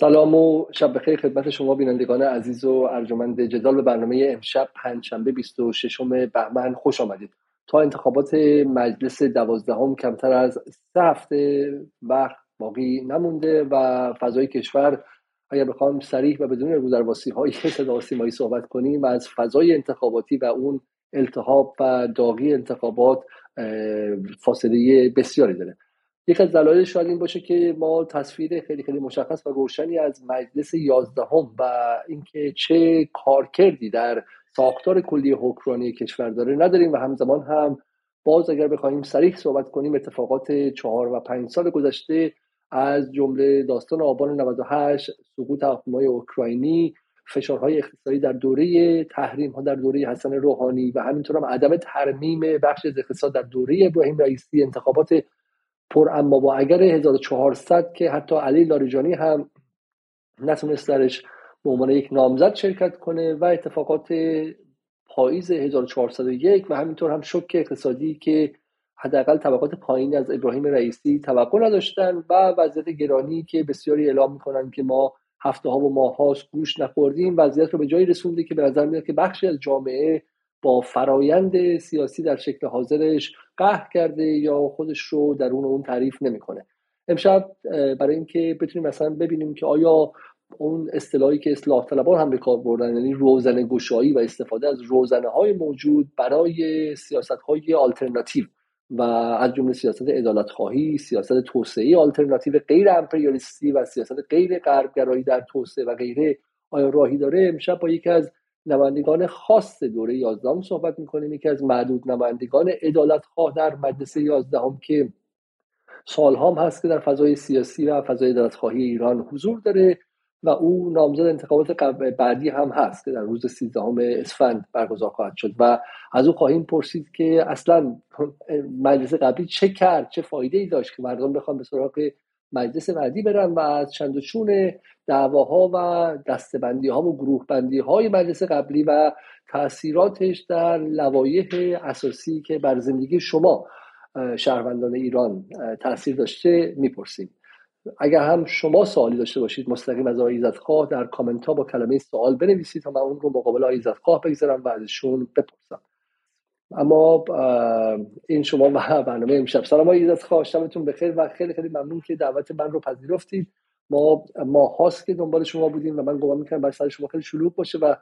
سلام و شب بخیر خدمت شما بینندگان عزیز و ارجمند جدال به برنامه امشب پنجشنبه 26 بهمن خوش آمدید. تا انتخابات مجلس دوازدهم کمتر از سه هفته وقت باقی نمونده و فضای کشور اگر بخوام سریح و بدون رو در های صدا سیمایی صحبت کنیم از فضای انتخاباتی و اون التهاب و داغی انتخابات فاصله بسیاری داره. یک از دلایل شاید این باشه که ما تصویر خیلی خیلی مشخص و روشنی از مجلس یازدهم و اینکه چه کارکردی در ساختار کلی حکمرانی کشور داره نداریم و همزمان هم باز اگر بخوایم سریح صحبت کنیم اتفاقات چهار و پنج سال گذشته از جمله داستان آبان 98 سقوط هواپیمای اوکراینی فشارهای اقتصادی در دوره تحریم ها در دوره حسن روحانی و همینطور هم عدم ترمیم بخش اقتصاد در دوره ابراهیم رئیسی انتخابات پر اما با اگر 1400 که حتی علی لاریجانی هم نتونست درش به عنوان یک نامزد شرکت کنه و اتفاقات پاییز 1401 و همینطور هم شک اقتصادی که حداقل طبقات پایین از ابراهیم رئیسی توقع نداشتن و وضعیت گرانی که بسیاری اعلام می‌کنن که ما هفته ها و ماه هاست گوش نخوردیم وضعیت رو به جایی رسونده که به نظر میاد که بخشی از جامعه با فرایند سیاسی در شکل حاضرش قهر کرده یا خودش رو در اون اون تعریف نمی‌کنه. امشب برای اینکه بتونیم مثلا ببینیم که آیا اون اصطلاحی که اصلاح طلبان هم به کار بردن یعنی روزنه گشایی و استفاده از روزنه های موجود برای سیاست های آلترناتیو و از جمله سیاست عدالت خواهی سیاست توسعه آلترناتیو غیر امپریالیستی و سیاست غیر غربگرایی در توسعه و غیره آیا راهی داره؟ امشب با یکی از نمایندگان خاص دوره 11 صحبت می‌کنیم. یکی از معدود نمایندگان عدالت خواه در مجلس 11 هم که سالها هم هست که در فضای سیاسی و فضای عدالت خواهی ایران حضور داره و او نامزد انتخابات بعدی هم هست که در روز 13 اسفند برگزار خواهد شد و از او خواهیم پرسید که اصلا مجلس قبلی چه کرد چه فایده ای داشت که مردم بخوان به سراغ مجلس بعدی برن و از چند و چون دعواها و دستبندی ها و گروه بندی های مجلس قبلی و تاثیراتش در لوایح اساسی که بر زندگی شما شهروندان ایران تاثیر داشته می‌پرسیم. اگر هم شما سوالی داشته باشید مستقیم از آقای در کامنت ها با کلمه سوال بنویسید تا من اون رو مقابل آقای خواه بگذارم و ازشون بپرسم. اما این شما برنامه امشب. سلام آقای خواه شبتون بخیر و خیلی خیلی ممنون که دعوت من رو پذیرفتید. ما ما هاست که دنبال شما بودیم و من گمان می‌کنم برای سر شما خیلی شلوغ باشه و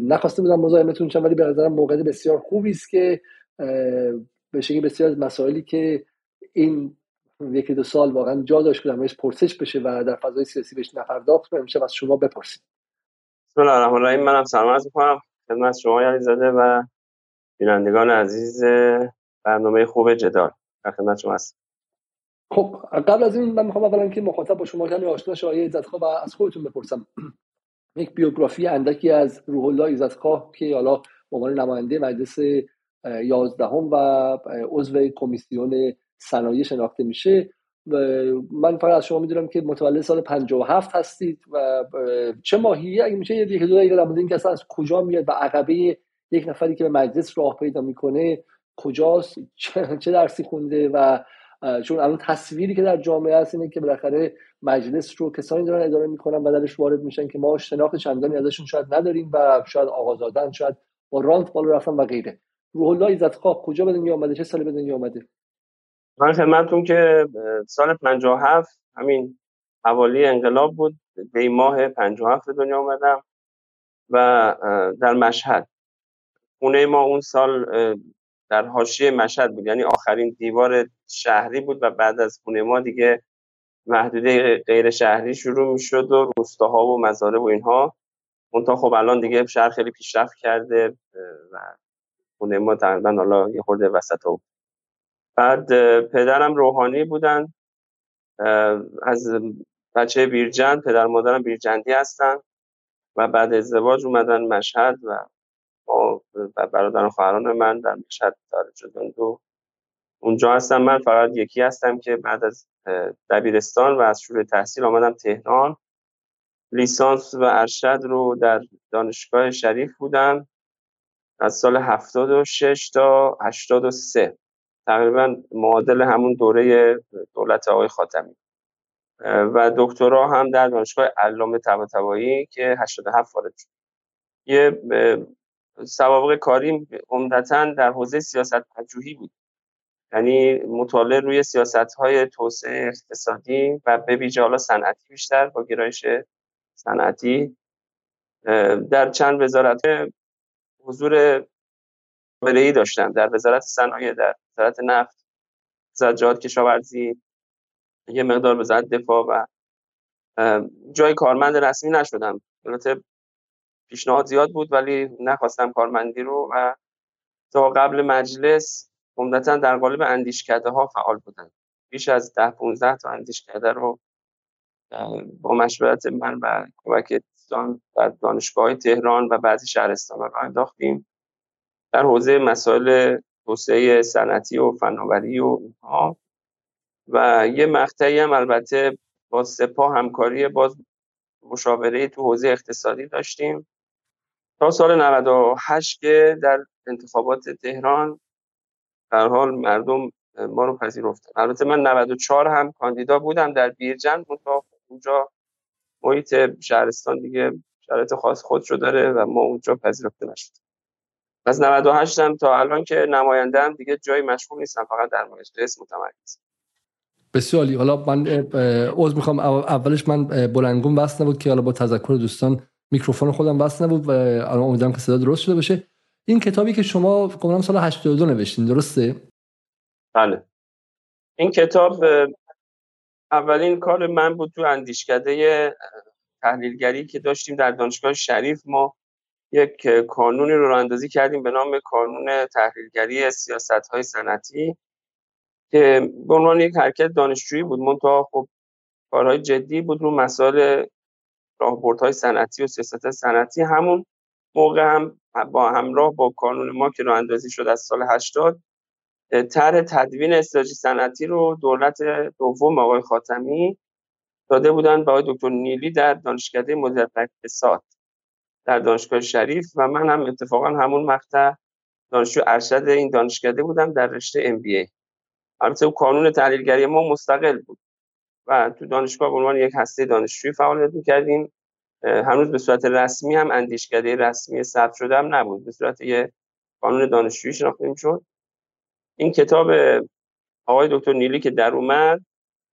نخواسته بودم مزاحمتون شم ولی به نظرم موقع بسیار خوبی است که به شکلی بسیار از مسائلی که این یکی دو سال واقعا جا داشت که درش پرسش بشه و در فضای سیاسی بهش نپرداخت و امشب از شما بپرسید بسم الله الرحمن الرحیم. منم سلام عرض می‌کنم. خدمت شما علی زاده و بینندگان عزیز برنامه خوب جدال. در خدمت شما هستم. خب قبل از این من می‌خوام اولا که مخاطب با شما کمی آشنا شه آیه عزتخواه و از خودتون بپرسم. یک بیوگرافی اندکی از روح الله عزتخواه که حالا به عنوان نماینده مجلس یازدهم و عضو کمیسیون صنایع شناخته میشه. من فقط از شما می‌دونم که متولد سال 57 هستید و چه ماهی اگه میشه یه دو دقیقه در مورد اصلا از کجا میاد و عقبه یک نفری که به مجلس راه پیدا می‌کنه کجاست؟ چه درسی خونده و چون الان تصویری که در جامعه هست اینه که بالاخره مجلس رو کسانی دارن اداره می‌کنن و درش وارد میشن که ما شناخت چندانی ازشون شاید نداریم و شاید آقازادن شاید با رانت بالا رفتن و غیره. روح الله عزتخواه کجا به دنیا آمده چه سالی به دنیا آمده من خدمتتون که سال 57 همین حوالی انقلاب بود. دی ماه 57 به دنیا آمدم و در مشهد. خونه ما اون سال در حاشیه مشهد بود. یعنی آخرین دیوار شهری بود و بعد از خونه ما دیگه محدوده غیر شهری شروع می شد و روستاها و مزاره و اینها. منتها خب الان دیگه شهر خیلی پیشرفت کرده و خونه ما تقریبا حالا یه خورده وسط بود. بعد پدرم روحانی بودن. از بچه بیرجند پدر مادرم بیرجندی هستن و بعد ازدواج اومدن مشهد و ما برادران خواهران من در مشهد داره شدن دو. اونجا هستم من فقط یکی هستم که بعد از دبیرستان و از شروع تحصیل آمدم تهران. لیسانس و ارشد رو در دانشگاه شریف بودم از سال 76 تا 83 تقریبا معادل همون دوره دولت آقای خاتمی. و دکترا هم در دانشگاه علامه طباطبایی که 87 فارغ شد. یه سوابق کاری عمدتا در حوزه سیاست پژوهی بود. یعنی مطالعه روی سیاست های توسعه اقتصادی و به ویژه حالا صنعتی بیشتر با گرایش صنعتی. در چند وزارت حضور ای داشتم در وزارت صنایع در وزارت نفت وزارت کشاورزی یه مقدار وزارت دفاع و جای کارمند رسمی نشدم. البته پیشنهاد زیاد بود ولی نخواستم کارمندی رو و تا قبل مجلس عمدتا در قالب اندیشکده ها فعال بودن بیش از ده 15 تا اندیشکده رو با مشورت من و کمک در دانشگاه تهران و بعضی شهرستان را انداختیم. در حوزه مسائل توسعه صنعتی و فناوری و اینها. و یه مقطعی هم البته با سپاه همکاری باز مشاوره تو حوزه اقتصادی داشتیم. تا سال 98 که در انتخابات تهران در حال مردم ما رو پذیرفتن. البته من 94 هم کاندیدا بودم در بیرجن اونجا محیط شهرستان دیگه شرایط خاص خودش رو داره و ما اونجا پذیرفته نشد از 98 هم تا الان که نماینده هم دیگه جایی مشغول نیستم فقط در مجلس متمرکز. بسیاری حالا من عذر می‌خوام. اولش من بلنگون بس نبود که حالا با تذکر دوستان میکروفون خودم بس نبود و الان امیدوارم که صدا درست شده باشه. این کتابی که شما گمانم سال 82 نوشتین درسته؟ بله. این کتاب اولین کار من بود تو اندیشکده تحلیلگری که داشتیم در دانشگاه شریف. ما یک کانونی رو اندازی کردیم به نام کانون تحلیلگری سیاست های سنتی که به عنوان یک حرکت دانشجویی بود. منتها خب کارهای جدی بود رو مسائل راهبردهای صنعتی و سیاست صنعتی همون موقع هم با همراه با کانون ما که راه اندازی شد از سال 80 طرح تدوین استراتژی صنعتی رو دولت دوم آقای خاتمی داده بودن به آقای دکتر نیلی در دانشکده مدیریت اقتصاد در دانشگاه شریف و من هم اتفاقا همون مقطع دانشجو ارشد این دانشکده بودم در رشته ام بی ای البته کانون تحلیلگری ما مستقل بود. و تو دانشگاه به عنوان یک هسته دانشجویی فعالیت می‌کردیم. هنوز به صورت رسمی هم اندیشکده رسمی ثبت شده هم نبود. به صورت یه قانون دانشجویی شناخته می‌شد این کتاب آقای دکتر نیلی که در اومد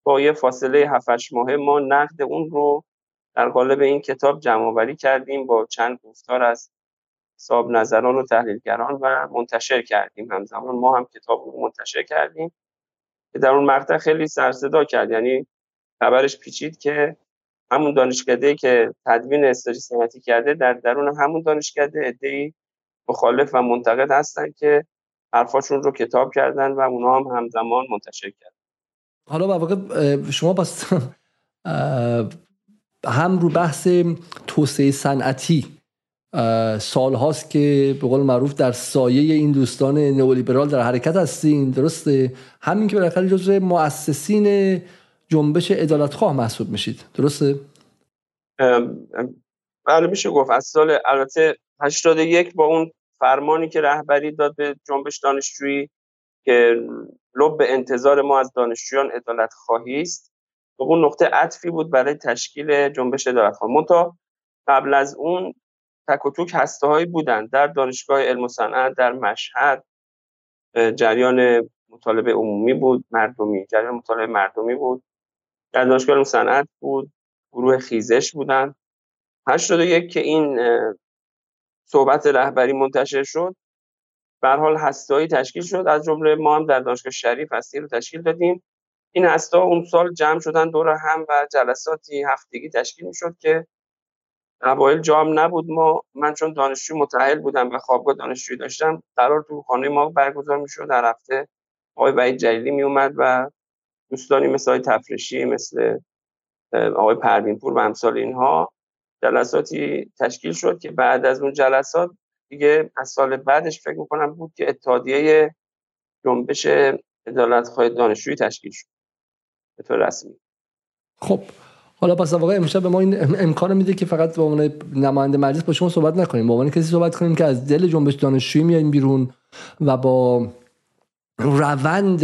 با یه فاصله 7 ماهه ما نقد اون رو در قالب این کتاب جمع کردیم با چند گفتار از صاحب نظران و تحلیلگران و منتشر کردیم. همزمان ما هم کتاب رو منتشر کردیم. که در اون مقطع خیلی سرصدا کرد. یعنی خبرش پیچید که همون دانشکده که تدوین استراتژی صنعتی کرده در درون همون دانشکده ادعی مخالف و منتقد هستن که حرفاشون رو کتاب کردن و اونا هم همزمان منتشر کردن. حالا واقع شما پس هم رو بحث توسعه صنعتی سال هاست که به قول معروف در سایه این دوستان نئولیبرال در حرکت هستین درسته؟ همین که بالاخره جزو مؤسسین جنبش عدالتخواه محسوب میشید. درسته؟ بله میشه گفت. از سال البته 81 با اون فرمانی که رهبری داد به جنبش دانشجویی که لب به انتظار ما از دانشجویان عدالت خواهی است. و اون نقطه عطفی بود برای تشکیل جنبش عدالت خواهی منتها قبل از اون تک و توک هسته هایی بودن در دانشگاه علم و صنعت در مشهد. جریان مطالبه عمومی بود مردمی جریان مطالبه مردمی بود. در دانشگاه علم صنعت بود گروه خیزش بودن. 81 که این صحبت رهبری منتشر شد به حال هسته‌ای تشکیل شد. از جمله ما هم در دانشگاه شریف هستی رو تشکیل دادیم. این هسته اون سال جمع شدن دور هم و جلساتی هفتگی تشکیل شد که اوایل جام نبود. ما من چون دانشجو متأهل بودم و خوابگاه دانشجویی داشتم قرار تو خانه ما برگزار می‌شد. در هفته آقای وحید جلیلی می اومد و دوستانی مثل آقای تفرشی مثل آقای پروینپور و امثال اینها جلساتی تشکیل شد که بعد از اون جلسات دیگه از سال بعدش فکر می‌کنم بود که اتحادیه جنبش خواهی دانشجویی تشکیل شد. به طور رسمی. خب حالا پس واقعا امشب به ما این امکان میده که فقط به عنوان نماینده مجلس با شما صحبت نکنیم. با عنوان کسی صحبت کنیم که از دل جنبش دانشجویی میایم بیرون و با روند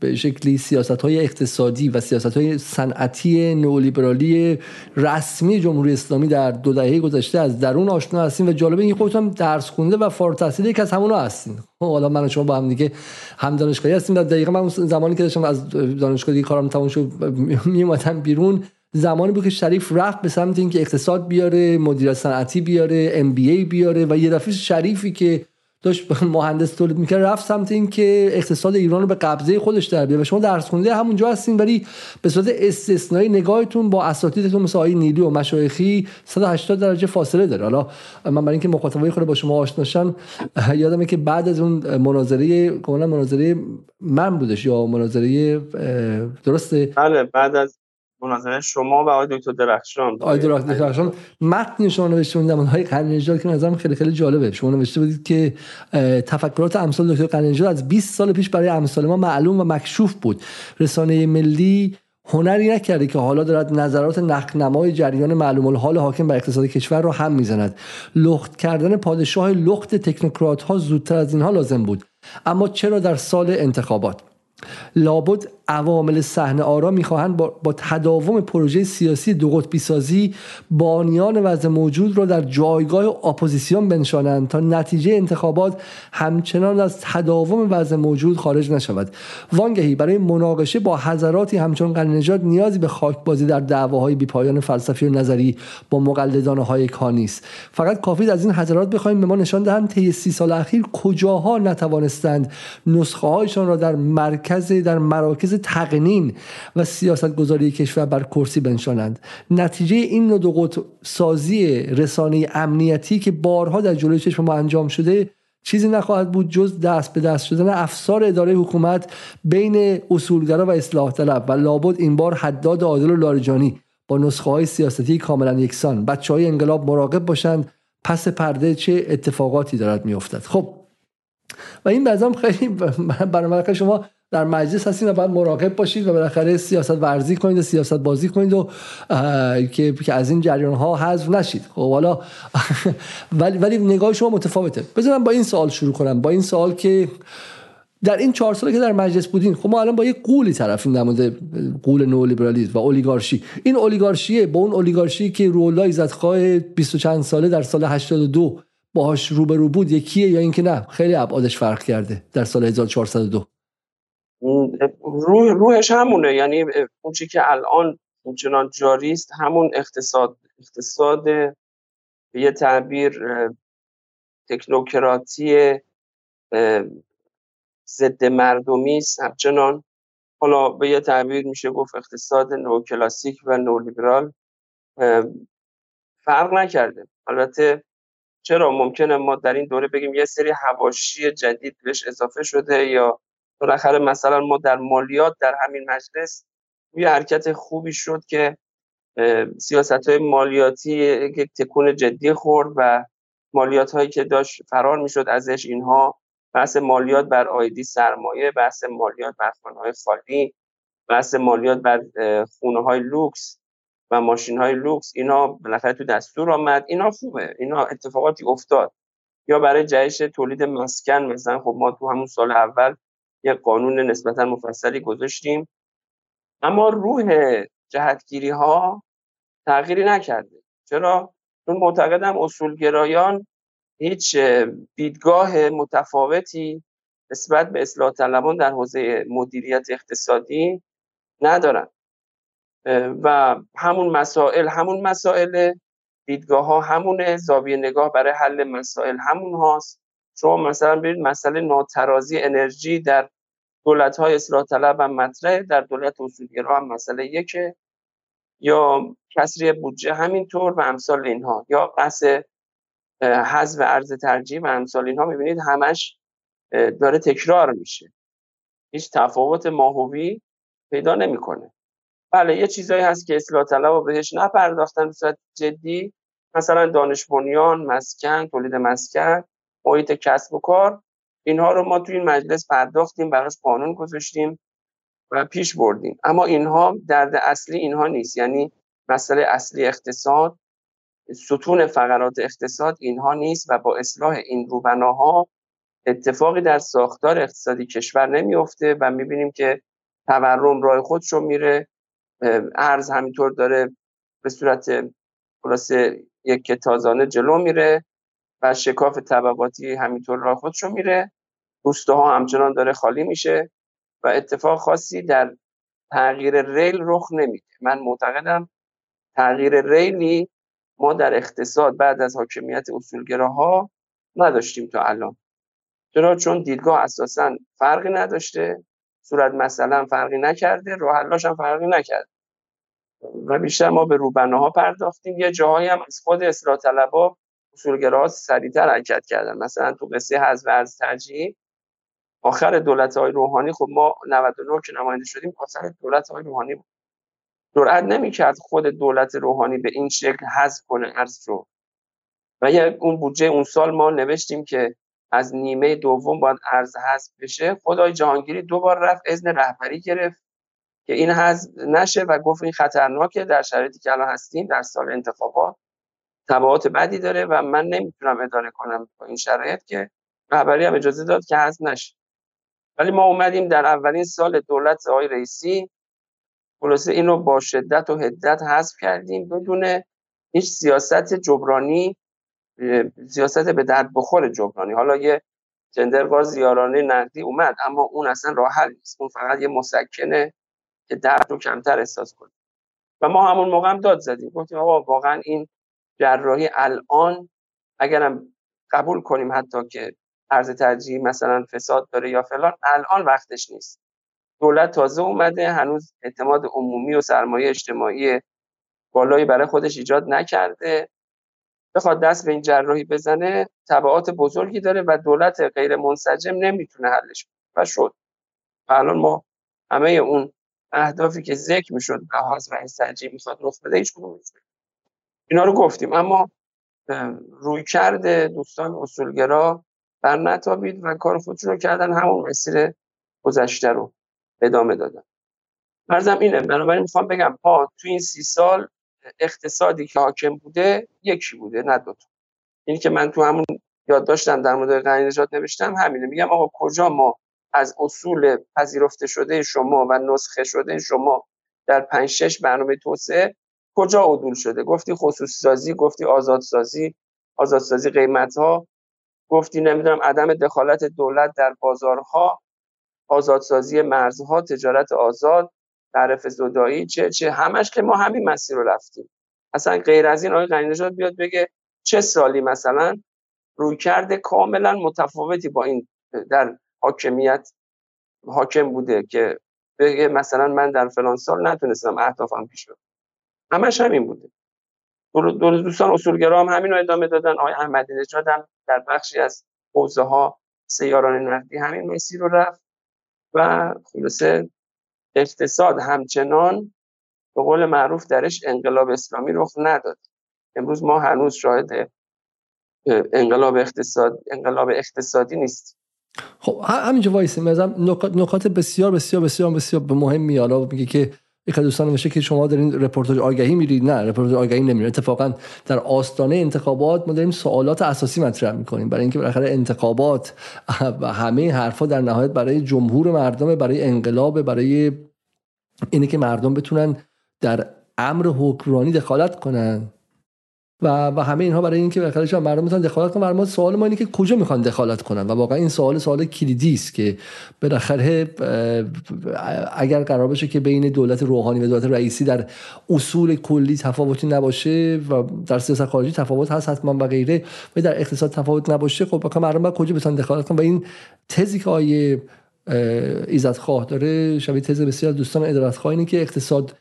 به شکلی سیاست های اقتصادی و سیاست های صنعتی نولیبرالی رسمی جمهوری اسلامی در دو دهه گذشته از درون آشنا هستیم و جالبه این خودتون درس خونده و فارغ التحصیل یک از همونها هستین. خب، حالا من و شما با هم دیگه هم دانشگاهی هستیم در دقیقا من زمانی که داشتم از دانشگاهی کارم تموم شد می بیرون زمانی بود که شریف رفت به سمت اینکه اقتصاد بیاره مدیریت صنعتی بیاره ام بیاره و یه دفعه شریفی که داشت مهندس تولید می‌کرد رفت سمت این که اقتصاد ایران رو به قبضه خودش در بیاره. و شما درس خونده همونجا هستین ولی به صورت استثنایی نگاهتون با اساتیدتون مثل آقای نیلی و مشایخی 180 درجه فاصله داره. حالا من برای اینکه مخاطبای خود با شما آشناشن یادمه که بعد از اون مناظره کاملا مناظره من بودش یا مناظره درسته؟ بله بعد از مناظره شما و آقای دکتر درخشان آقای درخشان متن شما نوشته بودید های قرنیجاد که نظرم خیلی خیلی جالبه. شما نوشته بودید که تفکرات امثال دکتر قرنیجاد از 20 سال پیش برای امثال ما معلوم و مکشوف بود. رسانه ملی هنری نکرده که حالا دارد نظرات نقنمای جریان معلوم الحال حاکم بر اقتصاد کشور را هم می‌زند. لخت کردن پادشاه لخت تکنوکرات ها زودتر از اینها لازم بود. اما چرا در سال انتخابات؟ لابد عوامل صحنه آرا می‌خواهند با, با تداوم پروژه سیاسی دو قطبی سازی بانیان وضع موجود را در جایگاه اپوزیسیون بنشانند تا نتیجه انتخابات همچنان از تداوم وضع موجود خارج نشود. وانگهی برای مناقشه با حضراتی همچون غنی‌نژاد نیازی به خاکبازی در دعواهای بیپایان فلسفی و نظری با مقلدان هایکانی است. فقط کافیه از این حضرات بخواهیم به ما نشان دهند طی سی سال اخیر کجاها نتوانستند نسخه هایشان را در مرکز در مراکز تقنین و سیاست گذاری کشور بر کرسی بنشانند. نتیجه این نوع دو سازی رسانه امنیتی که بارها در جلوی چشم ما انجام شده چیزی نخواهد بود جز دست به دست شدن افسار اداره حکومت بین اصولگرا و اصلاح طلب و لابد این بار حداد عادل و لارجانی با نسخه های سیاستی کاملا یکسان. بچه های انقلاب مراقب باشند. پس پرده چه اتفاقاتی دارد میافتد. خب و این بعضم خیلی برنامه شما در مجلس هستین و باید مراقب باشید و بالاخره سیاست ورزی کنید و سیاست بازی کنید و که, از این جریان ها حذف نشید. خب حالا ولی ولی نگاه شما متفاوته. بذارم با این سوال شروع کنم. با این سوال که در این چهار ساله که در مجلس بودین خب ما الان با یه قولی طرفیم در مورد قول نولیبرالیسم و اولیگارشی. این اولیگارشیه با اون اولیگارشی که رولای زدخواه 20 چند ساله در سال 82 باهاش روبرو بود. یکیه یا اینکه نه؟ خیلی ابعادش فرق کرده در سال 1402 روح روحش همونه. یعنی اون چی که الان اونچنان جاری است همون اقتصاد اقتصاد به یه تعبیر تکنوکراتی ضد مردمی است همچنان. حالا به یه تعبیر میشه گفت اقتصاد نو کلاسیک و نو لیبرال فرق نکرده. البته چرا؟ ممکنه ما در این دوره بگیم یه سری حواشی جدید بهش اضافه شده یا بالاخره مثلا ما در مالیات در همین مجلس یه حرکت خوبی شد که سیاست های مالیاتی که تکون جدی خورد و مالیات هایی که داشت فرار می‌شد ازش اینها بحث مالیات بر آیدی سرمایه بحث مالیات بر خانه های خالی بحث مالیات بر خونه های لوکس و ماشین های لوکس اینا بالاخره تو دستور آمد. اینا خوبه. اینا اتفاقاتی افتاد. یا برای جهش تولید مسکن مثلا خب ما تو همون سال اول یه قانون نسبتا مفصلی گذاشتیم. اما روح جهتگیری ها تغییری نکرده. چرا؟ چون معتقدم اصولگرایان هیچ دیدگاه متفاوتی نسبت به اصلاح طلبان در حوزه مدیریت اقتصادی ندارن. و همون مسائل همون مسائل دیدگاه ها همونه زاویه نگاه برای حل مسائل همون هاست. شما مثلا برید مسئله ناترازی انرژی در دولت های اصلاح طلب هم مطرح در دولت اصولگرا هم مسئله یکه. یا کسری بودجه همینطور و امثال اینها. یا بحث حذف ارز ترجیح و امثال اینها. می‌بینید همش داره تکرار میشه. هیچ تفاوت ماهوی پیدا نمی‌کنه. بله یه چیزایی هست که اصلاح طلب بهش نپرداختن به صورت جدی. مثلا دانش بنیان مسکن تولید مسکن. محیط کسب و کار اینها رو ما توی این مجلس پرداختیم براش قانون گذاشتیم و پیش بردیم. اما اینها درد اصلی اینها نیست. یعنی مسئله اصلی اقتصاد ستون فقرات اقتصاد اینها نیست و با اصلاح این روبناها اتفاقی در ساختار اقتصادی کشور نمیفته و می‌بینیم که تورم راه خودش رو میره. ارز همینطور داره به صورت خلاصه یک کتازانه جلو میره. و شکاف طبقاتی همینطور راه خودش رو میره. روسته ها همچنان داره خالی میشه و اتفاق خاصی در تغییر ریل رخ نمیده. من معتقدم تغییر ریلی ما در اقتصاد بعد از حاکمیت اصولگراها نداشتیم تا الان. چرا؟ چون دیدگاه اساسا فرقی نداشته. صورت مثلا فرقی نکرده راه هم فرقی نکرده. و بیشتر ما به روبنه پرداختیم. یه جاهایی هم از خود اصلاح طلبا اصولگراها سریعتر حرکت کردن. مثلا تو قصه حذف ارز ترجیحی آخر دولت های روحانی خب ما 99 که نماینده شدیم آخر دولت های روحانی بود. جرأت نمی‌کرد خود دولت روحانی به این شکل حذف کنه ارز رو. و یه اون بودجه اون سال ما نوشتیم که از نیمه دوم باید ارز حذف بشه. خدای جهانگیری دو بار رفت اذن رهبری گرفت که این حذف نشه و گفت این خطرناکه در شرایطی که الان هستیم در سال انتخابات تبعات بدی داره و من نمی‌تونم اداره کنم با این شرایط که رهبری هم اجازه داد که حذف نشه. ولی ما اومدیم در اولین سال دولت آقای رئیسی خلاصه این رو با شدت و حدت حذف کردیم بدون هیچ سیاست جبرانی سیاست به درد بخور جبرانی. حالا یه جندرگاز یارانه نقدی اومد اما اون اصلا راه حل نیست. اون فقط یه مسکنه که درد رو کمتر احساس کنه. و ما همون موقع هم داد زدیم. گفتیم آقا واقعا این جراحی الان اگرم قبول کنیم حتی که ارز ترجیحی مثلا فساد داره یا فلان الان وقتش نیست. دولت تازه اومده هنوز اعتماد عمومی و سرمایه اجتماعی بالایی برای خودش ایجاد نکرده. بخواد دست به این جراحی بزنه تبعات بزرگی داره و دولت غیر منسجم نمی‌تونه حلش و شد. و الان ما همه اون اهدافی که ذکر می‌شد و ترجیح می‌خواد رخ بده هیچ کدوم اینا رو گفتیم. اما روی کرده دوستان اصولگرا بر نتابید و کار خودشون رو کردن همون مسیر گذشته رو ادامه دادن. مرزم اینه بنابراین می‌خوام بگم ها تو این سی سال اقتصادی که حاکم بوده یکی بوده نه دوتا. اینی که من تو همون یاد داشتم در مورد غنی نجات نوشتم همینه. میگم آقا کجا ما از اصول پذیرفته شده شما و نسخه شده شما در پنج شش برنامه توسعه کجا عدول شده؟ گفتی خصوصی سازی گفتی آزادسازی آزادسازی قیمت ها گفتی نمی‌دونم عدم دخالت دولت در بازارها آزادسازی مرزها تجارت آزاد تعرف زدایی چه چه همش که ما همین مسیر رو رفتیم. اصلا غیر از این آقای غنی بیاد بگه چه سالی مثلا روی کرده کاملا متفاوتی با این در حاکمیت حاکم بوده که بگه مثلا من در فلان سال نتونستم اهدافم پیش ببرم. همش همین بوده. دو دوستان اصولگرا هم همین رو ادامه دادن. آقای احمدی نژاد هم در بخشی از حوزه ها یارانه نقدی همین مسیر رو رفت و خلاصه اقتصاد همچنان به قول معروف درش انقلاب اسلامی رخ نداد. امروز ما هنوز شاهد انقلاب اقتصاد انقلاب اقتصادی نیست خب همینجا وایسیم. مثلا نکات بسیار بسیار بسیار بسیار به مهم میاد. میگه که یک دوستان نوشته که شما دارین رپورتاج آگهی میرید. نه رپورتاج آگهی نمیرید. اتفاقا در آستانه انتخابات ما داریم سوالات اساسی مطرح می‌کنیم. برای اینکه بالاخره انتخابات و همه حرفا در نهایت برای جمهور مردم برای انقلاب برای اینه که مردم بتونن در امر حکمرانی دخالت کنن. و و همه اینها برای اینکه بالاخره مردم می‌تونن دخالت کنن. ما سوال ما اینه که کجا می‌خوان دخالت کنن؟ و واقعا این سوال سوال کلیدی است که بالاخره اگر قرار باشه که بین دولت روحانی و دولت رئیسی در اصول کلی تفاوتی نباشه و در سیاست خارجی تفاوت هست حتما و غیره و در اقتصاد تفاوت نباشه خب مردم باید کجا بتونن دخالت کنن؟ و این تزی که آیه ایزد خواه داره شبیه تز بسیار دوستان ادارت خواه اینه که اقتصاد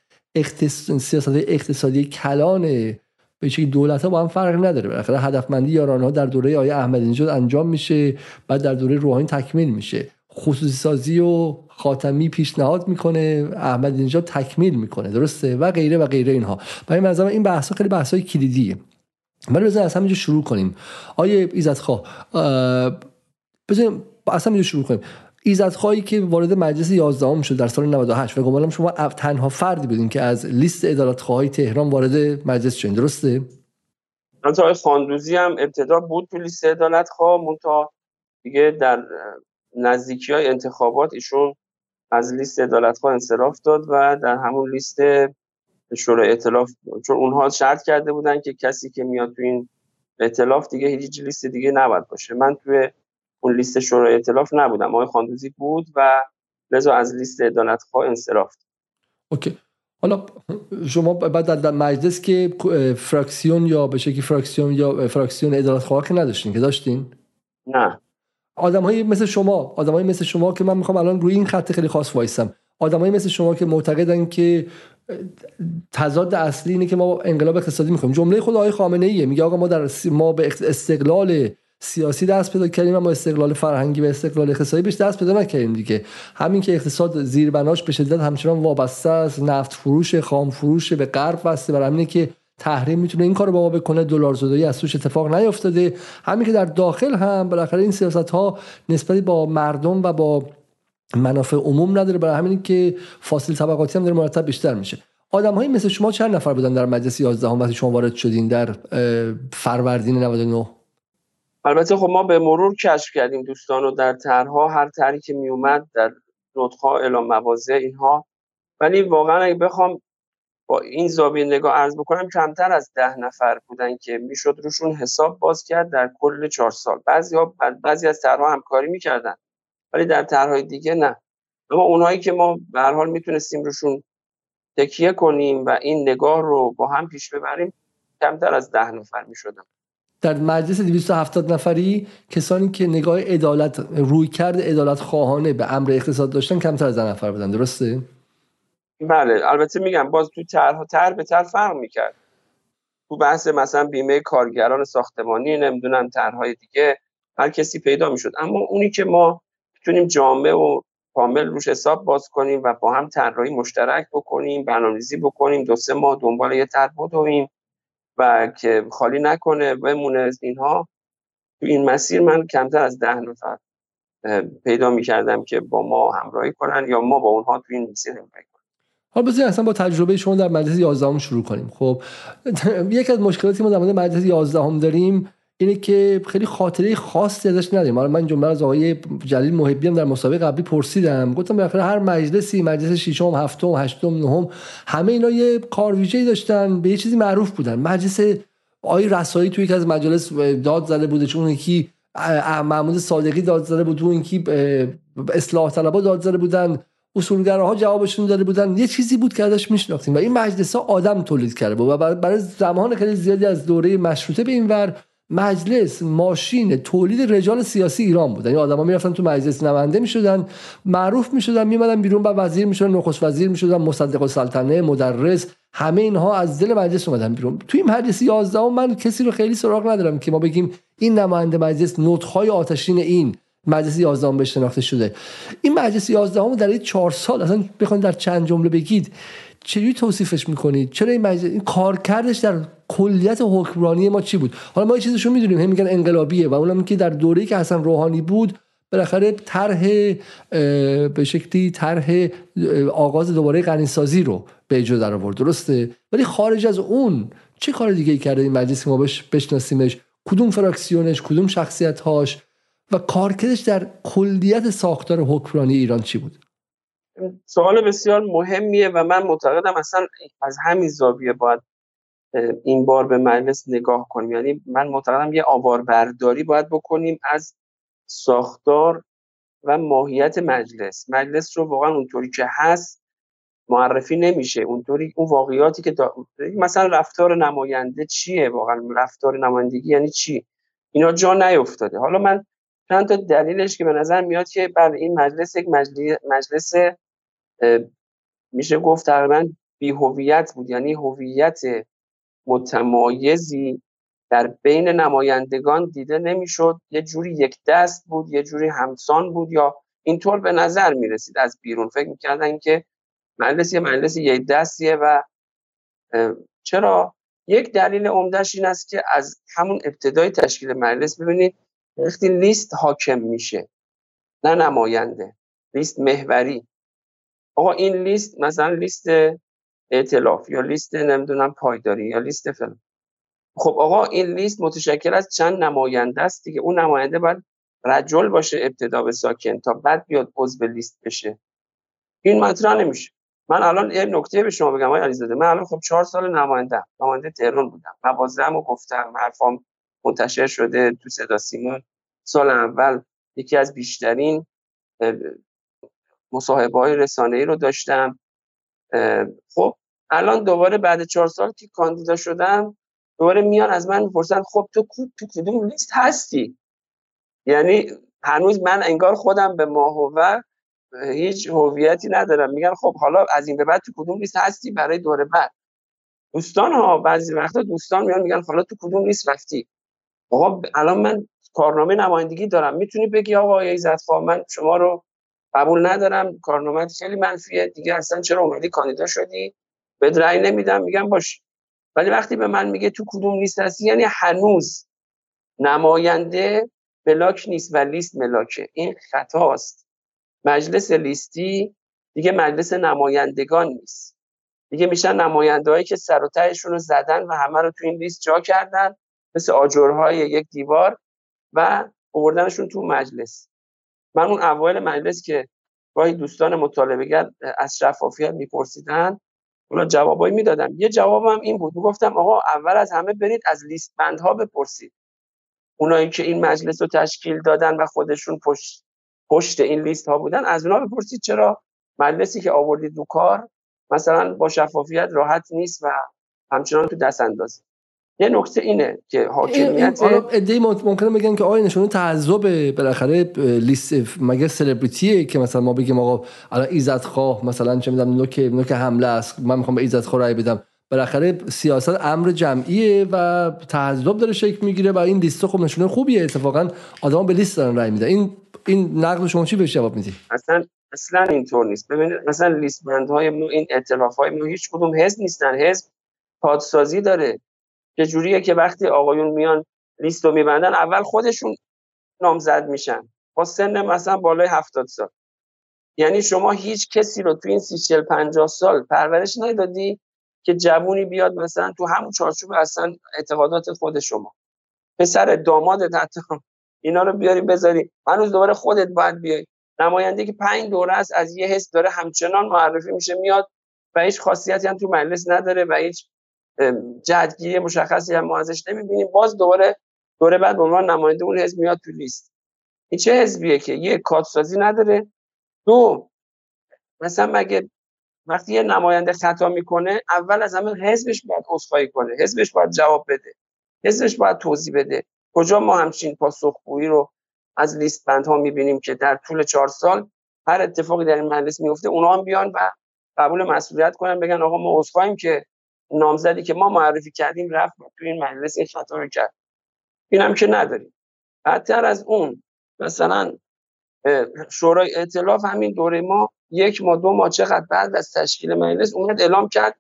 سیاست اقتصادی کلانه به چه دولت ها با هم فرق نداره. بالاخره هدفمندی یاران ها در دوره آیه احمدی نژاد انجام میشه بعد در دوره روحانی تکمیل میشه. خصوصی سازی و خاتمی پیشنهاد می‌کنه احمدی نژاد تکمیل می‌کنه. درسته؟ و غیره و غیره اینها. برای من این بحث خیلی بحث های کلیدیه. ولی بزن از همینجا شروع کنیم. آیه ایزد خواه بزنیم از همینجا شروع کنیم. خواهی که وارد مجلس 11 هم شد در سال 98 و گمانم شما تنها فردی بودین که از لیست ادارتخواهای تهران وارد مجلس شدین. درسته؟ آقای خاندوزی هم ابتدا بود تو لیست ادالت خواه منتها دیگه در نزدیکی های انتخابات ایشون از لیست عدالتخواه انصراف داد و در همون لیست شورای ائتلاف چون اونها شرط کرده بودن که کسی که میاد تو این ائتلاف دیگه هیچ لیست دیگه نباید باشه. من توی اون لیست شورای ائتلاف نبودم آقای خاندوزی بود و لذا از لیست عدالتخواه انصراف OK. حالا شما بعد در مجلس که فراکسیون یا به شکلی فراکسیون یا فراکسیون عدالت که نداشتین که داشتین؟ نه. آدمایی مثل شما آدمایی مثل شما که من می‌خوام الان روی این خط خیلی خاص وایسم. آدمایی مثل شما که معتقدن که تضاد اصلی اینه که ما انقلاب اقتصادی می‌خوایم جمله خود آقای خامنه ایه میگه آقا ما در ما به استقلال سیاسی دست پیدا کردیم اما استقلال فرهنگی و استقلال اقتصادی بهش دست پیدا نکردیم دیگه. همین که اقتصاد زیربناش به شدت همچنان وابسته است نفت فروش خام فروش به غرب واسه برای همینه که تحریم می‌تونه این کارو با ما بکنه دلار زدایی از توش اتفاق نیافتاده. همین که در داخل هم بالاخره این سیاست ها نسبتی با مردم و با منافع عموم نداره برای همین که فاصل طبقاتی هم داره مرتب بیشتر میشه. آدم های مثل شما چند نفر بودن در مجلس 11 هم وقتی شما وارد شدین در فروردین 99 البته خب ما به مرور کشف کردیم دوستان رو در طرحها هر طرحی که می در نطقها اعلام مواضع اینها. ولی واقعا اگه بخوام با این زاویه نگاه عرض بکنم کمتر از ده نفر بودن که می‌شد روشون حساب باز کرد در کل چهار سال. بعضی ها بعضی از طرحها همکاری می‌کردن ولی در طرحهای دیگه نه. اما اونایی که ما به هر حال می‌تونستیم روشون تکیه کنیم و این نگاه رو با هم پیش ببریم کمتر از ده نفر می‌شدم در مجلس 270 نفری کسانی که نگاه عدالت روی کرد عدالت خواهانه به امر اقتصاد داشتن کمتر از نفر بودن. درسته؟ بله البته میگم باز تو طرح تر به تر فرق می‌کرد. تو بحث مثلا بیمه کارگران ساختمانی نمی‌دونم طرحهای دیگه هر کسی پیدا می‌شد. اما اونی که ما می‌تونیم جامعه و کامل روش حساب باز کنیم و با هم طراحی مشترک بکنیم برنامه‌ریزی بکنیم دو سه ماه دنبال یه طرح بدویم. و که خالی نکنه بمونه اینها تو این مسیر من کمتر از ده نفر پیدا می‌کردم که با ما همراهی کنن یا ما با اونها تو این مسیر همراهی کنیم. حالا بذارید اصلا با تجربه شما در مجلس 11 شروع کنیم. خب یک از مشکلاتی ما در مورد مجلس 11 داریم اینه که خیلی خاطره خاصی ازش نداریم. من جمله از آقای جلیل محبی هم در مسابقه قبلی پرسیدم. گفتم بالاخره هر مجلسی مجلس ششم هفتم هشتم نهم همه اینا یه کار ویژه‌ای داشتن به یه چیزی معروف بودن. مجلس آقای رسایی توی یکی از مجلس داد زده بوده چون یکی محمود صادقی داد زده بود اون یکی اصلاح طلبا داد زده بودن اصولگراها جوابشون داده بودن. یه چیزی بود که ازش میشناختیم و این مجلس ها آدم تولید کرده بود و برای زمان خیلی زیادی از دوره مشروطه به این ور مجلس ماشین تولید رجال سیاسی ایران بود. یعنی آدما می‌رفتن تو مجلس نماینده می‌شدن معروف می‌شدن میمدن بیرون با وزیر می‌شدن نخست وزیر می‌شدن مصدق السلطنه مدرس همه اینها از دل مجلس اومدن بیرون. توی مجلس 11 من کسی رو خیلی سراغ ندارم که ما بگیم این نماینده مجلس نطخهای آتشین این مجلس 11 به شناخته شده. این مجلس 11 در این 4 سال اصلا بخواید در چند جمله بگید چجوری توصیفش می‌کنید؟ چرا این, مجلس این کارکردش در کلیت حکمرانی ما چی بود؟ حالا ما یه چیزشو می‌دونیم هم میگن انقلابیه و اونم که در دوره‌ای که حسن روحانی بود بالاخره طرح به شکلی طرح آغاز دوباره غنیسازی رو به اجرا در آورد درسته؟ ولی خارج از اون چه کار دیگه ای کرده این مجلس که ما بش بشناسیمش؟ کدوم فراکسیونش؟ کدوم شخصیت هاش و کارکردش در کلیت ساختار حکمرانی ایران چی بود؟ سوال بسیار مهمیه و من معتقدم اصلا از همین زاویه باید این بار به مجلس نگاه کنیم. یعنی من معتقدم یه آواربرداری باید بکنیم از ساختار و ماهیت مجلس. مجلس رو واقعا اونطوری که هست معرفی نمیشه. اونطوری اون واقعیاتی که مثلا رفتار نماینده چیه واقعا؟ رفتار نمایندگی یعنی چی؟ اینا جا نیفتاده. حالا من چند تا دلیلش که به نظر میاد که بر این مجلس یک مجلس میشه گفت تقریبا بی هویت بود. یعنی هویت متمایزی در بین نمایندگان دیده نمی‌شد. یه جوری یک دست بود یه جوری همسان بود یا اینطور به نظر می‌رسید از بیرون. فکر می‌کردن که مجلس یه مجلس یک دستیه و چرا؟ یک دلیل عمدهش این است که از همون ابتدای تشکیل مجلس ببینید وقتی لیست حاکم میشه نه نماینده لیست محوری. آقا این لیست مثلا لیست ائتلاف یا لیست نمی‌دونم پایداری یا لیست فلان. خب آقا این لیست متشکل از چند نماینده است دیگه. اون نماینده باید رجل باشه ابتدا به ساکن تا بعد بیاد عضو لیست بشه. این مطرح نمیشه. من الان یه نکته به شما بگم آقای علیزاده. من الان خب چهار سال نماینده نماینده تهران بودم. موازم و گفتم حرفام منتشر شده تو صدا سیما. سال اول یکی از بیشترین مصاحبه های رسانه ای رو داشتم. خب الان دوباره بعد چهار سال که کاندیدا شدم دوباره میان از من می‌پرسن خب تو تو کدوم لیست هستی؟ یعنی هنوز من انگار خودم به ماهوه هیچ هویتی ندارم. میگن خب حالا از این به بعد تو کدوم لیست هستی برای دوره بعد؟ دوستان ها بعضی وقتا دوستان میان میگن حالا تو کدوم لیست رفتی؟ آقا الان من کارنامه نمایندگی دارم. می‌تونی بگی آقا ایزد من شما رو قبول ندارم کارنامه خیلی منفیه. دیگه اصلا چرا اومدی کاندیدا شدی؟ به رأی نمیدم میگم باش. ولی وقتی به من میگه تو کدوم لیست هستی یعنی هنوز نماینده ملاک نیست و لیست ملاکه. این خطاست. مجلس لیستی دیگه مجلس نمایندگان نیست. دیگه میشن نمایندهایی که سر و رو زدن و همه رو تو این لیست جا کردن مثل آجرهای یک دیوار و آوردنشون تو مجلس. من اون اوایل مجلس که گاهی دوستان مطالبهگر از شفافیت میپرسیدن اونا جوابایی می‌دادم یه جوابم این بود. گفتم آقا اول از همه برید از لیست بندها بپرسید. اونایی که این مجلس رو تشکیل دادن و خودشون پشت پشت این لیست ها بودن از اونا بپرسید چرا مجلسی که آوردید دو کار مثلا با شفافیت راحت نیست و همچنان تو دست اندازی یه نکته اینه که حاکمیت ایده ممکنه بگن که آیا نشونه تعذب بالاخره لیست مگه سلبریتیه که مثلا ما بگیم آقا الان ایزد خواه مثلا چه می‌دونم نوک نوک حمله است من می‌خوام به ایزد خواه رای بدم. بالاخره سیاست امر جمعیه و تعذب داره شکل می‌گیره و این لیست خب نشونه خوبیه. اتفاقا آدما به لیست دارن رای میدن. این این نقد شما چی بهش جواب میدی؟ اصلا اصلا اینطور نیست. ببینید مثلا لیست بندهای این ائتلاف های هیچ کدوم حزب نیستن. حزب پادسازی داره. که جوریه که وقتی آقایون میان لیست رو میبندن اول خودشون نامزد میشن. با سن مثلا بالای هفتاد سال. یعنی شما هیچ کسی رو تو این سی چل پنجاه سال پرورش ندادی که جوونی بیاد مثلا تو همون چارچوب اصلا اعتقادات خود شما. پسر داماد حتی. اینا رو بیاری بذاری. هنوز دوباره خودت باید بیای. نماینده که پنج دوره است از یه حس داره همچنان معرفی میشه میاد و هیچ خاصیتی هم تو مجلس نداره و هیچ جدگیری مشخصی هم ما ازش نمی‌بینیم. باز دوباره دوره بعد به عنوان نماینده اون حزب میاد تو لیست. این چه حزبیه که؟ یه کادسازی نداره. دو مثلا مگه وقتی یه نماینده خطا می‌کنه اول از همه حزبش باید عذرخواهی کنه. حزبش باید جواب بده. حزبش باید توضیح بده. کجا ما همچین پاسخگویی رو از لیست بندها می‌بینیم که در طول چهار سال هر اتفاقی در این مجلس میفته اونا هم بیان و قبول مسئولیت کنن بگن آقا ما عذرخواهیم که نامزدی که ما معرفی کردیم رفت تو این مجلس این خطا رو کرد. اینم که نداریم. بدتر از اون مثلا شورای ائتلاف همین دوره ما یک ماه دو ماه چقدر بعد از تشکیل مجلس اومد اعلام کرد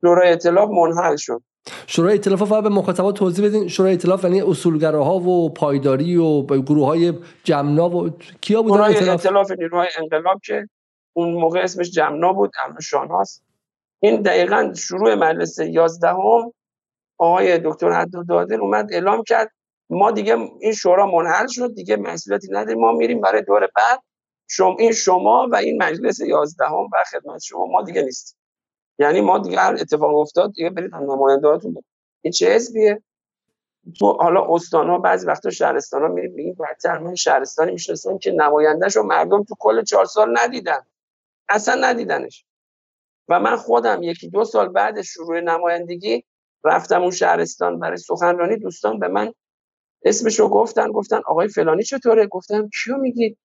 شورای ائتلاف منحل شد. شورای ائتلاف فقط به مخاطبات توضیح بدین. شورای ائتلاف یعنی اصولگراها و پایداری و گروه های جمنا و کیا بودن شورای ائتلاف؟ نیروهای انقلاب که اون موقع اسمش جمنا بود اما شاناس این دقیقا شروع مجلس یازدهم آقای دکتر حدادادل اومد اعلام کرد ما دیگه این شورا منحل شد دیگه مسئولیتی نداریم ما میریم برای دور بعد. شما این شما و این مجلس یازدهم و خدمت شما ما دیگه نیست یعنی ما دیگه هر اتفاق افتاد دیگه برید نمایندهاتون این چه حزبیه؟ تو حالا استان ها بعضی وقتا شهرستان ها میریم بگیم بدتر من شهرستانی می‌شناسم که نمایندهش رو مردم تو کل چهار سال ندیدن. اصلا ندیدنش. و من خودم یکی دو سال بعد شروع نمایندگی رفتم اون شهرستان برای سخنرانی. دوستان به من اسمش رو گفتن گفتن آقای فلانی چطوره؟ گفتم کیو میگی؟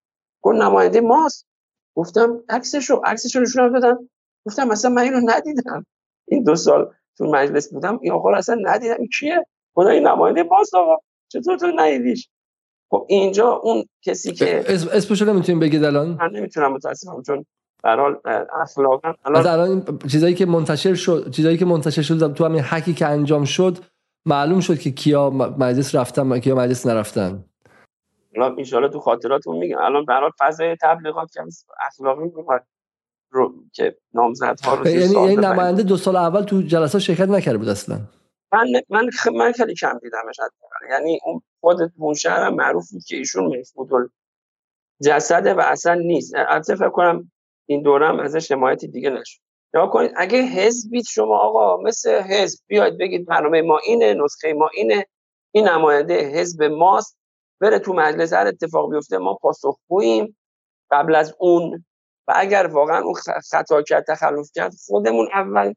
گفت نماینده ماست. گفتم عکسشو عکسشو نشون دادم. گفتم مثلا من اینو ندیدم. این دو سال تو مجلس بودم. این آقا رو اصلا ندیدم. کیه؟ خدا این نماینده ماست آقا. چطور تو ندیدیش؟ خب اینجا اون کسی که اسمشو نمی‌تونیم بگید الان؟ من نمی‌تونم متاسفم چون در حال اخلاقا الان الان چیزایی که منتشر شد چیزایی که منتشر شد تو همین حکی که انجام شد معلوم شد که کیا مجلس رفتن و کیا مجلس نرفتن. حالا ان تو خاطراتون میگم. الان به حال فضای تبلیغات که اخلاقی می‌خواد رو که نامزدها رو یعنی یعنی نماینده دو سال اول تو جلسات شرکت نکرده بود اصلا. من من من خیلی کم دیدمش یعنی اون خود بونشهر هم معروف بود که ایشون مفقود جسده و اصلا نیست. البته فکر کنم این دوره هم ازش حمایتی دیگه نشد. یا کنید اگه حزبید شما آقا مثل حزب بیاید بگید برنامه ما اینه نسخه ما اینه این نماینده حزب ماست بره تو مجلس هر اتفاق بیفته ما پاسخگوییم قبل از اون. و اگر واقعا اون خطا کرد تخلف کرد خودمون اول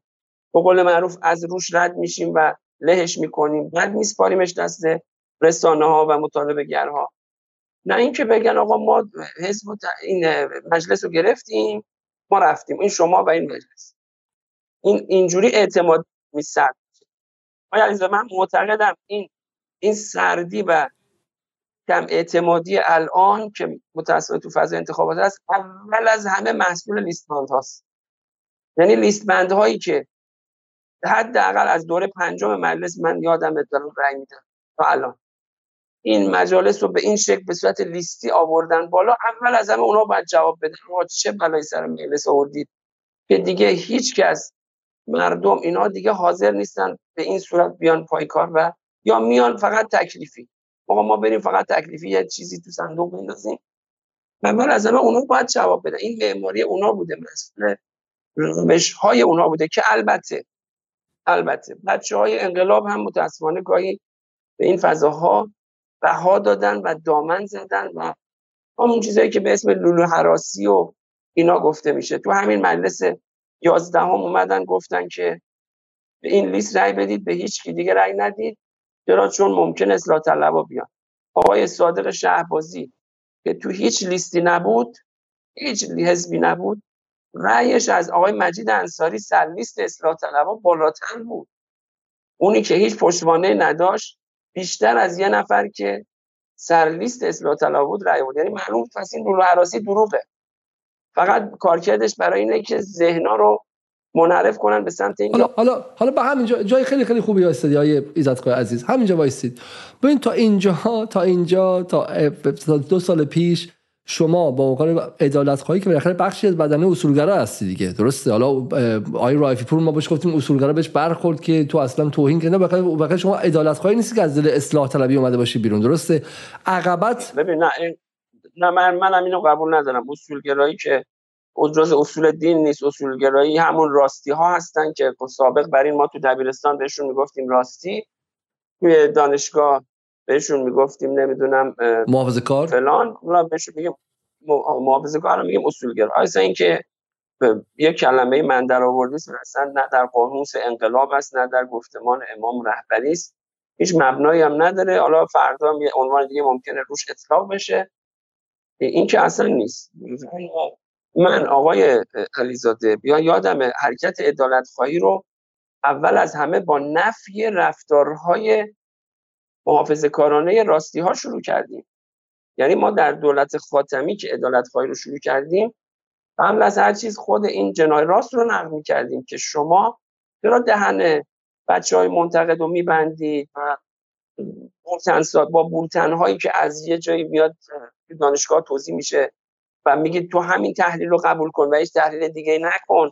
به قول معروف از روش رد میشیم و لهش می‌کنیم. بعد میسپاریمش دست رسانه ها و مطالبه گرها نه اینکه بگن آقا ما حزب این مجلس رو گرفتیم ما رفتیم. این شما و این مجلس. این اینجوری اعتماد میسرد. آیا من معتقدم این این سردی و کم اعتمادی الان که متاسفانه تو فاز انتخابات هست اول از همه مسئول لیست بند هاست. یعنی لیست بند هایی که حداقل از دوره پنجم مجلس من یادم دارم رأی میدم تا الان. این مجالس رو به این شکل به صورت لیستی آوردن بالا اول از همه اونا باید جواب بدن. ما چه بلایی سر مجلس آوردید؟ که دیگه هیچ کس مردم اینا دیگه حاضر نیستن به این صورت بیان پای کار و یا میان فقط تکلیفی. آقا ما بریم فقط تکلیفی یه چیزی تو صندوق بندازیم. اول از همه اونا باید جواب بدن. این معماری اونا بوده مثل روش های اونا بوده که البته البته بچه های انقلاب هم متاسفانه گاهی به این فضاها بها دادن و دامن زدن و همون چیزایی که به اسم لولو حراسی و اینا گفته میشه. تو همین مجلس یازدهم اومدن گفتن که به این لیست رأی بدید به هیچ کی دیگه رأی ندید چرا؟ چون ممکن اصلاح طلبا بیان. آقای صادق شهبازی که تو هیچ لیستی نبود هیچ حزبی نبود رأیش از آقای مجید انصاری سر لیست اصلاح طلبا بالاتر بود. اونی که هیچ پشتوانه نداشت بیشتر از یه نفر که سر لیست اصلاح طلب بود رأی بود. یعنی معلوم پس این رو عراسی دروغه. فقط کارکردش برای اینه که ذهنا رو منعرف کنن به سمت این حالا حالا حالا به همین جای خیلی خیلی خوبی های عزت عزیز. همینجا وایسید ببین تا اینجا تا اینجا تا دو سال پیش شما با عنوان عدالت خواهی که بالاخره بخشی از بدنه اصولگرا هستی دیگه. درسته؟ حالا آقای رایفی پور ما بهش گفتیم اصولگرا بهش برخورد که تو اصلا توهین کنه بالاخره شما عدالت خواهی نیستی که از دل اصلاح طلبی اومده باشی بیرون. درسته؟ عقبت ببین نه نه من منم اینو قبول ندارم. اصولگرایی که جز اصول دین نیست. اصولگرایی همون راستی ها هستن که سابق بر این ما تو دبیرستان بهشون می‌گفتیم راستی. توی دانشگاه بهشون می‌گفتیم نمی‌دونم محافظه کار؟ فلان. اونا بهشون میگیم محافظه کار میگیم اصولگرا. اصلا اینکه یه کلمه من در آوردی اصلا نه در قانون انقلاب است نه در گفتمان امام رهبری است. هیچ مبنایی هم نداره. حالا فردا هم یه عنوان دیگه ممکنه روش اطلاق بشه. این که اصلا نیست. من آقای علیزاده بیا یادم حرکت عدالت خواهی رو اول از همه با نفی رفتارهای محافظه کارانه راستی ها شروع کردیم. یعنی ما در دولت خاتمی که عدالت خواهی رو شروع کردیم قبل از هر چیز خود این جنای راست رو نقل کردیم که شما چرا دهن بچه های منتقد رو میبندید و با بولتن هایی که از یه جایی میاد دانشگاه توضیح میشه و میگید تو همین تحلیل رو قبول کن و هیچ تحلیل دیگه نکن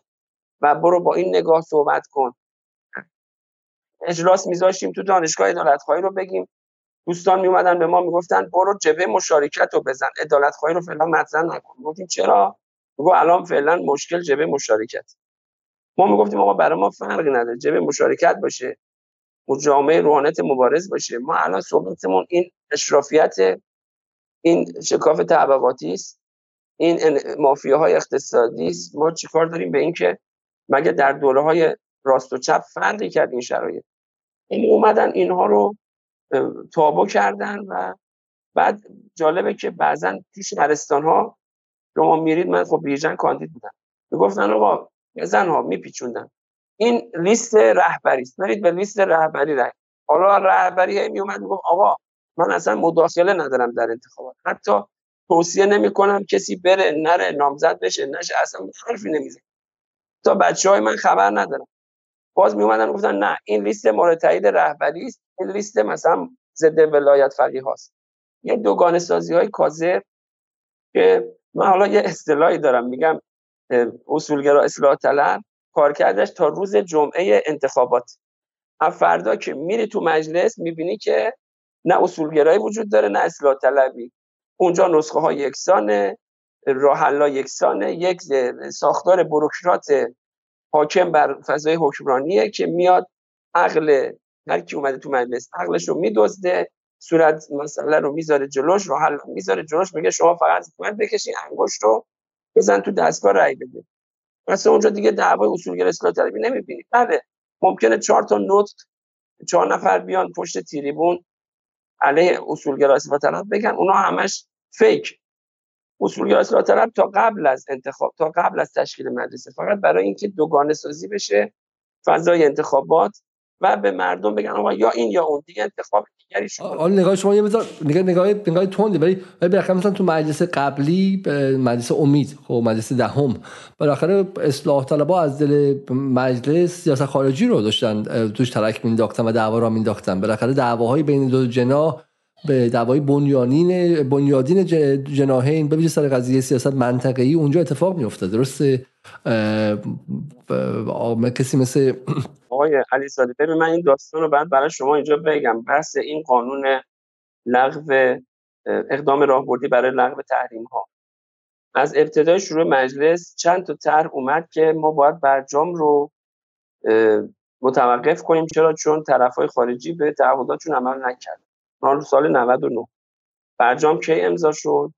و برو با این نگاه صحبت کن. اجلاس میذاشتیم تو دانشگاه ادالت خواهی رو بگیم. دوستان میومدن به ما می‌گفتن برو جبه مشارکت رو بزن. ادالت خواهی رو فعلا مطرح نکن. گفتیم چرا؟ میگو الان فعلا مشکل جبه مشارکت. ما می‌گفتیم آقا برای ما فرقی نداره. جبه مشارکت باشه. و جامعه روحانیت مبارز باشه. ما الان صحبتمون این اشرافیت این شکاف طبقاتی است. این مافیاهای اقتصادی است. ما چیکار داریم به اینکه مگه در دوره های راست و چپ فرقی کرد این شرایط؟ این اومدن اینها رو تابو کردن و بعد جالبه که بعضا تو شهرستان ها شما میرید من خب بیژن کاندید بودم. می‌گفتن آقا زن ها میپیچوندن. این لیست رهبری است. برید به لیست رهبری رای. حالا رهبری هی میومد می‌گفت آقا من اصلا مداخله ندارم در انتخابات. حتی توصیه نمی‌کنم کسی بره نره نامزد بشه نشه اصلا حرفی نمی‌زنه. تا بچه های من خبر ندارم باز می اومدن گفتن نه این لیست مورد تایید رهبری است این لیست مثلا ضد ولایت فقیه هاست. یه دوگانه سازی های کاذب که من حالا یه اصطلاحی دارم میگم اصولگرا اصلاح طلب کارکردش تا روز جمعه انتخابات. فردا که میری تو مجلس می‌بینی که نه اصولگرایی وجود داره نه اصلاح طلبی. اونجا نسخه ها یکسانه راه یکسانه یک ساختار بروکرات حاکم بر فضای حکمرانیه که میاد عقل هر کی اومده تو مجلس عقلش رو میدزده صورت مسئله رو می‌ذاره جلوش رو حل می‌ذاره جلوش میگه شما فقط باید بکشین انگشت رو بزن تو دستگاه رای بده. مثلا اونجا دیگه دعوای اصولگرا اصلاح طلبی نمی‌بینید بله ممکنه چهار تا نوت چهار نفر بیان پشت تریبون علیه اصولگرا اصلاح طلب بگن اونا همش فیک. اصولگرا اصلاح طلب تا قبل از انتخاب تا قبل از تشکیل مدرسه فقط برای اینکه دوگانه سازی بشه فضای انتخابات و به مردم بگن آقا یا این یا اون دیگه انتخاب دیگری شما نگاه شما یه بذار نگاه نگاه نگاه توندی ولی ولی مثلا تو مجلس قبلی مجلس امید خب مجلس دهم بالاخره اصلاح طلبا از دل مجلس سیاست خارجی رو داشتن توش ترک مینداختن و دعوا را مینداختن بالاخره دعواهای بین دو جناح به دعوای بنیانین بنیادین جناهین به سر قضیه سیاست منطقه‌ای اونجا اتفاق میفته درسته؟ کسی مثل آقای علی صادقی ببین من این داستان رو بعد برای شما اینجا بگم. بحث این قانون لغو اقدام راهبردی برای لغو تحریم ها از ابتدای شروع مجلس چند تا طرح اومد که ما باید برجام رو متوقف کنیم. چرا؟ چون طرف های خارجی به تعهداتشون عمل نکرد مال سال 99 برجام کی امضا شد؟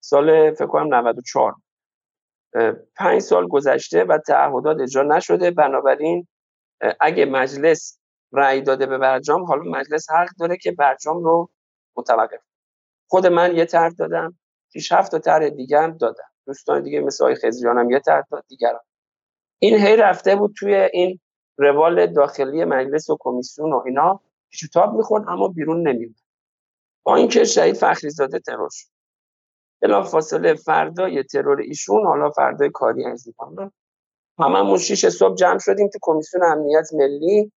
سال فکر کنم 94 پنج سال گذشته و تعهدات اجرا نشده. بنابراین اگه مجلس رأی داده به برجام حالا مجلس حق داره که برجام رو متوقف خود من یه طرح دادم پیش هفت تا طرح دیگه هم دادم. دوستان دیگه مثل آقای خزریان هم یه طرح داد دیگران. این هی رفته بود توی این روال داخلی مجلس و کمیسیون و اینا. شتاب می‌خورد اما بیرون نمیاد با اینکه شهید فخری زاده ترور شد. بلا فاصله فردای ترور ایشون حالا فردای کاری از این هممون شیش صبح جمع شدیم تو کمیسیون امنیت ملی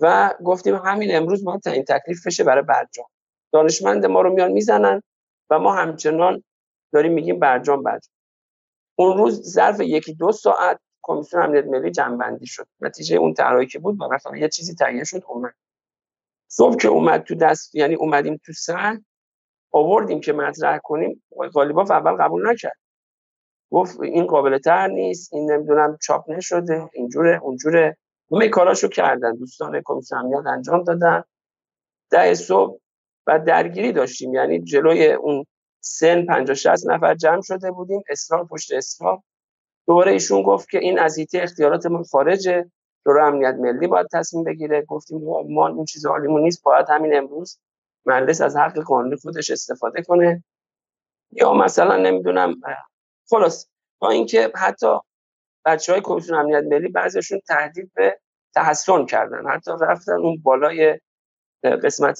و گفتیم همین امروز ما این تکلیف بشه برای برجام. دانشمند ما رو میان می‌زنن و ما همچنان داریم میگیم برجام برجام. اون روز ظرف یکی دو ساعت کمیسیون امنیت ملی جمع شد. نتیجه اون طرحی که بود مثلا یه چیزی تهیه شد اومد. صبح که اومد تو دست یعنی اومدیم تو سر آوردیم که مطرح کنیم غالیباف اول قبول نکرد. گفت این قابل تر نیست این نمی‌دونم چاپ نشده اینجوره اونجوره. همه کاراشو کردن دوستان کمیسیون امنیت انجام دادن. ده صبح و درگیری داشتیم یعنی جلوی اون سن 50 60 نفر جمع شده بودیم اصرار پشت اصرار. دوباره ایشون گفت که این از اختیارات ما خارجه. شورای امنیت ملی باید تصمیم بگیره. گفتیم ما این چیز عالیمون نیست باید همین امروز مجلس از حق قانونی خودش استفاده کنه. یا مثلا نمی‌دونم خلاص با اینکه حتی بچه های کمیسیون امنیت ملی بعضیشون تهدید به تحسن کردن. حتی رفتن اون بالای قسمت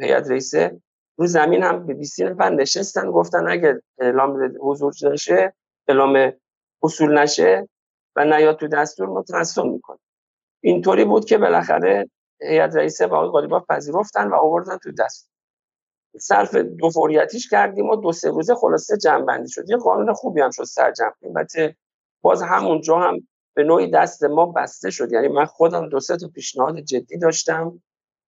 هیئت رئیسه رو زمین هم به 20 نفر نشستن گفتن اگه اعلام حضور نشه اعلام اصول نشه و نیاد تو دستور ما تحسن می‌کنیم. اینطوری بود که بالاخره هیئت رئیسه و آقای قالیباف پذیرفتن و آوردن تو دست. صرف دو فوریتیش کردیم و دو سه روزه خلاصه جمع شد. یه قانون خوبی هم شد سرجم البته باز همونجا هم به نوعی دست ما بسته شد. یعنی من خودم دو سه تا پیشنهاد جدی داشتم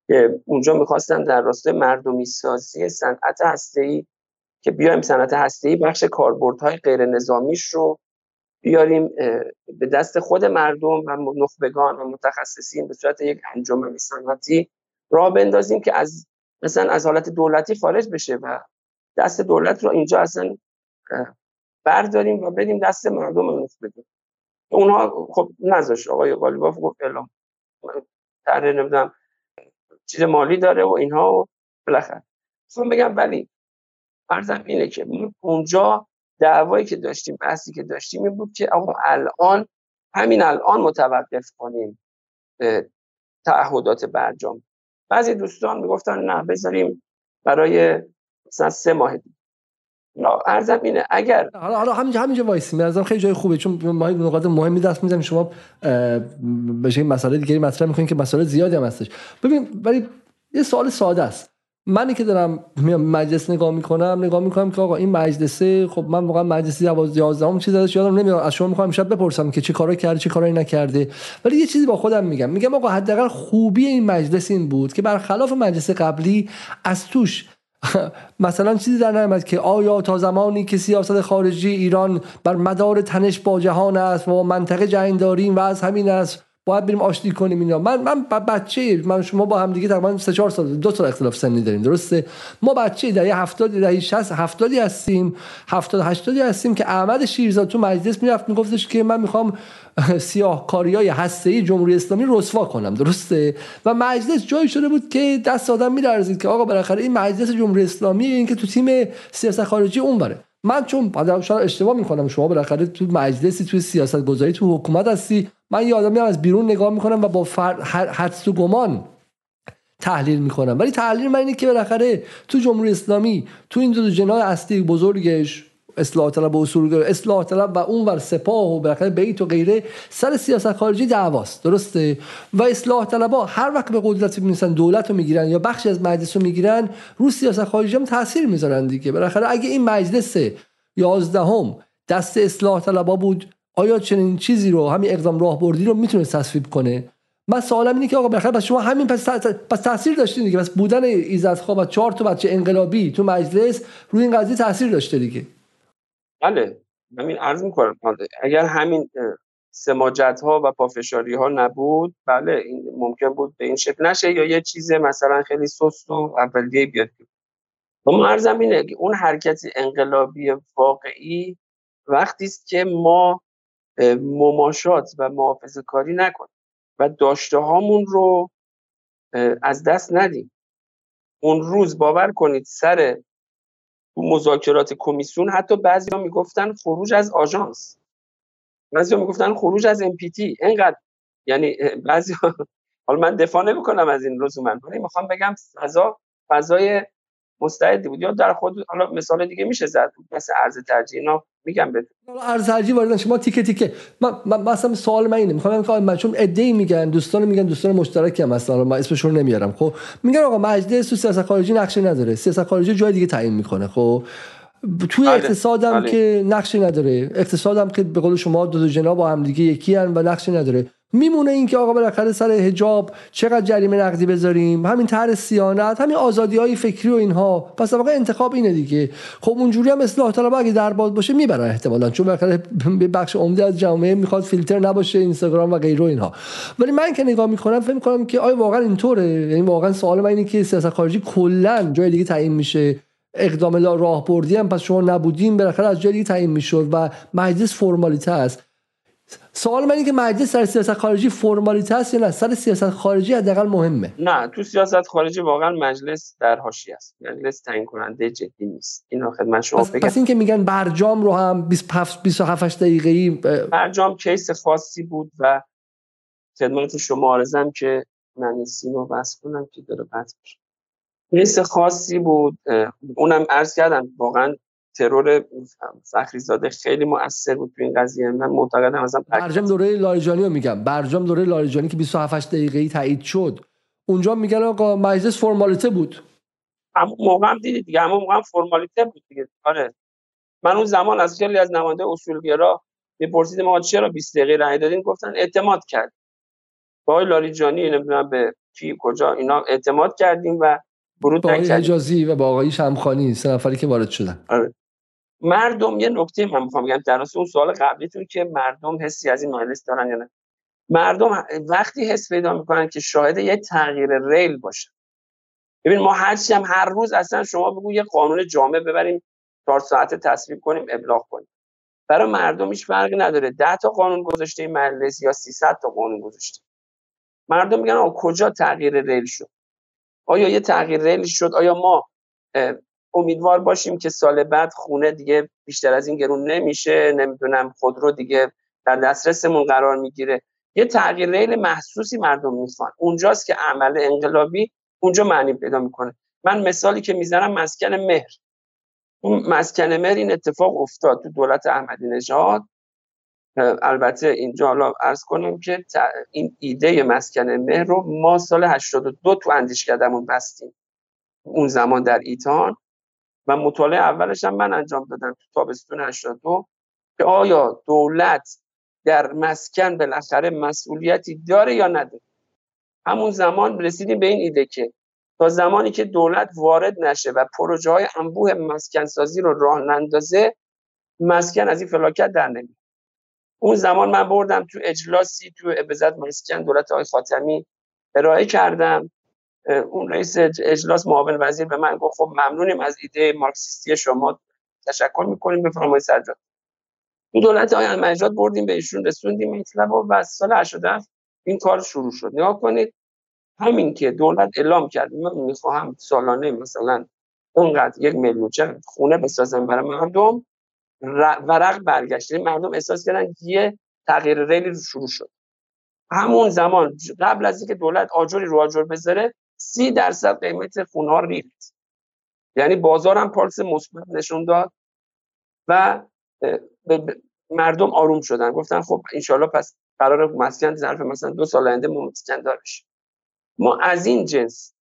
که اونجا می‌خواستم در راستای مردمی سازی صنعت هسته‌ای که بیایم صنعت هسته‌ای بخش کاربردهای غیر نظامیش رو بیاریم به دست خود مردم و نخبگان و متخصصین به صورت یک انجمن صنعتی راه بندازیم که از مثلا از حالت دولتی خارج بشه و دست دولت رو اینجا اصلا برداریم و بدیم دست مردم نخبگان. اونها خب نذاش آقای قالیباف گفت اعلام طرح نمی‌دونم چیز مالی داره و اینها و بالاخره. بگم ولی فرضم اینه که اونجا دعوایی که داشتیم بحثی که داشتیم این بود که آقا الان همین الان متوقف کنیم تعهدات برجام. بعضی دوستان می‌گفتن نه بذاریم برای مثلا سه ماه دیگه. ارزم اینه اگر حالا حالا همینجا همینجا وایسی ارزم خیلی جای خوبه چون ما نقاط مهمی دست می‌زنیم. شما به مسئله دیگه مطرح می‌کنین که مسئله زیادی هم هستش. ببین ولی یه سوال ساده است. منی که دارم مجلس نگاه می‌کنم نگاه می‌کنم که آقا این مجلسه خب من واقعا مجلس 11 چیز ازش یادم نمیاد. از شما می‌خوام شب بپرسم که چه کارا کرده چه کارایی نکرده. ولی یه چیزی با خودم میگم. میگم آقا حداقل خوبی این مجلس این بود که برخلاف مجلس قبلی از توش مثلا چیزی در نیامد که آیا تا زمانی که سیاست خارجی ایران بر مدار تنش با جهان است و منطقه جنگ داریم و از همین است باید بریم آشتی کنیم اینا. من من بچه من شما با هم دیگه تقریبا 3 4 سال دو سال اختلاف سنی داریم درسته؟ ما بچه در 70 در 60 70 هستیم 70 80 هستیم که احمد شیرزاد تو مجلس می‌رفت میگفتش که من می‌خوام سیاه کاریای هسته جمهوری اسلامی رسوا کنم درسته؟ و مجلس جایی شده بود که دست آدم میلرزید که آقا بالاخره این مجلس جمهوری اسلامی این که تو تیم سیاست خارجی اون بره من چون شاید اشتباه می‌کنم. شما بالاخره تو مجلسی تو سیاست گذاری تو حکومت هستی. من یادم میاد از بیرون نگاه می‌کنم و با حدس و گمان تحلیل می‌کنم. ولی تحلیل من اینه که بالاخره تو جمهوری اسلامی تو این دو جناح اصلی بزرگش اصلاح طلب و اصول اصلاح طلب و اون ور سپاه و بالاخره بیت و غیره سر سیاست خارجی دعواست. درسته؟ و اصلاح طلبا هر وقت به قدرت می‌رسن دولت رو می‌گیرن یا بخشی از مجلس رو می‌گیرن رو سیاست خارجی هم تاثیر می‌ذارن دیگه. بالاخره اگه این مجلس یازدهم دست اصلاح طلبا بود آیا چنین چیزی رو همین اقدام راهبردی رو می‌تونه تصویب کنه؟ من سوالم اینه که آقا بالاخره پس شما همین پس, پس تاثیر داشتین دیگه. پس بودن ایزدخواه و چهار تا بچه انقلابی تو مجلس روی این قضیه تاثیر داشته دیگه. بله همین عرض می‌کنم. اگر همین سماجت ها و پافشاری ها نبود بله این ممکن بود به این شکل نشه یا یه چیز مثلا خیلی سست و اولیه بیاد. ما ارزم اینه که اون حرکت انقلابی واقعی وقتی است که ما مماشات و محافظه کاری نکنیم و داشته هامون رو از دست ندیم. اون روز باور کنید سر مذاکرات کمیسیون حتی بعضی ها می‌گفتن خروج از آژانس. بعضی ها می‌گفتن خروج از امپیتی اینقدر یعنی بعضی ها حالا من دفاع نمی‌کنم از این من ولی می‌خوام بگم فضا فضای مستعدی بود. یا در خود حالا مثال دیگه میشه زد. مثل ارز ترجیح اینا میگم بده ارز ترجیح وارد شما تیکه تیکه. من, من مثلا سوال من اینه. می‌خوام بگم من چون ای میگن دوستان میگن دوستان مشترکی هم مثلا من اسمشون نمیارم. خب میگن آقا مجلس تو سیاست خارجی نقشی نداره. سیاست خارجی جای دیگه تعیین می‌کنه. خب توی بله. اقتصادم بله. که نقشی نداره. اقتصادم که به قول شما دو, دو جناب با هم دیگه یکی هن و نقشی نداره. میمونه این که آقا بالاخره سر حجاب چقدر جریمه نقدی بذاریم همین طرح سیانت همین آزادی های فکری و اینها. پس واقعا انتخاب اینه دیگه. خب اونجوری هم اصلاح طلب اگه در باز باشه می‌برن احتمالا چون بالاخره به بخش عمده از جامعه می‌خواد فیلتر نباشه اینستاگرام و غیره اینها. ولی من که نگاه می‌کنم فکر می‌کنم که آیا واقعا اینطوره؟ یعنی واقعا سوال من اینه که سیاست خارجی کلا جای دیگه تعیین میشه. اقدام راهبردی هم پس شما نبودیم بالاخره از جای دیگه تعیین می‌شد و مجلس فرمالیته است. سوال من اینه که مجلس سر سیاست خارجی فرمالیته است یا نه؟ سر سیاست خارجی حداقل مهمه. نه تو سیاست خارجی واقعا مجلس در حاشیه است. مجلس تعیین کننده جدی نیست. این خدمت شما پس, پس این که میگن برجام رو هم 27 27 دقیقه ای برجام کیس خاصی بود و خدمت شما آرزم که من سینو بس کنم که داره بحث بشه کیس خاصی بود اونم عرض کردم واقعا ترور فخری زاده خیلی مؤثر بود تو این قضیه. من معتقدم مثلا برجام دوره لاریجانی رو میگم. برجام دوره لاریجانی که 27 دقیقه‌ای تایید شد. اونجا میگن آقا مجلس فرمالیته بود. اما موقع هم دیدید دیگه. اما موقع هم فرمالیته بود دیگه. آره. من اون زمان از خیلی از نماینده اصولگرا میپرسیدم ما چرا 20 دقیقه رای دادین؟ گفتن اعتماد کرد با لاریجانی نمی‌دونم به کی کجا اینا اعتماد کردیم و برود با آقای حجازی و با آقای شمخانی سه نفری که وارد شدن. آره. مردم یه نکته من می‌خوام بگم در اون سوال قبلیتون که مردم حسی از این مجلس دارن یا نه. مردم وقتی حس پیدا می‌کنن که شاهد یه تغییر ریل باشه ببین ما هرچی هم هر روز اصلا شما بگو یه قانون جامع ببریم چهار ساعت تصویب کنیم ابلاغ کنیم. برای مردم هیچ فرقی نداره. 10 تا قانون گذاشته مجلس یا 300 تا قانون گذاشته. مردم میگن کجا تغییر ریل شد؟ آیا یه تغییر ریل شد؟ آیا ما امیدوار باشیم که سال بعد خونه دیگه بیشتر از این گرون نمیشه. نمی‌دونم خودرو دیگه در دسترسمون قرار می‌گیره. یه تغییر ریل محسوسی مردم می‌خوان. اونجاست که عمل انقلابی اونجا معنی پیدا می‌کنه. من مثالی که می‌زنم مسکن مهر. اون مسکن مهر این اتفاق افتاد تو دولت احمدی نژاد. البته اینجا حالا عرض کنیم که این ایده مسکن مهر رو ما سال 82 تو اندیشکدمون بستیم. اون زمان در ایتان. و مطالعه اولش هم من انجام دادم تو تابستون 82 که آیا دولت در مسکن بالاخره مسئولیتی داره یا نداره؟ همون زمان رسیدیم به این ایده که تا زمانی که دولت وارد نشه و پروژه های انبوه مسکن سازی رو راه نندازه مسکن از این فلاکت در نمیاد. اون زمان من بردم تو اجلاسی تو ابزت مسکن دولت آقای خاتمی ارائه کردم. اون رئیس اجلاس معاون وزیر به من گفت خب ممنونیم از ایده مارکسیستی شما تشکر می‌کنیم بفرمایید سرجان این دولت آقای مجاد بردیم به ایشون رسوندیم مطلب و از سال 87 این کار شروع شد. نگاه کنید همین که دولت اعلام کرد من می‌خواهم سالانه مثلا اونقدر یک میلیون خونه بسازم برای مردم ورق برگشت. یعنی مردم احساس کردن یه تغییر ریلی شروع شد. همون زمان قبل از اینکه دولت آجری رو آجر بذاره سی درصد قیمت خونه ریخت یعنی بازار هم پالس مثبت نشون داد و مردم آروم شدن. گفتن خب انشالله پس قرار مسکن ظرف مثلا دو سال آینده مسکن دار ما از این جنس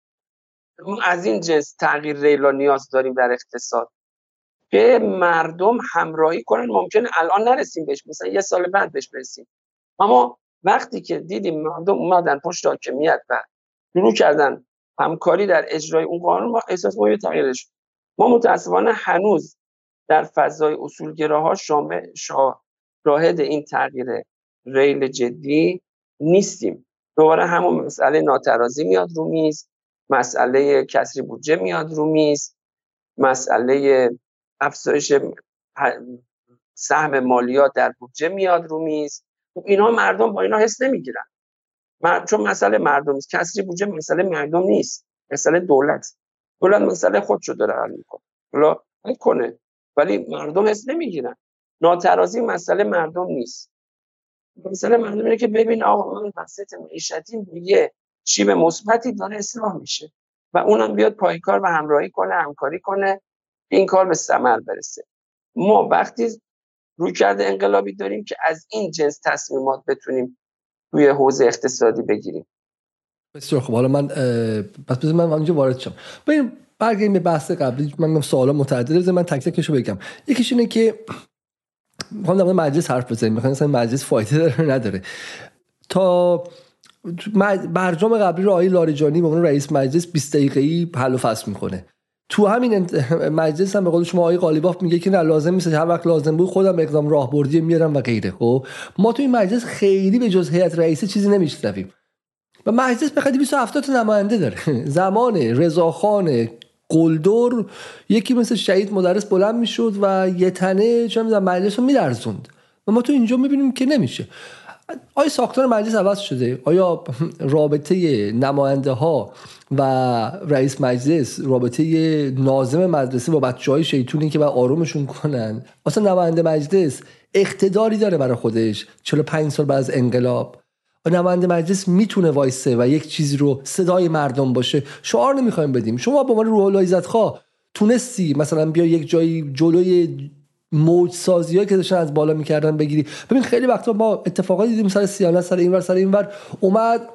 ما از این جنس تغییر ریلا نیاز داریم در اقتصاد که مردم همراهی کنن. ممکنه الان نرسیم بهش مثلا یه سال بعد بهش برسیم. اما وقتی که دیدیم مردم اومدن پشت حاکمیت و شروع کردن همکاری در اجرای اون قانون ما احساس ما تغییرش. ما متاسفانه هنوز در فضای اصولگراها شامل شاهد این تغییر ریل جدی نیستیم. دوباره همون مسئله ناترازی میاد رو میز مسئله کسری بودجه میاد رو میز مسئله افزایش سهم مالیات در بودجه میاد رو میز. خب اینا مردم با اینا حس نمی‌گیرن. چون مسئله مردم نیست. کسری بودجه مسئله مردم نیست. مسئله دولت. دولت مسئله خودشو داره حل می‌کنه. حالا کنه ولی مردم حس نمی‌گیرن. ناترازی مسئله مردم نیست. مسئله مردم اینه که ببین آقا من وسط معیشتی دیگه به مثبتی داره اصلاح میشه. و اونم بیاد پایکار و همراهی کنه همکاری کنه این کار به ثمر برسه. ما وقتی روی کرده انقلابی داریم که از این جنس تصمیمات بتونیم توی حوزه اقتصادی بگیریم. بسیار خب حالا من پس بذار من اینجا وارد شم. ببین برگردیم به بحث قبلی. من میگم سوالا متعدده. من تک تکشو بگم. یکیش اینه که می‌خوام در مجلس حرف بزنیم. می‌خوام مثلا مجلس فایده داره نداره. تا برجام قبلی رو آقای لاریجانی به عنوان رئیس مجلس 20 دقیقه‌ای حل و فصل می‌کنه. تو همین مجلس هم به قول شما آقای قالیباف میگه که نه لازم نیست هر وقت لازم بود خودم اقدام راهبردی میارم و غیره. خب ما تو این مجلس خیلی به جز هیئت رئیسه چیزی نمیشنویم. و مجلس به 270 تا نماینده داره. زمان رضاخان قلدر یکی مثل شهید مدرس بلند می‌شد و یه تنه چه می‌دونم مجلس میلرزوند. و ما تو اینجا می‌بینیم که نمیشه. آیا ساختار مجلس عوض شده؟ آیا رابطه نماینده ها و رئیس مجلس رابطه نازم مدرسه با بچه های شیطونی که باید آرومشون کنن؟ اصلا نماینده مجلس اقتداری داره برای خودش. 45 سال بعد از انقلاب. نماینده مجلس می‌تونه وایسه و یک چیزی رو صدای مردم باشه. شعار نمی‌خوایم بدیم. شما به عنوان روح الله تونستی مثلا بیا یک جایی جلوی موج سازی که داشتن از بالا می‌کردن بگیری. ببین خیلی وقتا ما اتفاقاتی دیدیم سر سیانت سر اینور سر اینور اومد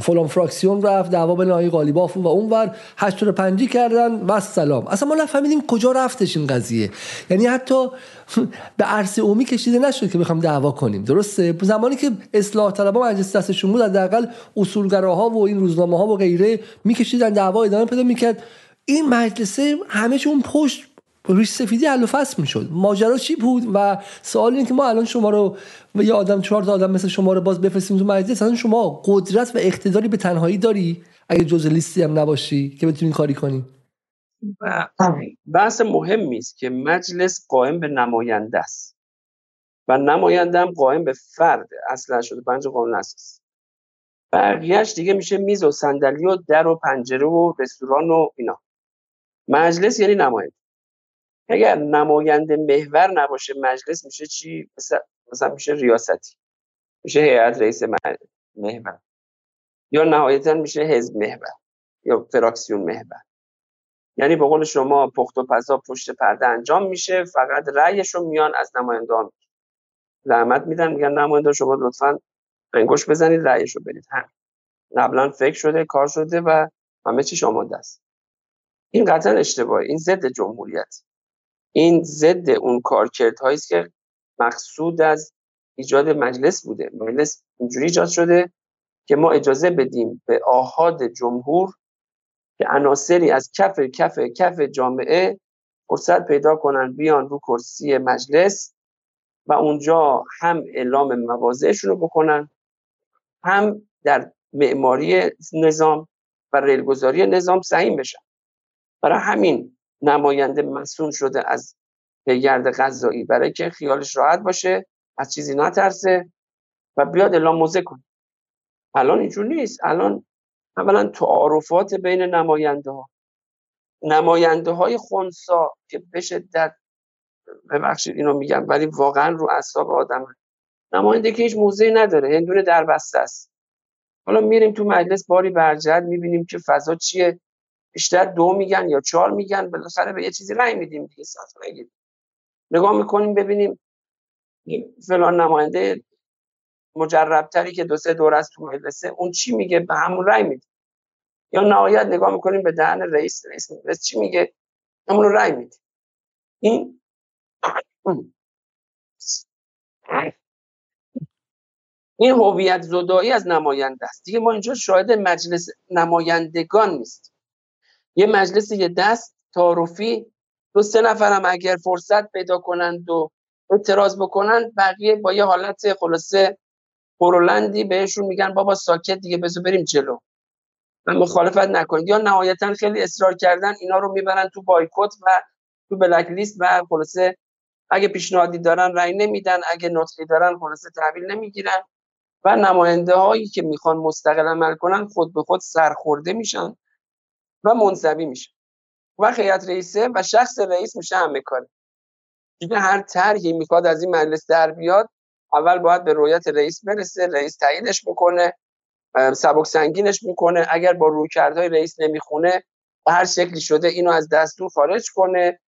فلان فراکسیون رفت دعوا بین آقای قالیباف و اونور هشت پنجی کردن و سلام اصلا ما نفهمیدیم کجا رفتش این قضیه. یعنی حتی به عرصه عمومی کشیده نشد که بخوام دعوا کنیم. درسته؟ زمانی که اصلاح طلبها مجلس دستشون بود حداقل اصولگراها و این روزنامه ها و غیره میکشیدن دعوا ادامه پیدا می‌کرد. این مجلسه همه چون پشت ریش سفیدی حل و فصل می‌شد. ماجرا چی بود؟ و سوال اینه که ما الان شما رو و یه آدم چهار تا آدم مثل شما رو باز بفرستیم تو مجلس اصلا شما قدرت و اقتداری به تنهایی داری؟ اگه جز لیستی هم نباشی که بتونی کاری کنی. بحث مهمی است که مجلس قائم به نماینده است. و نماینده هم قائم به فرد. اصل شده پنج قانون اساس. بقیهش دیگه میشه میز و صندلی و در و پنجره و رستوران و اینا. مجلس یعنی نماینده. اگر نماینده محور نباشه مجلس میشه چی؟ مثلا میشه ریاستی میشه هیئت رئیس محور. یا نهایتا میشه حزب محور یا فراکسیون محور. یعنی به قول شما پخت و پزا پشت پرده انجام میشه فقط رأیشون میان از نماینده ها زحمت میدن میگن نماینده شما لطفا انگوش بزنید رأیشو برید هم قبلا فکر شده کار شده و همه چی شما است. این قطعا اشتباهه این ضد جمهوریت. این ضد اون کارکردهایی است که مقصود از ایجاد مجلس بوده. مجلس اینجوری ایجاد شده که ما اجازه بدیم به آهاد جمهور که عناصری از کف کف کف جامعه فرصت پیدا کنن بیان رو کرسی مجلس و اونجا هم اعلام مواضعشون رو بکنن هم در معماری نظام و ریلگذاری نظام سعیم بشن. برای همین نماینده مسئول شده از گرد غذایی برای که خیالش راحت باشه از چیزی نترسه و بیاد اعلام موزه کنه. الان اینجور نیست. الان اولا تعارفات بین نماینده ها نماینده های خونسا که به شدت ببخشید اینو میگم ولی واقعا رو اعصاب آدم نماینده که هیچ موضعی نداره هندونه در بسته است. حالا میریم تو مجلس باری برجد می‌بینیم که فضا چیه. بیشتر دو میگن یا چهار میگن بالاخره به یه چیزی رأی میدیم دیگه نگاه می‌کنیم ببینیم فلان نماینده مجربتری که دو سه دور از تو مجلسه اون چی میگه؟ به همون رأی میده یا نهایت نگاه می‌کنیم به دهن رئیس رئیس مجلس چی میگه؟ همون رو رأی میده این این هویت زدایی از نماینده است. دیگه ما اینجا شاهد مجلس نمایندگان نیست یه مجلس یه دست تعارفی. دو سه نفرم اگر فرصت پیدا کنند و اعتراض بکنن بقیه با یه حالت خلاصه پرولندی بهشون میگن بابا ساکت دیگه بذار بریم جلو. و مخالفت نکنید. یا نهایتا خیلی اصرار کردن اینا رو می‌برن تو بایکوت و تو بلک لیست و خلاصه اگه پیشنهادی دارن رأی نمیدن اگه نطقی دارن خلاصه تحویل نمی‌گیرن. و نماینده هایی که می‌خوان مستقل عمل کنن خود به خود سرخورده میشن. و منصبی میشن و هیئت رئیسه و شخص رئیس میشه همه کاره دیگه هر طرحی می‌خواد از این مجلس در بیاد اول باید به رویت رئیس برسه رئیس تاییدش بکنه سبک سنگینش می‌کنه. اگر با رویکردهای رئیس نمی‌خونه و هر شکلی شده اینو از دستور خارج کنه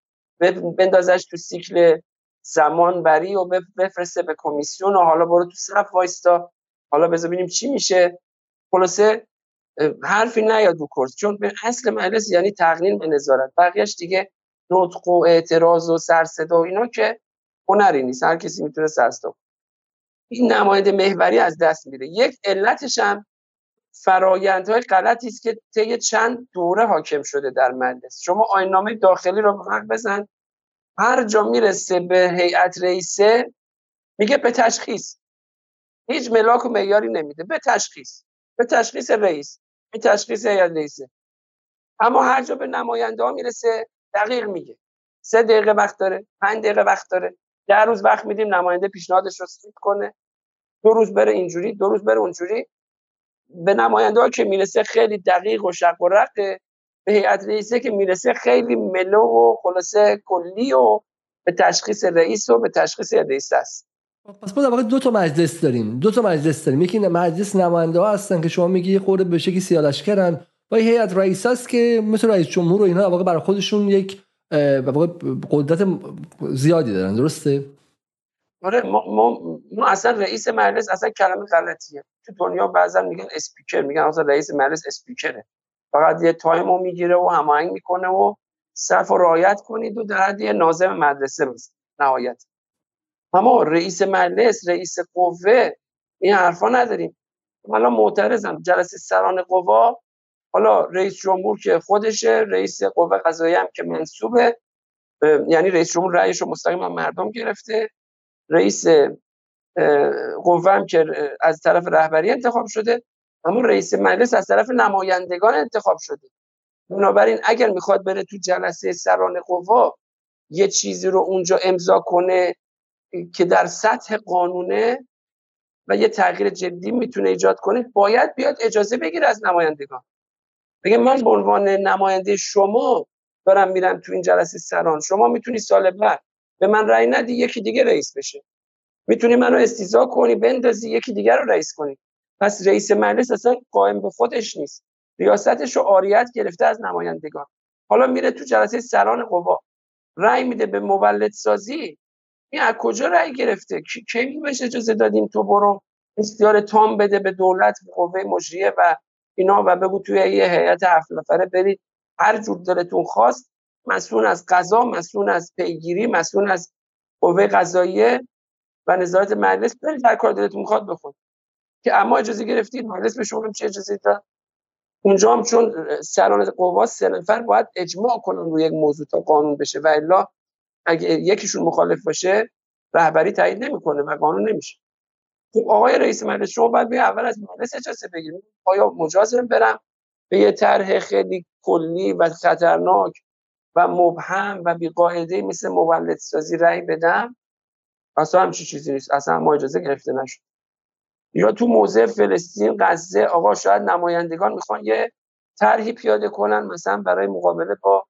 بندازش تو سیکل زمان بری و بفرسته به کمیسیون و حالا برو تو صف وایستا. حالا بذار ببینیم چی میشه. خلاصه حرفی نیاد رو کرد چون به اصل مجلس یعنی تقنین به نظارت. بقیهش دیگه نطق و اعتراض و سرصدا و اینا که هنری نیست. هر کسی می‌تونه سرصدا این نماینده محوری از دست میره یک علتش هم فرایندهای غلطی است که طی چند دوره حاکم شده در مجلس. شما آینامه داخلی رو حق بزن. هر جا می‌رسه به هیئت رئیسه میگه به تشخیص. هیچ ملاک و معیاری نمیده. به تشخیص. به تشخیص رئیس. به تشخیص هیئت رئیسه اما هر جا به نماینده ها می‌رسه دقیق میگه. سه دقیقه وقت داره پنج دقیقه وقت داره. ده روز وقت میدیم نماینده پیشنهادش رو سیت کنه. دو روز بره اینجوری دو روز بره اونجوری. به نماینده ها که می‌رسه خیلی دقیق و شق و رقه به هیئت رئیسه که می‌رسه خیلی ملو و خلاصه کلی و به تشخیص رئیس و به تشخیص رئیس است. پس ما در واقع دو تا مجلس داریم. دو تا مجلس داریم. یکی مجلس نماینده ها هستن که شما میگی خرده به شکلی سیاهی لشکرن و هیئت رئیس است که مثل رئیس جمهور و اینا در واقع برای خودشون یک واقع قدرت زیادی دارن. درسته؟ آره ما, ما, ما اصلا رئیس مجلس اصلا کلمه غلطیه. تو دنیا بعضا میگن اسپیکر میگن اصلا رئیس مجلس اسپیکره. فقط یه time و می‌گیره و هماهنگ می‌کنه و صف رعایت کنید و در یه ناظم مدرسه میست نهایت. اما رئیس مجلس رئیس قوه این حرفا نداریم. حالا معترضم. جلسه سران قوا حالا رئیس جمهور که خودشه رئیس قوه قضاییه هم که منصوبه. یعنی رئیس جمهور رأیش رو مستقیم مردم گرفته. رئیس قوه هم که از طرف رهبری انتخاب شده. اما رئیس مجلس از طرف نمایندگان انتخاب شده. بنابراین اگر می‌خواد بره تو جلسه سران قوا یه چیزی رو اونجا امضا کنه که در سطح قانونه و یه تغییر جدی می‌تونه ایجاد کنه باید بیاد اجازه بگیره از نمایندگان. بگه من به عنوان نماینده شما دارم میرم تو این جلسه سران. شما می‌تونی سال بعد به من رأی ندی یکی دیگه رئیس بشه. می‌تونی منو استیزا کنی بندازی یکی دیگر رو رئیس کنی. پس رئیس مجلس اصلا قائم به خودش نیست. ریاستش رو آریت گرفته از نمایندگان. حالا میره تو جلسه سران قوا. رأی میده به مولد سازی. این از کجا رأی گرفته؟ کی بهش اجازه دادیم تو برو اختیار تام بده به دولت به قوه مجریه و اینا و بگو توی یه هیئت هفت نفره برید. هر جور دلتون خواست مسئول از قضا مسئول از پیگیری مسئول از قوه قضاییه و نظارت مجلس برید. در کار دلتون می‌خواد بخون. که اما اجازه گرفتید مجلس به شما چه اجازه داد؟ اونجا هم چون سران قوا سه نفر باید اجماع کنن روی یک موضوع تا قانون بشه. و الا اگه یکیشون مخالف باشه رهبری تایید نمی‌کنه و قانون نمیشه. خب آقای رئیس مجلس شما باید اول از مجلس اجازه بگیرید. آیا مجازم برم؟ به یه طرح خیلی کلی و خطرناک و مبهم و بیقاعده مثل مولد سازی رأی بدم؟ اصلا همچی چیزی نیست. اصلا ما اجازه گرفته نشد. یا تو موضع فلسطین غزه آقا شاید نمایندگان می‌خوان یه طرحی پیاده کنن مثلا برای مقابله با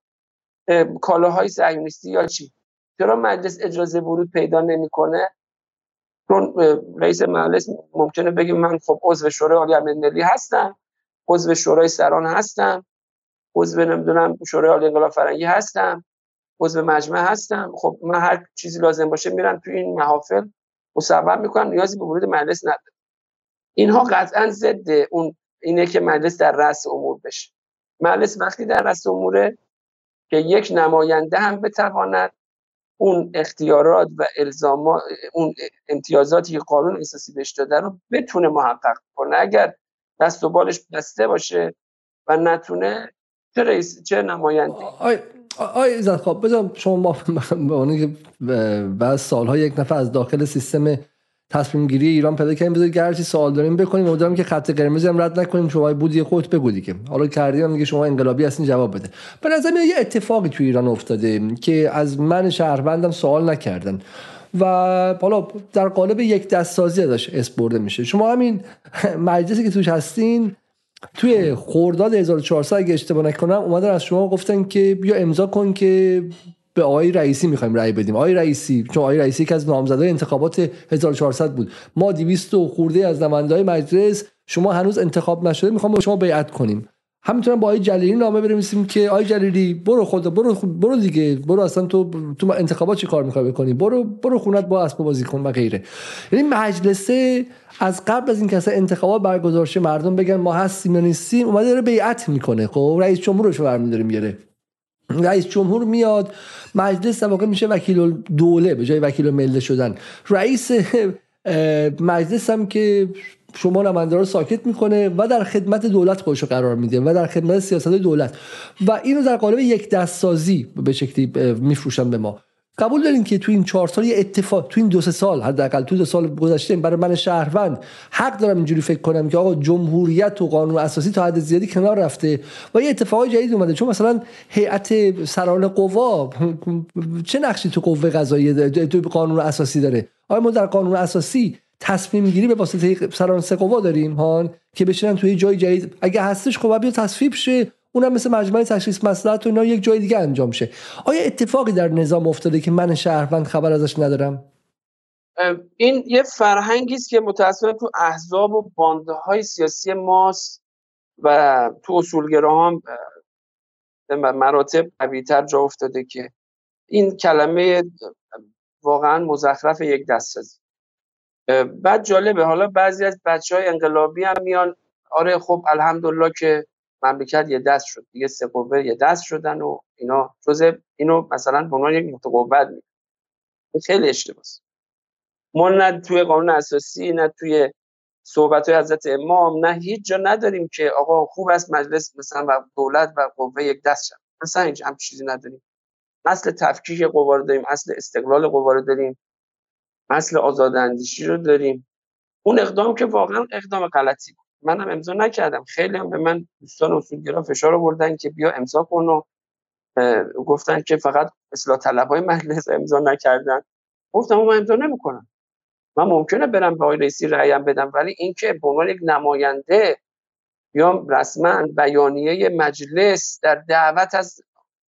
کالاهای صهیونیستی یا چی؟ چرا مجلس اجازه ورود پیدا نمی‌کنه؟ چون رئیس مجلس ممکنه بگه من خب عضو شورای عالی امنیت ملی هستم عضو شورای سران هستم عضو نمی‌دونم شورای عالی انقلاب فرنگی هستم عضو مجمع هستم. خب من هر چیزی لازم باشه میرم تو این محافل مصوب می‌کنم نیازی به ورود مجلس نداره اینها قطعا ضد اون اینه که مجلس در رأس امور بشه. مجلس وقتی در رأس اموره که یک نماینده هم بتواند اون اختیارات و الزامات اون امتیازاتی که قانون اساسی بهش داده رو بتونه محقق کنه. اگر دست و بالش بسته باشه و نتونه چه رئیس چه نماینده؟ آی عزت خواب بذارم شما به عنوان که بعد سالها یک نفر از داخل سیستم تصمیم گیری ایران پیدا کردیم. بذارید گرچه سوال داریم بکنیم. امیدوارم که خط قرمزی هم رد نکنیم. شما بودی خودت بگو دیگه. حالا کردیم دیگه شما انقلابی هستین جواب بده. به نظر یه اتفاقی تو ایران افتاده که از من شهروندم سوال نکردن. و حالا در قالب یک دست سازی ازش اسپرده میشه. شما همین مجلسی که توش هستین توی خورداد 1400 اگه اشتباه نکنم اومدن از شما گفتن که بیا امضا کن که به آقای رئیسی می‌خوایم رأی بدیم. آقای رئیسی چون آقای رئیسی که از نامزدای انتخابات 1400 بود. ما 200 و خورده از نمایندگان مجلس شما هنوز انتخاب نشده می‌خوام با شما بیعت کنیم. همینطورم با آقای جلیلی نامه بنویسیم که آقای جلیلی برو خود برو برو دیگه برو اصلا تو تو انتخابات چی کار می‌خوای بکنی؟ برو برو خونت با اسب بازی کن و غیره. یعنی مجلسه از قبل از اینکه اصلا انتخابات برگزار شه مردم بگن ما هستیم یا نیستیم اومده داره بیعت می‌کنه. خب رئیس جمهورش برمی‌داره میاره رئیس جمهور میاد مجلس واقع میشه وکیل دوله به جای وکیل مله شدن. رئیس مجلس هم که شما نماینده رو ساکت می‌کنه و در خدمت دولت خودش قرار میده و در خدمت سیاست دولت. و اینو در قالب یک دست سازی به شکلی میفروشن به ما. قبول دارین که تو این چهار سال یه اتفاق تو این دو سه سال حداقل تو دو سال گذشته برای من شهروند. حق دارم اینجوری فکر کنم که آقا جمهوریت و قانون اساسی تا حد زیادی کنار رفته و یه اتفاق جدید اومده. چون مثلا هیئت سران قوا چه نقشی تو قوه قضاییه تو قانون اساسی داره؟ آیا ما در قانون اساسی تصمیم گیری به واسطه سران سه قوا داریم هان؟ که بشینن توی جای جدید. اگه هستش خب بیا تصویب شه. اونم مثل مجمع تشخیص مسئلات و اینا یک جای دیگه انجام شه. آیا اتفاقی در نظام افتاده که من شهروند خبر ازش ندارم؟ این یه فرهنگی است که متاسفانه تو احزاب و بانده های سیاسی ماست و تو اصولگرا هم مراتب قویتر جا افتاده که این کلمه واقعا مزخرف یک دست سازی بعد جالبه حالا بعضی از بچه های انقلابی هم میان آره خب الحمدلله که مملکت یه دست شد دیگه سه قوه یه دست شدن و اینا. جزء اینو مثلا به عنوان یک متقوت می خیلی اشتباهه ما نه توی قانون اساسی نه توی صحبت های حضرت امام نه هیچ جا نداریم که آقا خوب است مجلس مثلا و دولت و قوه یک دست شد مثلا اینجا هم چیزی نداریم. اصل تفکیک قوا رو داریم اصل استقلال قوا رو داریم اصل آزاداندیشی رو داریم. اون اقدام که واقعا اقدام غلطی بود. منم امضا نکردم. خیلی هم به من دوستان اصولگرا فشار آوردن که بیا امضا کن و گفتن که فقط اصلاح طلبای مجلس امضا نکردن. گفتم من امضا نمی‌کنم. من ممکنه برم به آقای رئیسی رأیم بدم ولی اینکه به عنوان یک نماینده یا رسما بیانیه مجلس در دعوت از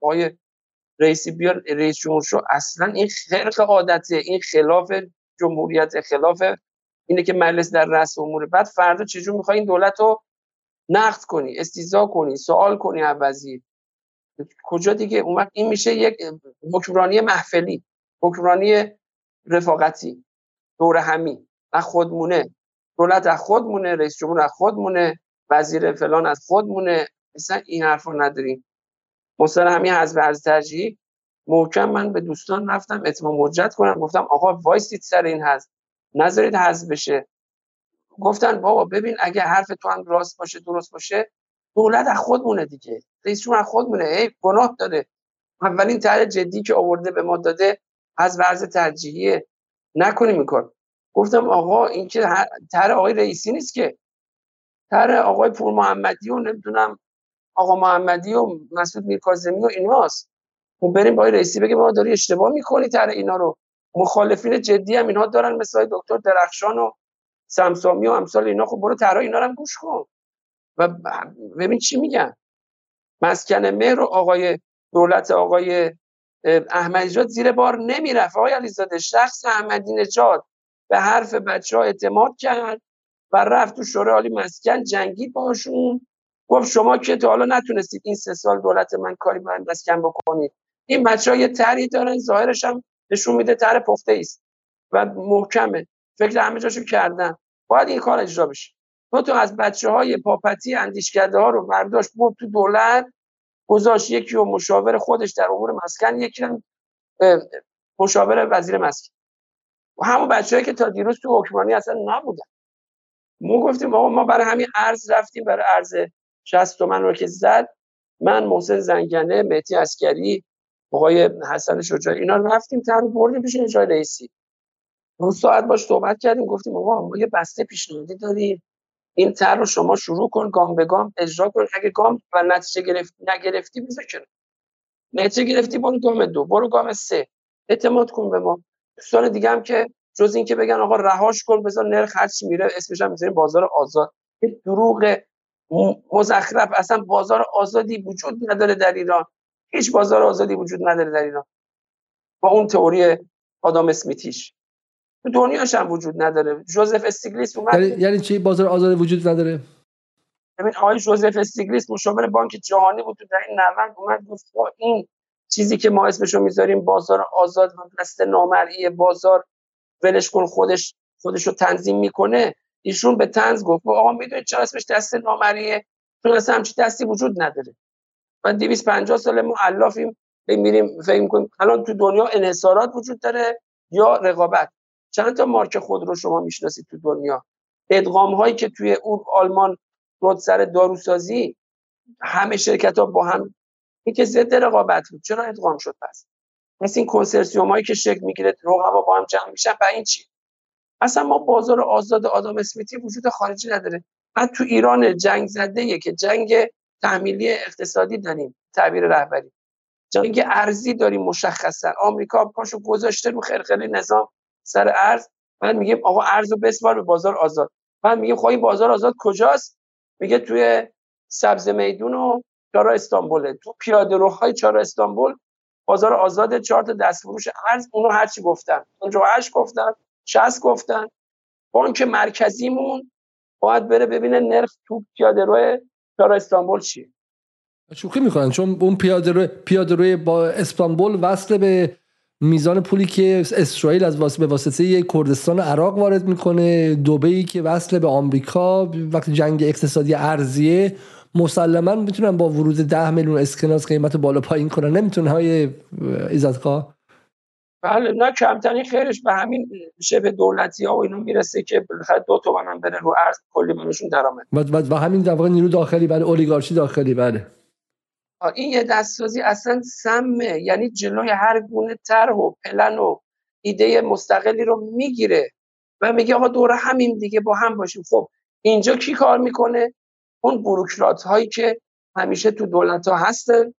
آقای رئیسی بیا رئیس جمهور اصلا این خرق عادته این خلاف جمهوریت خلاف اینه که مجلس در رأس امور. بعد فردا چجور می‌خوای این دولت رو نقد کنی استیزا کنی سوال کنی عوضی کجا دیگه؟ اون این میشه یک حکمرانی محفلی حکمرانی رفاقتی دور همی. از خودمونه. دولت از خودمونه رئیس جمهور از خودمونه وزیر فلان از خودمونه. مثلا این حرفا نداریم. مستر همین حزب ارز ترجیحی محکم من به دوستان رفتم اتمام مجد کنم. گفتم آقا وایسید سر این حزب نذارید حزب بشه. گفتن بابا ببین اگه حرف تو هم راست باشه درست باشه دولت از خودمونه دیگه. رئیس جمهور از خودمونه ای گناه داره. اولین طرح جدی که آورده به ما داده از ورز ترجیحیه. نکنیم کار. گفتم آقا این که طرح آقای رئیسی نیست که. طرح آقای پور محمدی و نمی‌دونم آقا محمدی و مسعود میرکاظمی و ایناست. خب بریم با رئیسی بگیم ما داری اشتباه می‌کنی طرح اینا رو. مخالفین جدی هم اینها دارن مثل دکتر درخشان و سمسامی و امثال اینا. خب برو طرح اینا هم گوش کن. و ببین چی میگن. مسکن مهر و آقای دولت آقای احمدی نژاد زیر بار نمی‌رفت. آقای علیزاده شخص احمدی نژاد به حرف بچه ها اعتماد کرد و رفت تو شورای عالی مسکن جنگید باشون. گفت شما که تا حالا نتونستید این سه سال دولت من کاری برای مسکن بکنید. این بچه ها یه طرحی دارن ظاهرش هم نشون میده طرح پخته است و محکمه. فکر همه جاشو کردن. باید این کار اجرا بشه. تو تو از بچه های پاپتی اندیشکده ها رو برداشت برد تو دولت گذاشت یکی و مشاور خودش در امور مسکن یکی هم مشاور وزیر مسکن. و همون بچه‌ای که تا دیروز تو حکمرانی اصلا نبودن. ما گفتیم آقا ما برای همین ارز رفتیم برای ارز 60 تومن رو که زد. من محسن زنگنه مهدی اسکری آقای حسن شجاعی اینا رفتیم تر بردیم پیش اجرای رئیسی. اون ساعت باش صحبت کردیم گفتیم آقا ما یه بسته پیشنهادی داریم. این تر رو شما شروع کن گام به گام اجرا کن. اگه گام و نتیجه گرفت نگرفتی بذار نتیجه گرفتی برو گام دو برو گام سه. اعتماد کن به ما. دوستان دیگه هم که جز اینکه بگن آقا رهاش کن بذار نرخ هرچی میره اسمش هم می‌ذاریم بازار آزاد. یه دروغ مزخرف اصلا بازار آزادی وجود نداره در ایران. هیچ بازار آزادی وجود نداره در ایران. با اون تئوری آدام اسمیتیش. تو دنیاش هم وجود نداره. جوزف استیگلیس اومد. یعنی, یعنی چی بازار آزادی وجود نداره؟ ببین آقای جوزف استیگلیس مشاور بانک جهانی بود. تو در این 90 اومد گفت این چیزی که ما اسمشو می‌ذاریم بازار آزاد و دست نامرئی بازار. ولش کن خودش خودش رو تنظیم می‌کنه. ایشون به تنز گفت. آقا می‌دونید چرا اسمش دست نامریه چون اصلا همچی دستی وجود نداره. من 250 سال ما علافیم میریم فکر می‌کنیم الان تو دنیا انحصارات وجود داره یا رقابت؟ چند تا مارک خود رو شما می‌شناسید تو دنیا؟ ادغام هایی که توی اون آلمان رد سر داروسازی همه شرکت ها با هم این که ضد رقابت بود. چرا ادغام شد پس؟ پس این کنسرسیوم هایی که شکل می‌گیره رقبا با هم جمع میشن و این چی؟ اصلا ما بازار آزاد آدم اسمیتی وجود خارجی نداره. بعد تو ایران جنگ زده که جنگ تحمیلی اقتصادی داریم تعبیر رهبری. جنگ ارزی داریم مشخصا. آمریکا پاشو گذاشته رو خرخره نظام سر ارز. بعد میگیم آقا ارز رو بسپار به بازار آزاد. بعد میگیم خب بازار آزاد کجاست؟ میگه توی سبز میدون و چهار استانبوله. تو پیاده روهای چهار استانبول بازار آزاد چهار تا دستفروش ارز. اونو هرچی گفتن. 58 گفتن 60 گفتن. بانک مرکزیمون باید بره ببینه نرخ تو پیاده روی چهار استانبول چیه؟ شوخی می‌کنن چون اون پیاده روی پیاده روی با استانبول وصل به میزان پولی که اسرائیل از واسطه به واسطه کردستان عراق وارد می‌کنه دوبهی که وصل به آمریکا وقتی جنگ اقتصادی ارزیه مسلما می‌تونن با ورود ده میلیون اسکناس قیمت بالا پایین کنن. نمی‌تونه های ایزدخواه؟ بله نه کمترین خیرش به همین شبه دولتی ها و اینا می‌رسه که بالاخره دو تومن هم بره رو ارز کلی منشون درآمد. و, و, و همین در واقع نیرو داخلی بله اولیگارشی داخلی بله. این یه دستسازی اصلا سمه یعنی جلوی هر گونه طرح و پلن و ایده مستقلی رو می‌گیره و میگه آقا دور همین دیگه با هم باشیم. خب اینجا کی کار می‌کنه؟ اون بروکرات هایی که همیشه تو دولت ها هستن.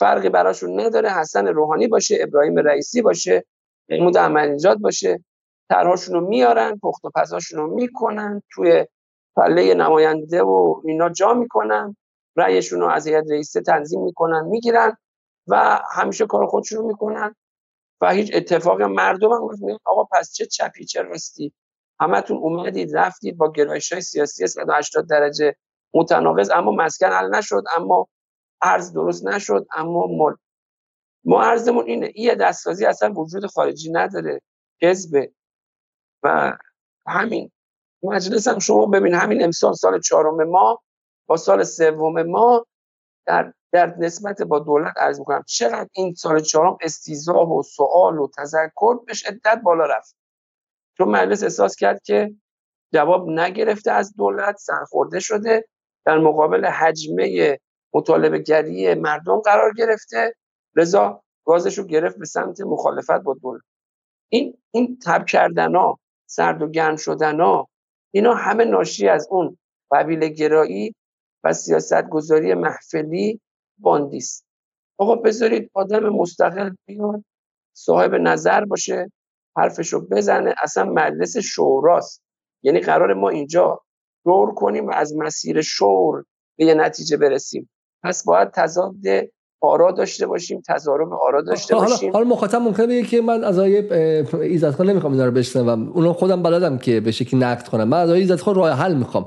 فرقی براشون نداره. حسن روحانی باشه ابراهیم رئیسی باشه محمود احمدی باشه. طرحشون رو میارن پخت و پزاشون رو می‌کنن توی پله نماینده و اینا جا می‌کنن. رأیشون رو از هیئت رئیسه تنظیم می‌کنن می‌گیرن و همیشه کار خودشون رو می‌کنن. و هیچ اتفاقی مردم هم آقا پس چه چپی چه راستی؟ همتون اومدید رفتید با گرایش های سیاسی 180 درجه متناقض اما مسکن حل نشد. اما ارز درست نشد اما مال ما ارزمون اینه این دستسازی اصلا وجود خارجی نداره حزبه و همین مجلس هم شما ببین همین امسال سال چهارم ما با سال سوم ما در در نسبت با دولت عرض می‌کنم چقدر این سال چهارم استیزا و سوال و تذکر به شدت بالا رفت. چون مجلس احساس کرد که جواب نگرفته از دولت سرخورده شده در مقابل حجمه مطالبه گری مردم قرار گرفته. رضا گازش رو گرفت به سمت مخالفت با دولت. این این تب کردن ها سرد و گرم شدن ها اینا همه ناشی از اون قبیله گرایی و سیاست گذاری محفلی باندیست. آقا بذارید آدم مستقل بیاد صاحب نظر باشه حرفشو بزنه. اصلا مجلس شوراست. یعنی قرار ما اینجا دور کنیم و از مسیر شور به یه نتیجه برسیم. پس باید تضاد آرا داشته باشیم تضارب آرا داشته باشیم. حالا مخاطب ممکنه بگه که من از آقای ایزد خان نمی‌خوام اینا رو بشنوم. اونو خودم بلدم که به شکلی نقد کنم. من از آقای ایزد خان راه حل می‌خوام.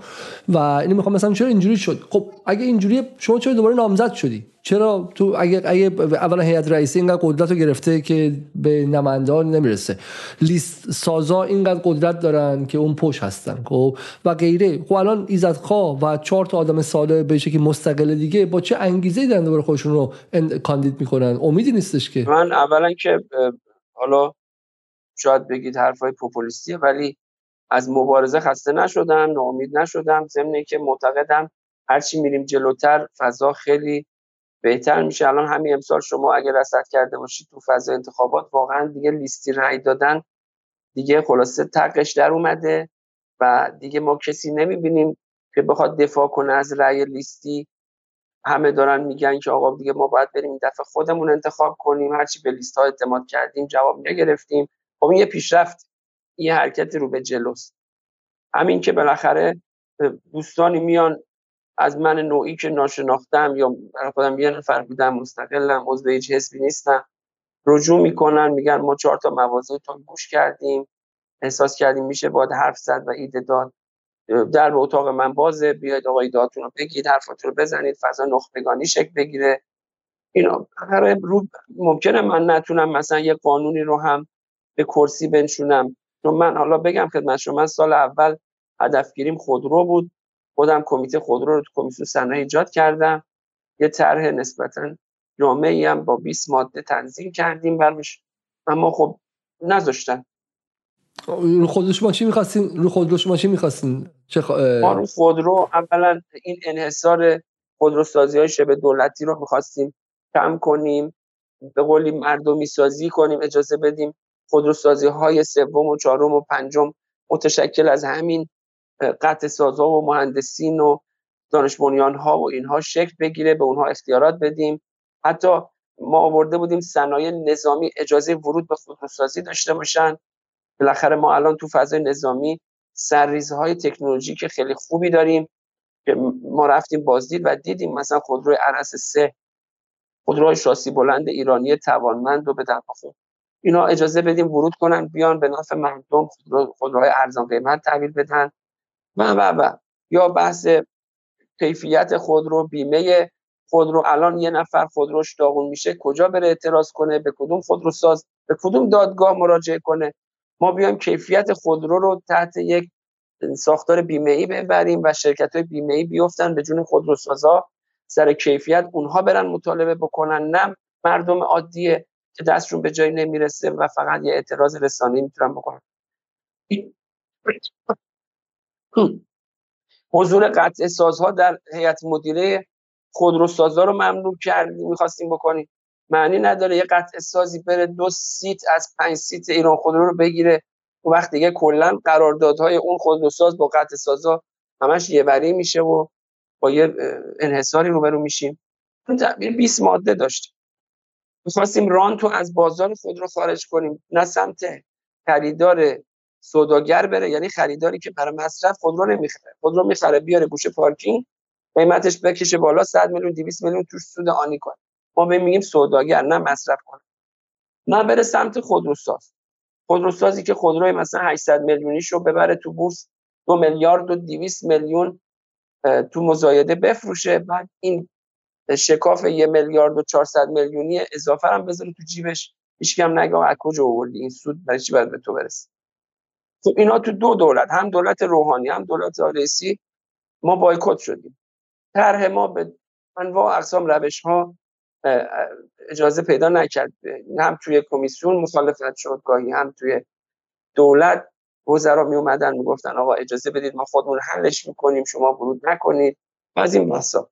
و اینو می‌خوام مثلا چرا اینجوری شد؟ خب اگه اینجوری شما چرا دوباره نامزد شدی؟ چرا تو اگه اگه اولا هیئت رئیسی اینقدر قدرت رو گرفته که به نمایندگان نمی‌رسه. لیست سازا اینقدر قدرت دارن که اون پشت هستن خب؟ و غیره. خب الان ایزد خا و چهار تا آدم ساده به شکلی مستقل دیگه با چه انگیزه دارن دوباره خودشون رو کاندید می‌کنن؟ امیدی نیستش که. من اولا که حالا شاید بگید حرفای پوپولیستیه ولی از مبارزه خسته نشدم ناامید نشدم ضمن که معتقدم هرچی میریم جلوتر فضا خیلی بهتر میشه. الان همین امسال شما اگر رصد کرده باشید تو فضا انتخابات واقعا دیگه لیستی رأی دادن دیگه خلاصه تقش در اومده و دیگه ما کسی نمی‌بینیم که بخواد دفاع کنه از رأی لیستی. همه دارن میگن که آقا دیگه ما باید بریم این دفعه خودمون انتخاب کنیم. هرچی به لیست ها اعتماد کردیم جواب نگرفتیم. خب این یه پیشرفت. یه حرکت رو به جلوست. همین که بالاخره دوستانی میان از من نوعی که ناشناختم یا برای خودم یه نفر بودم مستقلم عضو هیچ حزبی نیستم. رجوع می‌کنن میگن ما چهار تا تو گوش کردیم. احساس کردیم میشه باید حرف زد و ایده داد. در به اتاق من بازه بیاید آقای دادتون رو بگید حرفاتون رو بزنید فضا نخبگانی شکل بگیره. اینا رو ممکنه من نتونم مثلا یه قانونی رو هم به کرسی بنشونم. چون من حالا بگم خدمت شما من سال اول هدفگیریم خودرو بود. خودم کمیته خودرو رو تو کمیسیون صنایع ایجاد کردم. یه طرح نسبتا جامعی هم با 20 ماده تنظیم کردیم برمش. اما خب نذاشتن. رو خودرو شما چی می‌خواستین؟ رو خودرو شما چی می‌خواستین؟ چه خ... ما رو خودرو اولا این انحصار خودروسازی های شبه دولتی رو می‌خواستیم کم کنیم. به قولی مردمی سازی کنیم اجازه بدیم خودروسازی های سوم و چهارم و پنجم متشکل از همین قطع سازا و مهندسین و دانش ها و اینها شکل بگیره به اونها اختیارات بدیم. حتی ما آورده بودیم صنایع نظامی اجازه ورود به خودروسازی داشته باشن. بالاخره ما الان تو فضای نظامی سرریزهای تکنولوژیک خیلی خوبی داریم که ما رفتیم بازدید و دیدیم مثلا خودروی عرس سه خودروهای شاسی بلند ایرانی توانمند و به خوب اینا اجازه بدیم ورود کنن بیان به نفع مردم خودروهای ارزان قیمت تحویل بدن. و و و. یا بحث کیفیت خودرو بیمه خودرو الان یه نفر خودروش داغون میشه کجا بره اعتراض کنه؟ به کدوم خودرو ساز؟ به کدوم دادگاه مراجعه کنه؟ ما بیایم کیفیت خودرو رو تحت یک ساختار بیمه ای ببریم و شرکت های بیمه ای بیفتن به جون خودروسازا. سر کیفیت اونها برن مطالبه بکنن. نه مردم عادیه که دستشون به جایی نمی‌رسه و فقط یه اعتراض رسانه‌ای می‌تونن بکنن. حضور قطعه سازها در هیئت مدیره خودروسازا رو ممنوع کردیم می‌خواستیم بکنیم معنی نداره یه قطعه سازی بره دو seat از پنج seat ایران خودرو رو بگیره. اون وقت دیگه کلا قراردادهای اون خودروساز با قطعه سازا همش یه وری میشه و با یه انحصاری روبرو میشیم. اون تعبیر 20 ماده داشت. می‌خواستیم رانتو از بازار خودرو خارج کنیم. نه سمت خریدار سوداگر بره یعنی خریداری که برای مصرف خودرو نمی‌خره. خودرو می‌خره بیاره گوشه پارکینگ قیمتش بکشه بالا 100 میلیون 200 میلیون توش سود آنی کنه. ما به میگیم سوداگر نه مصرف کنه. نه بره سمت خودروساز. خودروسازی که خودروی مثلا 800 میلیونیش رو ببره تو بورس دو میلیارد و 200 میلیون تو مزایده بفروشه. بعد این شکاف یه میلیارد و 400 میلیونی اضافه هم بذاره تو جیبش. هیچ هم نگه از کجا آوردی؟ این سود برای چی باید به تو برسه؟ خب اینا تو دو دولت هم دولت روحانی هم دولت رئیسی ما بایکوت شدیم. طرح ما به انواع اقسام روش ها اجازه پیدا نکرد. هم توی کمیسیون مخالفت شد گاهی هم توی دولت وزرا می اومدن می‌گفتن آقا اجازه بدید ما خودمون حلش می‌کنیم شما ورود نکنید. و از این بحثا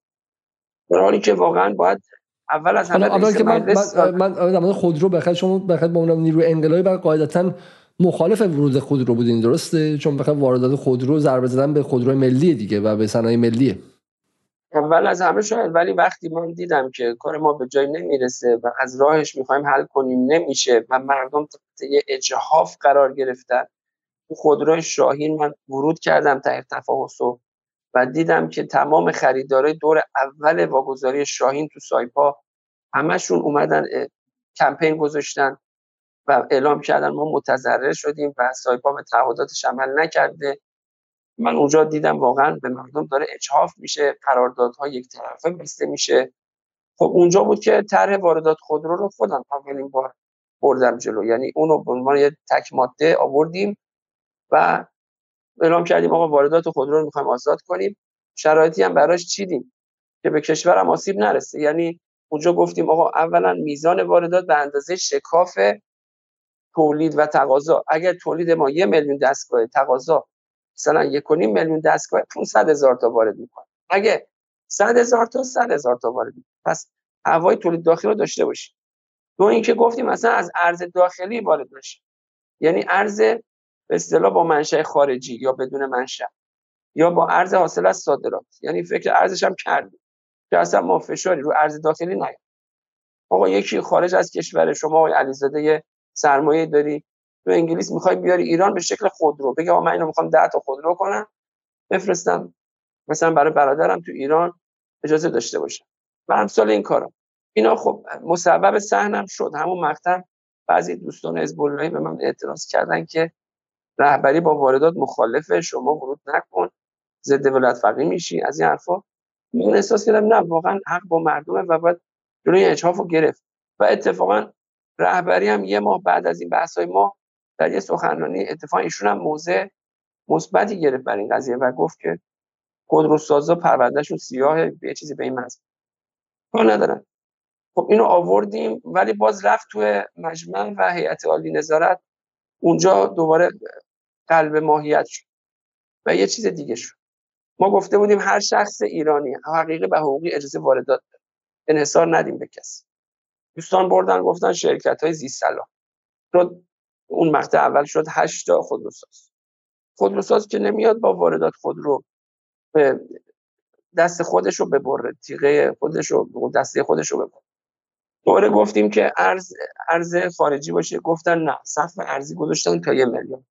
در حالی که واقعا باید اول از همه من من, من خودرو بخاطر شما بخاطر با اون نیروی انقلابی بعد قاعدتا مخالف ورود خودرو بودین درسته؟ چون بخاطر واردات خودرو ضربه زدن به خودرو ملی دیگه و به صنایع ملیه. اول از همه شاید ولی وقتی من دیدم که کار ما به جای نمی‌رسه و از راهش می‌خوایم حل کنیم نمیشه و مردم تحت یه اجهاف قرار گرفتن تو خودروی شاهین من ورود کردم تا تفاوض و دیدم که تمام خریدارای دور اول واگذاری شاهین تو سایپا همشون اومدن کمپین گذاشتن. اعلام کردن ما متضرر شدیم و سایپا به تعهداتش عمل نکرده. من اونجا دیدم واقعا به مردم داره اجحاف میشه قراردادها یک طرفه بسته میشه. خب اونجا بود که طرح واردات خودرو رو خودم اولین بار بردم جلو. یعنی اونو به عنوان یه تک ماده آوردیم و اعلام کردیم آقا واردات خودرو رو می‌خوایم آزاد کنیم. شرایطی هم براش چیدیم که به کشورم آسیب نرسه. یعنی اونجا گفتیم آقا اولا میزان واردات به اندازه شکاف تولید و تقاضا. اگر تولید ما یه میلیون دستگاه تقاضا مثلا یک میلیون دستگاه 500 هزار تا وارد می‌کنه. اگه 100 هزار تا 100 هزار تا وارد پس هوای تولید داخلی رو داشته باشیم دو اینکه گفتیم مثلا از ارز داخلی وارد بشه یعنی ارز به اصطلاح با منشأ خارجی یا بدون منشأ. یا با ارز حاصل از صادرات. یعنی فکر ارزش هم کردیم که اصلا ما فشاری رو ارز داخلی نیاد آقا یکی خارج از کشور شما آقای علیزاده سرمایه داری. تو انگلیس می‌خوای بیاری ایران به شکل خودرو. بگه من اینو می‌خوام 10 تا خودرو کنم. بفرستم. مثلا برای برادرم تو ایران اجازه داشته باشم. و امثال این کارا. اینا خب مسبب سهنم شد. همون مقطع بعضی دوستان حزب به من اعتراض کردن که رهبری با واردات مخالفه. شما ورود نکن. ضد ولایت فقیه میشی. از این حرفا. من احساس کردم نه واقعا حق با مردمه و باید جلوی اجحاف رو گرفت. و اتفاقا رهبری هم یه ماه بعد از این بحث های ما در یه سخنرانی اتفاقا ایشون هم موضع مثبتی گرفت بر این قضیه و گفت که خودروسازا پروندهشون سیاه یه چیزی به این مزه کار ندارن. خب اینو آوردیم ولی باز رفت توی مجمع و هیئت عالی نظارت اونجا دوباره قلب ماهیت شد و یه چیز دیگه شد. ما گفته بودیم هر شخص ایرانی حقیقی به حقوقی اجازه واردات انحصار ندیم به کسی. دوستان بردن گفتن شرکت های زیست سلام اون مقطع اول شد 8 تا خودروساز. خودروساز که نمیاد با واردات خودرو به دست خودش رو ببره تیغه خودش رو دسته خودش رو ببره. دوره گفتیم که ارز ارز خارجی باشه. گفتن نه سقف ارزی گذاشتن تا یه میلیون.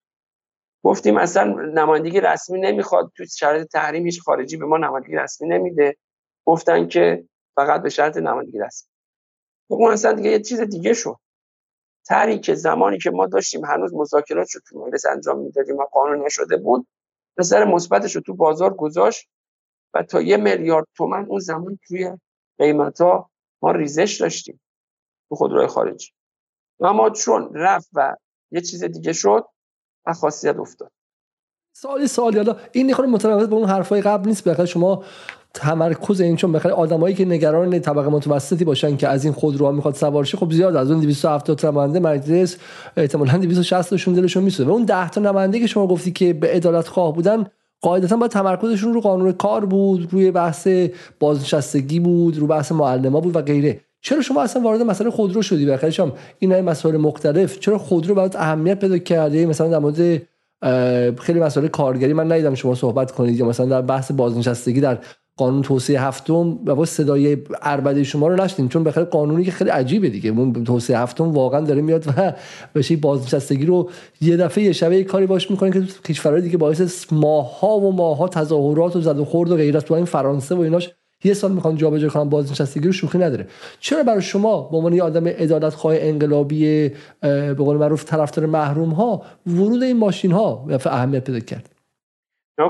گفتیم اصلا نمایندگی رسمی نمی‌خواد تو شرایط تحریم خارجی به ما نمایندگی رسمی نمیده. گفتن که فقط به شرط نمایندگی رسمی. اون اصلا دیگه یه چیز دیگه شد. تری که زمانی که ما داشتیم هنوز مذاکرات رو تو مجلس انجام می‌دادیم و قانون نشده بود نظر مثبتش رو تو بازار گذاشت و تا یه میلیارد تومن اون زمان توی قیمت ها ما ریزش داشتیم تو خودروی خارجی. و اما چون رفت و یه چیز دیگه شد و خاصیت افتاد. سوالی سوالی. حالا این نخوره متناقض با اون حرفای قبل نیست بخاطر شما تمرکز این چون بخاطر آدمایی که نگران طبقه متوسطی باشن که از این خودروها می‌خواد سوار شه خب زیاد از اون 270 تا نماینده مجلس احتمالاً 260 تاشون دلشون میسوزه. و اون 10 تا نماینده که شما گفتی که به عدالت خواه بودن قاعدتا با تمرکزشون رو قانون کار بود روی بحث بازنشستگی بود رو بحث معلما بود و غیره. چرا شما اصلا وارد مسئله خودرو شدی؟ بخاطر شما این مسائل مختلف. چرا خودرو برات اهمیت پیدا کرده مثلا در مورد خیلی مسائل کارگری من ندیدم شما صحبت کنید یا مثلا در بحث بازنشستگی در قانون توسعه هفتم و با صدای اربده شما رو نشدیم چون بخاطر قانونی که خیلی عجیبه دیگه. اون توسعه هفتم واقعا داره میاد و بشه بازنشستگی رو یه دفعه یه شبه کاری باش می‌کنه که کشورهای دیگه باعث ماها و ماها تظاهرات و زد و خورد و غیرت تو این فرانسه و ایناش یه سال می‌خوان جابجا کنن بازنشستگی رو شوخی نداره. چرا برای شما به عنوان یه آدم عدالت خواه انقلابی به قول معروف طرفدار محروم ها ورود این ماشین ها اهمیت پیدا کرد؟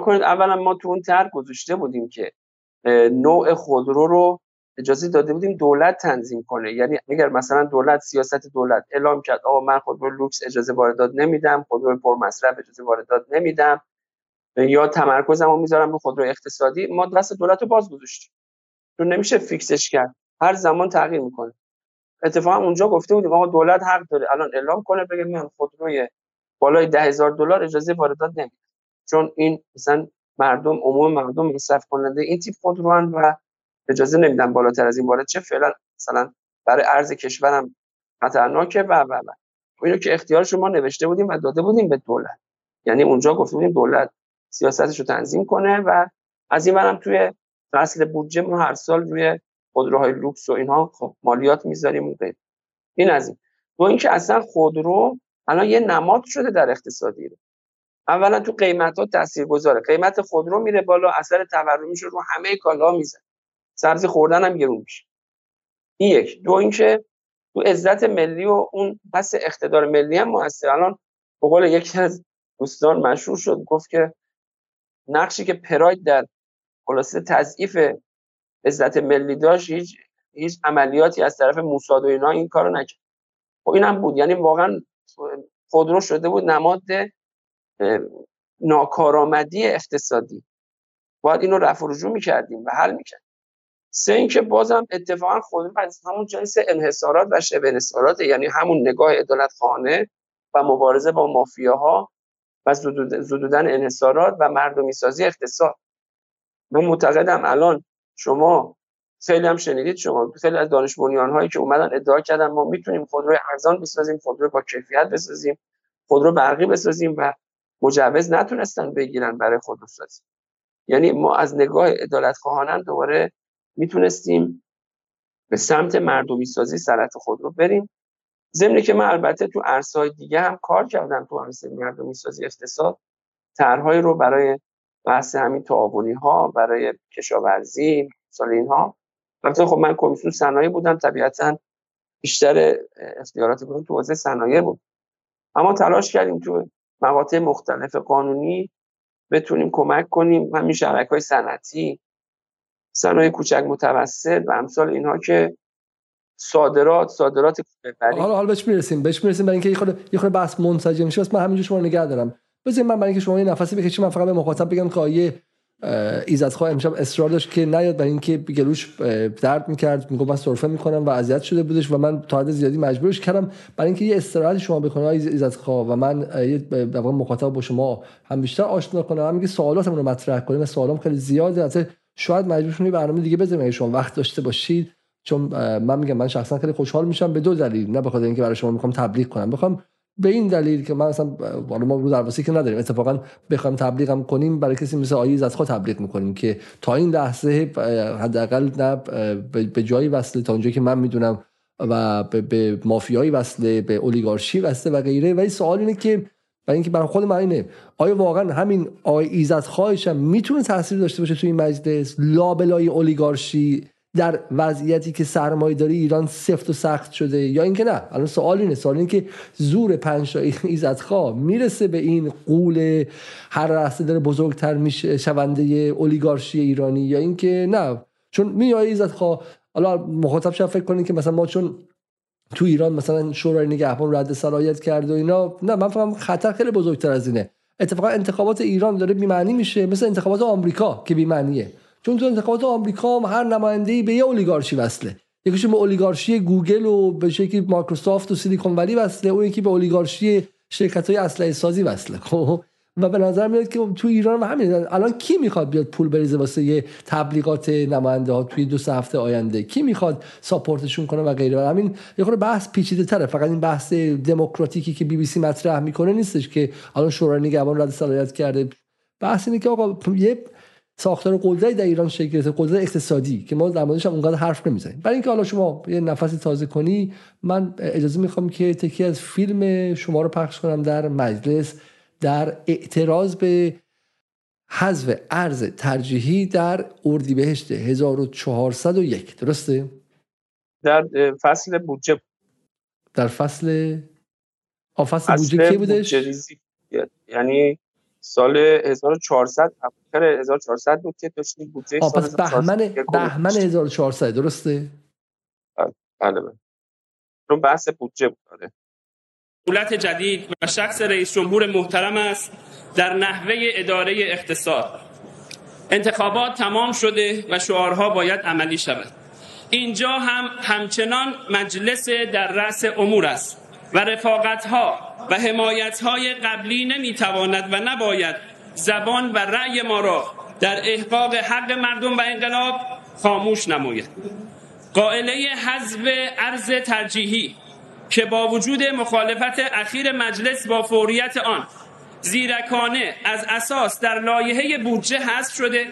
ببینید اولا ما تو اون طرح گذاشته بودیم که نوع خودرو رو اجازه داده بودیم دولت تنظیم کنه. یعنی اگر مثلا دولت سیاست دولت اعلام کرد آقا من خودرو لوکس اجازه واردات نمیدم خودرو پر مصرف اجازه واردات نمیدم یا تمرکزمو می‌ذارم رو خودرو اقتصادی ما دست دولت رو باز گذاشتیم. چون نمیشه fix ش کرد. هر زمان تغییر می‌کنه. اتفاقا اونجا گفته بودیم آقا دولت حق داره الان اعلام کنه بگه من خودروی بالای ده هزار دلار اجازه واردات نمیده چون این مثلا مردم عموم مردم مصرف کننده این تیپ خودرو و اجازه نمیدن بالاتر از این وارد چه فعلا مثلا برای ارز کشورم خطرناکه و و و. اینو که اختیار شما نوشته بودیم و داده بودیم به دولت. یعنی اونجا گفته بودیم دولت سیاستش رو تنظیم کنه و از این برم توی فصل بودجه ما هر سال روی خودروهای لوکس و اینها خب مالیات می‌ذاریم و این از این. دو اینکه اصلا خودرو الان یه نماد شده در اقتصادی رو. اولا تو قیمت ها تاثیر گذاره قیمت خودرو میره بالا اثر تورمیش رو همه کالا می‌زنه. سبزی خوردن هم گرون میشه. این یک. دو اینکه تو عزت ملی و اون پس اقتدار ملی هم موثر. الان به قول یکی از دوستان مشهور شد گفت که نقشی که پراید در خلاصه تضعیف عزت ملی داشت هیچ هیچ عملیاتی از طرف موساد و اینا این کارو نکرد. خب اینم بود. یعنی واقعا خودرو شده بود نماد ناکارآمدی اقتصادی. باید اینو رفع رجوع می‌کردیم و حل می‌کردیم. سه اینکه بازم اتفاقا خود از همون جنس انحصارات و شبه انحصارات یعنی همون نگاه عدالت خانه و مبارزه با مافیاها و زدودن انحصارات و مردمی سازی اقتصاد. من معتقدم الان شما خیلی هم شنیدید شما خیلی از دانش هایی که اومدن ادعا کردن ما می‌تونیم خودروی ارزان بسازیم خودرو با کیفیت بسازیم خودرو برقی بسازیم و مجوز نتونستن بگیرن برای خودروسازی یعنی ما از نگاه عدالت خواهانم دوباره می‌تونستیم به سمت مردمی سازی سرعت خود رو بریم. ضمن که من البته تو ارسای دیگه هم کار کردم تو عرصه مردمی سازی اقتصاد. طرحهایی رو برای بحث همین تعاونی ها برای کشاورزی سال اینها. البته خب من کمیسیون صنایع بودم طبیعتا بیشتر اختیارات بودم تو حوزه صنایع بود. اما تلاش کردیم تو مقاطع مختلف قانونی بتونیم کمک کنیم. همین شبکه های صنعتی صنایع کوچک متوسط و امثال اینها که صادرات صادرات حالا حالا بهش می‌رسیم بهش می‌رسیم برای اینکه یه خورده یه خورده بحث منسجم میشه. من همینجوری شما نگه دارم. بذارید من برای اینکه شما یه نفسی بکشید من فقط به مخاطب بگم که آیه ایزدخواه امشب اصرار داشت که نیاد برای اینکه گلوش درد می‌کرد. می‌گفت من سرفه می‌کنم و اذیت شده بودش و من تا حد زیادی مجبورش کردم برای اینکه یه استراحت شما بکنه ایزدخواه و من یه مخاطب با شما هم بیشتر آشنا کنم. هم میگه سوالاتمون رو مطرح کنیم سوالام خیلی زیاده. شاید مجبور شونی برنامه دیگه بذاریم. شما وقت داشته باشید چون من میگم من شخصا خیلی خوشحال میشم. به دو دلیل. نه بخاطر اینکه برای شما می‌خوام تبلیغ کنم. بخوام به این دلیل که من اصلا ما رو درواسی که نداریم اتفاقا بخوام تبلیغم کنیم برای کسی مثل آیز از خود تبلیغ می‌کنیم که تا این لحظه حداقل نه به جایی وصله تا اونجایی که من می‌دونم و به مافیایی وصله به اولیگارشی وصله و غیره. و این سوال اینه که برای اینکه برای خود من اینه آیا واقعا همین آقای ایزد خواهش هم می‌تونه تاثیر داشته باشه توی این مجلس؟ لابلای اولیگارشی در وضعیتی که سرمایه داری ایران سفت و سخت شده. یا اینکه نه الان سوال اینه سوال اینه که زور پنج تا ایزدخواه می‌رسه به این قول هر لحظه داره بزرگتر میشه شونده اولیگارشی ایرانی یا اینکه نه؟ چون می ایزدخواه حالا مخاطب شاید فکر کنید که مثلا ما چون تو ایران مثلا شورای نگهبان رد صلاحیت کرد و اینا نه من فهم خطر خیلی بزرگتر از اینه. اتفاقا انتخابات ایران داره بی‌معنی میشه مثل انتخابات آمریکا که بی‌معنیه. چون تو انتخابات آمریکا هر نماینده به یه اولیگارشی وصله. یکیش به اولیگارشی گوگل و به شکلی مایکروسافت و سیلیکون ولی وصله. اون یکی به اولیگارشی شرکت های اسلحه سازی وصله. خب؟ و به نظر میاد که تو ایران هم همین الان کی می‌خواد بیاد پول بریزه واسه یه تبلیغات نماینده ها توی دو سه هفته آینده؟ کی می‌خواد support شون کنه و غیره؟ همین یه خورده بحث پیچیده تره. فقط این بحث دموکراتیکی که بی بی سی مطرح می‌کنه نیستش که الان شورای نگهبان رد صلاحیت کرده. بحث اینه که آقا یه ساختار قدرتی در ایران شکل گرفته قدرت اقتصادی که ما در موردش هم اونقدر حرف نمی‌زنیم برای اینکه حالا شما یه نفسی تازه کنی من اجازه می‌خوام که تکی از فیلم شما رو پخش کنم در مجلس در اعتراض به حذف ارز ترجیحی در اردیبهشت 1401 درسته؟ در فصل بودجه در فصل آ فصل بودجه کی بودش؟ یعنی سال 1400 اواخر 1400 بود که داشتیم بودجه سال پس بهمن بهمن 1400 درسته؟ بله بله چون بحث بودجه بود آره. دولت جدید و شخص رئیس جمهور محترم است در نحوه اداره اقتصاد انتخابات تمام شده و شعارها باید عملی شود اینجا هم همچنان مجلس در رأس امور است و رفاقت ها و حمایت های قبلی نمی‌تواند و نباید زبان و رأی ما را در احقاق حق مردم و انقلاب خاموش نماید. قائله حذف ارز ترجیحی که با وجود مخالفت اخیر مجلس با فوریت آن زیرکانه از اساس در لایحه بودجه حذف شده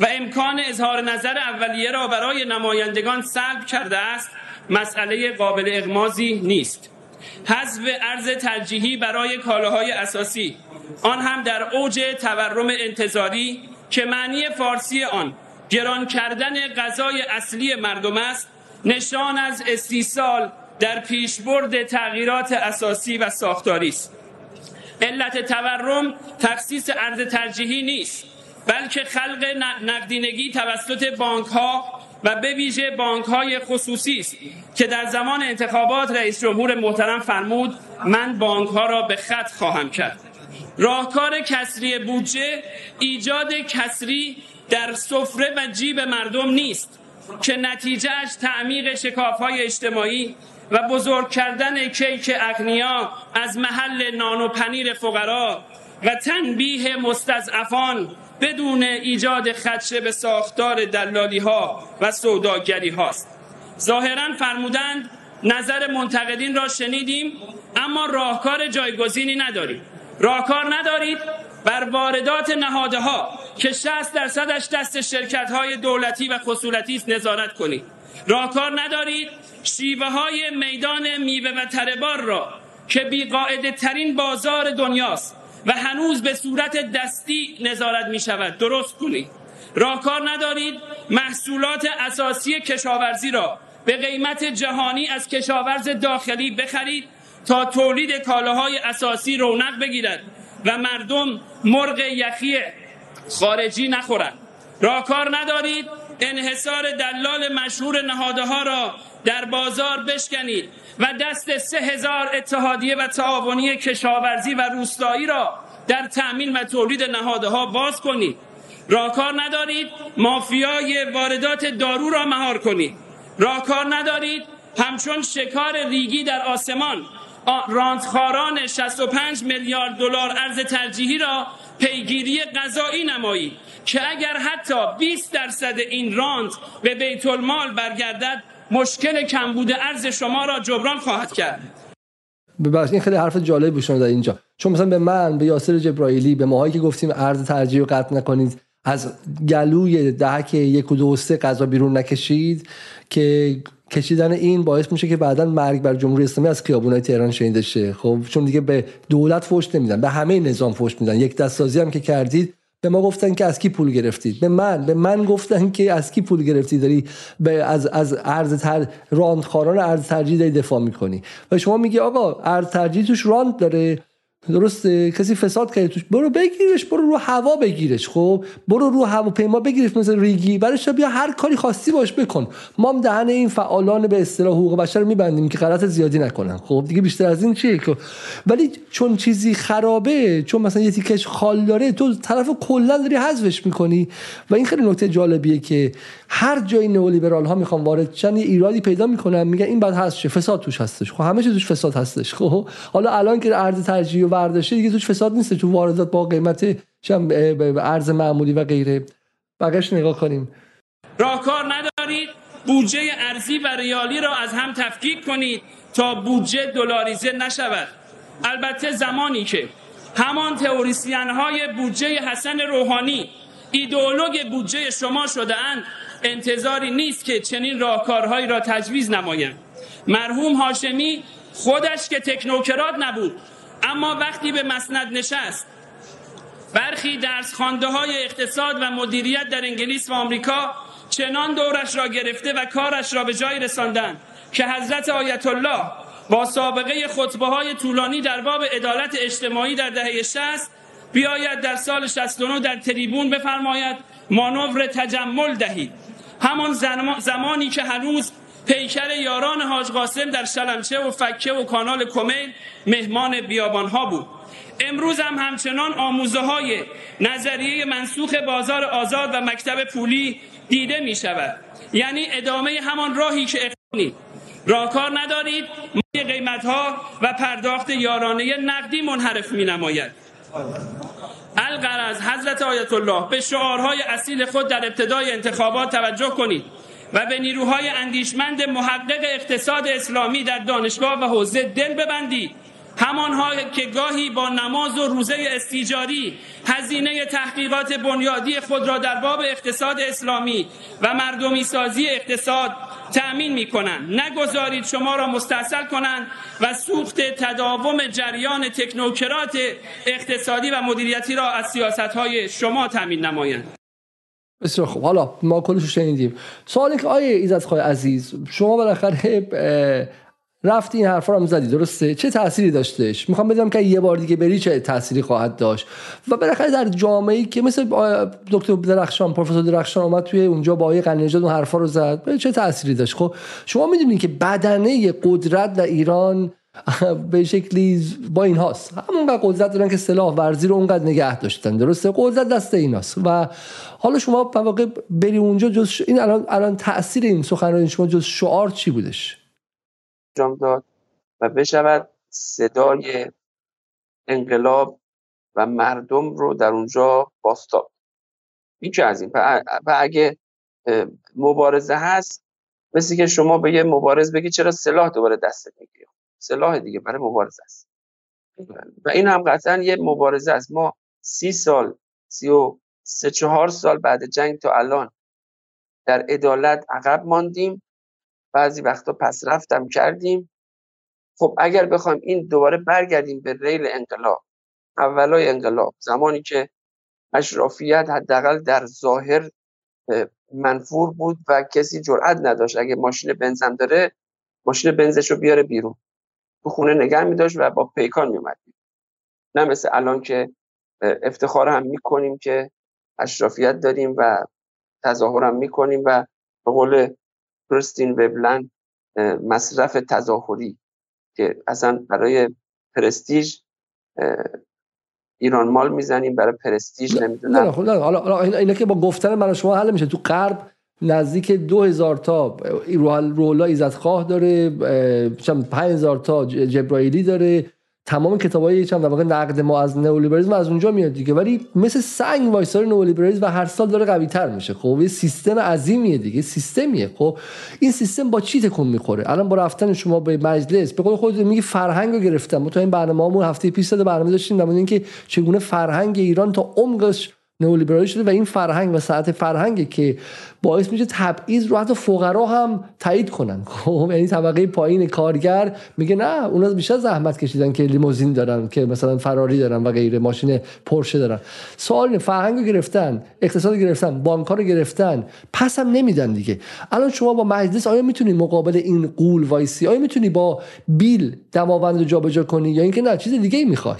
و امکان اظهار نظر اولیه را برای نمایندگان سلب کرده است مسئله قابل اغمازی نیست. حذف ارز ترجیحی برای کالاهای اساسی. آن هم در اوج تورم انتظاری که معنی فارسی آن گران کردن غذای اصلی مردم است نشان از استیصال در پیشبرد تغییرات اساسی و ساختاری است. علت تورم تخصیص ارز ترجیحی نیست بلکه خلق نقدینگی توسط بانک ها و به ویژه بانک های خصوصی است که در زمان انتخابات رئیس جمهور محترم فرمود من بانک ها را به خط خواهم کرد. راهکار کسری بودجه ایجاد کسری در سفره و جیب مردم نیست که نتیجهش تعمیق شکاف های اجتماعی و بزرگ کردن کیک اغنیا از محل نان و پنیر فقرا و تنبیه مستضعفان بدون ایجاد خدشه به ساختار دلالی ها و سوداگری هاست ظاهرا فرمودند نظر منتقدین را شنیدیم اما راهکار جایگزینی نداریم. راهکار ندارید؟ بر واردات نهاده ها که 60 درصدش دست شرکت های دولتی و خصولتی است نظارت کنید. راهکار ندارید؟ شیوه های میدان میوه و تربار را که بیقاعده ترین بازار دنیاست. و هنوز به صورت دستی نظارت می شود درست کنید. راهکار ندارید. محصولات اساسی کشاورزی را به قیمت جهانی از کشاورز داخلی بخرید تا تولید کالاهای اساسی رونق بگیرد و مردم مرغ یخی خارجی نخورند. راهکار ندارید. انحصار دلال مشهور نهاده ها را در بازار بشکنید و دست سه هزار اتحادیه و تعاونی کشاورزی و روستایی را در تأمین و تولید نهاده ها باز کنید. راهکار ندارید مافیای واردات دارو را مهار کنید. راهکار ندارید همچون شکار ریگی در آسمان راندخاران 65 میلیارد دلار ارز ترجیحی را پیگیری غذایی نمایید. که اگر حتی 20 درصد این راند به بیت المال برگردد مشکل کمبود ارز شما را جبران خواهد کرد. ببخشید این خیلی حرف جالب شما در اینجا. چون مثلا به من به یاسر جبرائیلی به ماهایی که گفتیم ارز ترجیح رو قطع نکنید از گلوی دهک یک و دو سه غذا بیرون نکشید که کشیدن این باعث میشه که بعدا مرگ بر جمهوری اسلامی از خیابونای تهران شنیده شه. خب چون دیگه به دولت فوش نمیدن به همه نظام فوش میدن. یک دستسازی هم که کردید به ما گفتن که از کی پول گرفتید؟ به من. به من گفتن که از کی پول گرفتید؟ داری به از از ارز تر راندخاران ارز ترجیح داری دفاع می‌کنی. و شما میگی آقا ارز ترجیح توش راند داره. درسته؟ کسی فساد کرده توش. برو بگیرش برو رو هوا بگیرش خب؟ برو رو هواپیما بگیرش مثل ریگی. برش بیا هر کاری خواستی باش بکن. ما هم دهن این فعالان به اصطلاح حقوق بشر میبندیم که غلط زیادی نکنن. خب؟ دیگه بیشتر از این چیه ولی چون چیزی خرابه چون مثلا یه تیکش خال داره تو طرف کلا داری حذفش می‌کنی. و این خیلی نکته جالبیه که هر جای نئولیبرال ها می‌خوان وارد یه ایرادی پیدا می‌کنن میگن این بعد هست فساد توش هستش. خب همه چیز توش فساد هستش. خب؟ حالا الان که ارز ترجیح برداشته دیگه توش فساد نیست تو واردات با قیمت ارز معمولی و غیره. بقیش نگاه کنیم. راهکار ندارید؟ بودجه ارزی و ریالی را از هم تفکیک کنید تا بودجه دلاریزه نشود. البته زمانی که همان تئوریسین های بودجه حسن روحانی ایدئولوگ بودجه شما شده اند انتظاری نیست که چنین راهکارهایی را تجویز نمایند. مرحوم هاشمی خودش که تکنوکرات نبود اما وقتی به مسند نشست برخی درس خانده های اقتصاد و مدیریت در انگلیس و آمریکا چنان دورش را گرفته و کارش را به جای رساندند که حضرت آیت الله با سابقه خطبه های طولانی در باب عدالت اجتماعی در دهه 60 بیاید در سال 69 در تریبون بفرماید مانور تجمل دهید. همان زمانی که هنوز پیکر یاران حاج قاسم در شلمچه و فکه و کانال کمیل مهمان بیابان ها بود. امروز هم همچنان آموزه های نظریه منسوخ بازار آزاد و مکتب پولی دیده می شود یعنی ادامه همان راهی که اخوانی راهکار ندارید قیمت ها و پرداخت یارانه نقدی منحرف می نماید القرض حضرت آیت الله به شعارهای اصیل خود در ابتدای انتخابات توجه کنید. و به نیروهای اندیشمند محقق اقتصاد اسلامی در دانشگاه و حوزه دل ببندید. همانها که گاهی با نماز و روزه استیجاری هزینه تحقیقات بنیادی خود را در باب اقتصاد اسلامی و مردمی سازی اقتصاد تأمین می کنند نگذارید شما را مستحصل کنند و سوخت تداوم جریان تکنوکرات اقتصادی و مدیریتی را از سیاست های شما تأمین نمایند. بسیار خوب. حالا ما کلش شنیدیم. سوالی که آیه ایزد خواهی عزیز شما بالاخره رفتی این حرفا رو زدی درسته؟ چه تأثیری داشتش؟ می‌خوام بدونم که یه بار دیگه بری چه تأثیری خواهد داشت. و بالاخره در جامعه ای که مثل دکتر درخشان پروفسور درخشان اومد توی اونجا با آقای قنیجاد اون حرفا رو زد. چه تأثیری داشت؟ خب شما می‌دونید که بدنه قدرت در ایران به شکلی با این هاست همونقدر قدرت دارن که سلاح ورزی رو اونقدر نگه داشتن. درسته؟ قدرت دست ایناست. و حالا شما واقع بری اونجا جز این الان الان تاثیر این سخنرانی شما جز شعار چی بودش؟ انجام داد و بشود صدای انقلاب و مردم رو در اونجا باستاب. این که از این. و اگه مبارزه هست مثل که شما به یه مبارز بگی چرا سلاح دوباره دستت می‌گیری سلاح دیگه برای مبارزه است. و این هم قطعا یه مبارزه است. ما سی سال سی و سه چهار سال بعد جنگ تا الان در عدالت عقب ماندیم. بعضی وقتا پس رفتم کردیم. خب اگر بخوایم این دوباره برگردیم به ریل انقلاب اولای انقلاب زمانی که اشرافیت حداقل در ظاهر منفور بود و کسی جرأت نداشت اگه ماشین بنزم داره ماشین بنزش رو بیاره بیرون. تو خونه نگه می و با پیکان می نه مثل الان که افتخار هم می‌کنیم که اشرافیت داریم و تظاهر هم می‌کنیم و به قول کریستین وبلن مصرف تظاهری که اصلا برای پرستیژ ایران مال می‌زنیم برای پرستیژ نمی‌دونم. خب، حالا اینا که با گفتن من شما حل میشه. تو غرب نزدیک دو هزار تا روحالله ایزدخواه داره 5000 تا جبرائیلی داره. تمام کتابای چند واقع نقد ما از نئولیبرالیسم از اونجا میاد دیگه. ولی مثل سنگ وایسار نئولیبرالیسم و هر سال داره قوی تر میشه. خب یه سیستم عظیمیه دیگه سیستمیه. خب این سیستم با چی تکون می‌خوره؟ الان با رفتن شما به مجلس به قول خودت میگی فرهنگ رو گرفتم ما تو این برنامه‌مون هفته پیش برنامه داشتیم در اینکه چگونه فرهنگ ایران تا عمقش نئولیبرالی شده و این فرهنگ و ساعت فرهنگی که باعث میشه تبعیض رو حتی فقرا هم تایید کنن. خب یعنی طبقه پایین کارگر میگه نه اونا بیشتر زحمت کشیدن که لیموزین دارن که مثلا فراری دارن و غیره ماشین پرشه دارن. سوال فرهنگ رو گرفتن اقتصاد گرفتن بانک رو گرفتن پس هم نمیدن دیگه. الان شما با مجلس آیا می‌تونی مقابل این قول وایسی؟ آیا می‌تونی با بیل دماوند رو جابجا کنی؟ یا اینکه نه چیز دیگه ای می‌خوای؟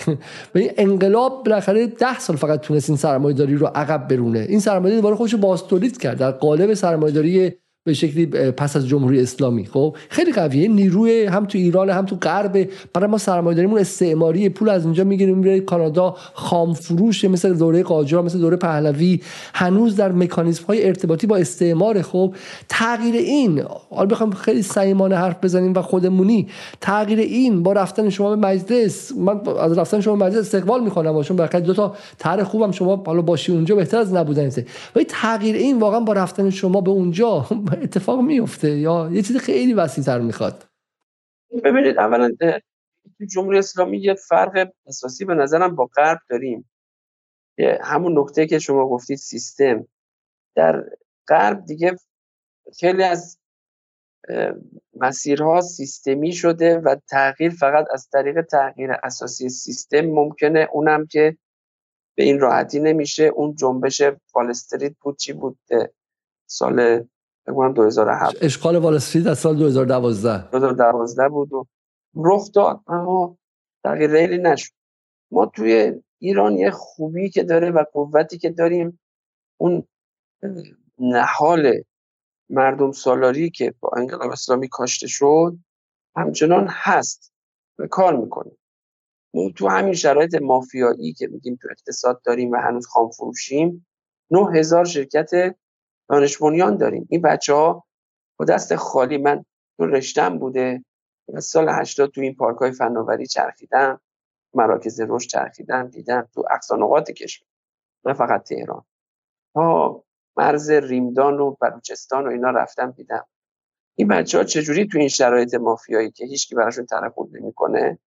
این انقلاب بالاخره 10 سال فقط تونست این سرمایه‌داری رو عقب برونه. این سرمایه‌داری دوباره خودش باز تولید کرد قالب سرمایه‌داری به شکلی پس از جمهوری اسلامی. خب خیلی قویه. نیروی هم تو ایران هم تو غرب. برای ما سرمایه‌داریمون استعماری پول از اینجا می‌گیریم میره کانادا. خام فروش مثل دوره قاجار مثل دوره پهلوی. هنوز در مکانیزم های ارتباطی با استعمار. خب تغییر این حالا بخوام خیلی صمیمانه حرف بزنیم و خودمونی. تغییر این با رفتن شما به مجلس. من از رفتن شما به مجلس استقبال می‌کنم چون بالاخره دو تا طرح خوبم. شما حالا باشی اونجا بهتر از نبودن ولی تغییر این واقعا با رفتن شما به اونجا اتفاق میفته یا یه چیز خیلی وسیع‌تر می‌خواد؟ ببینید اولا تو جمهوری اسلامی یه فرق اساسی به نظرم با غرب داریم. همون نکته که شما گفتید سیستم. در غرب دیگه خیلی از مسیرها سیستمی شده و تغییر فقط از طریق تغییر اساسی سیستم ممکنه. اونم که به این راحتی نمیشه. اون جنبش فالستریت بود چی بود؟ سال بگم 2007 اشغال وال استریت از سال 2012 2012 بود و رخ داد اما تغییر نشد. ما توی ایران یه خوبی که داره و قوتی که داریم اون نهال مردم سالاری که با انقلاب اسلامی کاشته شد همچنان هست و کار می‌کنه. تو همین شرایط مافیایی که میگیم تو اقتصاد داریم و هنوز خام فروشیم 9000 شرکت دانش بنیان داریم. این بچه ها با دست خالی من تو رشتم بوده از سال 80 تو این پارک های فناوری چرخیدم مراکز رشد چرخیدم دیدم تو اقصا کشور نه فقط تهران. تا مرز ریمدان و بلوچستان و اینا رفتم دیدم. این بچه ها چجوری تو این شرایط مافیایی که هیچکی براشون ترقب نمی‌کنه؟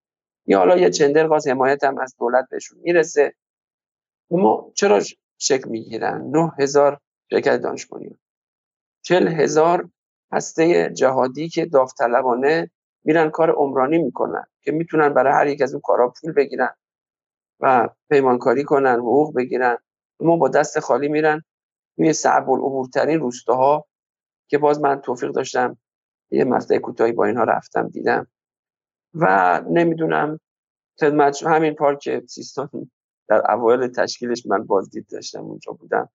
یا حالا یه چندر باز حمایت هم از دولت بهشون می‌رسه؟ ما چرا شکل می‌گیرن؟ نه هزار شرکت دانش چل هزار هسته جهادی که داوطلبانه میرن کار عمرانی می‌کنن که می‌تونن برای هر یک از اون کارا پول بگیرن و پیمانکاری کنن حقوق بگیرن. ما با دست خالی میرن توی صعب العبورترین روستاها که باز من توفیق داشتم یه مقطع کوتاهی با اینها رفتم دیدم. و نمی‌دونم خدمت همین پارک سیستان در اوایل تشکیلش من بازدید داشتم اونجا بودم.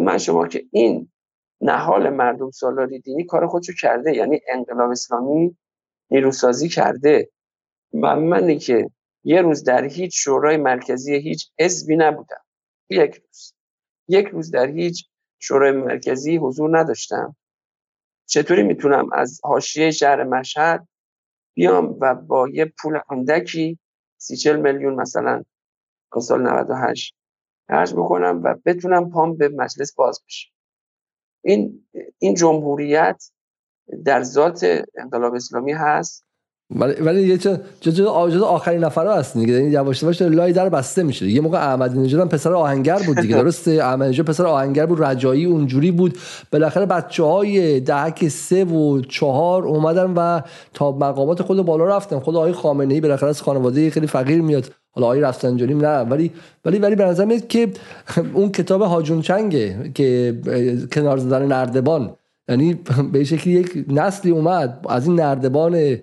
من شما که این نهال مردم سالاری دینی کار خودشو کرده یعنی انقلاب اسلامی نیروسازی کرده. و منی که یه روز در هیچ شورای مرکزی هیچ حزبی نبودم. یک روز. یک روز در هیچ شورای مرکزی حضور نداشتم. چطوری می‌تونم از حاشیه شهر مشهد بیام و با یه پول اندکی سی چل میلیون مثلا سال 98 خرج بکنم و بتونم پام به مجلس باز بشه. این این جمهوریت در ذات انقلاب اسلامی هست. ولی ولی یه جز آخرین نفرا هست دیگه. یعنی یواش یواش لای در بسته میشه. یه موقع احمدی نژاد هم پسر آهنگر بود دیگه درسته؟ احمدی نژاد پسر آهنگر بود رجایی اونجوری بود. بالاخره بچهای دهک سه و چهار اومدن و تا مقامات خود بالا رفتن. خود آقای خامنه ای بالاخره از خانواده خیلی فقیر میاد. حالا آقای رفسنجانی نه ولی ولی ولی به نظر میاد که اون کتاب هاجون چنگه که کنار زدن نردبان. یعنی به شکلی یک نسلی اومد از این نردبان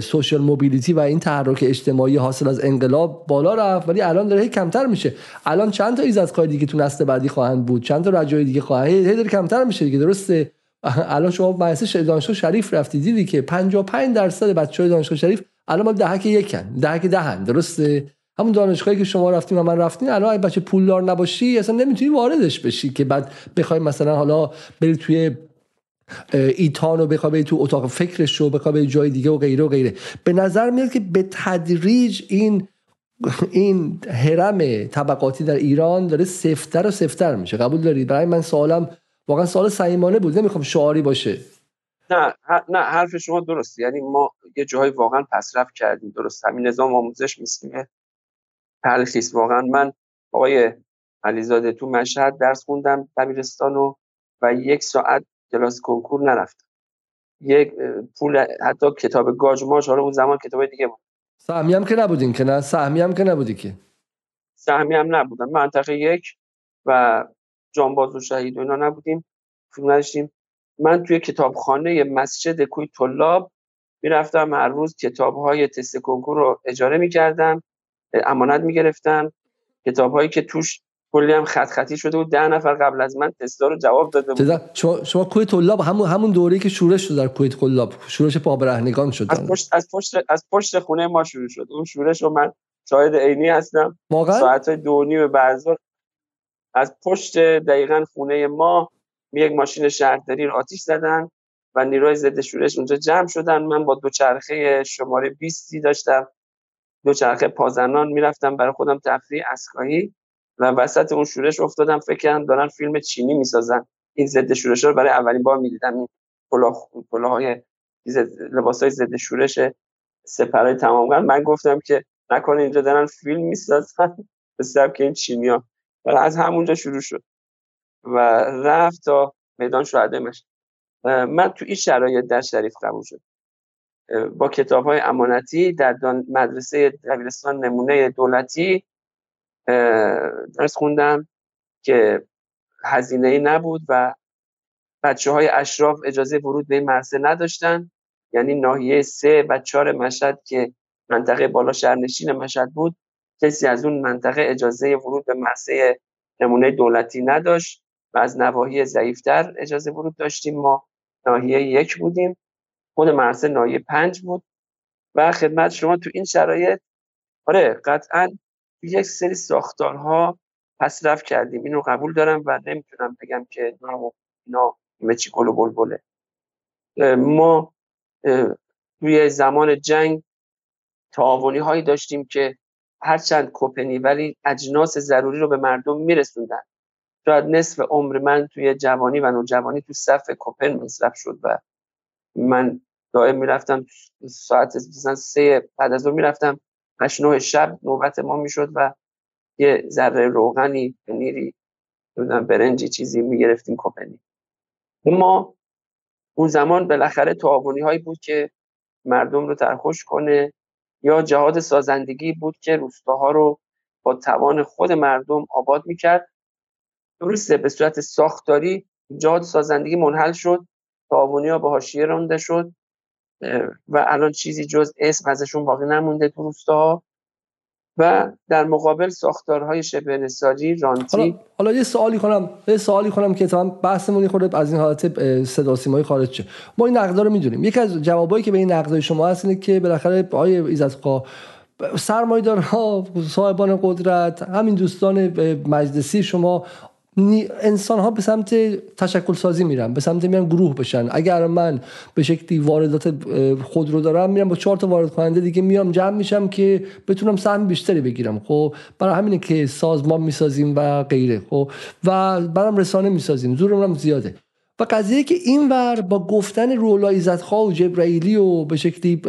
سوشال موبیلیتی و این تحرک اجتماعی حاصل از انقلاب بالا رفت ولی الان داره کمتر میشه. الان چند تا ایزدگاه دیگه تو نسل بعدی خواهند بود؟ چند تا رجای دیگه خواهند؟ هی داره کمتر میشه دیگه درسته؟ الان شما مدرسه دانشگاه شریف رفتی دیدی که 55 درصد بچه‌های دانشگاه شریف الان ما دهک یکن. دهک دهن. درسته؟ همون دانشگاهی که شما رفتیم و من رفتیم الان بچه پولدار نباشی اصلا نمی‌تونی واردش بشی که بعد بخوای مثلا حالا بری توی ایتان و بخواه تو اتاق فکرش رو بخواه به جای دیگه و غیره و غیره. به نظر میاد که به تدریج این این حرم طبقاتی در ایران داره سفتر و سفتر میشه. قبول دارید؟ برای من سوالم واقعا سوال صمیمانه بود. نمی‌خوام شعاری باشه. نه نه حرف شما درست. یعنی ما یه جایی واقعا پسرفت کردیم درست. همین نظام آموزش میسکیمه تلخیص واقعا. من آقای علیزاده تو مشهد درس خوندم دبیرستان و و یک ساعت کلاس کنکور نرفتم. یک پول حتی کتاب گاج ماش حالا اون زمان کتاب دیگه بود. سهمی هم که نبودین که نه؟ سهمی هم که نبودی که. سهمی هم نبودم. منطقه یک و جانباز و شهید و اینا نبودیم. فیلم نداشتیم. من توی کتابخانه مسجد کوی طلاب می‌رفتم هر روز کتاب های تست کنکور رو اجاره می‌کردم امانت می‌گرفتم. کتاب هایی که توش کلی هم خط خطی شده بود ده نفر قبل از من تستا رو جواب داده بود. شما شما کوه طلاب همون همون دوره‌ای که شورش شد در کوه طلاب شورش پابرهنگان شد. از پشت از پشت از پشت خونه ما شروع شد. اون شورش رو من شاهد عینی هستم. ساعت های دو نیم بعد از پشت دقیقا خونه ما یک ماشین شهرداری رو آتیش زدن و نیروی ضد شورش اونجا جمع شدن. من با دوچرخه شماره 20 داشتم دوچرخه پازنان می‌رفتم برای خودم تفریح اسکایی و وسط اون شورش افتادم. فکر کردم دارن فیلم چینی می‌سازن. این ضد شورش رو برای اولین بار می‌دیدم. این کلاه لباس های ضد شورش تمام من گفتم که نکنه اینجا دارن فیلم می‌سازن. به سبک این چینیا از همونجا شروع شد. و رفت تا میدان شهده من تو این شرایط در شریف قبول شد با کتاب های امانتی در مدرسه دبیرستان نمونه دولتی درس خوندم که هزینه ای نبود و بچه های اشراف اجازه ورود به این مدرسه نداشتن. یعنی ناحیه سه و چهار مشهد که منطقه بالا شهرنشین مشهد بود کسی از اون منطقه اجازه ورود به مدرسه نمونه دولتی نداشت. و از نواحی ضعیفتر اجازه ورود داشتیم. ما ناحیه یک بودیم. خود مدرسه ناحیه پنج بود. و خدمت شما تو این شرایط آره قطعا یک سری ساختارها پس رفت کردیم. اینو قبول دارم و نمی‌تونم بگم که اینا همه چی گل و بلبله. ما توی زمان جنگ تعاونی هایی داشتیم که هرچند کپنی ولی اجناس ضروری رو به مردم میرسوندن. شاید نصف عمر من توی جوانی و نوجوانی تو صف کپن مصرف شد و من دائم می‌رفتم ساعت مثلا سه بعد از اون می‌رفتم هشت نه شب نوبت ما می‌شد و یه ذره روغنی پنیری نمی‌دونم برنجی چیزی می‌گرفتیم کپنی ما اون زمان بالاخره تعاونی هایی بود که مردم رو ترخوش کنه یا جهاد سازندگی بود که روستاها رو با توان خود مردم آباد می‌کرد. درسته به صورت ساختاری جهاد سازندگی منحل شد. تعاونی ها به حاشیه رانده شد. و الان چیزی جز اسم ازشون باقی نمونده تو و در مقابل ساختارهای شبه نساجی رانتی. حالا, حالا یه سوالی کنم. یه سوالی کنم که تمام بحثمون خورده از این حالت صدا سیمایی خارج شه. ما این نقدا رو می‌دونیم. یکی از جوابایی که به این نقدای شما هست اینه که بالاخره آقای ایزدقا سرمایه‌دارها صاحبان قدرت همین دوستان مجلسی شما انسان ها به سمت تشکل سازی میرن به سمت میرن گروه بشن. اگر من به شکلی واردات خودرو دارم میرم با چهار تا وارد کننده دیگه میام جمع میشم که بتونم سهم بیشتری بگیرم. خب برای همینه که سازمان می‌سازیم و غیره. خب و برام رسانه می‌سازیم. زورمون زیاده. و قضیه که این ور با گفتن رولا عزتخواه و جبرائیلی و به شکلی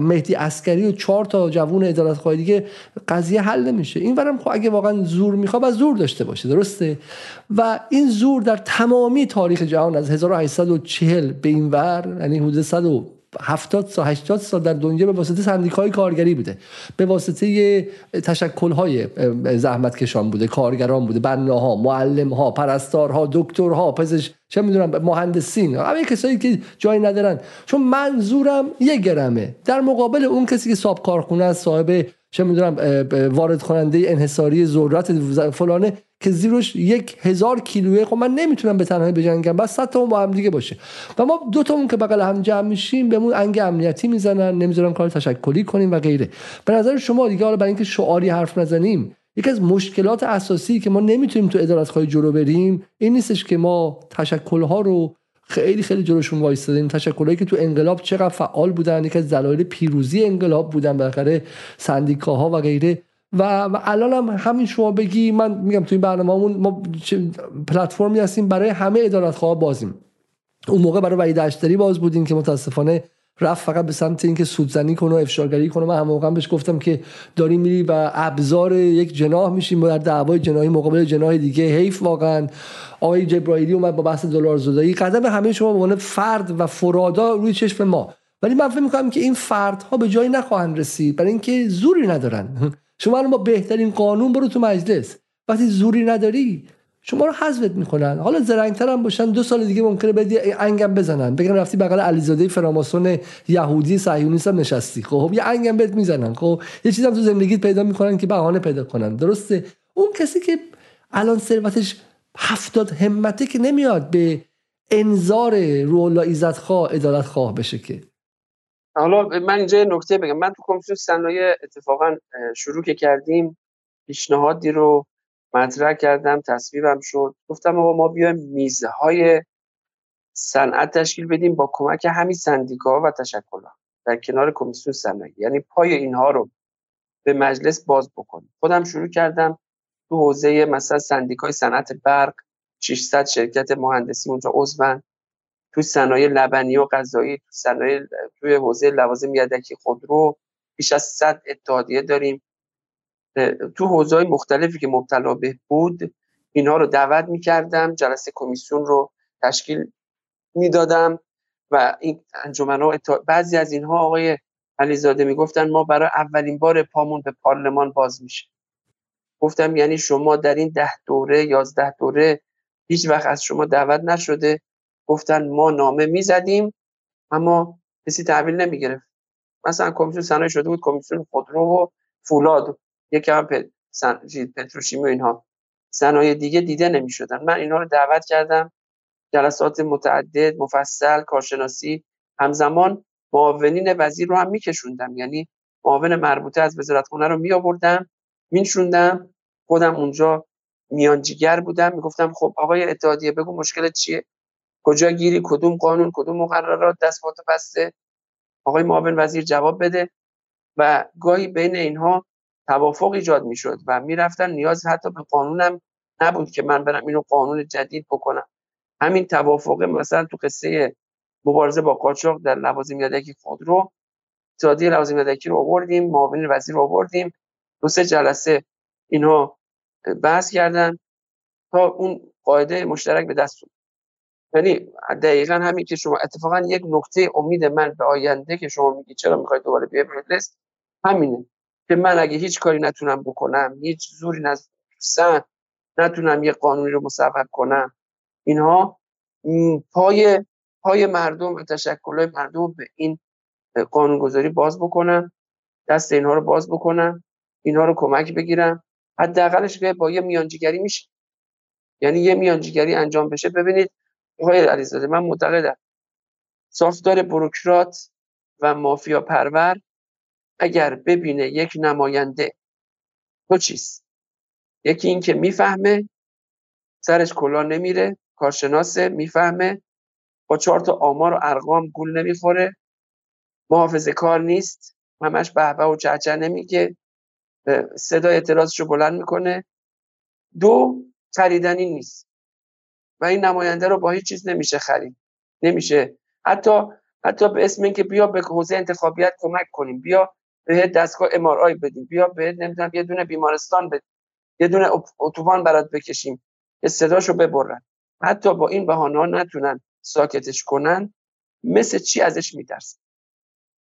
مهدی اسکری و چهار تا جوون ادارت دیگه قضیه حل نمیشه. این ورم خب اگه واقعا زور می‌خواد از زور داشته باشه درسته؟ و این زور در تمامی تاریخ جهان از 1840 به این ور یعنی حدود 100 70 سال 80 سال در دنیا به واسطه سندیکای کارگری بوده. به واسطه تشکل های زحمت کشان بوده کارگران بوده بناها معلم ها پرستارها دکترها پزشک چه می‌دونم مهندسین همه کسایی که جایی ندارن. چون منظورم یه گرمه. در مقابل اون کسی که صاحب کارخونه است صاحب چه می‌دونم وارد کننده انحصاری ذرات فلانه که زیرش یک هزار کیلوه خب من نمی‌تونم به تنهایی بجنگم بس صد تا با هم دیگه باشه. و ما دو تامون که بغل هم جمع میشیم بهمون انگ امنیتی می‌زنن نمی‌ذارن کار تشکلی کنیم و غیره. به نظر شما دیگه حالا برای اینکه شعاری حرف نزنیم یکی از مشکلات اساسی که ما نمی‌تونیم تو ادارت خواهی جلو بریم این نیستش که ما تشکلها رو خیلی خیلی جلوشون وایستادیم. تشکلایی که تو انقلاب چقدر فعال بودن یکی از دلایل پیروزی انقلاب بودن بالاخره سندیکاها و غیره. و, و الان هم همین شما بگی من میگم تو این برنامه ما پلتفرمی هستیم برای همه ادارت خواه بازیم. اون موقع برای وحید اشتری باز بودیم که متاسفانه رفت فقط به سمت اینکه سودزنی کنه و افشارگری کنه. من هم موقع بهش گفتم که داری میری و ابزار یک جناح میشیم در دعوای جناحی مقابل جناح دیگه حیف واقعا. آقای جبرائیلی اومد با بحث دلار زدایی. قدم همه شما به عنوان فرد و فرادا روی چشم ما. ولی من فکر می‌کنم که این فردها به جایی نخواهند رسید برای اینکه زوری ندارن. شما الان با بهترین قانون برو تو مجلس. وقتی زوری نداری شما رو حذفت می‌کنن. حالا زرنگتر هم باشن دو سال دیگه ممکنه بدی انگم بزنن. بگن رفتی بغل علیزاده فراماسون یهودی صهیونیست هم نشستی. خب یه انگم بهت می‌زنن. خب یه چیزی هم تو زندگیت پیدا می‌کنن که بهانه پیدا کنن. درسته؟ اون کسی که الان ثروتش هفتاد همته که نمیاد به انظار رولا ایزت خواه ادالت خواه بشه که. حالا من اینجا نکته بگم. من تو کمیسیون صنایع اتفاقا شروع که کردیم پیشنهادی رو مطرح کردم تصویبم شد. گفتم آقا ما بیایم میزه های صنعت تشکیل بدیم با کمک همین سندیکا و تشکلات در کنار کمیسیون صنایع. یعنی پای اینها رو به مجلس باز بکنیم. خودم شروع کردم تو حوزه مثلا سندیکای صنعت برق 600 شرکت مهندسی اونجا عضون تو صنایع لبنی و غذایی تو صنایع توی حوزه لوازم یدکی خودرو بیش از 100 اتحادیه داریم. تو حوزه مختلفی که مبتلا به بود اینها رو دعوت می‌کردم جلسه کمیسیون رو تشکیل می‌دادم و این انجمن ها بعضی از اینها آقای علیزاده می‌گفتن ما برای اولین بار پامون به پارلمان باز میشه. گفتم یعنی شما در این ده دوره یازده دوره هیچ وقت از شما دعوت نشده. گفتن ما نامه می‌زدیم اما کسی تحویل نمی‌گرفت. مثلا کمیسیون صنایع شده بود کمیسیون خودرو و فولاد یکی هم پتروشیمی و اینها. صنایع دیگه دیده نمی‌شدن. من اینها رو دعوت کردم. جلسات متعدد مفصل کارشناسی همزمان معاونین وزیر رو هم میکشوندم. یعنی معاون مربوطه از وزارت خونه رو می آوردم مینشوندم. خودم اونجا میانجیگر بودم. می‌گفتم خب آقای اتحادیه بگو مشکل چیه؟ کجا گیری کدوم قانون کدوم مقررات دستمات بسته. آقای معاون وزیر جواب بده. و گاهی بین اینها توافق ایجاد می‌شد و می‌رفتن نیاز حتی به قانونم نبود که من برم اینو قانون جدید بکنم. همین توافق مثلا تو قصه مبارزه با قاچاق در لوازم یدکی خودرو اتحادیه لوازم یدکی رو آوردیم معاون وزیر رو آوردیم. دو سه جلسه اینها بحث کردن تا اون قاعده مشترک به دست یعنی دقیقا همین که شما اتفاقا یک نکته امید من به آینده که شما میگی چرا می‌خواید دوباره بیای مجلس؟ همینه که من اگه هیچ کاری نتونم بکنم هیچ زوری نزن نتونم یه قانونی رو مصوب کنم. اینها پای پای مردم و تشکل مردم به این قانونگذاری باز بکنم دست اینها رو باز بکنم اینها رو کمک بگیرم. حداقلش که با یه میانجیگری میشه. یعنی یه میانجیگری انجام بشه. ببینید آقای علیزاده من معتقدم. ساختار بروکرات و مافیا پرور اگر ببینه یک نماینده. تو چیست؟ یکی این که می‌فهمه سرش کلا نمیره کارشناسه می‌فهمه با چهار تا آمار و ارقام گول نمی‌خوره. محافظه کار نیست. همش بهبه و چهچه نمیگه. صدای اعتراضش رو بلند می‌کنه. دو خریدنی نیست. و این نماینده رو با هیچ چیز نمیشه خرید. نمیشه. حتی حتی به اسم اینکه بیا به حوزه انتخابیت کمک کنیم. بیا به دستگاه ام آی بدیم. بیا به نمی‌دونم یه دونه بیمارستان بدیم. یه دونه اتوبان برات بکشیم. یه صداشو ببرن. حتی با این بهانه ها نتونن ساکتش کنن. مثل چی ازش میترسن؟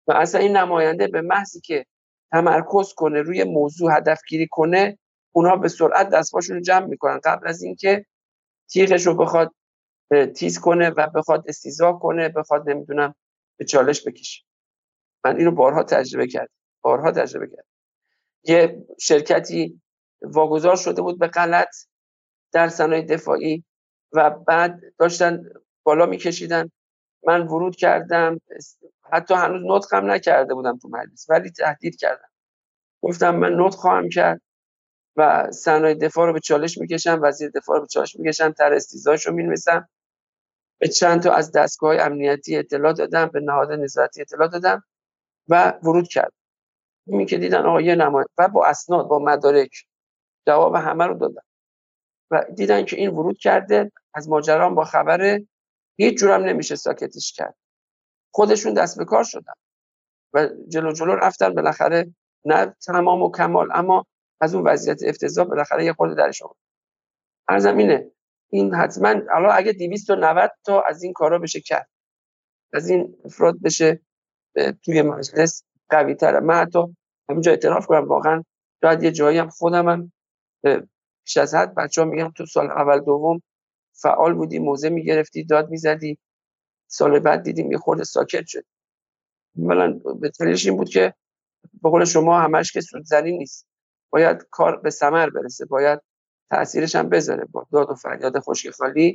و اصلا این نماینده به محضی که تمرکز کنه روی موضوع هدف گیری کنه اونها به سرعت دستباشون رو جمع می‌کنن. قبل از اینکه تیغش رو بخواد تیز کنه و بخواد استیزا کنه بخواد نمی‌دونم به چالش بکشه. من اینو بارها تجربه کردم بارها تجربه کردم. یه شرکتی واگذار شده بود به غلط در صنایع دفاعی و بعد داشتن بالا میکشیدن. من ورود کردم حتی هنوز نطقم نکرده بودم تو مجلس ولی تهدید کردم. گفتم من نطق خواهم کرد. و صنایع دفاع رو به چالش می‌کشم وزیر دفاع رو به چالش می‌کشم تر استیزاش رو می‌نویسم. به چند تا از دستگاه امنیتی اطلاع دادم به نهاد نظارتی اطلاع دادم و ورود کرد این که دیدن آقا یه نمای و با اسناد با مدارک جواب همه رو دادم. و دیدن که این ورود کرده از ماجران با خبره هیچ جورم نمیشه ساکتش کرد. خودشون دست به کار شدن. و جلو جلو رفتن بالاخره نه تمام و کمال اما از اون وضعیت افتضاح بالاخره یه خورده درش آورد. ارزم اینه این حتما الان اگه 290 تا از این کارا بشه کرد. از این افراد بشه توی مجلس قوی تره من حتی همینجا اعتراف کنم واقعا شاید یه جایی هم خودم هم از حد بچه ها میگم تو سال اول دوم فعال بودی موزه می‌گرفتی داد می‌زدی سال بعد دیدیم یه خورده ساکت شد. اولا به این بود که به قول شما همش که سودزنی نیست. باید کار به ثمر برسه باید تاثیرش هم بذاره با داد و فریاد خشک خالی.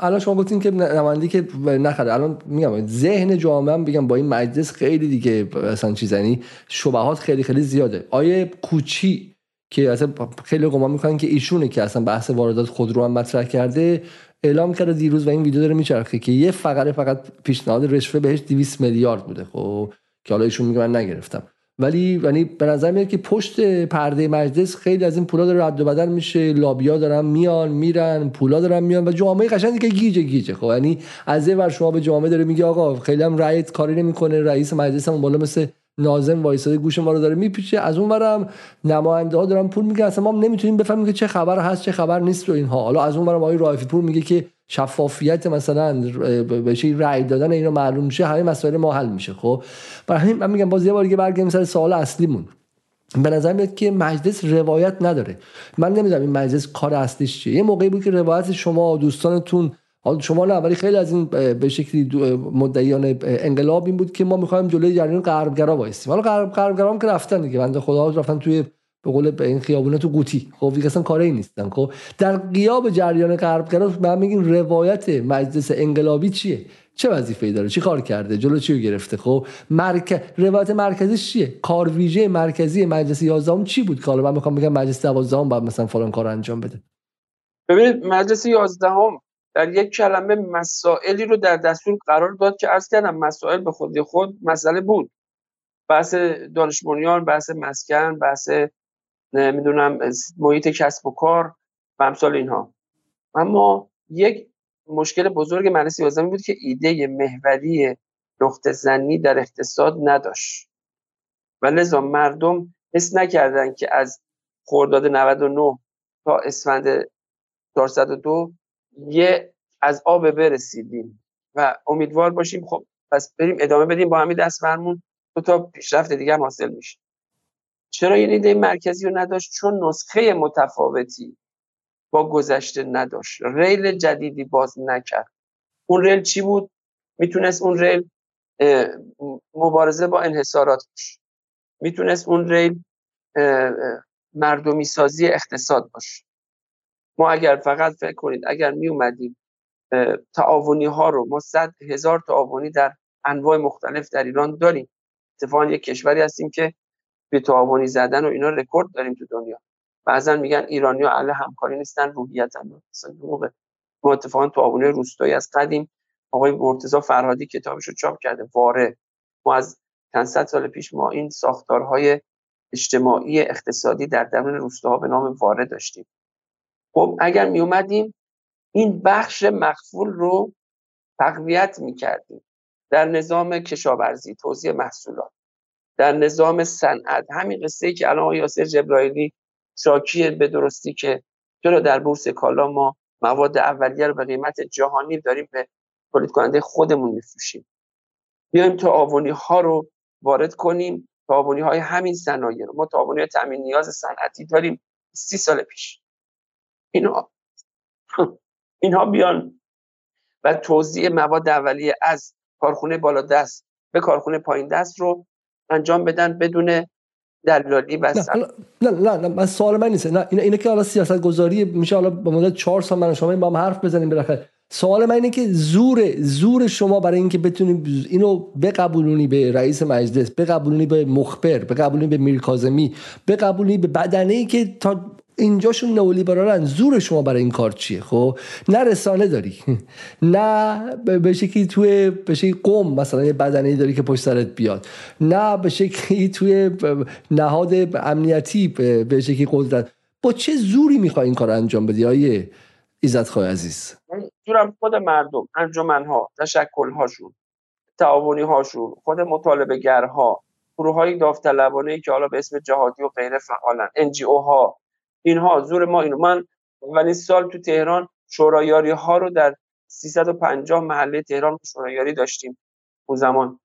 الان شما گفتین که نمایندی که نخره. الان میگم ذهن جامعه هم بگم با این مجلس خیلی دیگه اصلا چیزنی شبهات خیلی خیلی زیاده. آیه کوچی که اصلا خیلی گمان می‌کنن که ایشونه که اصلا بحث واردات خودرو هم مطرح کرده اعلام کرده دیروز و این ویدیو داره میچرخه که یه فقره فقط پیشنهاد رشوه بهش 200 میلیارد بوده خب که حالا ایشون میگه من نگرفتم. ولی یعنی به نظر میاد که پشت پرده مجلس خیلی از این پولا داره رد و بدل میشه. لابیا دارن میان میرن پولا دارن میان و جامعه قشنگی که گیجه گیجه. خب یعنی از یه ور شما به جامعه داره میگه آقا خیلی هم رئیس کاری نمی‌کنه. رئیس مجلس هم بالا مثل نازم وایساده گوش ما رو داره میپیچه. از اون ورم نماینده ها دارن پول میگن اصلا ما نمی‌تونیم بفهمیم که چه خبر هست چه خبر نیست و اینها. حالا از اون ورم آقای رایفی پور میگه که شفافیت مثلا بشه رأی دادن اینو معلوم میشه همه مسائل ما حل میشه خب؟ برای همین من میگم باز یه بار دیگه برگردیم سر سوال اصلیمون. به نظر میاد که مجلس روایت نداره. من نمی‌دونم این مجلس کار اصلیش چیه. یه موقعی بود که روایت شما دوستانتون حالا شما نه ولی خیلی از این به شکلی مدعیان انقلاب این بود که ما می‌خوایم جلوی جریان غربگرا وایسیم. حالا غرب غربگرام که رفتن دیگه. بنده خدا رفتن توی به قول به این خیابونه تو قوطی. خب دیگه اصلا کاری نیستن. خب در قیاب جریان غرب ما میگیم روایت مجلس انقلابی چیه؟ چه وظیفه‌ای داره؟ چی کار کرده؟ جلو چی رو گرفته؟ خب مرک... روایت مرکزیش چیه؟ کار ویژه مرکزی مجلس 11 چی بود؟ که حالا من می‌خوام بگم مجلس 12 بعد مثلا فلان کار انجام بده. ببینید مجلس 11 در یک کلمه مسائلی رو در دستور قرار داد که عرض کردم مسائل به خودی خود مسئله بود. بحث دانش بحث مسکن بحث نمی‌دونم محیط کسب و کار و امثال اینها. اما یک مشکل بزرگ مجلس 11 بود که ایده محوری نقطه زنی در اقتصاد نداشت. و لذا مردم حس نکردن که از خرداد 99 تا اسفند 402 یه از آب برسیدیم و امیدوار باشیم. خب پس بریم ادامه بدیم با همین دست فرمون دو تا پیشرفت دیگه حاصل میشه. چرا این ایده مرکزی رو نداشت؟ چون نسخه متفاوتی با گذشته نداشت. ریل جدیدی باز نکرد. اون ریل چی بود؟ می‌تونست اون ریل مبارزه با انحصارات باشه. می‌تونست اون ریل مردمی سازی اقتصاد باشه. ما اگر فقط فکر کنید اگر می اومدیم تعاونی ها رو ما صد هزار تعاونی در انواع مختلف در ایران داریم. اتفاقا یک کشوری هستیم که به تعاونی زدن و اینا رکورد داریم تو دنیا. بعضا میگن ایرانی ها اهل همکاری نیستن روحیت هم مثلا ما اتفاقا تعاونی روستایی از قدیم آقای مرتضی فرهادی کتابش رو چاپ کرده واره. ما از چند سال پیش ما این ساختارهای اجتماعی اقتصادی در درون روستاها به نام واره داشتیم. خب اگر می اومدیم این بخش مخفول رو تقویت می کردیم در نظام کشاورزی توزیع محصولات. در نظام صنعت. همین قصه ای که الان یاسر جبرائیلی شاکی به درستی که چرا در بورس کالا ما مواد اولیه رو به قیمت جهانی داریم به تولید کننده خودمون میفروشیم. بیایم تعاونی ها رو وارد کنیم. تعاونی های همین صنایع رو. ما تعاونی های تامین نیاز صنعتی داریم سی سال پیش. اینها اینها بیان و توزیع مواد اولیه از کارخونه بالا دست به کارخونه پایین دست رو انجام بدن بدون دلالی و نه نه نه, نه من سوال من نیست. نه اینه, اینه که حالا سیاست گذاری میشه حالا به مدت 4 سال من شما با هم حرف بزنیم بالاخره. سوال من اینه که زور زور شما برای اینکه بتونید اینو بقبولونی به رئیس مجلس بقبولونی به مخبر بقبولونی به میر کاظمی بقبولونی به بدنه ای که تا اینجاشون نئولیبرالن. زور شما برای این کار چیه؟ خب نه رسانه داری. نه به شکلی توی به شکلی قوم مثلا یه بدنه داری که پشت سرت بیاد. نه به شکلی توی نهاد امنیتی به شکلی قدرت. با چه زوری می‌خوای این کار انجام بدی آیه ایزت خواه عزیز زورم خود مردم انجمنها تشکلهاشون تعاونی هاشون خود مطالبه گرها گروه های داوطلبانه که حالا به اسم جهادی و غیره فعالن انجی ها اینها زور ما اینو من اولین سال تو تهران شورایاری ها رو در 350 محله تهران شورایاری داشتیم اون زمان.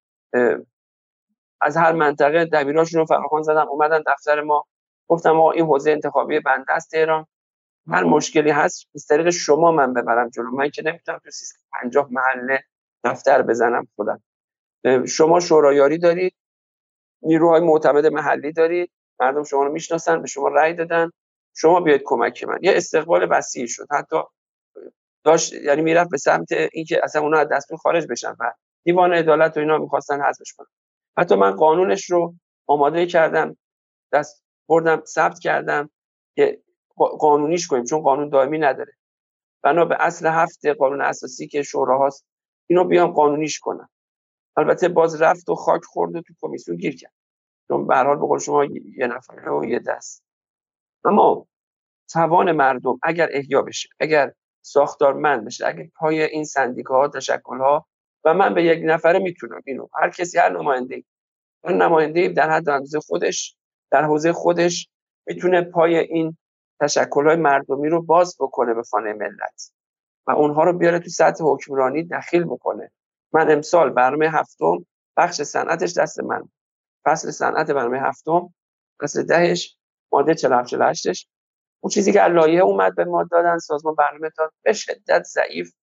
از هر منطقه دبیراشون رو فراخوان زدم اومدن دفتر ما. گفتم آقا این حوزه انتخابی بنده است تهران. هر مشکلی هست از طریق شما من ببرم جلو. من که نمی‌تونم تو 350 محله دفتر بزنم خودم. شما شورایاری دارید نیروهای معتمد محلی دارید مردم شما رو می‌شناسن به شما رأی دادن. شما بیاید کمک من. یه استقبال وسیع شد. حتی داشت یعنی می‌رفت به سمت اینکه اصلا اونا از دستور خارج بشن و دیوان عدالت و اینا می‌خواستن حذفش کنن. حتی من قانونش رو آماده کردم دست بردم ثبت کردم که قانونیش کنیم چون قانون دائمی نداره. بنا به اصل هفت قانون اساسی که شورا هاست اینو بیام قانونیش کنم. البته باز رفت و خاک خورد و تو کمیسیون گیر کرد. چون به حال به قول شما یه نفر و یه دست. اما توان مردم اگر احیا بشه اگر ساختارمند بشه اگر پای این سندیکاها تشکلها و من به یک نفره می‌تونم اینو هر کسی هر نماینده هر نماینده در حد اندازه خودش در حوزه خودش می‌تونه پای این تشکلهای مردمی رو باز بکنه به خانه ملت و اونها رو بیاره تو سطح حکمرانی دخیل بکنه. من امسال برنامه هفتم بخش صنعتش دست من فصل صنعت برنامه هفتم فصل دهش ماده 47 48 اون چیزی که لایحه اومد به ما دادن سازمان برنامه داد. به شدت ضعیف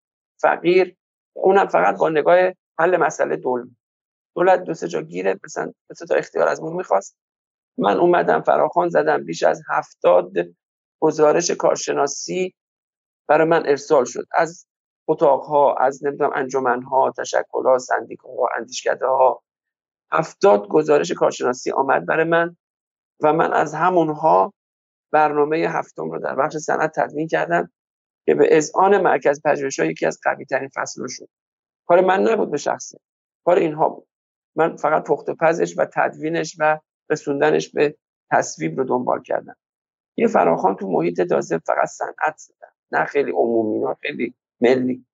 فقیر. اونم فقط با نگاه حل مسئله دولت دولت دو سه جا گیره مثلا تا اختیار از ما می‌خواست. من اومدم فراخان زدم بیش از هفتاد گزارش کارشناسی برای من ارسال شد. از اتاقها از نمی‌دونم انجمنها تشکلها سندیکاها اندیشکده ها هفتاد گزارش کارشناسی آمد برای من. و من از همونها برنامه هفتم رو در بخش صنعت تدوین کردم که به اذعان مرکز پژوهش یکی از قوی ترین شد کار من نبود به شخصه کار اینها بود. من فقط پخت پزش و تدوینش و رسوندنش به تصویب رو دنبال کردم. یه فراخان تو محیط تازه فقط صنعت زدن نه خیلی عمومی نه خیلی ملی.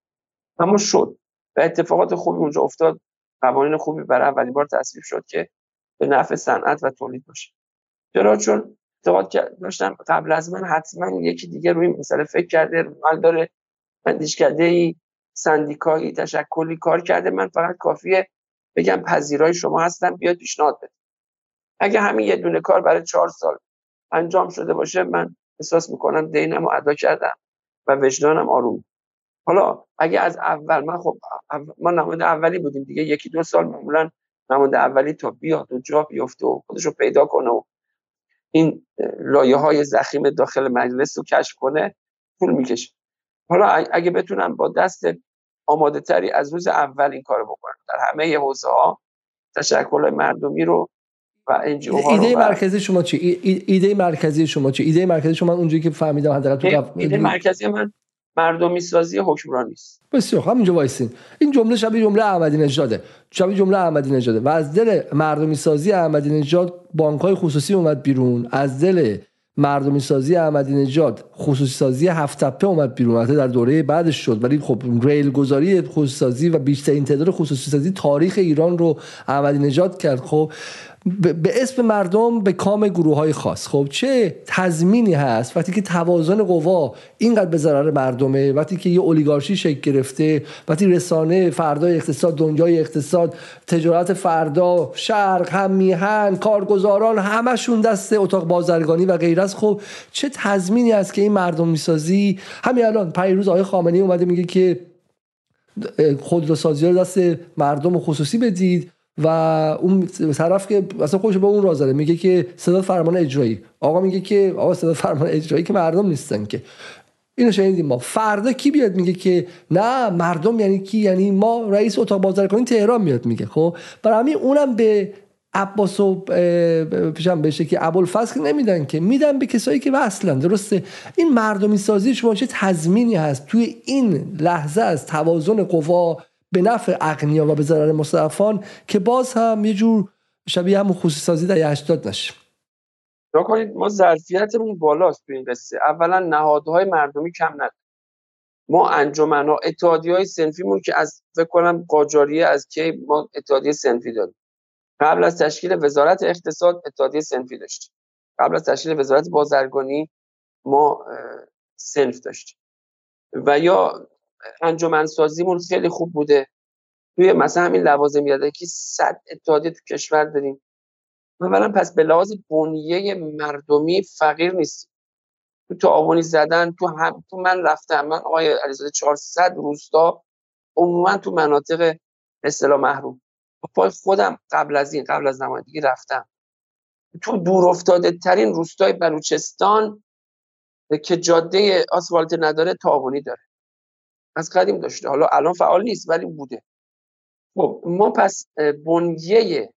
اما شد و اتفاقات خوبی اونجا افتاد. قوانین خوبی برای اولین بار تصویب شد که به نفع صنعت و تولید باشه. چرا؟ چون اعتقاد داشتم قبل از من حتما یکی دیگه روی مسئله فکر کرده روال داره کرده ای سندیکایی تشکلی کار کرده. من فقط کافیه بگم پذیرای شما هستم بیاد پیشنهاد بده. اگه همین یه دونه کار برای چهار سال انجام شده باشه من احساس می‌کنم دینم رو ادا کردم و وجدانم آروم. حالا اگه از اول من خب ما نماینده اولی بودیم دیگه یکی دو سال معمولا نماینده اولی تا بیاد و جا بیفته و خودش رو پیدا کنه و این لایه های زخیم داخل مجلس رو کشف کنه طول می‌کشه. حالا اگه بتونم با دست آماده تری از روز اول این کارو بکنم. در همه حوزه ها تشکل مردمی رو و ایده مرکزی شما چی؟ ایده مرکزی شما چی؟ ایده مرکزی شما اونجوری که فهمیدم حداقل تو ایده مرکزی من مردمی سازی حکمرانی است بسیار همینجا وایسین. این جمله شبیه جمله احمدی نژاده. شبیه جمله احمدی نژاده. و از دل مردمی سازی احمدی نژاد بانک های خصوصی اومد بیرون. از دل مردمی سازی احمدی نژاد خصوصی سازی هفت تپه اومد بیرون. در دوره بعدش شد. ولی خب ریل گذاری خصوصی سازی و بیشترین تعداد خصوصی سازی تاریخ ایران رو احمدی نژاد کرد. خب به اسم مردم به کام گروه های خاص. خب چه تضمینی هست؟ وقتی که توازن قوا اینقدر به ضرر مردمه وقتی که یه اولیگارشی شکل گرفته وقتی رسانه فردا اقتصاد دنیای اقتصاد تجارت فردا شرق هم میهن کارگزاران همشون دست اتاق بازرگانی و غیره است. خب چه تضمینی هست که این مردم می‌سازی؟ همین الان پیروز آقای خامنه‌ای اومده میگه که خودروسازی رو دست مردم خصوصی بدید. و اون طرف که اصلا خودش به اون رازره میگه که صدا فرمان اجرایی. آقا میگه که آقا صدا فرمان اجرایی که مردم نیستن که. اینو شنیدیم ما. فردا کی بیاد میگه که نه مردم یعنی کی؟ یعنی ما رئیس اتاق بازرگانی تهران میاد میگه. خب؟ برای همین اونم به عباس و پیشم بشه که ابوالفضل نمیدن که. میدن به کسایی که وصلن درسته. این مردمی سازی شما چه تضمینی هست؟ توی این لحظه از توازن قوا به نفع اغنیا و به ضرر مستضعفان که باز هم یه جور شبیه همون خصوصی سازی در 80 نشه کنید ما ظرفیتمون بالاست تو این قصه اولا نهادهای مردمی کم نداره ما انجمن ها اتحادی های سنفیمون که از فکر کنم قاجاریه از کی ما اتحادیه سنفی داریم. قبل از تشکیل وزارت اقتصاد اتحادیه سنفی داشتیم. قبل از تشکیل وزارت بازرگانی ما سنف داشتیم. و یا انجمن سازیمون خیلی خوب بوده. توی مثلا همین لوازم که صد اتحادیه تو کشور داریم. اولا پس به لحاظ بنیه مردمی فقیر نیست. تو تعاونی زدن تو هم تو من رفتم من آقای علیزاده 400 روستا عموما تو مناطق اصطلاح محروم. پای خودم قبل از این قبل از نمایندگی رفتم. تو دور افتاده ترین روستای بلوچستان که جاده آسفالت نداره تعاونی داره. از قدیم داشته. حالا الان فعال نیست ولی بوده. خب ما پس بنیه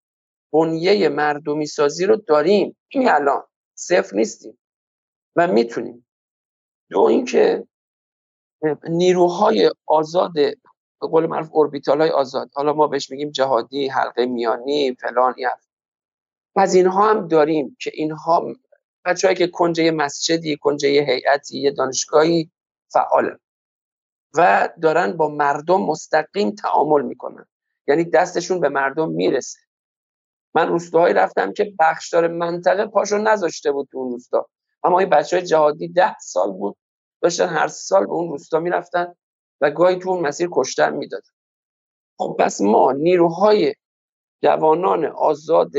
بنیه مردمی سازی رو داریم. این الان صفر نیستیم و می‌تونیم. دو اینکه نیروهای آزاد به قول معروف اوربیتال های آزاد. حالا ما بهش میگیم جهادی حلقه میانی فلان از اینها هم داریم که اینها بچه‌ای که کنجه مسجدی کنجه هیئتی دانشگاهی فعالن و دارن با مردم مستقیم تعامل می‌کنن. یعنی دستشون به مردم می‌رسه. من روستاهایی رفتم که بخشدار منطقه پاشو نذاشته بود تو اون روستا. اما این بچه های جهادی ده سال بود داشتن هر سال به اون روستا می‌رفتن و گاهی تو اون مسیر کشتن می‌دادن. خب پس ما نیروهای جوانان آزاد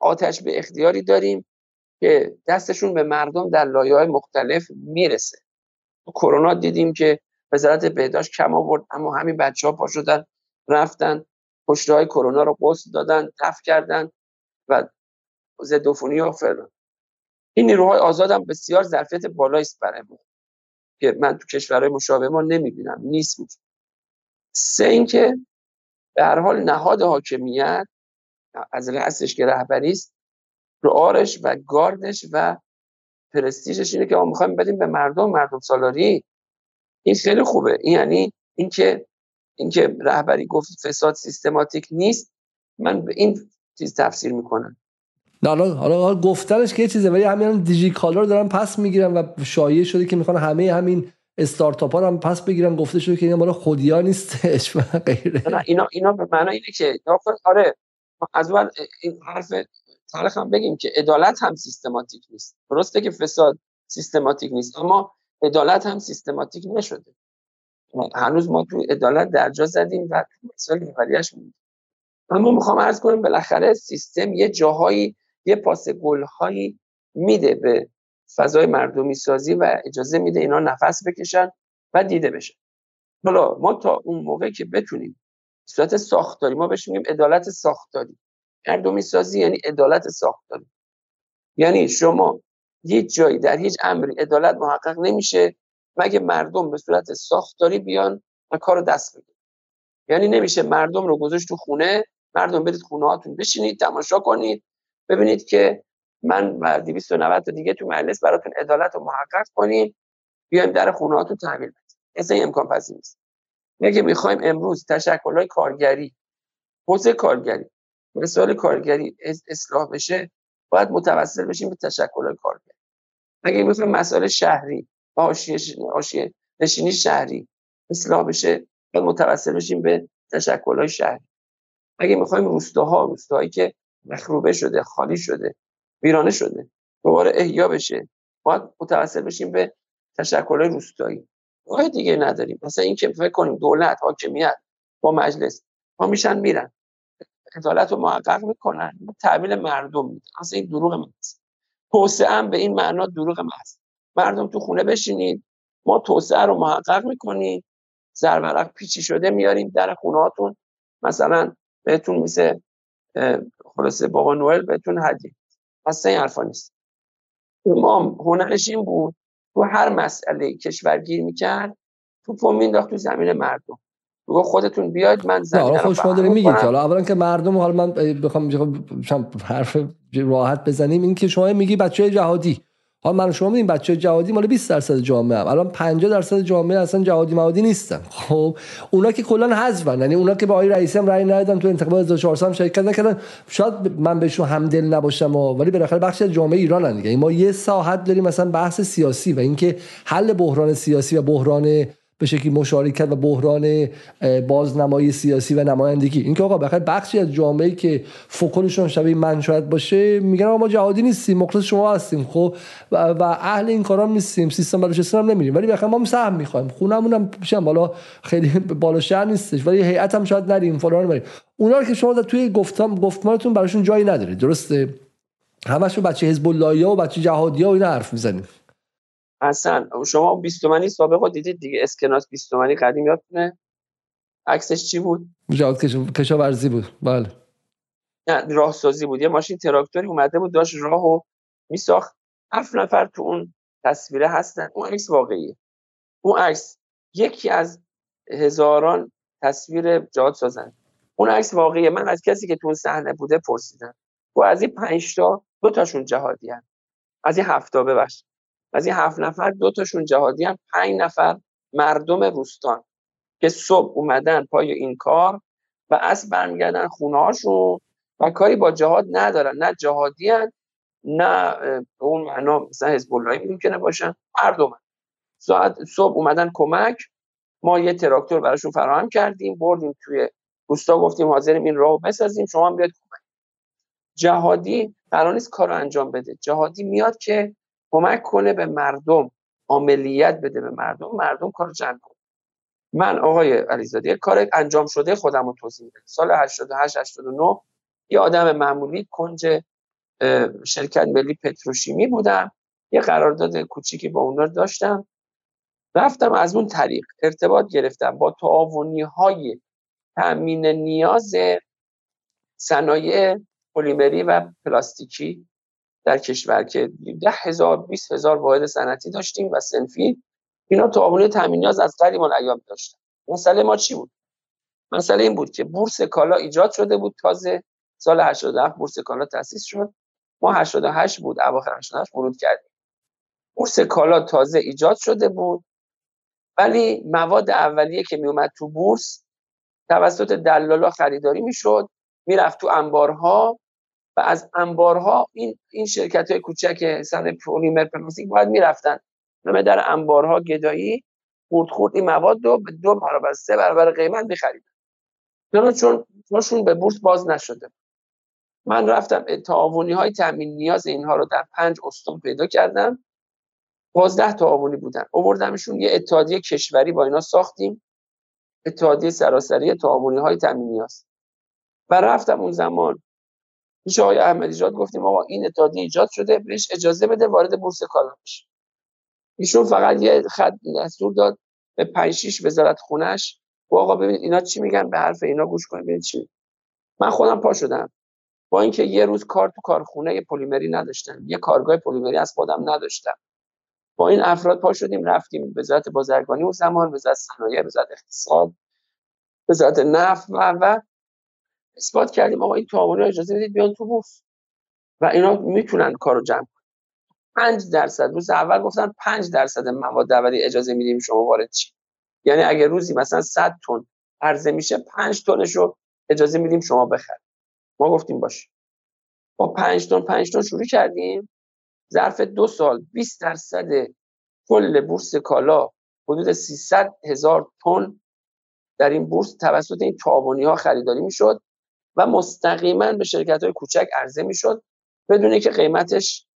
آتش به اختیاری داریم که دستشون به مردم در لایه های مختلف می‌رسه. کرونا دیدیم که وزارت بهداشت کم آورد اما همین بچه ها پا شدن رفتن پشت های کرونا رو قسل دادن تف کردن و ضد و فلان این نیروهای آزاد هم بسیار ظرفیت بالایی است برای ما که من تو کشورهای مشابه ما نمی‌بینم نیست بود سه اینکه به هر حال نهاد حاکمیت از هستش که رهبری است آرش و گاردش و پرستیژش اینه که ما می‌خوایم بدیم به مردم مردم سالاری. این خیلی خوبه. این یعنی اینکه اینکه رهبری گفت فساد سیستماتیک نیست. من به این چیز تفسیر می‌کنم. نه حالا حالا گفتنش که یه چیزه ولی همین دیجی کالا رو دارن پس می‌گیرن و شایع شده که می‌خوان همه همین استارتاپ ها هم پس بگیرن. گفته شده که اینا مال خودیا نیستش و غیره. نه اینا اینا به معنی اینه که آره از اول این حرف تاریخ هم بگیم که عدالت هم سیستماتیک نیست. درسته که فساد سیستماتیک نیست اما عدالت هم سیستماتیک نشده. هنوز ما تو عدالت درجا زدیم و مسائل محوریش موندیم. اما می‌خوام عرض کنم بالاخره سیستم یه جاهایی یه پاس گلهایی میده به فضای مردمی سازی و اجازه میده اینا نفس بکشن و دیده بشن حالا ما تا اون موقع که بتونیم صورت ساختاری ما بهش میگیم عدالت ساختاری. مردمی سازی یعنی عدالت ساختاری. یعنی شما هیچ جایی در هیچ امری عدالت محقق نمیشه مگه مردم به صورت ساختاری بیان و کارو دست بگیرن یعنی نمیشه مردم رو گذاشت تو خونه مردم برید خونه هاتون بشینید تماشا کنید ببینید که من و 290 تا دیگه تو مجلس براتون عدالت رو محقق کنیم بیایم در خونه هاتون تحویل بدیم. اصلا امکان پذیر نیست. میگه می‌خوایم امروز تشکل‌های کارگری حوزه کارگری مثال کارگری اصلاح بشه باید متوسل بشیم به تشکل‌های کارگری. اگه می‌خوایم مسائل شهری و حاشیه نشینی شهری اصلاح بشه باید متوسل بشیم به تشکل‌های شهری. اگه می‌خوایم روستاها روستاهایی که مخروبه شده خالی شده ویرانه شده دوباره احیا بشه باید متوسل بشیم به تشکل‌های روستایی. راه دیگه نداریم. مثلا اینکه فکر کنیم دولت حاکمیت با مجلس ما میشن میرن. عدالت رو محقق می‌کنن تحویل مردم میدن اصلا این دروغ محض توسعه هم به این معنا دروغ محض مردم تو خونه بشینید ما توسعه رو محقق می‌کنیم زرورق پیچی شده میاریم در خونهاتون مثلا بهتون میسه خلاصه بابا نوئل بهتون هدیه. اصلا این حرفا نیست. امام هنرش این بود تو هر مسئله کشورگیر می‌کرد تو مینداخت تو زمین مردم. بگو خودتون بیاید من زمین رو شما داریم میگید حالا اولا که مردم حالا من بخوام حرف راحت بزنیم این که شما میگی بچه جهادی. حالا من شما میدیم بچه جهادی مال 20 درصد جامعه هم. الان 50 درصد جامعه اصلا جهادی موادی نیستن. خب اونا که کلا حذفن. یعنی اونا که با آقای رئیسی هم رأی ندادن تو انتخابات 1400 هم شرکت نکردن. شاید من بهشون همدل نباشم ولی بالاخره بخشی از جامعه ایران دیگه. ما یه ساحت داریم مثلا بحث سیاسی و اینکه حل بحران سیاسی و بحران به شکلی مشارکت و بحران بازنمایی سیاسی و نمایندگی. اینکه آقا بخیر بخشی از جامعه که فوکلشون شبیه من شاید باشه میگن ما جهادی نیستیم مخلص شما هستیم خب؟ و, اهل این کارا نیستیم سیستم بلوچستان هم نمیریم. ولی بخیر ما سهم می‌خوایم. خونمون هم پیشم بالا خیلی بالا شهر نیستش ولی هیئت هم شاید نریم فلان بریم. اونا که شما توی گفتم گفتمانتون براشون جایی ندارید درسته؟ همشون بچه حزب الله و بچه جهادی ها و اینا حرف می‌زنید اصلا شما 20 تومانی سابق رو دیدید دیگه. اسکناس 20 تومانی قدیم یادتونه؟ عکسش چی بود؟ جهاد کشاورزی بود. بله. نه راهسازی بود. یه ماشین تراکتوری اومده بود داشت راهو میساخت. هفت نفر تو اون تصویره هستن. اون عکس واقعیه. اون عکس یکی از هزاران تصویر جهاد سازن. اون عکس واقعیه. من از کسی که تو اون صحنه بوده پرسیدم. و از این 5 تا دو تاشون جهادی هن. از این هفت تا ببخشید. از این هفت نفر دو تاشون جهادی هم پنج نفر مردم روستان که صبح اومدن پای این کار و از برمیگردن خونه و کاری با جهاد ندارن. نه جهادی هن نه به اون معنا مثلا حزب اللهی ممکنه باشن مردم ساعت صبح اومدن کمک ما یه تراکتور براشون فراهم کردیم بردیم توی روستا گفتیم حاضریم این راهو بسازیم شما هم بیاد کمک. جهادی قرار نیست کار انجام بده. جهادی میاد که کمک کنه به مردم عملیت بده به مردم مردم کار جمع کنه. من آقای علیزاده کار انجام شده خودم رو توضیح میدم. سال 88 89 یه آدم معمولی کنج شرکت ملی پتروشیمی بودم. یه قرارداد کوچیکی با اونا داشتم. رفتم از اون طریق ارتباط گرفتم با تعاونی های تامین نیاز صنایع پلیمری و پلاستیکی. در کشور که ده هزار بیس هزار واحد صنعتی داشتیم و سنفی اینا تعاونی تامین نیاز از قدیم ایام داشتن. مسئله ما چی بود؟ مسئله این بود که بورس کالا ایجاد شده بود. تازه سال 87 بورس کالا تأسیس شد. ما 88 بود اواخر 88 ورود کردیم. بورس کالا تازه ایجاد شده بود. ولی مواد اولیه که میومد تو بورس توسط دلالا خریداری می‌شد. می‌رفت تو انبارها. و از انبارها این این شرکت های کوچک سن پلیمر پلاستیک باید می‌رفتن. همه در انبارها گدایی خورد خورد این مواد رو به دو برابر سه برابر قیمت میخریدن. چون چونشون به بورس باز نشده. من رفتم تعاونی های تامین نیاز اینها رو در پنج استان پیدا کردم. 15 تعاونی بودن. آوردمشون یه اتحادیه کشوری با اینا ساختیم. اتحادیه سراسری تعاونی های تامین نیاز. و رفتم اون زمان پیش آقای احمدی جاد گفتیم آقا این اتحادیه ایجاد شده بهش اجازه بده وارد بورس کالا بشه. ایشون فقط یه خط دستور داد به 5 6 وزارت خونش و آقا ببینید اینا چی میگن؟ به حرف اینا گوش کنید ببینید چی من خودم پا شدم. با اینکه یه روز کار تو کارخونه پلیمری نداشتم یه کارگاه پلیمری از خودم نداشتم. با این افراد پا شدیم رفتیم وزارت بازرگانی اون زمان وزارت صنایع وزارت اقتصاد وزارت نفت و و اثبات کردیم آقا این تعاونی اجازه بدید بیان تو بورس و اینا می‌تونن کارو جمع کنن. 5 درصد. روز اول گفتن 5 درصد مواد اولیه اجازه میدیم شما وارد چی یعنی اگه روزی مثلا 100 تن عرضه میشه 5 تنش رو اجازه میدیم شما بخرید. ما گفتیم باشه. با 5 تن 5 تن شروع کردیم. ظرف دو سال 20 درصد کل بورس کالا حدود 300 هزار تن در این بورس توسط این تعاونی ها خریداری می‌شد. و مستقیما به شرکت های کوچک عرضه می‌شد بدون که قیمتش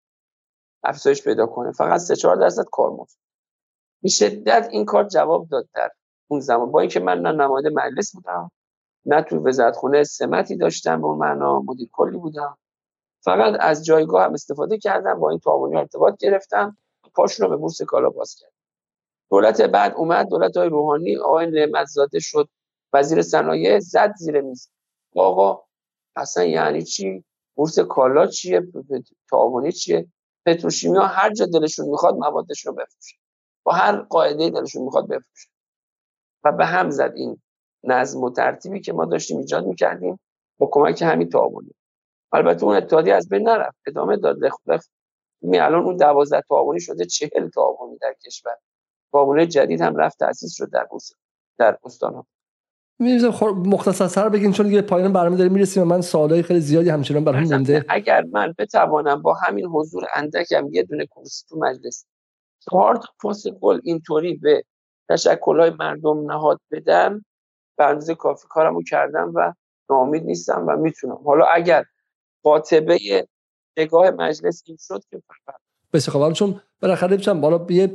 افزایش پیدا کنه. فقط 3 4 درصد کارمزد به شدت این کار جواب داد در اون زمان. با اینکه من نه نماینده مجلس بودم نه تو وزارت خونه سمتی داشتم به اون معنا مدیر کلی بودم. فقط از جایگاه هم استفاده کردم با این تعاونی ارتباط گرفتم. پاشون رو به بورس کالا باز کرد دولت بعد اومد دولت های روحانی آقای نعمت زاده شد. وزیر صنایع زد زیر میز. آقا اصلا یعنی چی؟ بورس کالا چیه؟ تعاونی چیه؟ پتروشیمیا هر جا دلشون می‌خواد موادشون رو بفروشن. با هر قاعده دلشون می‌خواد بفروشن. و به هم زد این نظم و ترتیبی که ما داشتیم ایجاد می‌کردیم با کمک همین تعاونی. البته اون اتحادیه از بین نرفت. ادامه داد. لخ لخ می الان اون 12 تعاونی شده 40 تعاونی در کشور. تعاون جدید هم رفت تاسیس شد در بوس در استان ها. مختصر سر بگین چون دیگه پایان برنامه داریم می‌رسیم و من سوالای خیلی زیادی همچنان برام مونده. اگر من بتوانم با همین حضور اندکم یه دونه کرسی تو مجلس چهار پاس گل اینطوری به تشکلهای مردم نهاد بدم به اندازه کافی کارمو کردم و ناامید نیستم و می‌تونم. حالا اگر قاطبه نگاه مجلس این شد که بسیار خوب چون بالاخره بچم بالا یه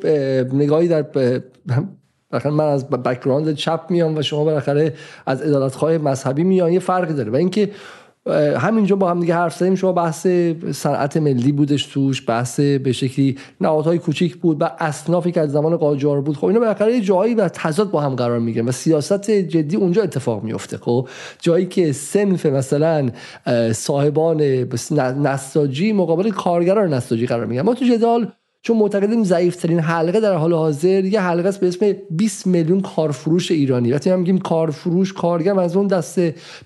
نگاهی در بالاخره من از background چپ میام و شما بالاخره از عدالتخواه مذهبی میان یه فرقی داره. و اینکه همینجا با هم دیگه حرف زدیم شما بحث صنعت ملی بودش توش بحث به شکلی نهادهای کوچیک بود و اصنافی که از زمان قاجار بود. خب اینا بالاخره یه جایی و تضاد با هم قرار می‌گیرن و سیاست جدی اونجا اتفاق میفته خب جایی که سنف مثلا صاحبان نساجی مقابل کارگران نساجی قرار می‌گیرن. ما تو جدال چون معتقدیم ضعیفترین حلقه در حال حاضر یه حلقه است به اسم 20 میلیون کارفروش ایرانی. وقتی هم میگیم کارفروش کارگر از اون دست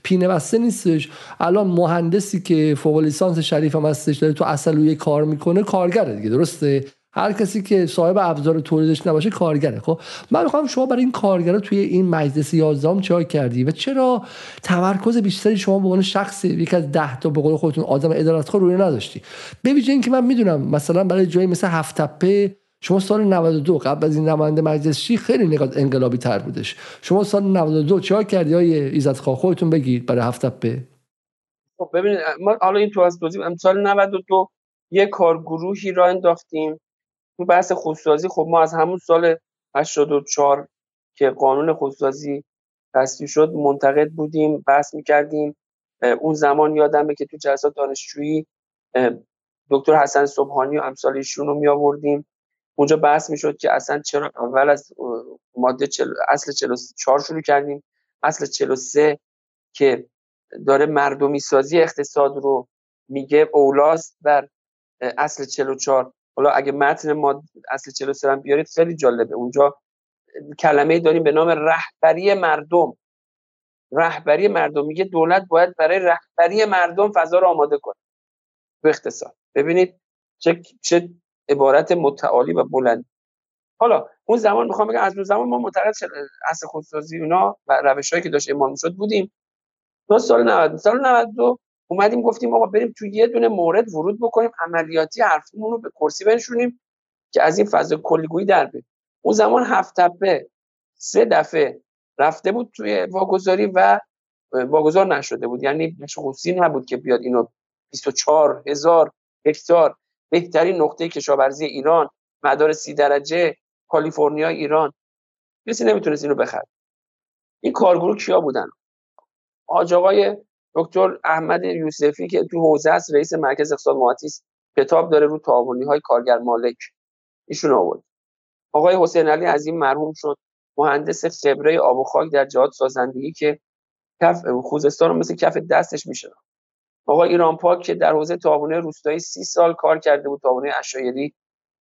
پینه بسته نیستش. الان مهندسی که فوق لیسانس شریف هم هستش داره تو اصلویه کار می‌کنه کارگره دیگه درسته؟ هر کسی که صاحب ابزار تولیدش نباشه کارگره. خب من می‌خوام شما برای این کارگرا توی این مجلس 11 چه کردی و چرا تمرکز بیشتری شما به عنوان شخصی یک از 10 تا به قول خودتون آدم ادارتخواه روی نداشتی؟ ببینید اینکه من می‌دونم مثلا برای جایی مثل هفت تپه شما سال 92 قبل از این نماینده مجلس شی خیلی نگاه انقلابی تر بودش. شما سال 92 چه کردی های ایزد خواه خودتون بگید برای هفت تپه. خب ببینید ما حالا این تو از توضیح سال 92 یه کارگروهی را انداختیم. تو بحث خودسازی خب ما از همون سال 84 که قانون خودسازی تصویب شد منتقد بودیم بحث می‌کردیم. اون زمان یادمه که تو جلسات دانشجویی دکتر حسن صبحانی و امثال ایشون رو می آوردیم اونجا بحث می‌شد که اصلا چرا اول از ماده چل... اصل 44 شروع کردیم. اصل 43 که داره مردمی سازی اقتصاد رو میگه اولاست بر اصل 44 حالا اگه متن ما اصل 43 هم بیارید خیلی جالبه. اونجا کلمه داریم به نام رهبری مردم. رهبری مردم. میگه دولت باید برای رهبری مردم فضا رو آماده کنه به اقتصاد. ببینید چه چه عبارت متعالی و بلند حالا اون زمان می‌خوام بگم از اون زمان ما معتقد اصل خودسازی اونا و روشهایی که داشت اعمال شد بودیم. تا سال 90 سال 92 اومدیم گفتیم آقا بریم تو یه دونه مورد ورود بکنیم عملیاتی حرفمون رو به کرسی بنشونیم که از این فضا کلیگویی در بیاد. اون زمان هفت تپه سه دفعه رفته بود توی واگذاری و واگذار نشده بود. یعنی خصوصی نبود که بیاد اینو 24 هزار هکتار. بهترین نقطه کشاورزی ایران مدار سی درجه کالیفرنیا ایران. کسی نمی‌تونست اینو بخره. این کارگروه کیا بودن؟ حاج آقای دکتر احمد یوسفی که تو حوزه است رئیس مرکز اقتصاد ماتی کتاب داره رو تعاونی های کارگر مالک. ایشون آورد. آقای حسین علی از این مرحوم شد. مهندس خبره آب و خاک در جهاد سازندگی که کف خوزستان رو مثل کف دستش میشه آقای ایران پاک که در حوزه تعاونی روستایی سی سال کار کرده بود تعاونی اشایری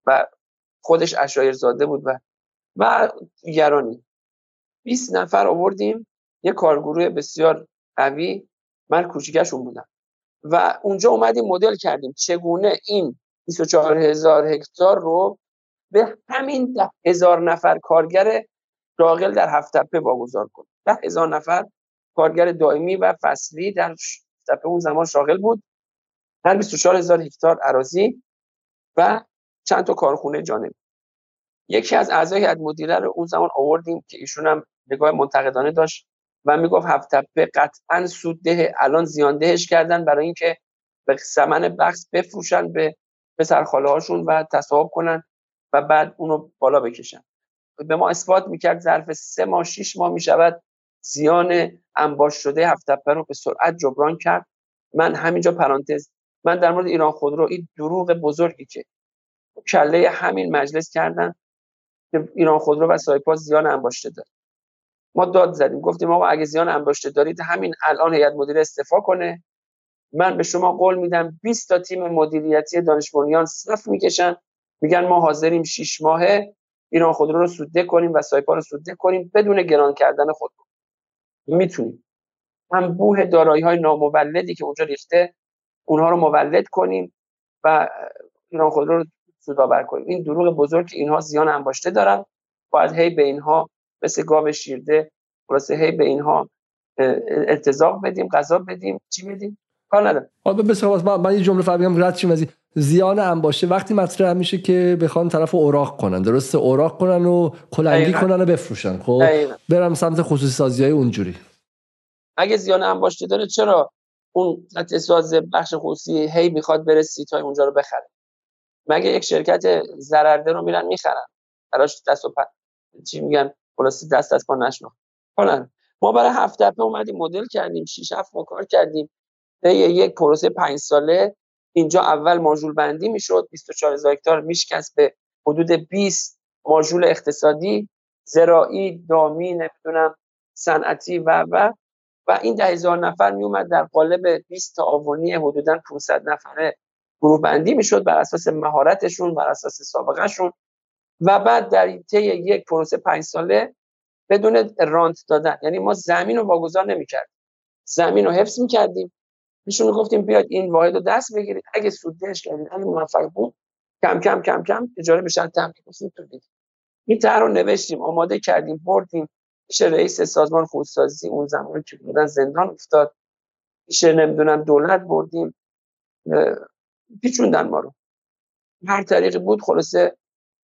و خودش اشایر زاده بود و و دیگرانی 20 نفر آوردیم. یه کارگروه بسیار قوی من کوچیکشون بودم. و اونجا اومدیم مدل کردیم چگونه این 24 هزار هکتار رو به همین ده هزار نفر کارگر شاغل در هفت تپه واگذار کنیم. ده هزار نفر کارگر دائمی و فصلی در تپه اون زمان شاغل بود. هر 24 هزار هکتار عراضی و چند تا کارخونه جانبی. یکی از اعضای هیئت مدیره رو اون زمان آوردیم که ایشون هم نگاه منتقدانه داشت. و می‌گفت هفت تپه قطعا سودده الان زیاندهش کردن برای اینکه به ثمن بخش بفروشن به پسرخاله هاشون و تصاحب کنن و بعد اونو بالا بکشن. به ما اثبات می‌کرد ظرف سه ماه شیش ماه می‌شود زیان انباش شده. هفت تپه رو به سرعت جبران کرد. من همینجا پرانتز من در مورد ایران خودرو این دروغ بزرگی که کله همین مجلس کردن که ایران خودرو و سایپا زیان انباشته داره ما داد زدیم. گفتیم آقا اگه زیان انباشته دارید همین الان هیئت مدیره استعفا کنه. من به شما قول میدم 20 تا تیم مدیریتی دانش بنیان صف می‌کشن. میگن ما حاضریم 6 ماهه. ایران خودرو رو سوده کنیم و سایپا رو سوده کنیم. بدون گران کردن خودرو می‌تونیم. انبوه دارایی های نامولدی که اونجا ریخته اونها رو مولد کنیم و ایران خودرو رو سودآور کنیم. این دروغ بزرگ که اینها زیان انباشته دارن. باید هی به اینها مثل گاو شیرده. خلاصه هی به اینها ارتزاق بدیم غذا بدیم. چی بدیم؟ کار نداره حالا بسیار من, من یه جمله فهمیدم رد چیم از زیان انباشته وقتی مطرح میشه که بخوان طرف اوراق کنن. درسته؟ اوراق کنن و کلنگی کنن و بفروشن. خب برم سمت خصوصی سازی های اونجوری. اگه زیان انباشته داره چرا اون قطع ساز بخش خصوصی هی می‌خواد بره سیت های اونجا رو بخره؟ مگه یک شرکت ضررده رو میرن می‌خرن؟ براش دست و چی میگن؟ خلاصی دست از پا نشناخت. حالا ما برای هفت دفعه اومدیم مدل کردیم 6 7 ما کار کردیم. یک پروسه پنج ساله اینجا اول ماژول بندی می‌شد 24 هزار هکتار میشکست به حدود 20 ماژول اقتصادی زراعی دامی نمی‌دونم صنعتی و و و این ده هزار نفر می اومد در قالب 20 تعاونی حدودا 500 نفره گروه بندی می‌شد بر اساس مهارتشون بر اساس سابقهشون. و بعد در طی یک پروسه پنج ساله بدون رانت دادن. یعنی ما زمین رو واگذار نمی‌کردیم. زمین رو حفظ می‌کردیم. میشون گفتیم بیاید این واحد رو دست بگیرید. اگه سودش کردید اگه موفق بود کم کم کم کم اجاره به شرط تمکین کنید این طرح رو نوشتیم آماده کردیم بردیم. پیش رئیس سازمان خودسازی اون زمان که بودن زندان افتاد. پیش نمی‌دونم دولت بردیم. پیچوندن ما رو. هر طریقی بود خلاصه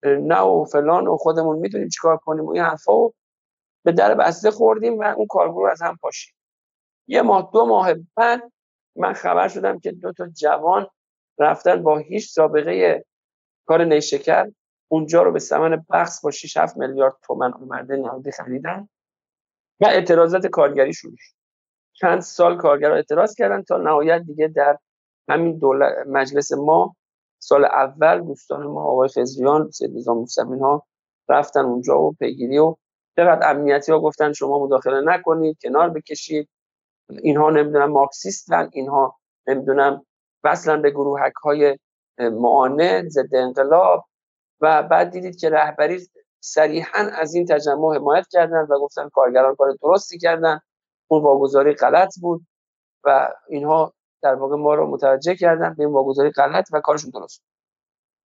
نه و فلان و خودمون می‌دونیم چیکار کنیم و این حرفا و به در بسته خوردیم و اون کارگروه از هم پاشید یه ماه دو ماه بعد من خبر شدم که دو تا جوان رفتن با هیچ سابقه کار نیشکر. اونجا رو به ثمن بخص با 6 7 میلیارد تومن اومده نقدی خریدن و اعتراضات کارگری شروع شد. چند سال کارگر اعتراض کردن تا نهایت دیگه در همین دولت مجلس ما سال اول دوستان ما آقای خزریان سید نظام موسوین ها رفتن اونجا و پیگیری و چقدر امنیتی ها گفتن شما مداخله نکنید کنار بکشید. اینها نمی‌دونم مارکسیستن اینها نمی‌دونم وصلا به گروهک های معانه ضد انقلاب. و بعد دیدید که رهبری صریحا از این تجمع حمایت کردن و گفتن کارگران کار درستی کردن. اون واگذاری غلط بود و اینها در واقع ما رو متوجه کردن به این واگذاری غلط و کارشون درست.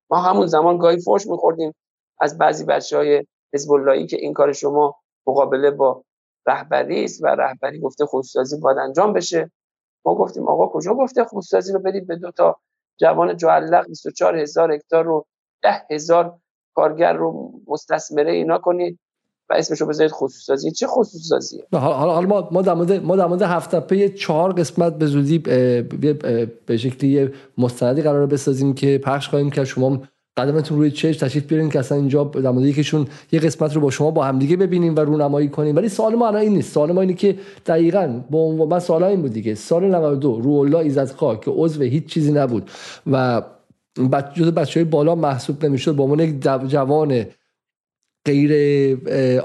ما همون زمان گاهی فوش میخوردیم از بعضی بچه های حزب که این کار شما مقابله با رهبری است و رهبری گفته خودسازی باید انجام بشه. ما گفتیم آقا کجا گفته خودسازی رو بدید به دو تا جوان جوالق 24 هزار هکتار رو ده هزار کارگر رو مستثمره اینا کنید. و اسمشو بذارید خصوص سازی چه خصوص سازیه حالا حالا ما ما در مورد ما در مورد هفت تپه چهار قسمت به زودی به شکلی مستندی قرار بسازیم که پخش خواهیم که شما قدمتون روی چش تشریف بیارین که اصلا اینجا در مورد یکیشون یه قسمت رو با شما با همدیگه ببینیم و رونمایی کنیم. ولی سوال ما الان این نیست. سوال ما اینه که دقیقاً با من سوال این بود دیگه. سال 92 رو الله ایزدخواه که عضو هیچ چیزی نبود و جز بچه های بالا محسوب نمی‌شد. با عنوان یک جوان غیر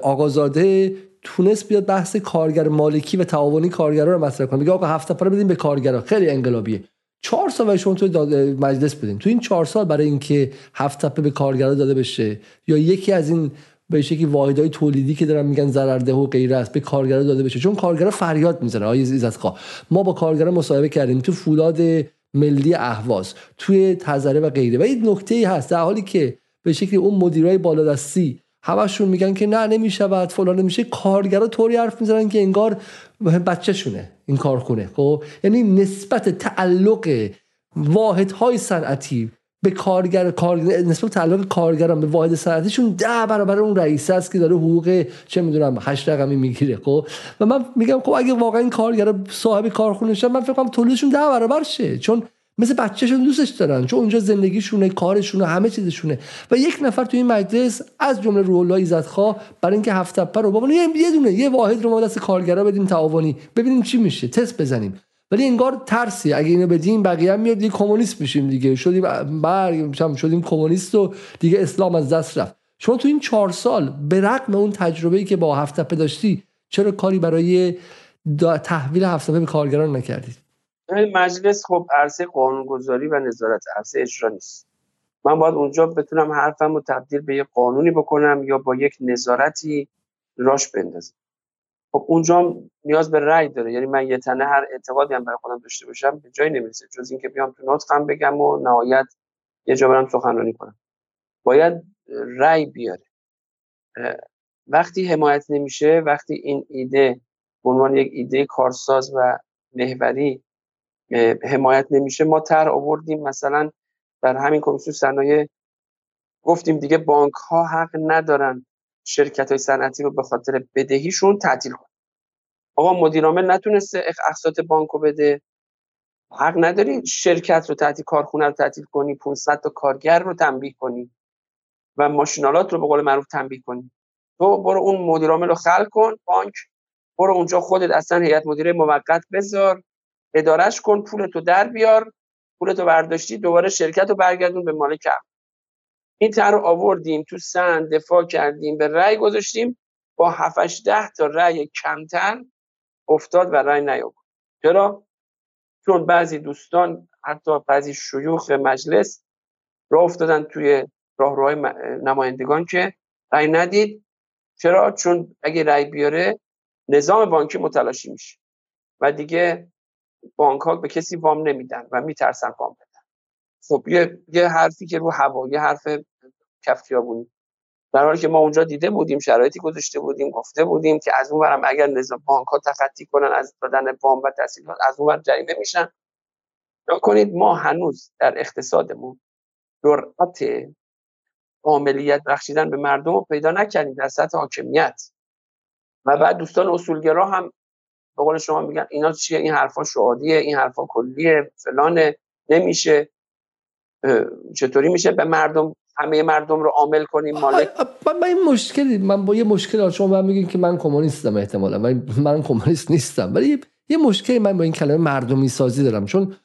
آقازاده تونست بیاد بحث کارگر مالکی و تعاونی کارگرا رو مطرح کنه. میگه آقا هفته پاره بدیم به کارگرا. خیلی انقلابیه. چهار سال شما توی مجلس بودیم تو این چهار سال برای اینکه هفت تپه به کارگرا داده بشه یا یکی از این به شکلی واحدهای تولیدی که دارن میگن ضررده و غیره است به کارگرا داده بشه. چون کارگرا فریاد می‌زنه آقای عزتخواه ما با کارگرا مصاحبه کردیم. تو فولاد ملی اهواز توی تزره و غیره. و این نکته ای هست. در حالی که به شکلی اون مدیرای بالادستی همشون میگن که نه نمی‌شود فلان نمیشه. کارگرا طوری حرف می‌زنن که انگار بچهشونه این کارخونه. خب؟ یعنی نسبت تعلق واحدهای صنعتی به کارگر کار نسبت تعلق کارگران به واحد صنعتیشون ده برابر اون رئیس است که داره حقوق چه می‌دونم هشت رقمی می‌گیره. خب؟ و من میگم خب اگه واقعا این کارگر صاحب کارخونه شن من فکر کنم تولیدشون ده برابر شه. چون مثل بچهشون دوستش دارن چون اونجا زندگیشونه کارشونه همه چیزشونه. و یک نفر تو این مجلس از جمله روح الله عزتخواه برای اینکه هفت رو بابا یه دونه یه واحد رو ما دست کارگرا بدیم تعاونی. ببینیم چی میشه تست بزنیم. ولی انگار ترسی اگه اینو بدیم بقیه هم میاد دیگه کمونیست میشیم دیگه. شدیم برگ شدیم کمونیست و دیگه اسلام از دست رفت. شما تو این چهار سال به رغم اون تجربه‌ای که با هفت داشتی چرا کاری برای تحویل هفت به کارگران نکردید؟ مجلس خب عرصه قانونگذاری و نظارت عرصه اجرا نیست. من باید اونجا بتونم حرفم رو تبدیل به یک قانونی بکنم یا با یک نظارتی راش بندازم. خب اونجا نیاز به رأی داره. یعنی من یه تنه هر اعتقادی هم برای خودم داشته باشم به جایی نمی‌رسه. جز اینکه بیام تو نطقم بگم و نهایت یه جا برم سخنرانی کنم. باید رأی بیاره. وقتی حمایت نمیشه وقتی این ایده به عنوان یک ایده کارساز و محوری حمایت نمیشه. ما تر آوردیم مثلا در همین کمیسیون صنایع گفتیم دیگه بانک ها حق ندارن شرکت های صنعتی رو به خاطر بدهیشون تعطیل کنن. آقا مدیرعامل نتونسته اقساط بانک رو بده؟ حق نداری شرکت رو تعطیل کارخونه رو تعطیل کنی 500 تا کارگر رو تنبیه کنی و ماشینالات رو به قول معروف تنبیه کنی. تو برو اون مدیرعامل رو خلق کن بانک برو اونجا خودت اصلا هیئت مدیره موقت بذار. ادارش کن پولتو در بیار پولتو برداشتی دوباره شرکت رو برگردون به مالک این تر رو آوردیم تو سند دفاع کردیم به رأی گذاشتیم. با 7 ده تا رأی کمتر افتاد و رأی نیاورد. چرا؟ چون بعضی دوستان حتی بعضی شیوخ مجلس راه افتادن توی راهروهای نمایندگان که رأی ندید. چرا؟ چون اگه رأی بیاره نظام بانکی متلاشی میشه. و دیگه بانک ها به کسی وام نمیدن و میترسن وام بدن. خب یه, یه حرفی که رو هوا یه حرف کفتیابونی. در حالی که ما اونجا دیده بودیم شرایطی گذاشته بودیم گفته بودیم که از اون برم اگر نظام بانک ها تخطی کنن از دادن وام و تسهیلات از اون جریمه میشن. کنید ما هنوز در اقتصادمون جرأت عاملیت بخشیدن به مردم رو پیدا نکردیم در سطح حاکمیت. و بعد دوستان اصولگرا هم به قول شما میگن اینا چیه؟ این حرفا شعادیه این حرفا کلیه فلانه نمیشه. چطوری میشه به مردم همه مردم رو عامل کنیم؟ مالک؟ من این مشکلی من با یه مشکل شما من میگین که من کمونیستم احتمالا ولی من کمونیست نیستم. ولی یه مشکلی من با این کلمه مردمی سازی دارم چون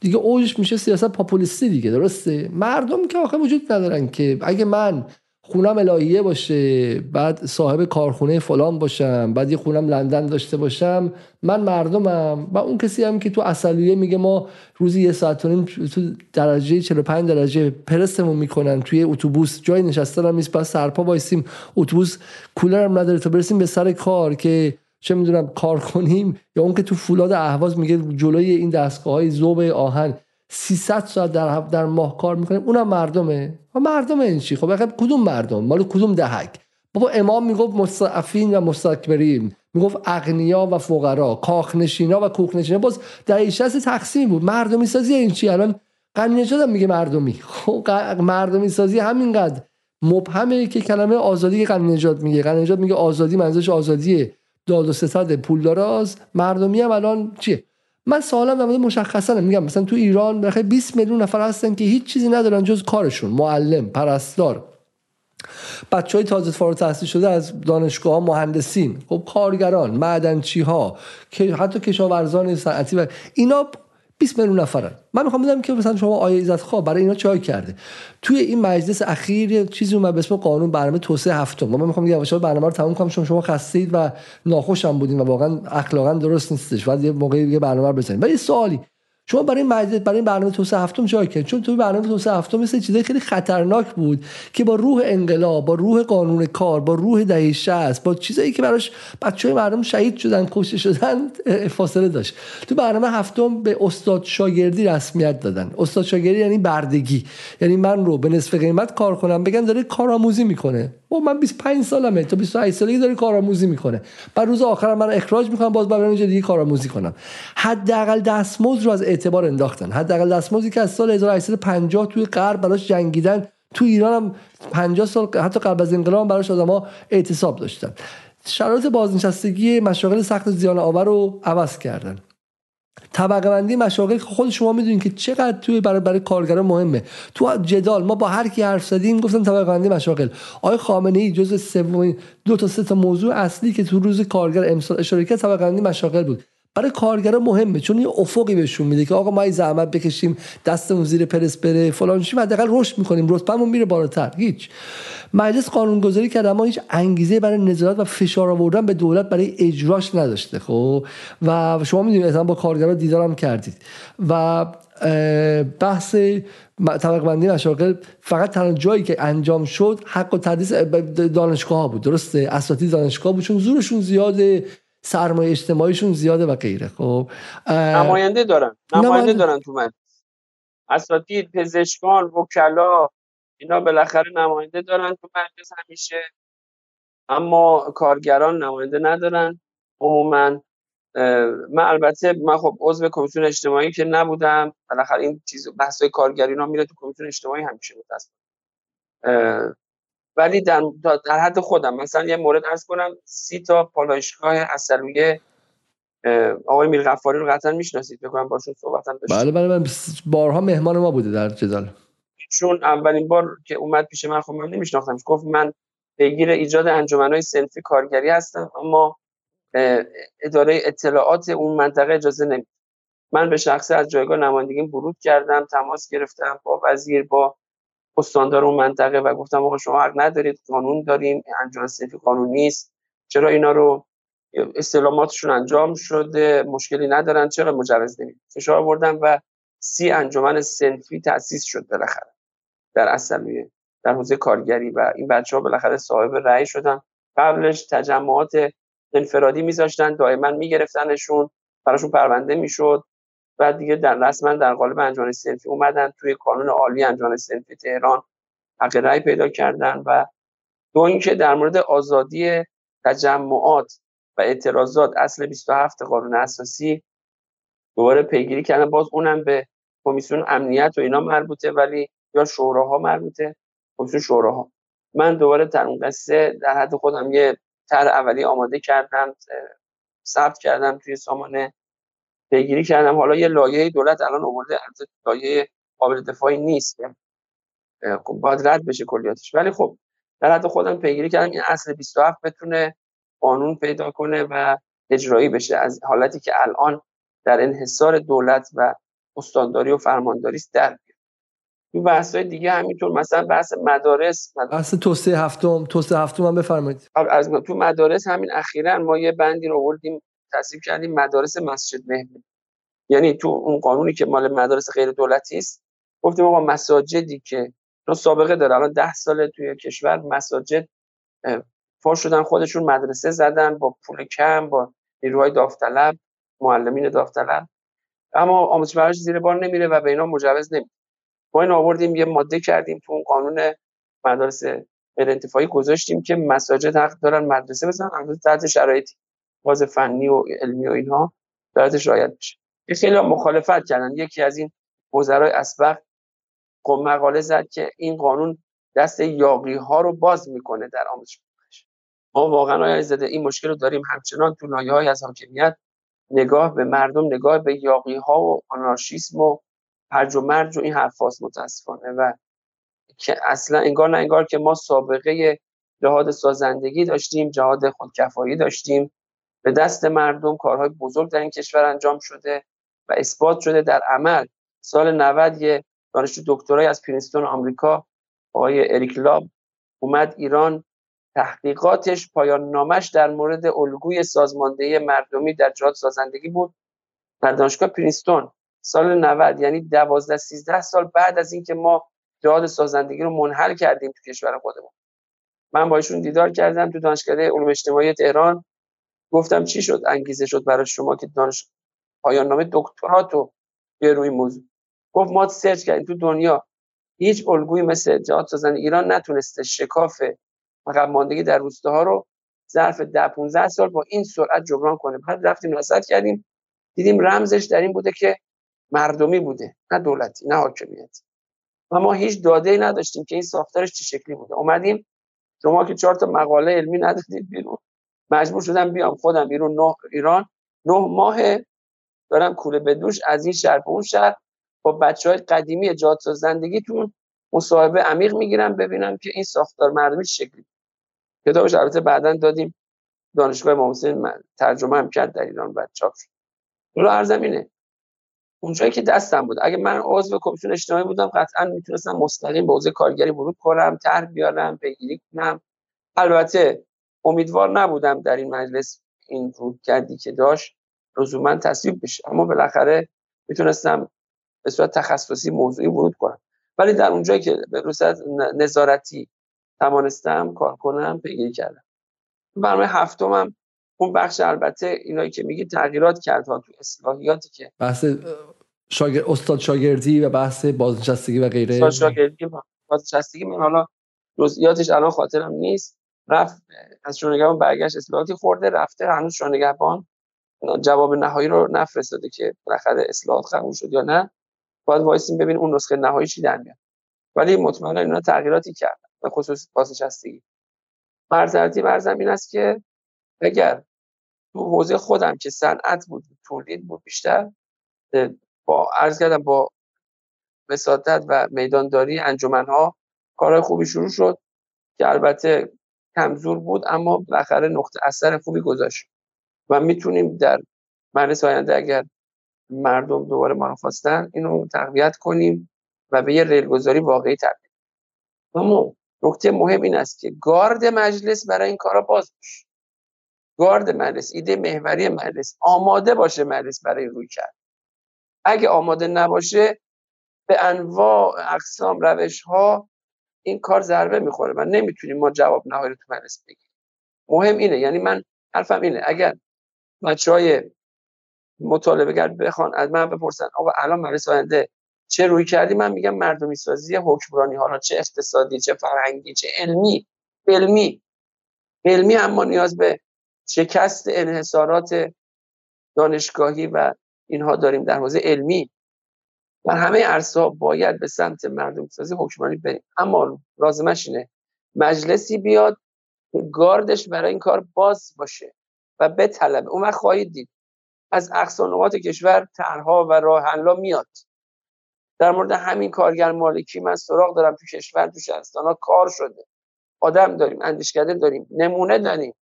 دیگه اوجش میشه سیاست پاپولیستی دیگه درسته؟ مردم که آخه وجود ندارن که اگه من خونم الهیه باشه بعد صاحب کارخونه فلان باشم بعد یه خونم لندن داشته باشم من مردمم. و اون کسی هم که تو اصلیه میگه ما روزی یه ساعت و تو درجه 45 درجه پرستمون می‌کنن توی اتوبوس. جای نشستن هم نیست پس سرپا وایسیم. اتوبوس کولر هم نداره تا برسیم به سر کار که چه می‌دونم کار کنیم یا اون که تو فولاد اهواز میگه جلوی این دستگاه های زوب آهن. 300 ساعت در, در ماه کار می‌کنه اونم مردمه. و مردم این چی؟ خب کدوم مردم؟ مال کدوم دهک؟ بابا امام می‌گفت مستعفین و مستکبرین. می‌گفت اغنیا و فقرا کاخنشینا و کوخنشینا. باز در 60 تقسیم بود. مردمی سازی این چی؟ الان قنی هم میگه مردمی. خب مردمی سازی همینقدر. مبهمه که کلمه آزادی که نجات میگه. قنی نجات میگه آزادی منظورش آزادی داد و ستاد پولداراز. مردمی هم الان چیه؟ من سوالم در مورد مشخصا میگم مثلا تو ایران بخیر 20 میلیون نفر هستن که هیچ چیزی ندارن جز کارشون معلم پرستار. بچه های تازه فارغ تحصیل شده از دانشگاه مهندسین خب کارگران معدنچی ها که حتی کشاورزان صنعتی و اینا 20 میلیون نفرن. من می‌خوام بدم که مثلا شما آیه عزت خواه برای اینا چای کرده. توی این مجلس اخیر چیزی اومد به اسم قانون برنامه توسعه هفتم. من می‌خوام یواش برنامه رو تموم کنم شما خستید و ناخوشم بودین و واقعا اخلاقا درست نیستش. بعد یه موقعی یه برنامه رو بزنید ولی سوالی. شما برای مجلس برای برنامه توسعه هفتم جای کرد چون توی برنامه توسعه هفتم مثل چیزای خیلی خطرناک بود که با روح انقلاب با روح قانون کار با روح دهه 60 با چیزایی که براش بچهای مردم شهید شدن کشته شدن فاصله داشت. تو برنامه هفتم به استاد شاگردی رسمیت دادن. استاد شاگردی یعنی بردگی. یعنی من رو به نصف قیمت کار کنم. بگن داره کارآموزی می‌کنه. و من 25 سالمه. تا 28 سالگی داره کارآموزی می‌کنه. بعد روز آخر من اخراج می‌کنم باز برم اینجا دیگه کارآموزی کنم. حداقل دستمزد رو از اعتبار انداختن. حداقل دستمزدی که از سال 1850 توی غرب براش جنگیدن. تو ایران هم 50 سال حتی قبل از انقلاب براش آدما اعتصاب داشتن. شرایط بازنشستگی مشاغل سخت زیان آور رو عوض کردن. طبقه بندی مشاغل خود شما می‌دونید که چقدر توی برای برای کارگران مهمه. تو جدال ما با هر کی حرف زدیم گفتن طبقه بندی مشاغل. آقای خامنه ای جز سومین دو تا سه تا موضوع اصلی که تو روز کارگر امسال اشاره کرد طبقه بندی مشاغل بود. برای کارگرا مهمه چون یه افقی بهشون میده که آقا ما زحمت بکشیم دستمون زیر پرس بره فلان چی حداقل رشد می‌کنیم رتبهمون میره بالاتر. هیچ. مجلس قانونگذاری کرد اما هیچ انگیزه برای نظارت و فشار آوردن به دولت برای اجراش نداشته خب؟ و شما می‌دونید مثلا با کارگرا دیدارم کردید. و بحث طبق بندی مشاغل فقط تنها جایی که انجام شد حق و تدریس دانشگاه ها بود. درسته؟ اساتید دانشگاه بود چون زورشون زیاده. سرمایه اجتماعیشون زیاده و غیره. خب نماینده دارن. نماینده دارن تو من. اساتید پزشکان وکلا اینا بالاخره نماینده دارن تو مجلس همیشه. اما کارگران نماینده ندارن. عموما من البته من خب عضو کمیسیون اجتماعی که نبودم. بالاخره این چیز بحث کارگری اینا میره تو کمیسیون اجتماعی همیشه متاسفانه. ولی در, در حد خودم مثلا یه مورد ارز کنم سی تا پالایشگاه اصلویه آقای میر غفاری رو قطعا می‌شناسید بکنم باشون صحبتم داشتم بله بله من بارها مهمان ما بوده در جدال. چون اولین بار که اومد پیش من خب من نمیشناختم گفت من پیگیر ایجاد انجمنهای سنفی کارگری هستم اما اداره اطلاعات اون منطقه اجازه نمید من به شخصه از جایگاه نمایندگی ورود کردم تماس گرفتم با وزیر با استاندار اون منطقه و گفتم آقا شما حق ندارید قانون داریم انجام سنفی قانون نیست. چرا اینا رو استلاماتشون انجام شده؟ مشکلی ندارن. چرا مجوز نمید فشار بردم و سی انجمن سنفی تأسیس شد بالاخره در اصلیه در حوزه کارگری و این بچه ها بالاخره صاحب رأی شدن. قبلش تجمعات انفرادی میذاشتن دائما میگرفتنشون براشون پرونده می‌شد. و دیگه در رسما در قالب انجمن سنفی اومدن توی قانون عالی انجمن سنفی تهران حق رأی پیدا کردن و دو اینکه در مورد آزادی تجمعات و اعتراضات اصل 27 قانون اساسی دوباره پیگیری کردن. باز اونم به کمیسیون امنیت و اینا مربوطه ولی یا شوراها مربوطه کمیسیون شوراها. من دوباره در اون قصه در حد خودم یه تر اولی آماده کردم ثبت کردم توی سامانه. پیگیری کردم. حالا یه لایه دولت الان آورده لایه قابل دفاعی نیست. خب باید رد بشه کلیاتش. ولی خب در حد خودم پیگیری کردم این اصل 27 بتونه قانون پیدا کنه و اجرایی بشه. از حالتی که الان در انحصار دولت و استانداری و فرمانداری است در تو بحث های دیگه همینطور مثلا بحث مدارس بحث توسعه هفتم توسعه هفتم هم بفرمایید. از تو مدارس همین اخیرا ما یه بندی رو آوردیم تصویب کردیم مدارس مسجد مهمون یعنی تو اون قانونی که مال مدارس غیر دولتی است گفتیم آقا مساجدی که تو سابقه داره الان ده ساله توی کشور مساجد فور شدن خودشون مدرسه زدن با پول کم با نیروهای داوطلب معلمین داوطلب. اما آموزش پرورش زیر بار نمیره و به اینا مجوز نمیده. ما این آوردیم یه ماده کردیم تو اون قانون مدارس غیر گذاشتیم که مساجد حق دارن مدرسه بزنن البته تحت شرایطی. باز فنی و علمی و اینها شرایطش رعایت بشه خیلی مخالفت کردن. یکی از این وزرای اسبق مقاله زد که این قانون دست یاقی ها رو باز می‌کنه در آموزش ما واقعا آیا زده این مشکل رو داریم. همچنان تو لایه های از حاکمیت نگاه به مردم نگاه به یاقی ها و آنارشیسم و هرج و مرج و این حرفاست متاسفانه. و که اصلا انگار نه انگار که ما سابقه جهاد سازندگی داشتیم جهاد خودکفایی داشتیم. به دست مردم کارهای بزرگ در این کشور انجام شده و اثبات شده در عمل. سال 90 یه دانشجو دکترای از پرینستون آمریکا آقای اریک لاب اومد ایران. تحقیقاتش پایان نامش در مورد الگوی سازماندهی مردمی در جهاد سازندگی بود در دانشگاه پرینستون. سال 90 یعنی 12 13 سال بعد از اینکه ما جهاد سازندگی رو منحل کردیم تو کشور خودمون. من با ایشون دیدار کردم تو دانشکده علوم اجتماعی تهران. گفتم چی شد؟ انگیزه شد برای شما که دانش پایان نامه دکتراتو به روی موضوع. گفت ما سرچ کردیم تو دنیا هیچ الگویی مثل جهاد سازندگی ایران نتونسته شکاف عقب ماندگی در روستاها رو ظرف 10 15 سال با این سرعت جبران کنه. بعد رفتیم نصب کردیم دیدیم رمزش در این بوده که مردمی بوده نه دولتی نه حاکمیتی و ما هیچ داده ای نداشتیم که این ساختارش چه شکلی بوده. اومدیم شما که چهار تا مقاله علمی ندادید بیرون. مجبور شدم بیام خودم بیرون نه ایران. نه ماه دارم کوله به دوش از این شهر به اون شهر. با بچه های قدیمی جات زندگیتون مصاحبه عمیق می‌گیرم ببینم که این ساختار مردمی شکلی. کتابش البته بعدا دادیم. دانشگاه امام ترجمه هم کرد در ایران بعد چاپ شد حالا ارزم اینه اونجایی که دستم بود. اگه من عضو کمیسیون اجتماعی بودم قطعا می‌تونستم مستقیم به حوزه کارگری ورود کنم طرح بیارم پیگیری کنم. البته امیدوار نبودم در این مجلس این رو کردی که داشت لزوما تصویب بشه. اما بالاخره می‌تونستم به صورت تخصصی موضوعی ورود کنم. ولی در اونجایی که به صورت نظارتی توانستم کار کنم پیگیری کردم. برنامه هفتمم اون بخش البته اینایی که میگی تغییرات کرد ها تو اصلاحیاتی که بحث شاگر... استاد شاگردی و بحث بازنشستگی و غیره. استاد شاگردی بازنشستگی من حالا جزئیاتش الان خاطرم نیست. رفت از شونگهبان برگشت اصلاحاتی خورده رفته هنوز شونگهبان جواب نهایی رو نفرستاده که بالاخره اصلاحات قبول شد یا نه. باید وایسیم ببین اون نسخه نهایی چی در میاد. ولی مطمئنا اینا تغییراتی کرد به خصوص بازنشستگی. بر ترتیب این است که اگر تو حوزه خودم که صنعت بود تولید بود بیشتر با عرض کردم با وساطت و میدانداری انجمنها کارهای خوبی شروع شد که البته کمزور بود اما بالاخره نقطه اثر خوبی گذاشت. و می‌تونیم در مجلس آینده اگر مردم دوباره ما رو خواستن اینو تقویت کنیم و به یه ریلگذاری واقعی تبدیل اما نکته مهم این است که گارد مجلس برای این کارا باز باشه. گارد مجلس ایده محوری مجلس آماده باشه مجلس برای روی کرد. اگه آماده نباشه به انواع اقسام روش ها این کار ضربه می‌خوره. و نمی‌تونیم ما جواب نهایی رو تو مجلس بگیریم. مهم اینه. یعنی من حرفم اینه. اگر بچه های مطالبه گر بخوان از من بپرسن آقا الان مجلس آینده چه روی کردی؟ من میگم مردمی سازی حکمرانی. حالا چه اقتصادی چه فرهنگی چه علمی. علمی. علمی اما نیاز به شکست انحصارات دانشگاهی و اینها داریم در حوزه علمی. در همه عرصه باید به سمت مردم سازی حکمرانی بریم. اما لازمش اینه. مجلسی بیاد که گاردش برای این کار باز باشه و به طلب اون وقت خواهید دید. از اقصانوات کشور طرحها و راه میاد. در مورد همین کارگر مالکی من سراغ دارم. تو کشور تو شهرستان ها کار شده. آدم داریم اندیشکده داریم. نمونه داریم.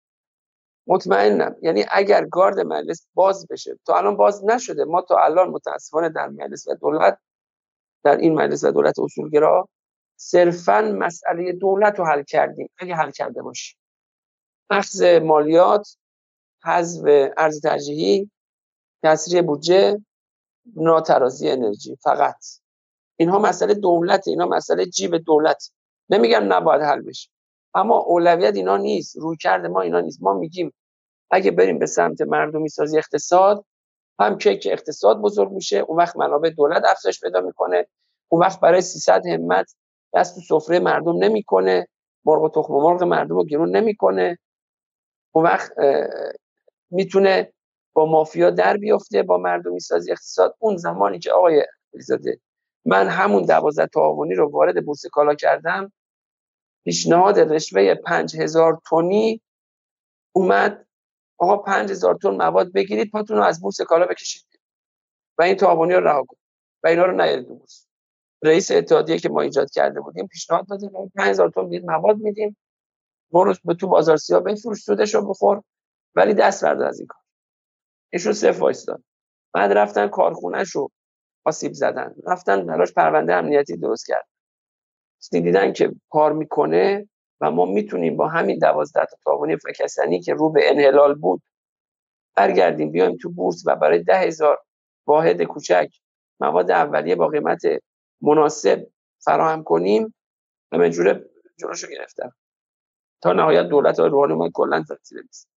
مطمئنم. یعنی اگر گارد مجلس باز بشه تا الان باز نشده ما تا الان متاسفانه در مجلس و دولت در این مجلس و دولت اصولگرا صرفا مسئله دولت رو حل کردیم. اگه حل کرده باشیم. اخذ مالیات حذف ارز ترجیحی کسری بودجه ناترازی انرژی. فقط. اینها مسئله دولت اینا مسئله جیب دولت. نمیگم نباید حل بشه. اما اولویت اینا نیست. روی کرده ما اینا نیست. ما میگیم اگه بریم به سمت مردمی سازی اقتصاد هم که اقتصاد بزرگ میشه اون وقت منابع دولت افزایش پیدا می‌کنه. اون وقت برای 300 همت دست تو سفره مردم نمی‌کنه. مرغ و تخم مرغ مردم رو گرون نمی‌کنه. اون وقت می‌تونه با مافیا در بیفته با مردمی سازی اقتصاد. اون زمانی که آقای علیزاده من همون دوازده تعاونی رو وارد بورس کالا کردم پیشنهاد رشوه پنج هزار تونی اومد آقا پنج هزار تن مواد بگیرید پاتون رو از بورس کالا بکشید. و این تعاونی رو رها کنید و اینا رو نیارید بورس. رئیس اتحادیه که ما ایجاد کرده بودیم پیشنهاد دادیم 5000 تن دید مواد میدیم. برو به تو بازار سیاه بفروش سودش بخور. ولی دست بردار از این کار. ایشون صفر وایستاد بعد رفتن کارخونهش رو آسیب زدن. رفتن براش پرونده امنیتی درست کرد. دیدن که کار می‌کنه و ما می‌تونیم با همین دوازده تا تاوانی فکسنی که رو به انحلال بود برگردیم بیایم تو بورس و برای ده هزار واحد کوچک مواد اولیه با قیمت مناسب فراهم کنیم همه جوره جلوشو گرفتم تا نهایت دولت های روحانی ما کلا تاثیر نیست.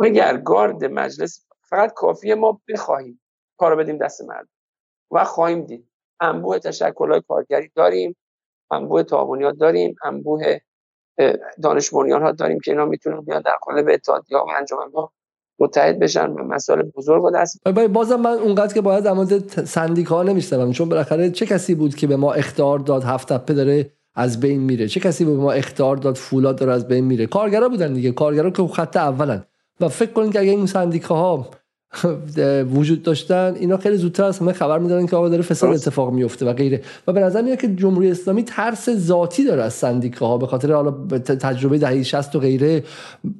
اگر گارد مجلس فقط کافیه ما بخواهیم؟ کارو بدیم دست مردم. و خواهیم دید. انبوه تشکل های کارگری داریم. انبوه تعاونیات داریم انبوه دانش ها داریم که اینا می‌تونن بیان در قالب اتحادیه و ها متحد بشن و مسائل بزرگ رو دست بازم من اونقدر که باید در سندیکا نمیشتم چون بالاخره چه کسی بود که به ما اختار داد هفت تپه داره از بین میره؟ چه کسی به ما اختار داد فولاد داره از بین میره؟ کارگرا بودن دیگه کارگرا که خط اولن. و فکر کنید که اگه این سندیکاها وجود داشتن اینا خیلی زودتر از همه خبر می‌دادن که آقا داره فساد اتفاق میفته و غیره. و به نظر میاد که جمهوری اسلامی ترس ذاتی داره از سندیکاها به خاطر حالا تجربه دهه 60 و غیره.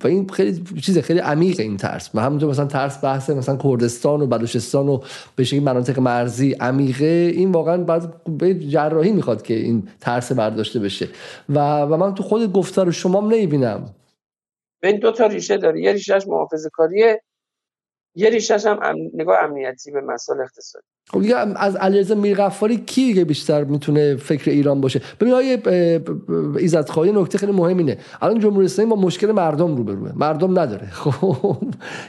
و این خیلی چیز خیلی عمیق این ترس. و همونطور مثلا ترس بحث مثلا کردستان و بلوچستان و به مناطق مرزی عمیقه. این واقعا بعد به جراحی می‌خواد که این ترس برداشته بشه. و و من تو خود گفتار شما نمی‌بینم. این دو تا ریشه داره. یه ریشهش محافظه کاریه یه ریشش هم نگاه امنیتی به مسائل اقتصادی. خب دیگه از علیرضا میرغفاری کی که بیشتر می‌تونه فکر ایران باشه؟ ببین آیه ایزد خواهی نکته خیلی مهم اینه. الان جمهوری اسلامی با مشکل مردم رو بروه مردم نداره. خب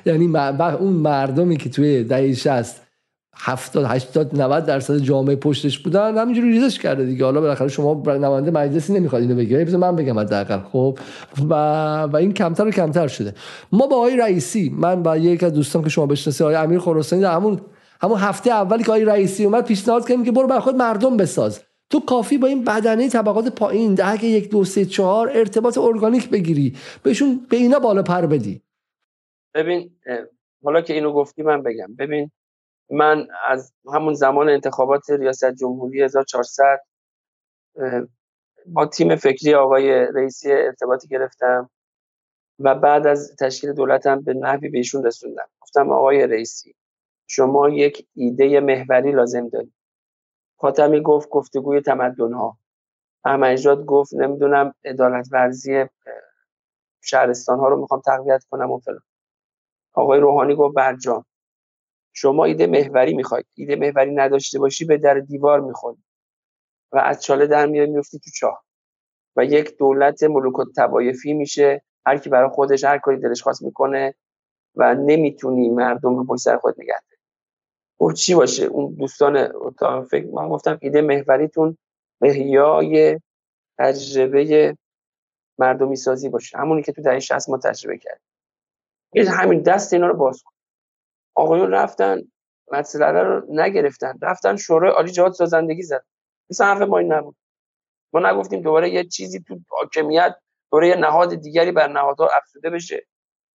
یعنی اون مردمی که توی دهه 60 70 80 90 درصد جامعه پشتش بودن همینجوری ریزش کرده دیگه. حالا بالاخره شما نماینده مجلسی نمی‌خواد اینو بگیره. بذار من بگم حداقل خب؟ و و این کمتر و کمتر شده. ما با آقای رئیسی من با یک از دوستان که شما بشناسید آقای امیر خراسانی در همون همون هفته اولی که آقای رئیسی اومد پیشنهاد کردیم که برو بر خود مردم بساز. تو کافی با این بدنه طبقات پایین ده یک دو سه چهار ارتباط ارگانیک بگیری. بهشون به اینا بالا پر بدی. ببین حالا که اینو گفتی من بگم. ببین من از همون زمان انتخابات ریاست جمهوری 1400 با تیم فکری آقای رئیسی ارتباطی گرفتم و بعد از تشکیل دولتم به نحوی به ایشون رسوندم. گفتم آقای رئیسی شما یک ایده محوری لازم دارید. خاتمی گفت گفتگوی تمدن ها احمدی گفت نمی‌دونم عدالت ورزی شهرستان ها رو می‌خوام تقویت کنم و فلان. آقای روحانی گفت برجام. شما ایده محوری می‌خواید. ایده محوری نداشته باشی به در دیوار می‌خوری. و از چاله در میای میفتی تو چاه. و یک دولت ملوک و تبایفی میشه. هر کی برای خودش هر کاری دلش خواست می‌کنه و نمی‌تونی مردم رو پشت سر خود نگه داری. چی باشه؟ اون دوستان فکر من گفتم ایده محوریتون احیای تجربه مردمی سازی باشه. همونی که تو دهه 60 ما تجربه کردیم. همین دست اینا رو باز آقایون رفتن مسئله رو نگرفتن رفتن شورای عالی جهاد سازندگی زد. مثل حرف ما این نبود. ما نگفتیم دوباره یه چیزی تو حاکمیت دوباره یه نهاد دیگری بر نهادها افزوده بشه.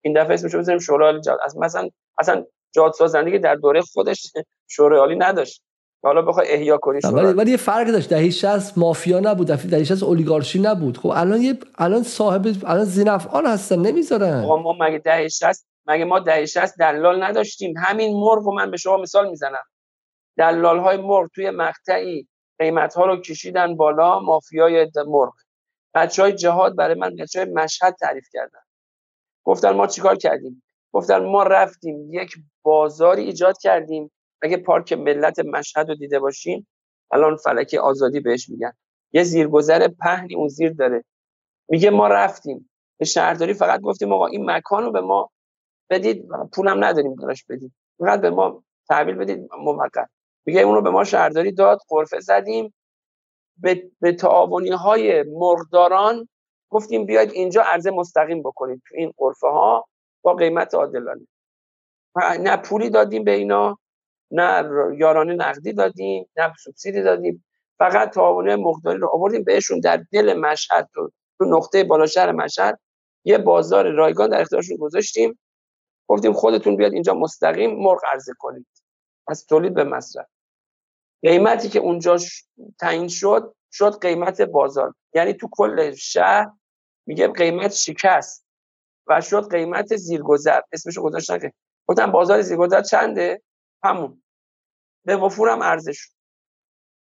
این دفعه اسمش رو بزنیم شورای عالی جهاد. مثلا اصلا جهاد سازندگی در دوره خودش شورای عالی نداشت. حالا بخوای احیا کنی ولی ولی یه فرق داشت. دهه 60 مافیا نبود دهه 60 اولیگارشی نبود. خب الان یه الان صاحب الان زینفعال هستن نمی‌ذارن. ما مگه دهه 60 مگه ما دهه 60 دلال نداشتیم؟ همین مرغ رو من به شما مثال می‌زنم. دلال های مرغ توی مقطعی قیمت ها رو کشیدن بالا مافیای مرغ. بچه های جهاد برای من بچه های مشهد تعریف کردن. گفتن ما چیکار کردیم؟ گفتن ما رفتیم یک بازاری ایجاد کردیم. اگه پارک ملت مشهد رو دیده باشین الان فلکه آزادی بهش میگن. یه زیرگذر پهنی اون زیر داره. میگه ما رفتیم. به شهرداری فقط گفتیم آقا این مکان رو به ما بدید پولم نداریم براش بدید. فقط به ما تحویل بدید موقت. میگه اونو به ما شهرداری داد قرفه زدیم. به, به تعاونی های مرغداران گفتیم بیاید اینجا عرضه مستقیم بکنید تو این قرفه ها با قیمت عادلانه. نه پولی دادیم به اینا نه یارانه نقدی دادیم نه سوبسیدی دادیم. فقط تعاونی مقداری رو آوردیم بهشون در دل مشهد تو, تو نقطه بالا شهر مشهد. یه بازار رایگان در اختیارشون گذاشتیم. گفتیم خودتون بیاد اینجا مستقیم مرغ عرضه کنید. از تولید به مصرف. قیمتی که اونجا تعیین شد شد قیمت بازار. یعنی تو کل شهر میگه قیمت شکست و شد قیمت زیرگذر. اسمشو گذاشتن که گفتم بازار زیرگذر چنده؟ همون. به وفورم ارزش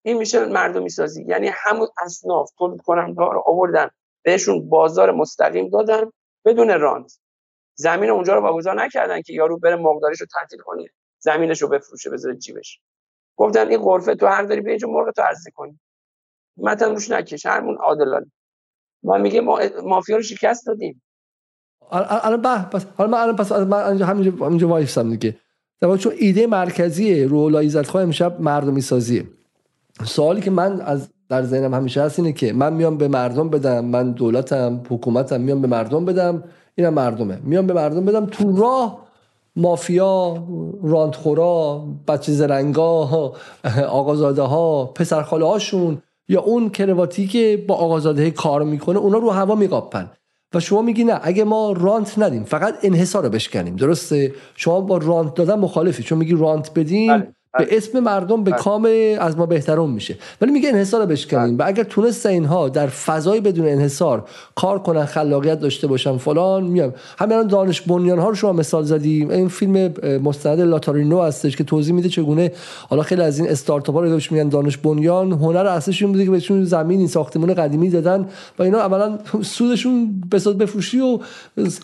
این میشه مردمی سازی یعنی همون اصناف تولید کننده رو آوردن بهشون بازار مستقیم دادن بدون رانت زمین اونجا رو واگذار نکردن که یارو بره مقداریشو تعطیل کنه زمینش رو بفروشه بذاره جیبش. گفتن این غرفه تو حق داری به اینجا مرغ تو عرضه کنی. مثلا روش نکش همون عادلانه. ما میگه ما مافیا رو شکست دادیم. الان پس حالا من الان پس من همینجا همینجا وایسم دیگه. در چون ایده مرکزی رو خواه امشب مردمی سازیه سوالی که من از در ذهنم همیشه هست اینه که من میام به مردم بدم من دولتم حکومتم میام به مردم بدم. اینم مردمه. میام به مردم بدم تو راه مافیا راندخورا بچه زرنگا آقازاده ها پسرخاله هاشون یا اون کرواتی که با آقازاده کار می‌کنه اونا رو هوا میقاپن. و شما میگی نه اگه ما رانت ندیم فقط انحصار رو بشکنیم. درسته؟ شما با رانت دادن مخالفی. چون میگی رانت بدیم بله. به بله. اسم مردم به بله. کام از ما بهترون میشه. ولی میگه انحصار بشکنیم بله. و اگر تونست اینها در فضای بدون انحصار کار کنن خلاقیت داشته باشن فلان میام همین دانش بنیان ها رو شما مثال زدیم. این فیلم مستند لاتارینو هستش که توضیح میده چگونه حالا خیلی از این استارتاپ ها رو بهش میگن دانش بنیان. هنر اصلش این بوده که بهشون زمین این ساختمان قدیمی دادن و اینا اولا سودشون بساط بفروشی و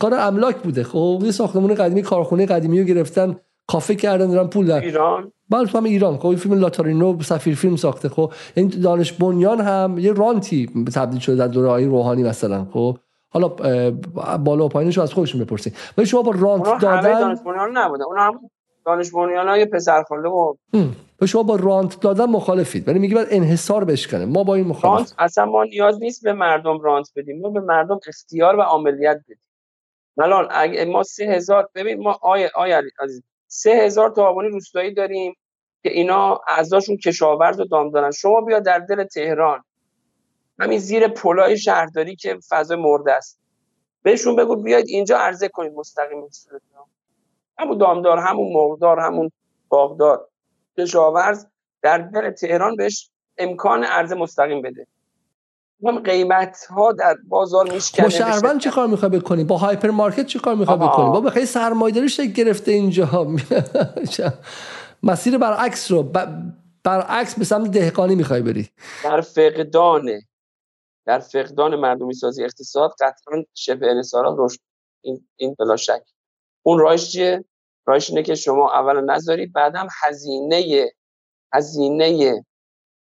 کار املاک بوده. خب یه ساختمان قدیمی کارخونه قدیمی رو گرفتن. کافه کردن دارن پول در ایران؟ بله تو هم ایران. خب فیلم لاتارینو سفیر فیلم ساخته. خب این دانش بنیان هم یه رانتی تبدیل شده در دوره روحانی مثلا. خب حالا بالا و پایینش از خودشون بپرسید ولی شما با رانت دادن دانش بنیان نبوده اون هم دانش بنیان های پسرخاله و و شما با رانت دادن مخالفید. ولی میگی باید انحصار بشکنه. ما با این مخالف اصلا ما نیاز نیست به مردم رانت بدیم. ما به مردم اختیار و عملیات بدیم. الان اگه ما سه هزار ببین ما آیه آیه عزیز سه هزار تعاونی روستایی داریم که اینا اعضاشون کشاورز و دام دارن. شما بیا در دل تهران. همین زیر پلای شهرداری که فضا مرده است. بهشون بگو بیاید اینجا عرضه کنید مستقیم همون دامدار همون مرغدار همون باغدار. کشاورز در دل تهران بهش امکان عرضه مستقیم بده. هم قیمت ها در بازار میشکنه با شهروند چی کار می‌خوای بکنی؟ با هایپر مارکت چی کار می‌خوای بکنی؟ با بخیر سرمایه‌داری شکل گرفته اینجا. مسیر برعکس رو برعکس به سمت دهقانی می‌خوای بری. در فقدان در فقدان مردمی سازی اقتصاد قطعا شبه انصارات رشد این این بلا شک. اون راهش چیه؟ راهش اینه که شما اول نذاری بعدم هزینه هزینه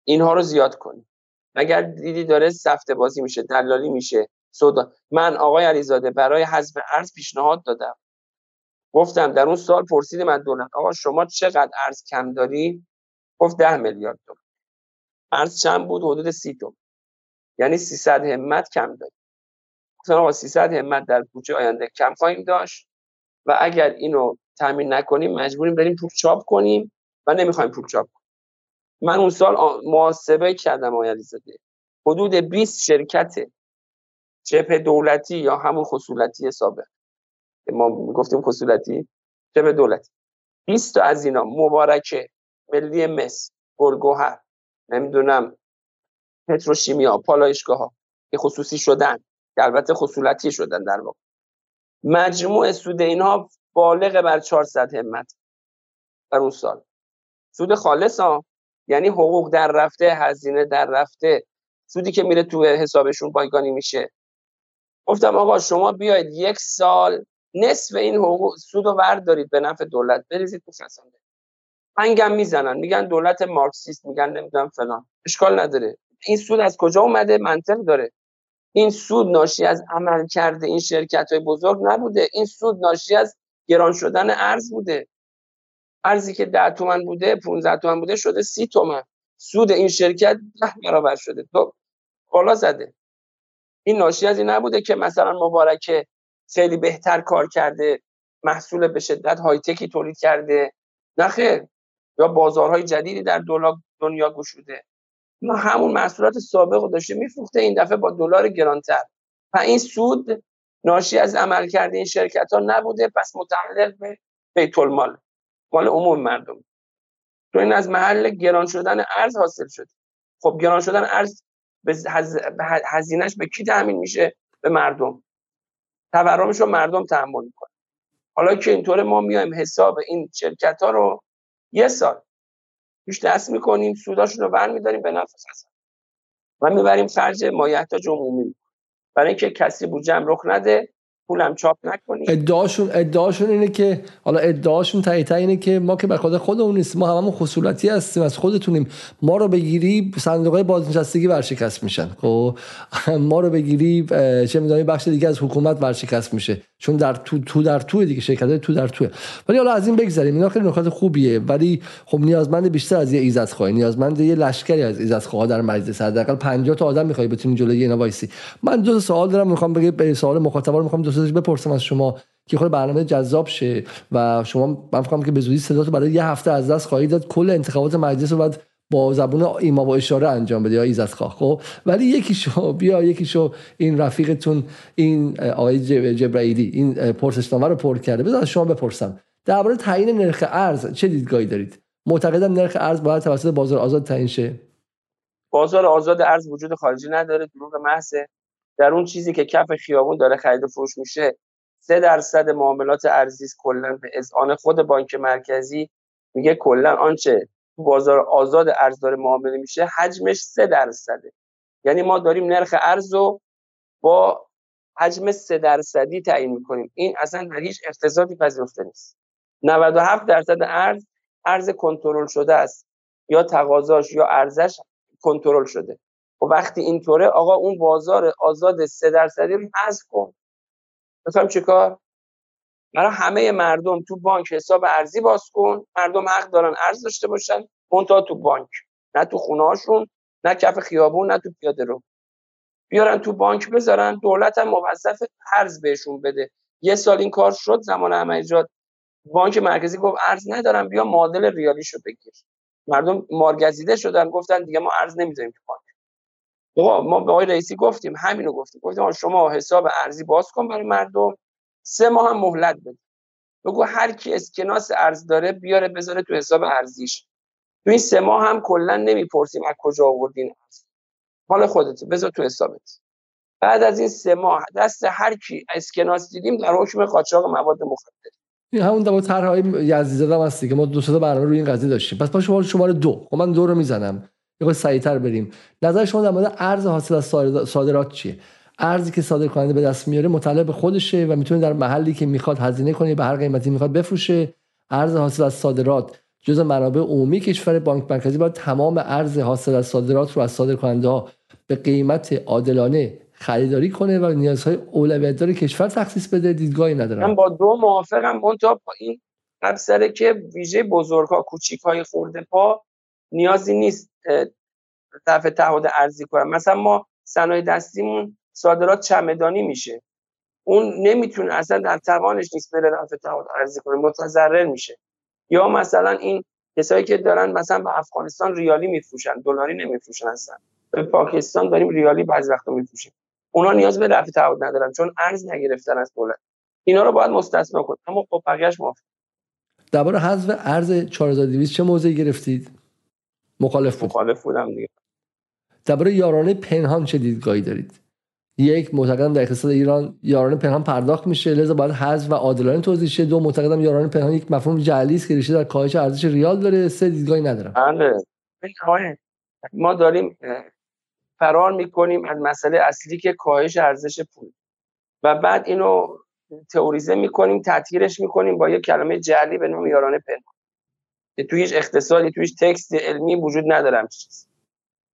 اینها رو زیاد کنی. اگر دیدی داره سفته بازی میشه دلالی میشه سودا. من آقای علیزاده برای حذف ارز پیشنهاد دادم. گفتم در اون سال پرسید من دولت آقا شما چقدر ارز کم داری؟ گفت ده میلیارد تومان. ارز چند بود؟ حدود سی تومن یعنی 300 همت کم داری. گفتم آقا 300 همت در بودجه آینده کم خواهیم داشت و اگر اینو تامین نکنیم مجبوریم بریم پول چاپ کنیم و نمی‌خوایم پول چاپ من اون سال محاسبه کردم آقای علیزاده. حدود 20 شرکت جبه دولتی یا همون خصولتی سابق. ما گفتیم خصولتی؟ به دولتی. 20 تا از اینا مبارکه ملی مس گلگوهر نمی‌دونم پتروشیمیا پالایشگاه ها که خصوصی شدن. که البته خصولتی شدن در واقع. مجموع سود اینها بالغ بر 400 همت در اون سال. سود خالص ها. یعنی حقوق در رفته هزینه در رفته. سودی که میره تو حسابشون بایگانی میشه. گفتم آقا شما بیاید یک سال نصف این حقوق سود رو بردارید به نفع دولت. بریزید تو فسانده هنگم می‌زنن. میگن دولت مارکسیست. میگن نمی‌دونم فلان. اشکال نداره. این سود از کجا اومده؟ منطق داره. این سود ناشی از عمل کرده این شرکت های بزرگ نبوده. این سود ناشی از گران شدن ارز بوده. ارزی که ده تومن بوده 15 تومن بوده شده سی تومن. سود این شرکت ده برابر شده. تو بالا زده. این ناشی از این نبوده که مثلا مبارکه خیلی بهتر کار کرده محصول به شدت های تکی تولید کرده. نه یا بازارهای جدیدی در دنیا گشوده ما همون محصولات سابق رو داشته میفروخته این دفعه با دلار گرانتر. و این سود ناشی از عمل کرده این شرکت ها نبوده پس متعلق به بیت المال. مال عموم مردم. تو این از محل گران شدن ارز حاصل شده خب گران شدن ارز به هزینهش به کی تامین میشه؟ به مردم. تورمش رو مردم تحمل می‌کنه حالا که اینطور ما میایم حساب این شرکت ها رو یه سال پیش دست می‌کنیم سوداشون رو برمیداریم به نفع هستن و می‌بریم خرج مایحتاج عمومی. برای اینکه کسی بودجه رخ نده پولم چاپ نکنیم ادعاشون ادعاشون اینه که حالا ادعاشون تایید اینه که ما که به خود خودمون نیستیم ما هممون خصولتی هستیم از خودتونیم. ما رو بگیری صندوق های بازنشستگی ورشکست میشن. خب؟ ما رو بگیری چه می‌دونی بخش دیگه از حکومت ورشکست میشه. چون در تو تو در تو دیگه شرکت تو در تو ولی حالا از این بگذریم. اینا خیلی نکات خوبیه. ولی خب نیازمند بیشتر از یه ایزد خواهی نیازمند یه لشکری از ایزد خواه در مجلس. حداقل 50 تا آدم می‌خوای بتونی جلوی اینا وایسی. من دو سوال دارم. می‌خوام بگم سوال مخاطبا می‌خوام دو سوالش بپرسم از شما که خود برنامه جذاب شه و شما من فکر که به زودی صداتو برای یه هفته از دست خواهید داد. کل انتخابات مجلس رو بعد با زبون ایما و اشاره انجام بده یا ایزت خواه خب؟ ولی یکی شو بیا یکی شو این رفیقتون این آقای جبرائیلی این پرسشنامه رو پر کرده. بذار شما بپرسم. درباره تعیین نرخ ارز چه دیدگاهی دارید؟ معتقدم نرخ ارز باید توسط بازار آزاد تعیین شه. بازار آزاد ارز وجود خارجی نداره دروغ محضه. در اون چیزی که کف خیابون داره خرید و فروش میشه سه درصد معاملات ارزی کلا به اذعان خود بانک مرکزی میگه کلا آنچه بازار آزاد ارز داره معامله میشه حجمش سه درصده. یعنی ما داریم نرخ ارز رو با حجم سه درصدی تعیین می‌کنیم. این اصلا در هیچ اقتصادی پذیرفته نیست. 97 درصد ارز ارز کنترل شده است یا تقاضاش یا ارزش کنترل شده. و وقتی اینطوره آقا اون بازار آزاد سه درصدی رو حذف کن. مثلا چیکار برای همه مردم تو بانک حساب ارزی باز کن. مردم حق دارن ارز داشته باشن. منتها تو بانک. نه تو خونه هاشون نه کف خیابون نه تو پیاده رو. بیارن تو بانک بذارن. دولت هم موظف ارز بهشون بده. یه سال این کار شد زمان احمدی بانک مرکزی گفت ارز ندارم بیا معادل ریالیشو بگیر. مردم مارگزیده شدن گفتن دیگه ما ارز نمی‌ذاریم تو بانک. ما به آقای رئیسی گفتیم همینو گفتیم. گفتیم شما حساب ارزی باز کن برای مردم. سه ماه هم مهلت بده. بگو هر کی اسکناس ارز داره بیاره بذاره تو حساب ارزیش. تو این سه ماه هم کلا نمی‌پرسیم از کجا آوردین ارز. خودت بذار تو حسابت. بعد از این سه ماه دست هر کی اسکناس دیدیم در حکم قاچاق مواد مخدر. این همون دو طرحهای یزدی هم هستی که ما دو تا برنامه روی این قضیه داشتیم. پس با شما شماره دو. خب من دو رو می‌زنم. یه سریعتر بریم. نظر شما در مورد ارز حاصل از صادرات چیه؟ ارزی که صادر کننده به دست میاره مطلب به خودشه و می‌تونه در محلی که می‌خواد هزینه کنه به هر قیمتی می‌خواد بفروشه. ارز حاصل از صادرات جز منابع عمومی کشور بانک مرکزی باید تمام ارز حاصل از صادرات رو از صادر کننده ها به قیمت عادلانه خریداری کنه و نیازهای اولویت دار کشور تخصیص بده. دیدگاهی ندارم. من با دو موافقم. منتها این سره که ویژه بزرگ ها کوچیک های خورده پا نیازی نیست دفع تعهد ارزی کنم. مثلا ما صنایع دستیمون صادرات چمدانی میشه. اون نمی‌تونه اصلا در توانش نیست بره رفع تعهد ارزی کنه متضرر میشه. یا مثلا این کسایی که دارن مثلا به افغانستان ریالی میفروشن دلاری نمیفروشن اصلا. به پاکستان داریم ریالی بعضی وقتا میفروشیم. اونا نیاز به رفع تعهد ندارن چون ارز نگرفتن از دولت. اینا رو باید مستثنا کنیم اما خب بقیه‌اش موافق درباره حذف ارز 4200 چه موضعی گرفتید؟ مخالف بود. مخالف بودم دیگه. درباره یارانه پنهان چه دیدگاهی دارید؟ یک معتقدم در اقتصاد ایران یارانه پنهان پرداخت میشه لذا باید حذف و عادلانه توضیح شه. دو معتقدم یارانه پنهان یک مفهوم جعلی است که ریشه در کاهش ارزش ریال داره. سه دیدگاهی ندارم. بله. ما داریم فرار می‌کنیم از مسئله اصلی که کاهش ارزش پول. و بعد اینو تئوریزه می‌کنیم تطهیرش می‌کنیم با یک کلمه جعلی به نام یارانه پنهان. که توی هیچ اقتصادی توی هیچ تکست علمی وجود ندارم چیز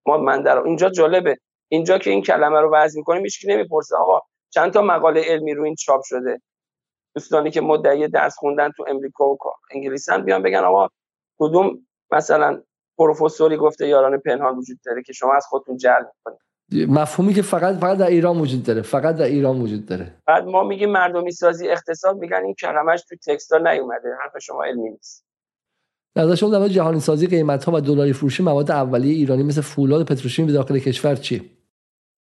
ما من در اینجا جالبه. اینجا که این کلمه رو وضع می‌کنیم هیچ نمی‌پرسه آقا چند تا مقاله علمی رو این چاپ شده؟ دوستانی که مدعی درس خوندن تو امریکا و انگلیسن بیان بگن آقا کدوم مثلا پروفسوری گفته یاران پنهان وجود داره که شما از خودتون جلب کنید مفهومی که فقط فقط در ایران وجود داره. فقط در ایران وجود داره. بعد ما میگیم مردمی سازی اقتصاد میگن این کلمش تو تکستا نیومده حرف شما علمی نیست. نظر شما در جهانی سازی قیمت ها و دلاری فروشی مواد اولیه ایرانی مثل فولاد پتروشیمی به داخل کشور چی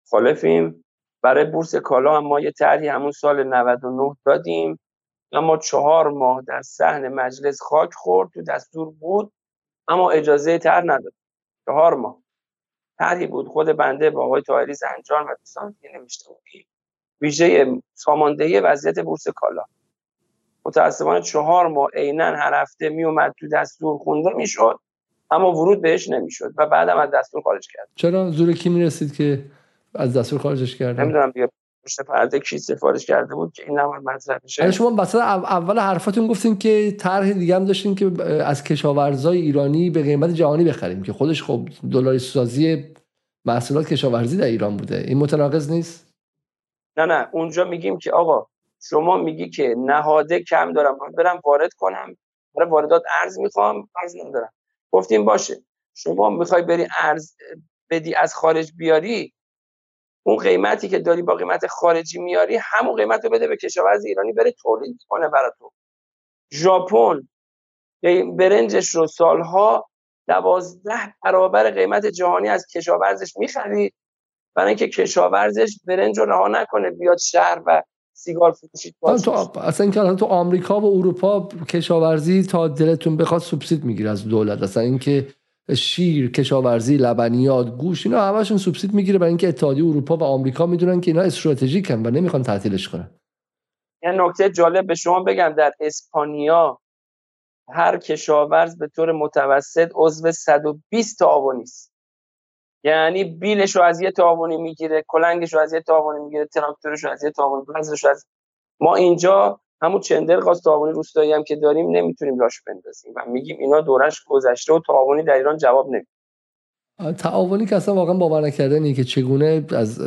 خالفیم برای بورس کالا هم ما یه طرحی همون سال 99 دادیم. اما چهار ماه در صحن مجلس خاک خورد تو دستور بود اما اجازه تر نداد. چهار ماه. طرحی بود خود بنده با آقای طاهری زنجان و دوستان که نمیشته ویژه ساماندهی وضعیت بورس کالا. متاسفانه چهار ماه عینا هر هفته میومد تو دستور خونده می‌شد اما ورود بهش نمی‌شد و بعدم از دستور خارج کرد. چرا؟ زور کی می‌رسید که از دستور خارجش کرد نمی‌دونم بیا پشت پرده کی سفارش کرده بود که این نماد مطرح بشه. شما مثلا اول حرفاتون گفتین که طرح دیگه هم داشتین که از کشاورزای ایرانی به قیمت جهانی بخریم که خودش خب دلاری سازی محصولات کشاورزی در ایران بوده. این متناقض نیست؟ نه نه. اونجا میگیم که آقا شما میگی که نهاده کم دارم من برم وارد کنم. برای واردات ارز می‌خوام ارز ندارم. گفتیم باشه. شما می‌خوای بری ارز بدی از خارج بیاری اون قیمتی که داری با قیمت خارجی میاری همون قیمت رو بده به کشاورز ایرانی بره تولید کنه برای تو. ژاپن برنجش رو سالها دوازده برابر قیمت جهانی از کشاورزش می‌خرید. برای اینکه کشاورزش برنج رو رها نکنه بیاد شهر و سیگار فروشی تو اصلا که تو آمریکا و اروپا کشاورزی تا دلتون بخواد سوبسید می‌گیره از دولت. اصلا اینکه شیر کشاورزی لبنیات گوش اینا همشون سوبسید می‌گیره برای اینکه اتحادیه اروپا و آمریکا می‌دونن که اینا استراتژیکن و نمی‌خوان تعطیلش کنن. یه نکته جالب به شما بگم. در اسپانیا هر کشاورز به طور متوسط عضو 120 تعاونی است یعنی بیلش رو از یه تعاونی می‌گیره کلنگش رو از یه تعاونی می‌گیره تراکتورش رو از یه تعاونی بذرش از ما اینجا همون چندر خاص تعاونی روستایی هم که داریم نمی‌تونیم لاش بندازیم و میگیم اینا دورش گذشته و تعاونی در ایران جواب نمیده. تعاونی که اصلا واقعا باور نکردنی که چگونه از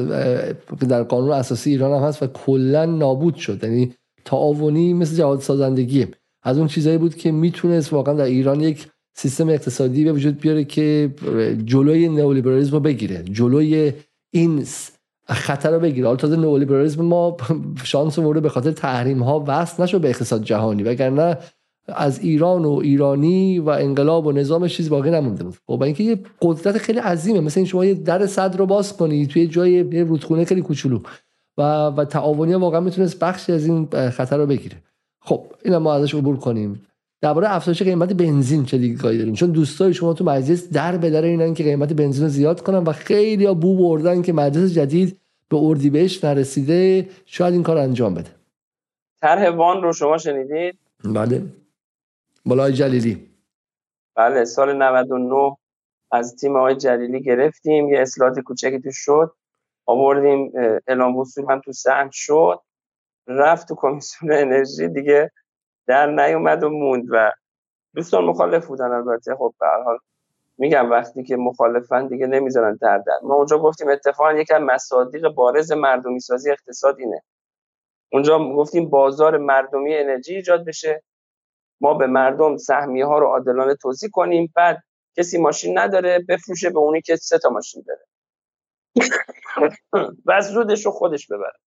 در قانون اساسی ایران هم هست و کلا نابود شد. یعنی تعاونی مثل جهاد سازندگی از اون چیزایی بود که می‌تونست واقعا در ایران یک سیستم اقتصادی به وجود بیاره که جلوی نئولیبرالیسم رو بگیره. جلوی این خطر رو بگیره. حالا تازه نئولیبرالیسم ما شانس آورده به خاطر تحریم ها وصل نشد به اقتصاد جهانی. وگرنه از ایران و ایرانی و انقلاب و نظامش چیز باقی نمونده بود. خب اینکه یه قدرت خیلی عظیمه. مثل این شما یه در صد رو باز کنی توی جای یه رودخونه خیلی کوچولو و و تعاونی واقعا می‌تونست بخشی از این خطر رو بگیره. خب اینا ما ازش عبور کنیم. درباره افزایش قیمت بنزین چه دیدگاهی داریم؟ چون دوستای شما تو مجلس در به در اینن که قیمت بنزین رو زیاد کنن و خیلی ها بو بردن که مجلس جدید به اردیبهشت نرسیده. شاید این کار انجام بده. طرح وان رو شما شنیدید؟ بله. بالای جلیلی. بله سال 99 از تیم آقای جلیلی گرفتیم. یه اصلاحات کوچکی تو شد. آوردیم اعلام وصول هم تو سهم شد. رفت تو کمیسیون انرژی. دیگه در نیومد و موند و دوستان مخالف بودن البته. خب به حال میگم وقتی که مخالفن دیگه نمی‌ذارن در در. ما اونجا گفتیم اتفاقا از مصادیق بارز مردمی سازی اقتصاد اینه. اونجا گفتیم بازار مردمی انرژی ایجاد بشه. ما به مردم سهمیه ها رو عادلانه توضیح کنیم. بعد کسی ماشین نداره بفروشه به اونی که سه تا ماشین داره. و از رو خودش ببره.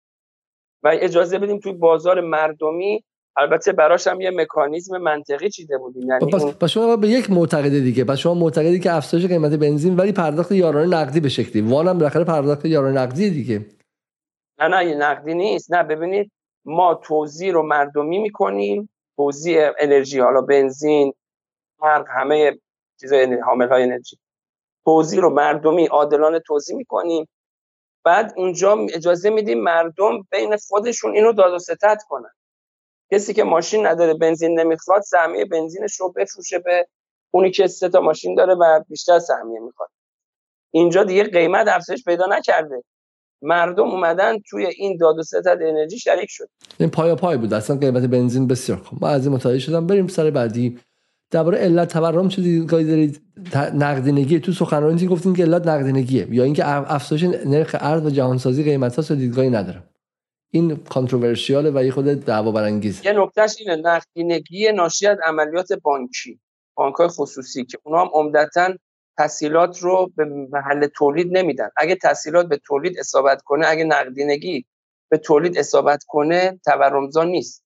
و اجازه بدیم توی بازار مردمی البته براش هم یه مکانیزم منطقی چیده بودیم. یعنی پس, اون... شما به یک معتقد دیگه پس شما معتقدی که افزایش قیمت بنزین ولی پرداخت یارانه نقدی به شکلی. وان هم بالاخره پرداخت یارانه نقدی دیگه. نه نه یه نقدی نیست. نه ببینید ما توزیع رو مردمی می‌کنیم توزیع انرژی حالا بنزین هر همه چیزای حامل های انرژی. توزیع رو مردمی عادلانه توزیع می‌کنیم. بعد اونجا اجازه میدیم مردم بین خودشون اینو داد و ستد کنن. کسی که ماشین نداره بنزین نمی‌خواد سهمیه بنزینش رو بفروشه به اونی که سه تا ماشین داره و بیشتر سهمیه می‌خواد. اینجا دیگه قیمت افزایش پیدا نکرده. مردم اومدن توی این داد و ستد انرژی شریک شد. این پایا پای بود. اصلا قیمت بنزین بسیار خوب. ما از این متوجه شدم. بریم سر بعدی. درباره علت تورم چه دیدگاهی دارید نقدینگی. تو سخنرانی گفتین که علت نقدینگیه. یا اینکه افزایش نرخ ارز و جهانسازی قیمت ها دیدگاهی نداره این کانتروورشیاله و یه خود دعوا برانگیز یه نکتهش اینه نقدینگی ناشی از عملیات بانکی بانک های خصوصی که اونا هم عمدتا تسهیلات رو به محل تولید نمیدن. اگه تسهیلات به تولید اصابت کنه اگه نقدینگی به تولید اصابت کنه تورمزا نیست.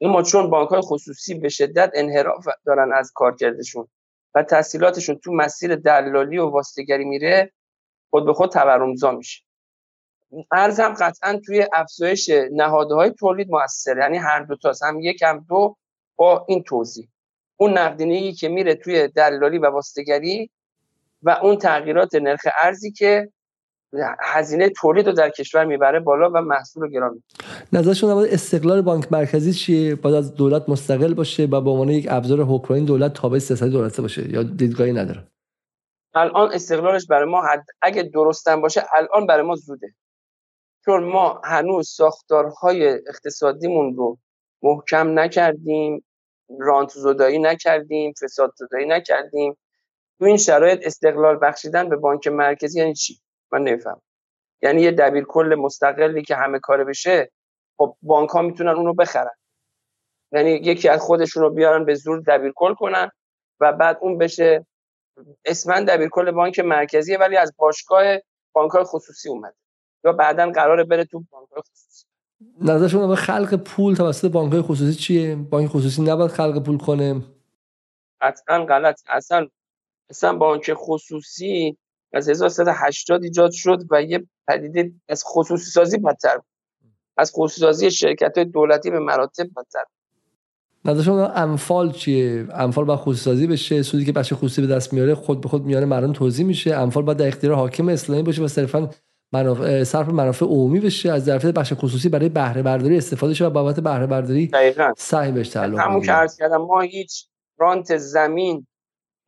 اما چون بانک های خصوصی به شدت انحراف دارن از کارکردشون و تسهیلاتشون تو مسیر دلالی و واسطگری میره خود به خود تورمزا میشه. ارز هم قطعا توی افزایش نهادهای تولید موثر یعنی هر دو تا هم یک هم دو با این توضیح. اون نقدینگی که میره توی دلالی و واسطگری و اون تغییرات نرخ ارزی که هزینه تولید رو در کشور می‌بره بالا و محصول رو گران نظرشون در استقلال بانک مرکزی چیه؟ باید از دولت مستقل باشه و به عنوان یک ابزار حکمرانی دولت تابع سیاست دولت باشه یا دیدگاهی نداره؟ الان استقلالش برای ما حد... اگه درستن باشه الان برای ما زوده. چون ما هنوز ساختارهای اقتصادیمون رو محکم نکردیم رانت زدایی نکردیم فساد زدایی نکردیم. تو این شرایط استقلال بخشیدن به بانک مرکزی یعنی چی؟ من نمیفهم یعنی یه دبیر کل مستقلی که همه کاره بشه خب بانک ها می‌تونن اونو بخرن. یعنی یکی از خودشون رو بیارن به زور دبیر کل کنن و بعد اون بشه اسما دبیر کل بانک مرکزیه ولی از باشگاه بانک خصوصی اومده. یا بعدا قراره بره تو بانک خصوصی نظر شما به خلق پول توسط بانک خصوصی چیه؟ بانک خصوصی نباید خلق پول کنه. قطعا غلط. اصلا اصلا بانک خصوصی از 1380 ایجاد شد و یه پدیده از خصوصی سازی بدتر از خصوصی سازی شرکت های دولتی به مراتب بدتر نظر شما انفال چیه؟ انفال با خصوصی سازی بشه سودی که بچه خصوصی به دست میاره خود به خود میاره مردم توضیح میشه. انفال باید در اختیار حاکم اسلامی باشه و صرفا منافع صرف منافع عمومی بشه از ظرفیت بخش خصوصی برای بهره برداری استفاده شه و بابت بهره برداری سعی بهش تعلق همون که عرض کردم ما هیچ رانت زمین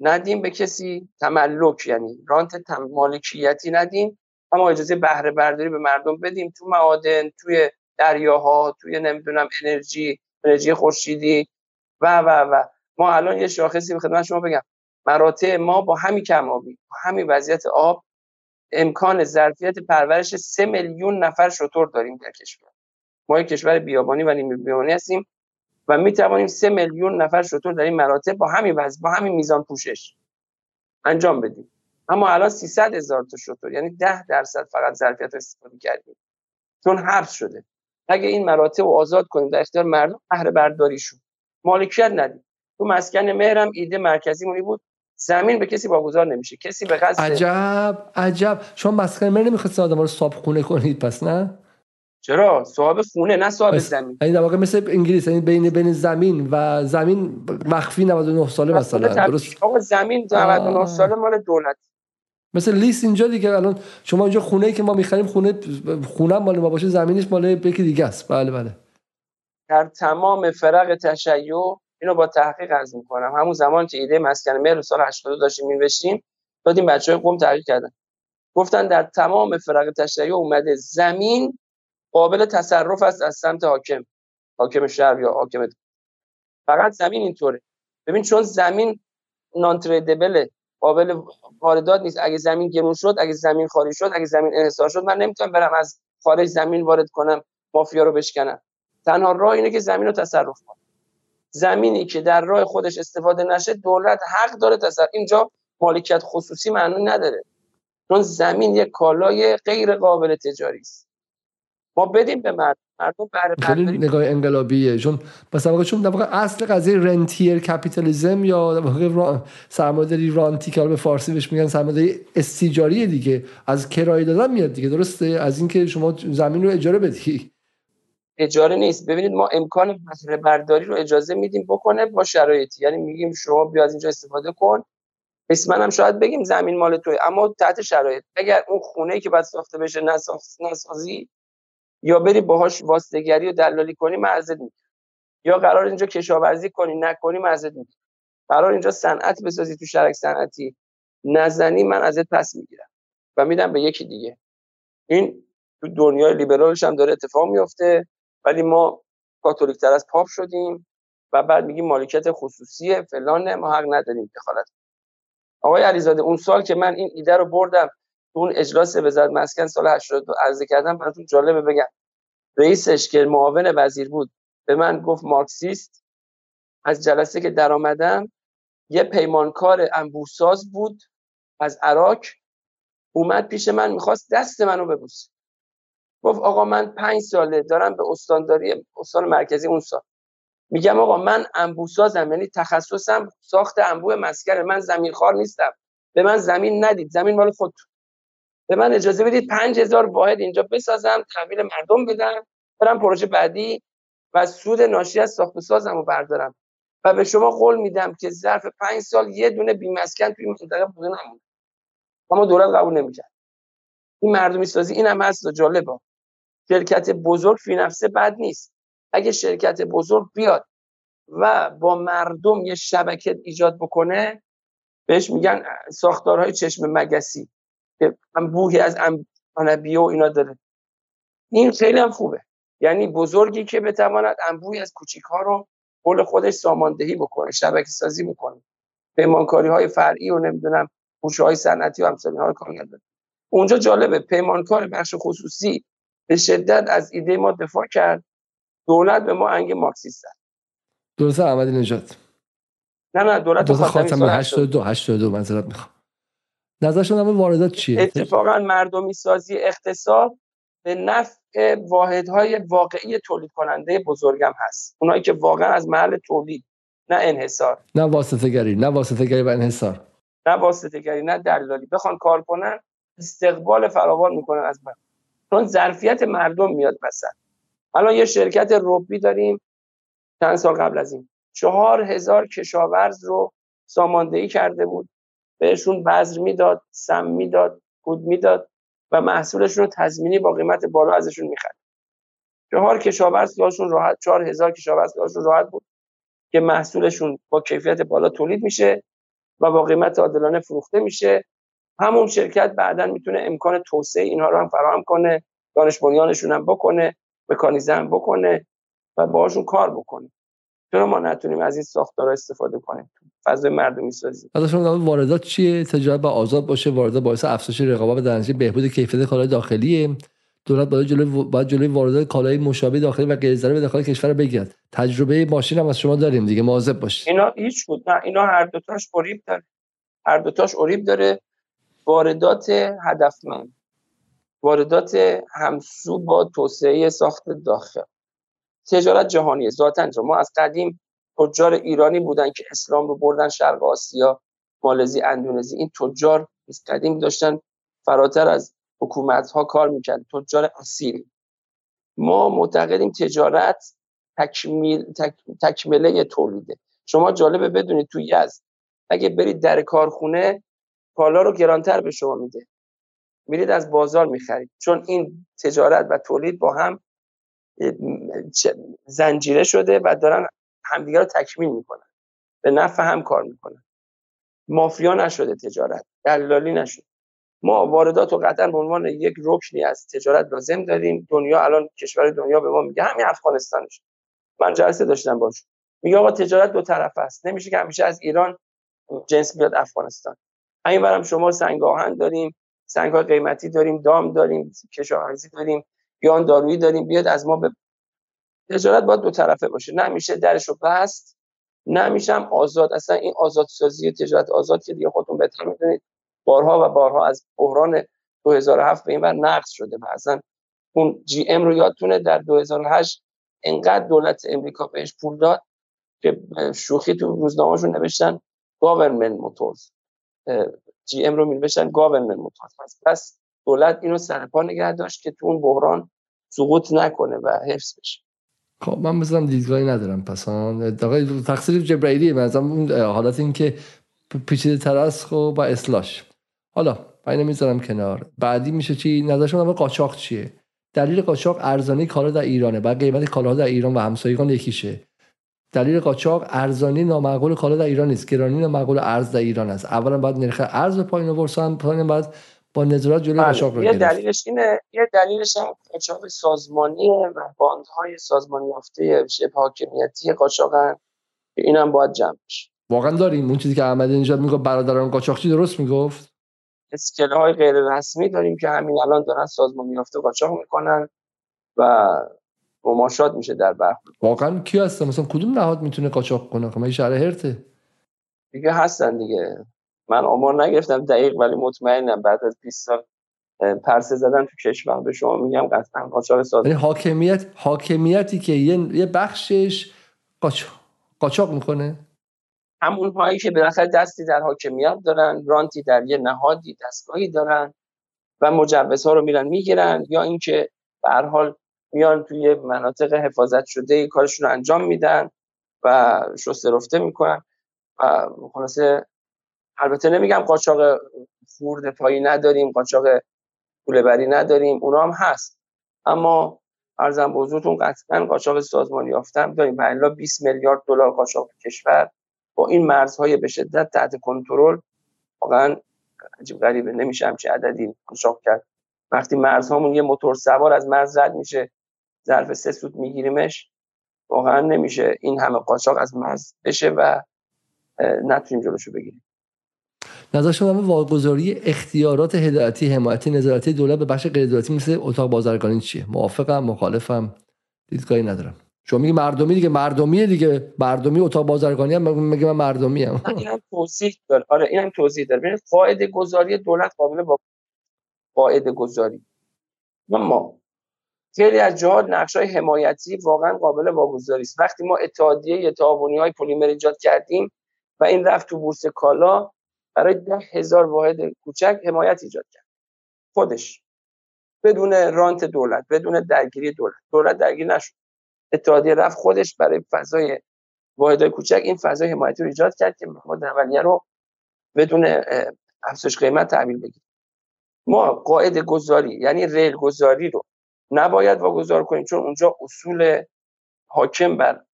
ندیم به کسی تملک یعنی رانت مالکیتی ندیم اما اجازه بهره برداری به مردم بدیم تو معادن توی دریاها توی نمی‌دونم انرژی انرژی خورشیدی و و و. ما الان یه شاخصی به خدمت شما بگم. مراتع ما با همین کم آبی با همین وضعیت آب امکان ظرفیت پرورش سه میلیون نفر شطور داریم در کشور. ما یک کشور بیابانی و نیمه بیابانی هستیم و می توانیم سه میلیون نفر شطور در این مراتب با همین وضع با همین میزان پوشش انجام بدیم. اما الان 300 هزار تا شطور یعنی 10 درصد فقط ظرفیت استفاده کردیم. چون حبس شده. اگه این مراتب رو آزاد کنیم در اختیار مردم بهره برداریشون مالکیت ندیم. تو مسکن مهرم ایده مرکزی مونی بود. زمین به کسی واگذار نمیشه. کسی به قصد عجب عجب. شما مسکن مهر نمی‌خواستین آدم رو صاحب خونه کنید پس نه؟ چرا؟ صاحب خونه نه صاحب زمین. یعنی در واقع مثل انگلیس یعنی بین بین زمین و زمین مخفی 99 ساله مثلا. درست؟ آقا زمین 99 ساله مال دولت. مثل لیست اینجا دیگه. الان شما اینجا خونه ای که ما می‌خریم خونه خونه مال ما باشه زمینش مال یکی دیگه است. بله بله. در تمام فرق تشیع اینو با تحقیق عرض می‌کنم. همون زمان که ایده مسکن مهر سال 82 داشتیم می‌نوشتیم دادیم بچهای قم تحقیق کردن. گفتن در تمام فرق تشیع اومده زمین قابل تصرف است از سمت حاکم حاکم شهر یا حاکم فقط زمین اینطوره. ببین چون زمین نان تریدبل قابل واردات نیست. اگه زمین گرون شد اگه زمین خالی شد اگه زمین انحصار شد من نمی‌تونم برم از خارج زمین وارد کنم مافیا رو بشکنم. تنها راه اینه که زمین رو تصرف کنم. زمینی که در راه خودش استفاده نشه دولت حق داره تصرف. اینجا مالکیت خصوصی معنی نداره. چون زمین یک کالای غیر قابل تجاری است. ما بدیم به مردم. مردم بهره خیلی نگاه انقلابیه. چون مثلا چون در واقع اصل قضیه رنتیر کپیتالیسم یا در واقع سرمایه‌داری رانتی که به فارسی بهش میگن سرمایه‌داری استیجاری دیگه. از کرایه دادن میاد دیگه. درسته؟ از اینکه شما زمین رو اجاره بدی. اجاره نیست. ببینید ما امکان بهره برداری رو اجازه میدیم بکنه با شرایطی. یعنی میگیم شما بیا از اینجا استفاده کن. اسمن هم شاید بگیم زمین مال توه. اما تحت شرایط. اگر اون خونه که باید ساخته بشه نسازی یا بری باهاش واسطگری و دلالی کنی معذرت می‌گیرم یا قرار اینجا کشاورزی کنی نکنی معذرت می‌گیرم قرار اینجا صنعت بسازی تو شرک صنعتی. نزنی من ازت پس می‌گیرم. و میدم به یکی دیگه. این تو دنیای لیبرالش هم داره اتفاق میفته ولی ما کاتولیک تر از پاپ شدیم و بعد میگیم مالکیت خصوصیه فلان ما حق نداریم دخالت آقای علیزاده اون سال که من این ایده رو بردم تو اون اجلاس وزارت مسکن سال 82 عرضه کردم براتون جالبه بگم. رئیسش که معاون وزیر بود به من گفت مارکسیست. از جلسه که در آمدم یه پیمانکار انبوساز بود از عراق اومد پیش من می‌خواست دست منو ببوسه. گفت آقا من پنج ساله دارم به استانداری استان مرکزی اون سال. میگم آقا من انبوسازم یعنی تخصصم ساخت انبوه مسکر من زمین خار نیستم. به من زمین ندید. زمین مال خود به من اجازه بدید پنج هزار واحد اینجا بسازم تحویل مردم بدم برم پروژه بعدی و سود ناشی از ساخت سازم رو بردارم. و به شما قول میدم که ظرف پنج سال یه دونه بیمسکن توی منطقه بوده نمونه اما دولت قبول نمی‌کرد. این مردمی سازی این هم هست جالبه. شرکت بزرگ فی نفسه بد نیست. اگه شرکت بزرگ بیاد و با مردم یه شبکه ایجاد بکنه بهش میگن ساختارهای چشم مگسی. که بوهی از انبیه و اینا داره. این خیلی هم خوبه. یعنی بزرگی که بتواند انبوهی از کوچیک ها رو قول خودش ساماندهی بکنه شبکه سازی بکنه. پیمانکاری های فرعی و نمی‌دونم خوشه های صنعتی و همسانی ها رو کار اونجا جالبه پیمانکار بخش خصوصی به شدت از ایده ما دفاع کرد. دولت به ما انگ مارکسیست زد. دولت احمدی نژاد نه نه دولت خاتمی 82 82 منظورت می‌خوام. نظرشون هم واردات چیه؟ اتفاقا مردمی سازی اقتصاد به نفع واحدهای واقعی تولید کننده بزرگم هست. اونایی که واقعا از محل تولید نه انحصار. نه واسطه گری نه واسطه گری و انحصار. نه واسطه گری نه دلالی بخوان کار کنن استقبال فراوان می‌کنن از من چون ظرفیت مردم میاد وسط الان یه شرکت روبی داریم چند سال قبل از این. چهار هزار کشاورز رو ساماندهی کرده بود. بهشون بذر می‌داد سم می‌داد کود می‌داد و محصولشون رو تضمینی با قیمت بالا ازشون می‌خرد. چهار کشاورز خیالشون راحت چهار هزار کشاورز خیالشون راحت بود که محصولشون با کیفیت بالا تولید میشه و با قیمت عادلانه فروخته میشه. همون شرکت بعدا می‌تونه امکان توسعه اینها رو هم فراهم کنه دانش بنیانشون هم بکنه مکانیزم بکنه و باهاشون کار بکنه. چرا ما نتونیم از این ساختارها استفاده کنیم؟ فضای مردمی سازی حالا شما واردات چیه؟ تجارت با آزاد باشه واردات باعث افزایش رقابت و در بهبود کیفیت کالای داخلیه. دولت باید جلوی باید جلوی واردات کالای مشابه داخلی و غیر به داخل کشور بگیرد. تجربه ماشین هم از شما داریم دیگه مواظب باشید. اینا هیچ بود. نه اینا هر دو تاش اوریب داره. هر دو تاش اوریب داره. واردات هدفمند. واردات همسو با توسعه ساخت داخل. تجارت جهانی. ذاتا ما از قدیم تجار ایرانی بودن که اسلام رو بردن شرق آسیا مالزی اندونزی این تجار از قدیم داشتن فراتر از حکومت ها کار می‌کرد تجار اصیل. ما معتقدیم تجارت تکمیل تک، تکمله تولیده. شما جالبه بدونید تو یزد اگه برید در کارخونه کالا رو گرانتر به شما میده. میرید از بازار می‌خرید. چون این تجارت و تولید با هم زنجیره شده و دارن همدیگه رو تکمیل می‌کنن. به نفع هم کار می‌کنن. مافیا نشده تجارت. دلالی نشده. ما واردات و قطعا به عنوان یک رکنی از تجارت لازم داریم. دنیا الان کشور دنیا به ما میگه. همین افغانستانش. من جلسه داشتم باش میگه آقا تجارت دو طرف است. نمیشه که همیشه از ایران جنس بیاد افغانستان. همین برم شما سنگ آهن داریم سنگ قیمتی داریم دام داریم کشاورزی داریم بیان دارویی داریم بیاد از ما به تجارت باید دو طرفه باشه. نه میشه درش رو بست نه میشم آزاد. اصلا این آزاد سازی تجارت آزاد که دیگه خودتون بهتر می‌دونید. بارها و بارها از بحران 2007 به این بر نقص شده و اصلا اون GM رو یادتونه در 2008 انقدر دولت امریکا بهش پول داد که شوخی تو روزنامه‌شون نوشتن Government Motors GM رو می‌نوشتن Government Motors پس دولت اینو سرپا نگه داشت که تو اون بحران سقوط نکنه و حفظ بشه. خب من مثلا دیدگاهی ندارم. پس تقصیر جبرائیلی مثلا اون حالت این که پیچیده تر است خب با اصلاش حالا من نمی‌ذارم کنار. بعدی میشه چی؟ نظرشون قاچاق چیه؟ دلیل قاچاق ارزانی کالا در ایرانه. بعد قیمت کالا در ایران و همسایگان یکیشه. دلیل قاچاق ارزانی نامعقول کالا در ایران نیست. گرانی نامعقول ارز در ایران است. اولا باید نرخ ارز پایین آورد. پایین بعد با نظارت جلوی بله. قاچاق رو یه دلیلش اینه یه دلیلش هم قاچاق سازمانی و باندهای سازمانی یافته شبه حاکمیتی قاچاقن. اینم باید جمع بشه. واقعا داریم. اون چیزی که احمد نژاد میگه برادران قاچاقچی درست می‌گفت؟ اسکله های غیر رسمی داریم که همین الان دارن سازمان یافته قاچاق می‌کنن و مماشات میشه در برخورد. واقعا کی هستن؟ مثلا کدوم نهاد می‌تونه قاچاق کنه؟ خب شهر هرته. دیگه هستن دیگه. من آمار نگرفتم دقیق ولی مطمئنم بعد از 20 سال پرسه زدن تو کشور. به شما میگم قطعا قاچاق ساز یعنی حاکمیت حاکمیتی که یه, یه بخشش قاچاق قاچاق می‌کنه؟ همون هایی که بالاخره دستی در حاکمیت دارن رانتی در یه نهادی دستگاهی دارن و مجوزها رو میرن می‌گیرن. یا اینکه به هر حال میان توی مناطق حفاظت شده کارشون رو انجام میدن و شسته رفته می‌کنن. و خلاصه البته نمیگم قاچاق فورد پایی نداریم قاچاق پول بری نداریم اونا هم هست. اما ارزم بزرگتون قطعا قاچاق سازمانی یافتم. داریم به 20 میلیارد دلار قاچاق کشور. با این مرزهای به شدت تحت کنترل واقعا عجیب غریبه نمیشه همچین عددی قاچاق کرد. وقتی مرزهامون یه موتور سوار از مرز رد میشه ظرف سه سوت میگیریمش واقعا نمیشه این همه قاچاق از مرز بشه و نتونیم جلوشو بگیریم. نظر شما واگذاری اختیارات هدایتی حمایتی نظارتی دولت به بخش غیر دولتی مثل اتاق بازرگانی چیه؟ موافقم مخالفم دیدگاهی ندارم. شما میگی مردمی دیگه مردمی دیگه. مردمی اتاق بازرگانی هم میگه من مردمی هم این توضیح داره. آره این هم توضیح داره. ببین قاعده گذاری دولت قابل با قاعده گذاری ما خیلی از جهات نقش های حمایتی واقعا قابل واگذاری است. وقتی ما اتحادیه تعاونی های پلیمر ایجاد کردیم و این رفت تو بورس کالا برای ده هزار واحد کوچک حمایت ایجاد کرد. خودش بدون رانت دولت بدون درگیری دولت. دولت درگیر نشد. اتحادیه رفت خودش برای فضای واحدهای کوچک این فضای حمایتی رو ایجاد کرد که ما اولیه رو بدون افزایش قیمت تحویل بگیریم ما قاعده گذاری یعنی ریل گذاری رو نباید واگذار کنیم چون اونجا اصول حاکم بر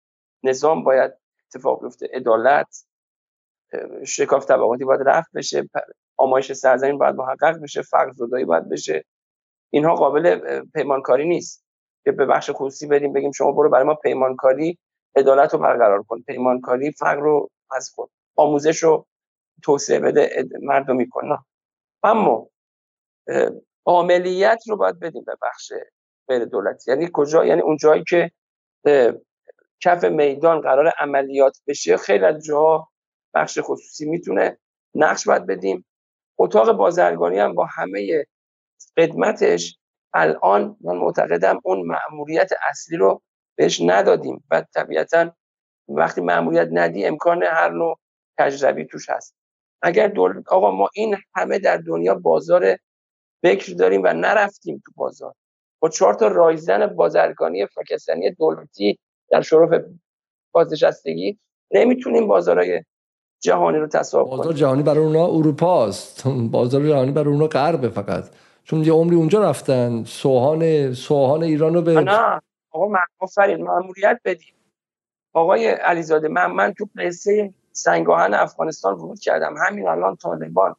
نظام باید اتفاق بیفته. عدالت شکاف طبقاتی باید رفت بشه آمایش سرزمین باید محقق بشه فقر زدایی باید بشه. اینها قابل پیمانکاری نیست. که به بخش خصوصی بریم بگیم شما برو برای ما پیمانکاری عدالت رو برقرار کن. پیمانکاری فقر رو از کن. آموزش رو توسعه بده مردمی کن. اما عملیت رو باید بدیم به بخش غیر دولتی. یعنی کجا؟ یعنی اون جایی که کف میدان قرار عملیات بشه خیلی از جاها بخش خصوصی می‌تونه نقش باید بدیم. اتاق بازرگانی هم با همه قدمتش الان من معتقدم اون مأموریت اصلی رو بهش ندادیم و طبیعتا وقتی مأموریت ندی امکان هر نوع تجربی توش هست. اگر دول... آقا ما این همه در دنیا بازار بکر داریم و نرفتیم تو بازار. با چهار تا رایزن بازرگانی فکستانی دولتی در شرف بازنشستگی نمی‌تونیم بازارهای جهانی رو تصاحب کنیم. بازار جهانی برای اونا اروپا است بازار جهانی برای اونا غربه فقط. چون یه عمری اونجا رفتن. سوهان سوهان ایران رو به نه آقا آفرین ماموریت بدیم آقای علیزاده من من تو قصه سنگاهن افغانستان ورود کردم. همین الان طالبان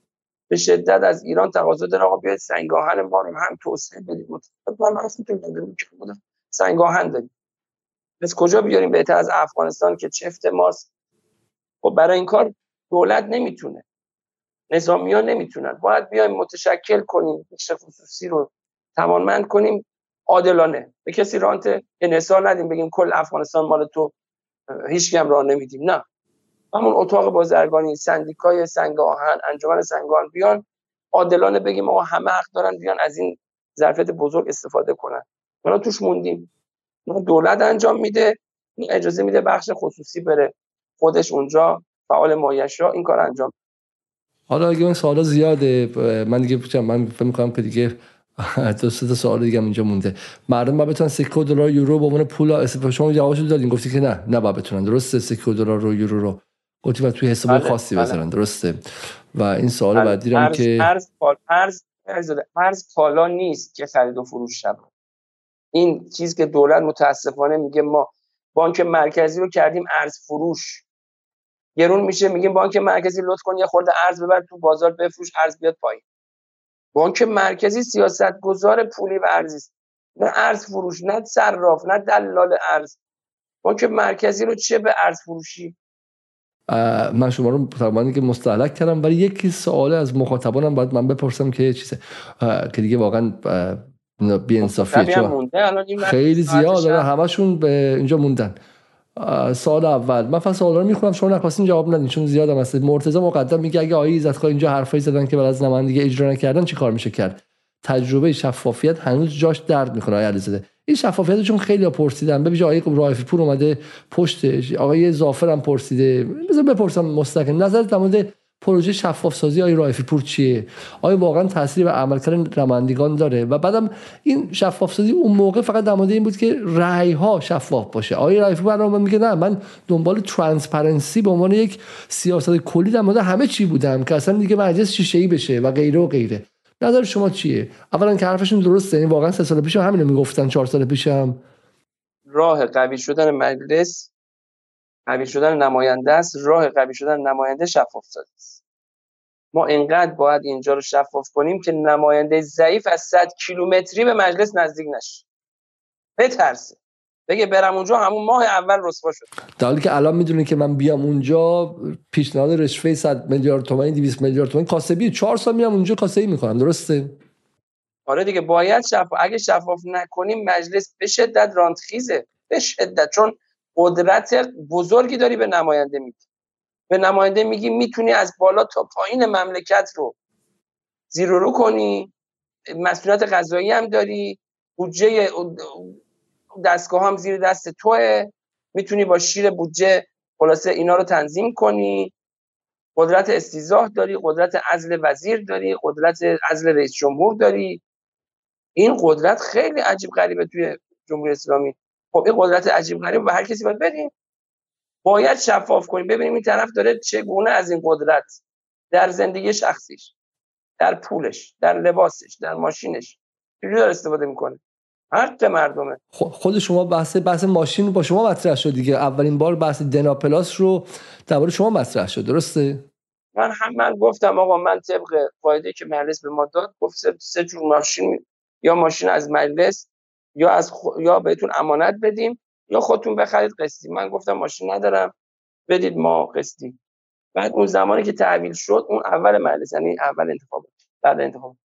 به شدت از ایران تقاضا داره. آقا بیاید سنگاهن ما رو هم توسعه بدید من اصلا که سنگاهن داریم. از کجا بیاریم؟ بهتر از افغانستان که چفت ماست. خب برای این کار دولت نمی‌تونه. نظامی ها نمی‌تونن. باید بیایم متشکل کنیم. بخش خصوصی رو توانمند کنیم. عادلانه. به کسی رانت انحصار ندیم. بگیم کل افغانستان مال تو. هیچ هم راه نمیدیم. نه. همون اتاق بازرگانی سندیکای سنگ آهن انجمن سنگ بیان عادلانه بگیم آقا همه حق دارن بیان از این ظرفیت بزرگ استفاده کنن. ما توش موندیم. دولت انجام میده اجازه میده بخش خصوصی بره. خودش اونجا فعال مایشا این کار انجام حالا اگه این سوالا زیاده من دیگه من فکر که دیگه دو سه سوال دیگه اینجا مونده. مردم با بتونن سکه دلار یورو به عنوان پول استفاده شما جوابشو دادین گفتی که نه نه با بتونن. درسته سکه دلار رو یورو رو. گفتی باید توی حساب بله، خاصی بله. بذارن. درسته. و این سوال بله. بعدی هم که ارز ارز ارز کالا نیست که خرید و فروش شود. این چیز که دولت متاسفانه میگه ما بانک مرکزی رو کردیم ارز فروش. گرون میشه میگیم بانک مرکزی لطف کن یه خورده ارز ببر تو بازار بفروش ارز بیاد پایین. بانک مرکزی سیاست گذار پولی و ارزی است. نه ارز فروش نه صراف نه دلال ارز. بانک مرکزی رو چه به ارز فروشی؟ من شما رو تقریبا که مستحلک کردم ولی یکی سوال از مخاطبانم باید من بپرسم که چیزه. که دیگه واقعا بی انصافیه چون خیلی زیاد داره همشون به اینجا موندن. سال اول من فصل سوالا رو می‌خونم شما نخواستین جواب ندین چون زیادم هست. مرتضی مقدم میگه اگه آقای عزت اینجا حرفایی زدن که بعد از نمایندگی اجرا نکردن چی کار میشه کرد؟ تجربه شفافیت هنوز جاش درد می‌کنه آقای علیزاده. این شفافیت چون خیلی پرسیدن. ببینید آقای رایفی پور اومده پشتش. آقای زافر هم پرسیده. بذار بپرسم مستقیم. نظر در مورد پروژه شفاف سازی آقای رائفی پور چیه؟ آیا واقعا تاثیر به عملکرد نمایندگان داره؟ و بعدم این شفاف سازی اون موقع فقط در مورد این بود که رأی ها شفاف باشه. آقای رائفی برنامه میگه نه من دنبال transparency به عنوان یک سیاست کلی در مورد همه چی بودم که اصلا دیگه مجلس شیشه ای بشه و غیره و غیره. نظر شما چیه؟ اولا که حرفشون درسته این واقعا سه سال پیش هم همینو می‌گفتن چهار سال پیش هم. راه قوی شدن مجلس قوی شدن نماینده است. راه قوی شدن نماینده شفاف سازی است. ما اینقدر باید اینجا رو شفاف کنیم که نماینده ضعیف از 100 کیلومتری به مجلس نزدیک نشه. بترسه. بگه برم اونجا همون ماه اول رسوا شد. در حالی که الان می‌دونی که من بیام اونجا پیشنهاد رشوه 100 میلیارد تومانی 200 میلیارد تومانی کاسبی 4 سال میام اونجا کاسبی می‌کنم درسته؟ آره دیگه باید شفاف اگه شفاف نکنیم مجلس به شدت رانتخیزه به شدت چون قدرت بزرگی داری به نماینده میدی. به نماینده میگی می‌تونی از بالا تا پایین مملکت رو زیر رو کنی مسئولیت قضایی هم داری بودجه دستگاه هم زیر دست توه. می‌تونی با شیر بودجه خلاصه اینا رو تنظیم کنی. قدرت استیزاه داری قدرت عزل وزیر داری قدرت عزل رئیس جمهور داری. این قدرت خیلی عجیب غریبه توی جمهوری اسلامی. خب این قدرت عجیب غریب به هر کسی باید بدیم. باید شفاف کنیم. ببینیم این طرف داره چگونه از این قدرت در زندگی شخصیش در پولش در لباسش در ماشینش چجوری داره استفاده می‌کنه. حق مردمه. خود شما بحث بحث ماشین با شما مطرح شد دیگه. اولین بار بحث دنا پلاس رو درباره شما مطرح شد درسته؟ من هم من گفتم آقا من طبق قاعده که مجلس به ما داد گفت سه جور ماشین یا ماشین از مجلس یا از یا بهتون امانت بدیم یا خودتون بخرید قسطی. من گفتم ماشین ندارم بدید ما قسطی. بعد اون زمانی که تحویل شد اون اول مجلس یعنی اول انتخاب بعد انتخاب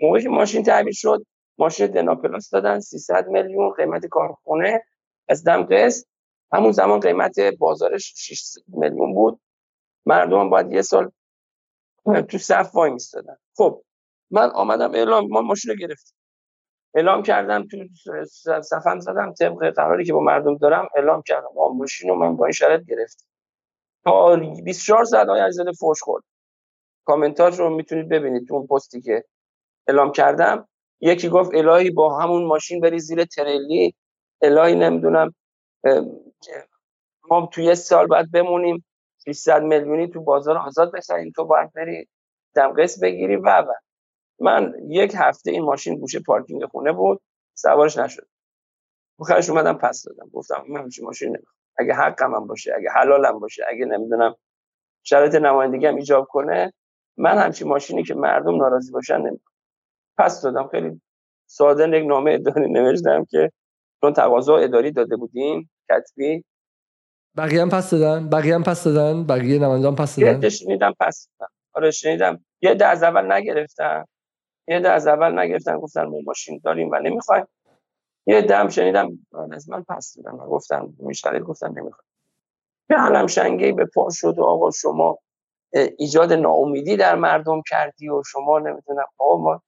موقعی که ماشین تحویل شد ماشین دناپلاس دادن 300 میلیون قیمت کارخونه از دم قسط. همون زمان قیمت بازارش 6 میلیون بود. مردم باید یه سال تو صف وای میستادن. خب من آمدم اعلام ما ماشین رو اعلام کردم تو صفم زدم طبق قراری که با مردم دارم اعلام کردم. آ ماشین رو من با این شرط گرفتم. تا 24 ساعت آیا عزیزاده فوش خورد. کامنتاج رو می‌تونید ببینید تو اون پستی که اعلام کردم. یکی گفت الهی با همون ماشین بری زیر تریلی. الهی نمی‌دونم ما توی سال باید بمونیم. 300 میلیونی تو بازار آزاد بخریم تو باید بری دمقس بگیری. و و. من یک هفته این ماشین گوشه پارکینگ خونه بود. سوارش نشد. بخرش اومدم پس دادم. گفتم من همچین ماشین نمی‌خوام. اگه حقم هم باشه اگه حلالم باشه اگه نمی‌دونم شرایط نمایندگی هم ایجاب کنه من همچین ماشینی که مردم ناراضی باشن نمی‌خوام پس دادم. خیلی ساده یک نامه اداری نوشتم که چون تقاضا اداری داده بودیم کتبی. بقیه هم پس دادن؟ بقیه هم پس دادن؟ بقیه نمایندگان پس دادن؟ یه شنیدم پس دادن آره شنیدم. یه ده از اول نگرفتن. یه ده از اول نگرفتن گفتن ما ماشین داریم و نمی‌خوایم. یه دم شنیدم از من پس دادن. و گفتم میشترید گفتن نمی‌خوایم. یه علم شنگی به پا شد و آقا شما ایجاد ناامیدی در مردم کردی و شما نمی‌دونم آقا ما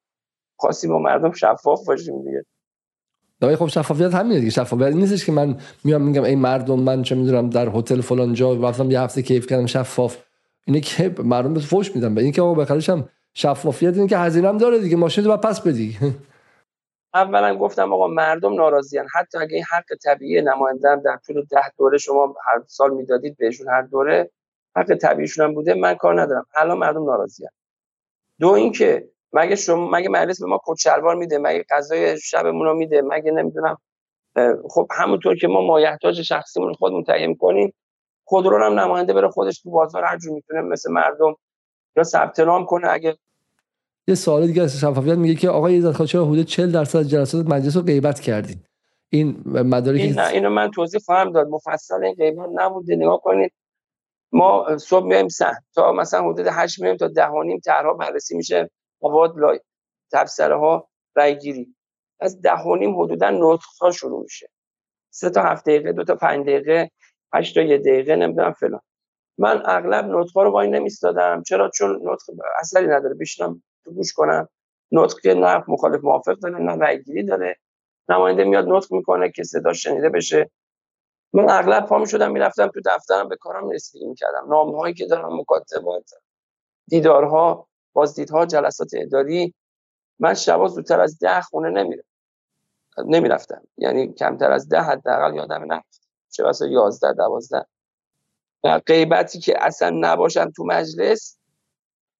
خاصی با مردم شفاف باشیم دیگه. دایی خب شفافیت همینه دیگه. شفافیت نیستش که من میام میگم ای مردم من چه می‌دونم در هتل فلان جا رفتم یه هفته کیف کردم شفاف. اینه که مردم به فوش میدم به اینکه آقا بخرش هم شفافیت اینه که هزینه هم داره دیگه. ماشین رو پس بدی. اولا گفتم آقا مردم ناراضیان حتی اگه این حق طبیعی نماینده در طول ده دوره شما هر سال می‌دادید بهشون هر دوره حق طبیعیشون هم بوده من کار ندارم. الان مردم ناراضیان دو اینکه مگه شما مگه مجلس به ما کت شلوار میده؟ مگه غذای شبمون رو میده؟ مگه نمی‌دونم. خب همونطور که ما مایحتاج شخصیمون خودمون تعیین کنیم خودرو هم نماینده بره خودش تو بازار هر جور می‌تونه مثل مردم. یا ثبت نام کنه اگه یه سوال دیگه از شفافیت میگه که آقای عزت چرا حدود 40 درصد جلسات مجلس رو غیبت کردین. این مدارک این نه اینو من توضیح خواهم داد. مفصل این غیبت نبوده. نگاه کنید. ما صبح میایم سه تا مثلا حدود 8 میایم تا 10 و نیم طرحها بررسی میشه. مواد لای تبصره ها رای گیری از 10 و نیم حدودا نطق شروع میشه. سه تا 7 دقیقه دو تا 5 دقیقه 8 تا 1 دقیقه نمی‌دونم فلان. من اغلب نطق رو وای نمیستادم. چرا؟ چون نطق اثری نداره. بشینم تو گوش کنم. نطق که نه مخالف موافق داره نه رای گیری داره. نماینده میاد نطق می‌کنه که صدا شنیده بشه. من اغلب پا شدم می‌رفتم تو دفترم به کارم رسیدگی می‌کردم. نامه هایی که دارم مکاتبات دیدارها بازدیدها جلسات اداری من شبا زودتر از ده خونه نمیرم. نمی‌رفتم. یعنی کمتر از ده حداقل یادم نرفت. چه بسا یازده دوازده. و غیبتی که اصلا نباشم تو مجلس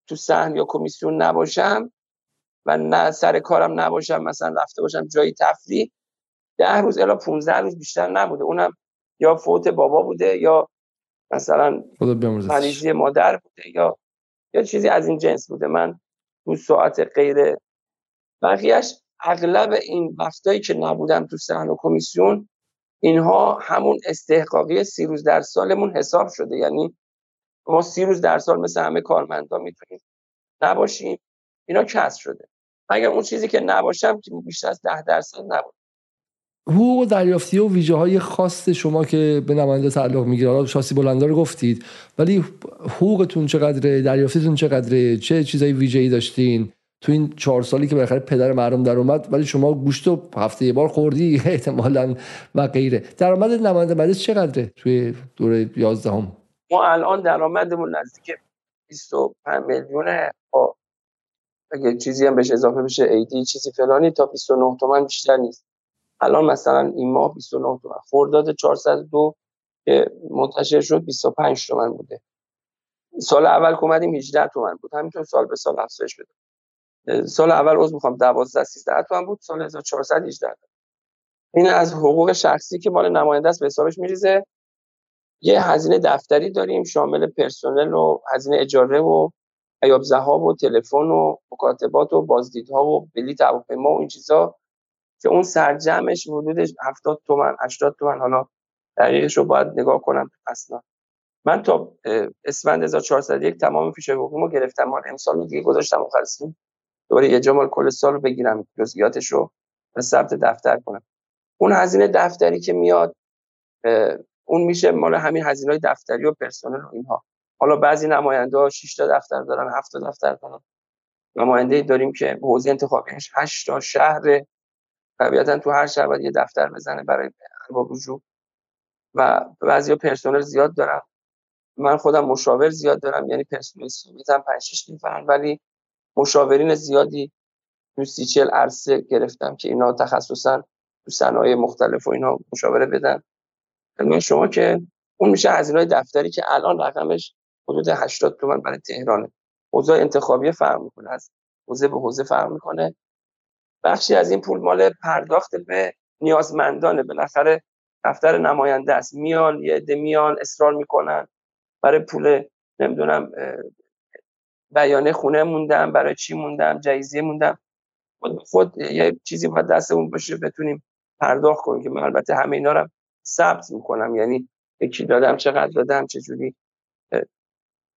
تو سهن یا کمیسیون نباشم و نه سر کارم نباشم مثلا رفته باشم جایی تفریح ده روز الا 15 روز بیشتر نبوده. اونم یا فوت بابا بوده یا مثلا مریضی مادر بوده یا یا چیزی از این جنس بوده. من تو ساعت غیر بقیهش اغلب این وقتایی که نبودم تو سحن و کمیسیون اینها همون استحقاقی سی روز در سالمون حساب شده. یعنی ما سی روز در سال مثل همه کارمندا می‌تونیم نباشیم. اینا کسر شده. اگر اون چیزی که نباشم که بیشتر از ده درصد نبود حقوق دریافتی و ویژه های خاص شما که به نماینده تعلق می‌گیره. حالا شاسی بلندا رو گفتید ولی حقوقتون چقدره؟ دریافتیتون چقدره؟ چه چیزای ویژه‌ای داشتین؟ تو این چهار سالی که بالاخره پدر مردم در اومد ولی شما گوشت و هفته یه بار خوردی؟ احتمالا و غیره. درآمد نماینده مجلس چقدره توی دوره 11 هم ما الان درآمدمون نزدیک 25 میلیونه. خب، اگه چیزی هم بهش اضافه بشه ایدی چیزی فلانی تا 29 تومن بیشتر نیست. الان مثلا این ماه 29 تومن خرداد 402 که منتشر شد 25 تومن بوده. سال اول که اومدیم 18 تومن بود. همینطور سال به سال افزایش بده. سال اول روز می‌خوام 12 13 تومن بود. سال 1418 این از حقوق شخصی که مال نماینده است به حسابش میریزه. یه هزینه دفتری داریم شامل پرسنل و هزینه اجاره و ایاب ذهاب و تلفن و مکاتبات و بازدیدها و بلیط هواپیما و این چیزا. که اون سرجمش حدود 70 تومن 80 تومن. حالا دقیقش رو باید نگاه کنم اصلا من تا اسفند 1401 تمام فیش حقوقیمو گرفتم. مال امسال دیگه گذاشتم مخلصیم دوباره یه جمال کل سال رو بگیرم جزئیاتش رو و ثبت دفتر کنم. اون هزینه دفتری که میاد اون میشه مال همین هزینه های دفتری و پرسنل و اینها. حالا بعضی نماینده ها 6 تا دفتر دارن 7 تا دفتر دارن. نماینده داریم که حوزه انتخابیش 8 تا شهر طبیعتا تو هر باید یه دفتر بزنه برای ارباب رجوع. و بعضی پرسنل زیاد دارم من خودم مشاور زیاد دارم یعنی پرسنل ثابتم 5 6 نفر ولی مشاورین زیادی تو سی چل عرصه گرفتم که اینا تخصصا تو صنایع مختلف و اینا مشاوره بدن. من شما که اون میشه هزینه دفتری که الان رقمش حدود 80 تومن برای تهرانه. اوضاع انتخابی فرق می‌کنه از حوزه به حوزه فرق می‌کنه. بخشی از این پول مال پرداخت به نیازمندانه بالاخره دفتر نماینده است. میان یه عده میان اصرار می‌کنن. برای پول نمی‌دونم بیانه خونه موندم برای چی موندم جایزه موندم. خود, خود یه چیزی باید دستمون باشه بتونیم پرداخت کنیم که من البته همه اینا رو ثبت می‌کنم. یعنی یکی دادم چقدر دادم چه جوری.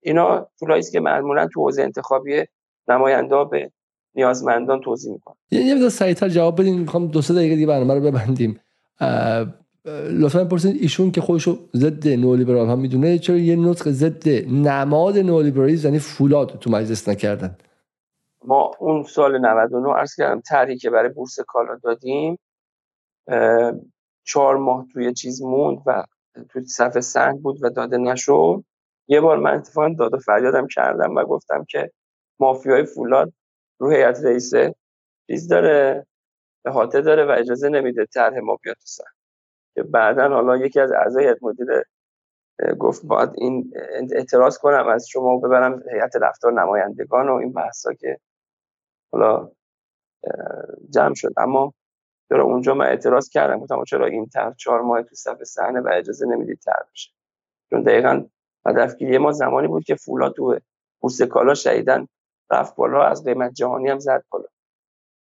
اینا پولایی که معمولا تو حوزه انتخابی نماینده به نیازمندان توضیح می‌کنم یه مقدار سریعتر جواب بدین. می‌خوام دو سه دقیقه دیگه برنامه رو ببندیم. لطفا بپرسید ایشون که خودشو ضد نولیبرال ها می‌دونه چرا یه نطق ضد نماد نولیبرالیسم یعنی فولاد تو مجلس نکردن؟ ما اون سال 99 عرض کردم طرحی که برای بورس کالا دادیم چهار ماه توی چیز موند و توی صفحه سنگ بود و داده نشد. یه بار من اتفاقا داد و فریادم کردم و گفتم که مافیای فولاد رو هیئت رئیسه چیز داره احاطه داره و اجازه نمیده طرح ما بیاد تو که بعدا حالا یکی از اعضای هیئت مدیره گفت باید این اعتراض کنم از شما ببرم هیئت رفتار نمایندگان و این بحثا که حالا جمع شد. اما چرا اونجا من اعتراض کردم گفتم چرا این طرح چهار ماه تو صف صحنه و اجازه نمی‌دید طرح بشه؟ چون دقیقا هدفگیری ما زمانی بود که فولاد تو بورس کالا شهیدن رفت بالا از قیمت جهانی هم زد بالا.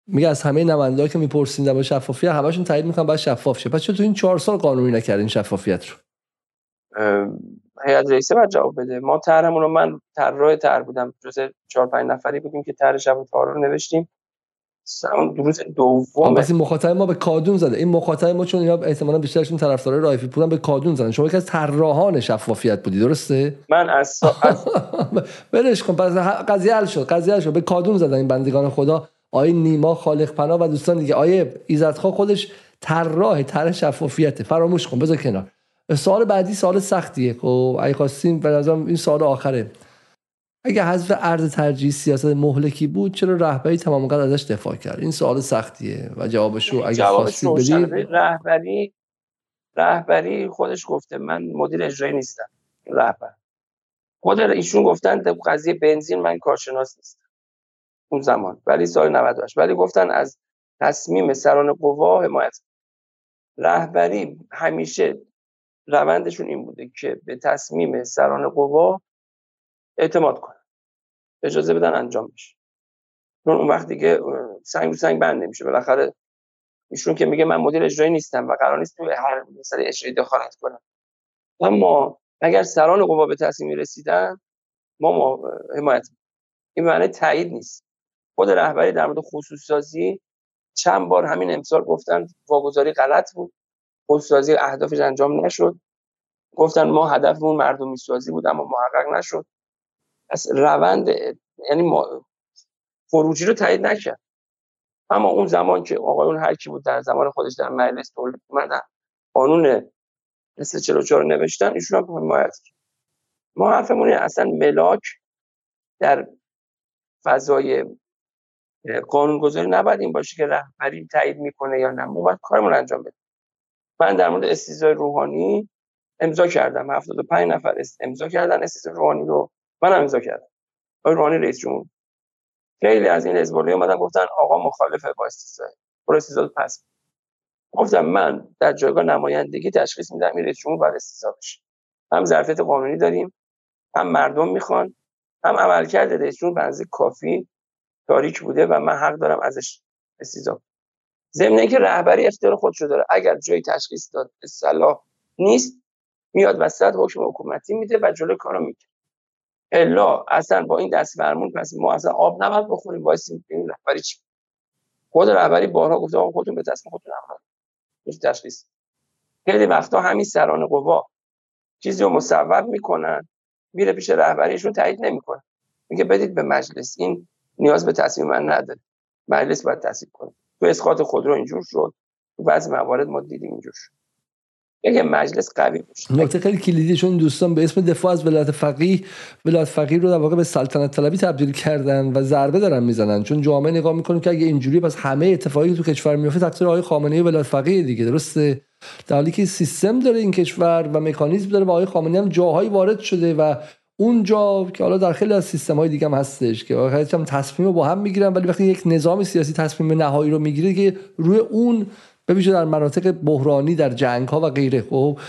میگه از همه نماینده‌ها که می‌پرسین در شفافیت همشون تایید می‌کنن باید شفاف شه. پس چطور تو این چهار سال قانونی نکردین شفافیت رو؟ هیئت رئیسه باید جواب بده. ما طرحمون رو من طراح طرح بودم. جز 4 5 نفری بودیم که طرح شب رو نوشتیم. اون روز دوم پس این مخاطب ما به کادون زده. این مخاطب ما چون اینا احتمالاً بیشترشون طرفدارای رایفی پورن به کادون زدن. شما یکی از طراحان شفافیت بودی درسته؟ من از, سا... از... کن پس قضیه حل شد قضیه حل شد. به کادون زدن این بندگان خدا. آیه نیما خالق پناه و دوستان دیگه. آیه ایزدخا خودش طراح طرح شفافیت فراموش کن بذار کنار. سوال بعدی سوال سختیه. خب اگه خواستین به نظرم این سوال آخره. اگه حذف ارز ترجیح سیاست مهلکی بود چرا رهبری تمام قد ازش دفاع کرد؟ این سوال سختیه و جوابش رو اگه خواستید بدید رهبری رهبری خودش گفته من مدیر اجرایی نیستم رهبر. خود ایشون گفتن قضیه بنزین من کارشناس نیستم. اون زمان. ولی سال 98 ولی گفتن از تصمیم سران قوا حمایت رهبری همیشه روندشون این بوده که به تصمیم سران قوا اعتماد کنن اجازه بدن انجام بشه. اون وقت دیگه سنگ رو سنگ بند نمیشه. بالاخره ایشون که میگه من مدیر اجرایی نیستم و قرار نیست تو هر مسئله اجرایی دخالت کنم. اما اگر سران قوا به تصمیم رسیدن ما, ما حمایت این معنی تایید نیست. خود رهبری در مورد خصوص سازی چند بار همین امسال گفتن واگذاری غلط بود. خصوص سازی اهدافش انجام نشد. گفتن ما هدفمون مردمی سازی بود اما محقق نشد. از روند یعنی ما خروجی رو تایید نکرد. اما اون زمان که آقایون هر کی بود در زمان خودش در مجلس تولید اومدن قانون مثل 44 نوشتن ایشون هم حمایت کرد. ما حرفمون اصلا ملاک در فضای قانونگذاری نباید این باشه که رهبری تایید می‌کنه یا نه. ما باید کارمون انجام بدیم. من در مورد استیزای روحانی امضا کردم. 75 نفر امضا کردن استیزای روحانی رو. من امضا کردم. آقای روحانی رئیس جمهور. خیلی از این حزب اومدن گفتن آقا مخالفه با استیزای برو استیزا پس. گفتم من در جایگاه نمایندگی تشخیص میدم این رئیس جمهور باید استیزا بشه. هم ظرفیت قانونی داریم هم مردم می‌خوان هم عملکرد رئیس جمهور بنزی کافی تاریک بوده و من حق دارم ازش استیزا ضمن که رهبری اختیار خودشو داره. اگر جایی تشخیص داد اصلاح نیست میاد وسط حکم حکومتی میده و جلو کارو می‌گیره الا اصلا با این دست فرمون پس ما اصلا آب نباید بخوریم وایسیم این رهبری چی. خود رهبری بارها گفته آقا خودتون به تصمیم خودتون عمل تشخیص خیلی وقتا همین سران قوا چیزی رو مصوب می‌کنن میره پیش رهبریشون تایید نمی‌کنه. میگه بدید به مجلس این نیاز به تصمیم من نداره. مجلس باید تصمیم کنه. تو اسقاط خودرو اینجور شد تو بعضی موارد ما دیدیم اینجور شد. یه مجلس قوی باشه. نکته خیلی کلیدی چون دوستان به اسم دفاع از ولایت فقیه ولایت فقیه رو در واقع به سلطنت طلبی تبدیل کردن و ضربه دارن می‌زنن. چون جامعه نگاه می‌کنه که اگه اینجوری پس همه اتفاقی تو کشور میفته تقصیر آقای خامنه ای ولایت فقیه دیگه درسته؟ در حالی که سیستم داره این کشور و مکانیزم داره و آقای خامنه هم جاهایی وارد شده و اونجا که حالا در خیلی از سیستم های دیگه هم هستش که هم تصمیم رو با هم می‌گیرن ولی وقتی یک نظام سیاسی تصمیم نهایی رو می‌گیره که روی اون ببینید در مناطق بحرانی در جنگ ها و غیره خب؟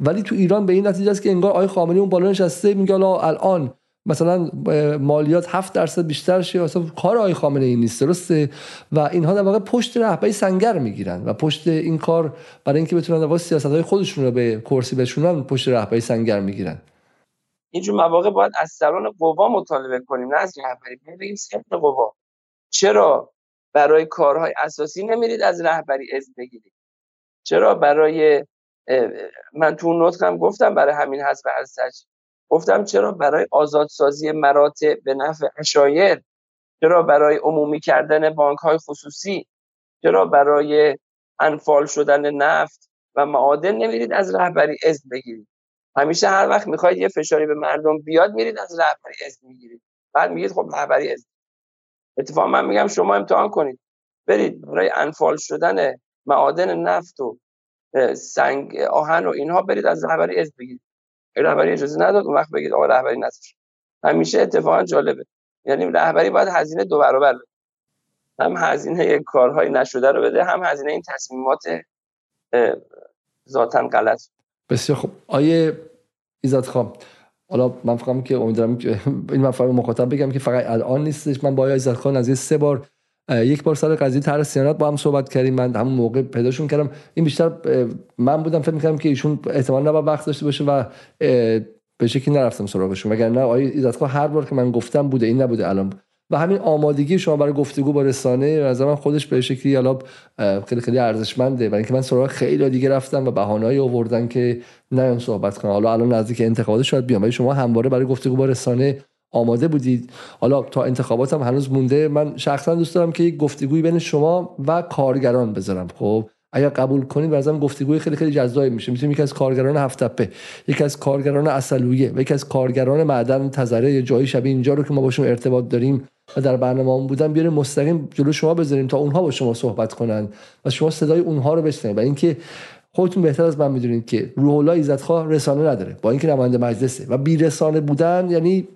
ولی تو ایران به این نتیجه است که انگار آقای خامنه‌ای اون بالا نشسته میگه الان مثلا مالیات 7 درصد بیشتر شه اصلا کار آقای خامنه ای نیست درسته؟ و اینها در واقع پشت رهبری سنگر می‌گیرن و پشت این کار برای اینکه بتونن واقع سیاست های خودشون رو به کرسی بشونن پشت رهبری سنگر می‌گیرن. اینجور مواقع باید از سران قوا مطالبه کنیم نه از رهبری. بگیم سران قوا. چرا؟ برای کارهای اساسی نمیرید از رهبری از بگیرید. چرا؟ برای من تو نطقم گفتم برای همین حسب ارزش گفتم چرا؟ برای آزادسازی مراتع به نفع اشایر. چرا؟ برای عمومی کردن بانک های خصوصی. چرا؟ برای انفال شدن نفت و معادن نمیرید از رهبری از بگیرید. همیشه هر وقت می‌خواید یه فشاری به مردم بیاد میرید از رهبری از می‌گیرید بعد میگید خب رهبری از اتفاق من میگم شما امتحان کنید. برید برای انفال شدن معادن نفت و سنگ آهن و اینها برید از رهبری از بگیرید. رهبری اجازه نداد اون وقت بگید آقا رهبری نذاشت همیشه اتفاقا جالبه. یعنی رهبری باید هزینه دو برابر بده. هم هزینه کارهای نشده رو بده هم هزینه این تصمیمات ذاتا غلط. بسیار خوب. آیه ایزاد خان حالا من فقط که امیدوارم این مفهوم مخاطب بگم که فقط الان نیستش. من با ایزاد خان از سه بار یک بار سر قضیه طرح سیانت با هم صحبت کردیم. من همون موقع پیداشون کردم. این بیشتر من بودم فکر می‌کردم که ایشون احتمال نباید وقت داشته باشه و به شکلی نرفتم سراغشون. وگرنه آقای ایزدخواه هر بار که من گفتم بوده این نبوده الان و همین آمادگی شما برای گفتگو با رسانه از من خودش به شکلی حالا خیلی خیلی ارزشمنده. برای اینکه من سراغ خیلی دیگه رفتم و بهانه‌ای آوردن که نیان صحبت کنم. حالا الان نزدیک انتخابات شاید بیام. ولی شما همواره برای گفتگو با رسانه آماده بودید. حالا تا انتخابات هم هنوز مونده. من شخصا دوست دارم که یک گفتگوی بین شما و کارگران بذارم. خب اگر قبول کنید برازم گفتگوی خیلی خیلی جذابی میشه. می‌تونیم یکی از کارگران هفتپه یکی از کارگران اصلویه و یکی از کارگران معدن تزره یا جایی شبیه اینجا رو که ما باشون ارتباط داریم و در برنامه بودن بیاریم مستقیم جلو شما بذاریم تا اونها با شما صحبت کنن و شما صدای اونها رو بشنوید. و اینکه خودتون بهتر از من می‌دونید که روح الله عزتخواه رسانه نداره. با اینکه نماینده مجلسه. و بی رسانه بودن یعنی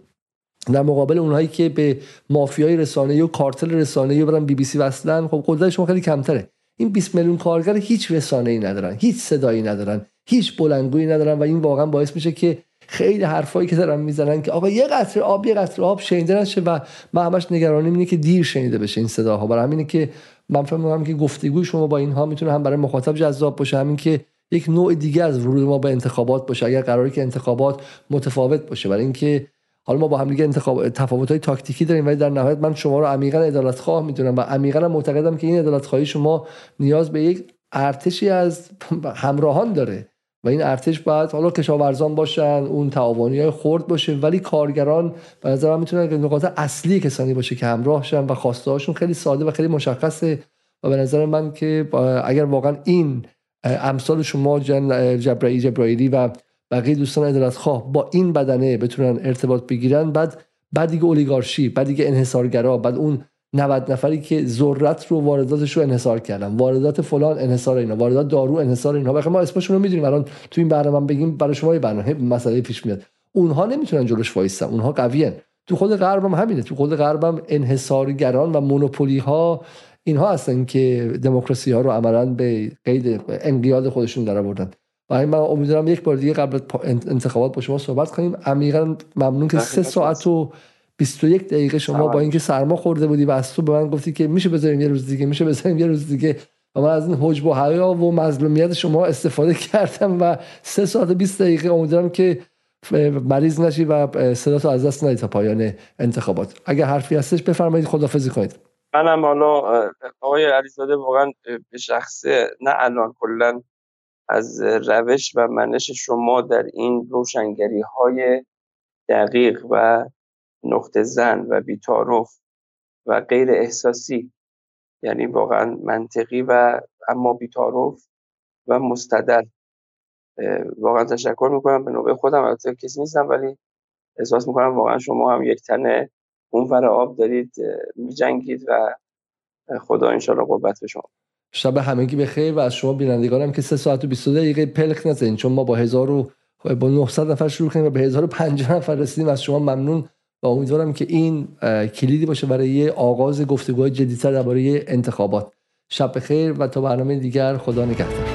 در مقابل اونهایی که به مافیای رسانه و کارتل رسانه و برن بی بی سی وصلن خب قدرت شما خیلی کمتره. این 20 میلیون کارگر هیچ رسانه ای ندارن هیچ صدایی ندارن هیچ بلندگویی ندارن و این واقعا باعث میشه که خیلی حرفایی که دارن می‌زنن که آقا یه قطره آب یه قطره آب شنیده نشه و من همش نگرانیم اینه که دیر شنیده بشه این صداها. برای همینه که من فکر می‌کنم که گفتگوی شما با اینها می‌تونه هم برای مخاطب جذاب باشه همین که یک نوع دیگه از ورود ما به انتخابات باشه اگر قراری که انتخابات متفاوت باشه. برای اینکه حالا ما با هم دیگه انتخاب تفاوت های تاکتیکی داریم ولی در نهایت من شما رو عمیقا عدالت خواه می‌دونم و عمیقا معتقدم که این عدالت خواهی شما نیاز به یک ارتشی از همراهان داره. و این ارتش باید حالا کشاورزان باشن اون تعاونی های خرد باشه ولی کارگران به نظر من می‌تونن نقاط اصلی کسانی باشه که همراه شن و خواسته هاشون خیلی ساده و خیلی مشخصه و به نظر من که اگر واقعا این امثال شما جن جبرایی جبرائیلی و بقیه دوستان عدالت خواه با این بدنه بتونن ارتباط بگیرن بعد بعد دیگه اولیگارشی بعد دیگه انحصارگرا بعد اون 90 نفری که ذرت رو وارداتش رو انحصار کردن. واردات فلان انحصار اینا. واردات دارو انحصار اینها بخاطر ما اسمشون رو می‌دونیم. الان تو این برنامه بگیم برای شما یه برنامه. مسئله پیش میاد. اونها نمی‌تونن جلوش وایسن اونها قویان تو خود غرب هم همینه. تو خود غرب هم انحصارگران و مونوپولی ها اینها هستن که دموکراسی ها رو عملا به قید انقیاد خودشون درآوردن و من امیدوارم یک بار دیگه قبل انتخابات با شما صحبت کنیم. عمیقا ممنون که سه ساعت و 21 دقیقه شما با اینکه سرما خورده بودی و از تو به من گفتی که میشه بذاریم یه روز دیگه میشه بذاریم یه روز دیگه. و من از این حجب و حیا و مظلومیت شما استفاده کردم و سه ساعت و 20 دقیقه امیدوارم که مریض نشی و صدا از دست ندید تا پایان انتخابات. اگر حرفی هستش بفرمایید خدافظی کنید. منم حالا آقای علیزاده واقعا به شخصه نه الان کلا از روش و منش شما در این روشنگری های دقیق و نقطه زن و بیتاروف و غیر احساسی. یعنی واقعا منطقی و اما بیتاروف و مستدل. واقعا تشکر می‌کنم. به نوبه خودم البته کسی نیستم ولی احساس می‌کنم واقعا شما هم یک تنه اون آب دارید میجنگید و خدا انشالله قوت به شما. شب همگی بخیر و از شما بینندگانم که 3 ساعت و 22 دقیقه پلک نزنید. چون ما با 1000 و با 900 نفر شروع کردیم و به 1050 نفر رسیدیم. از شما ممنون. امیدوارم که این کلیدی باشه برای آغاز گفتگوهای جدیدتر درباره انتخابات. شب بخیر و تا برنامه دیگر خدا نگهدار.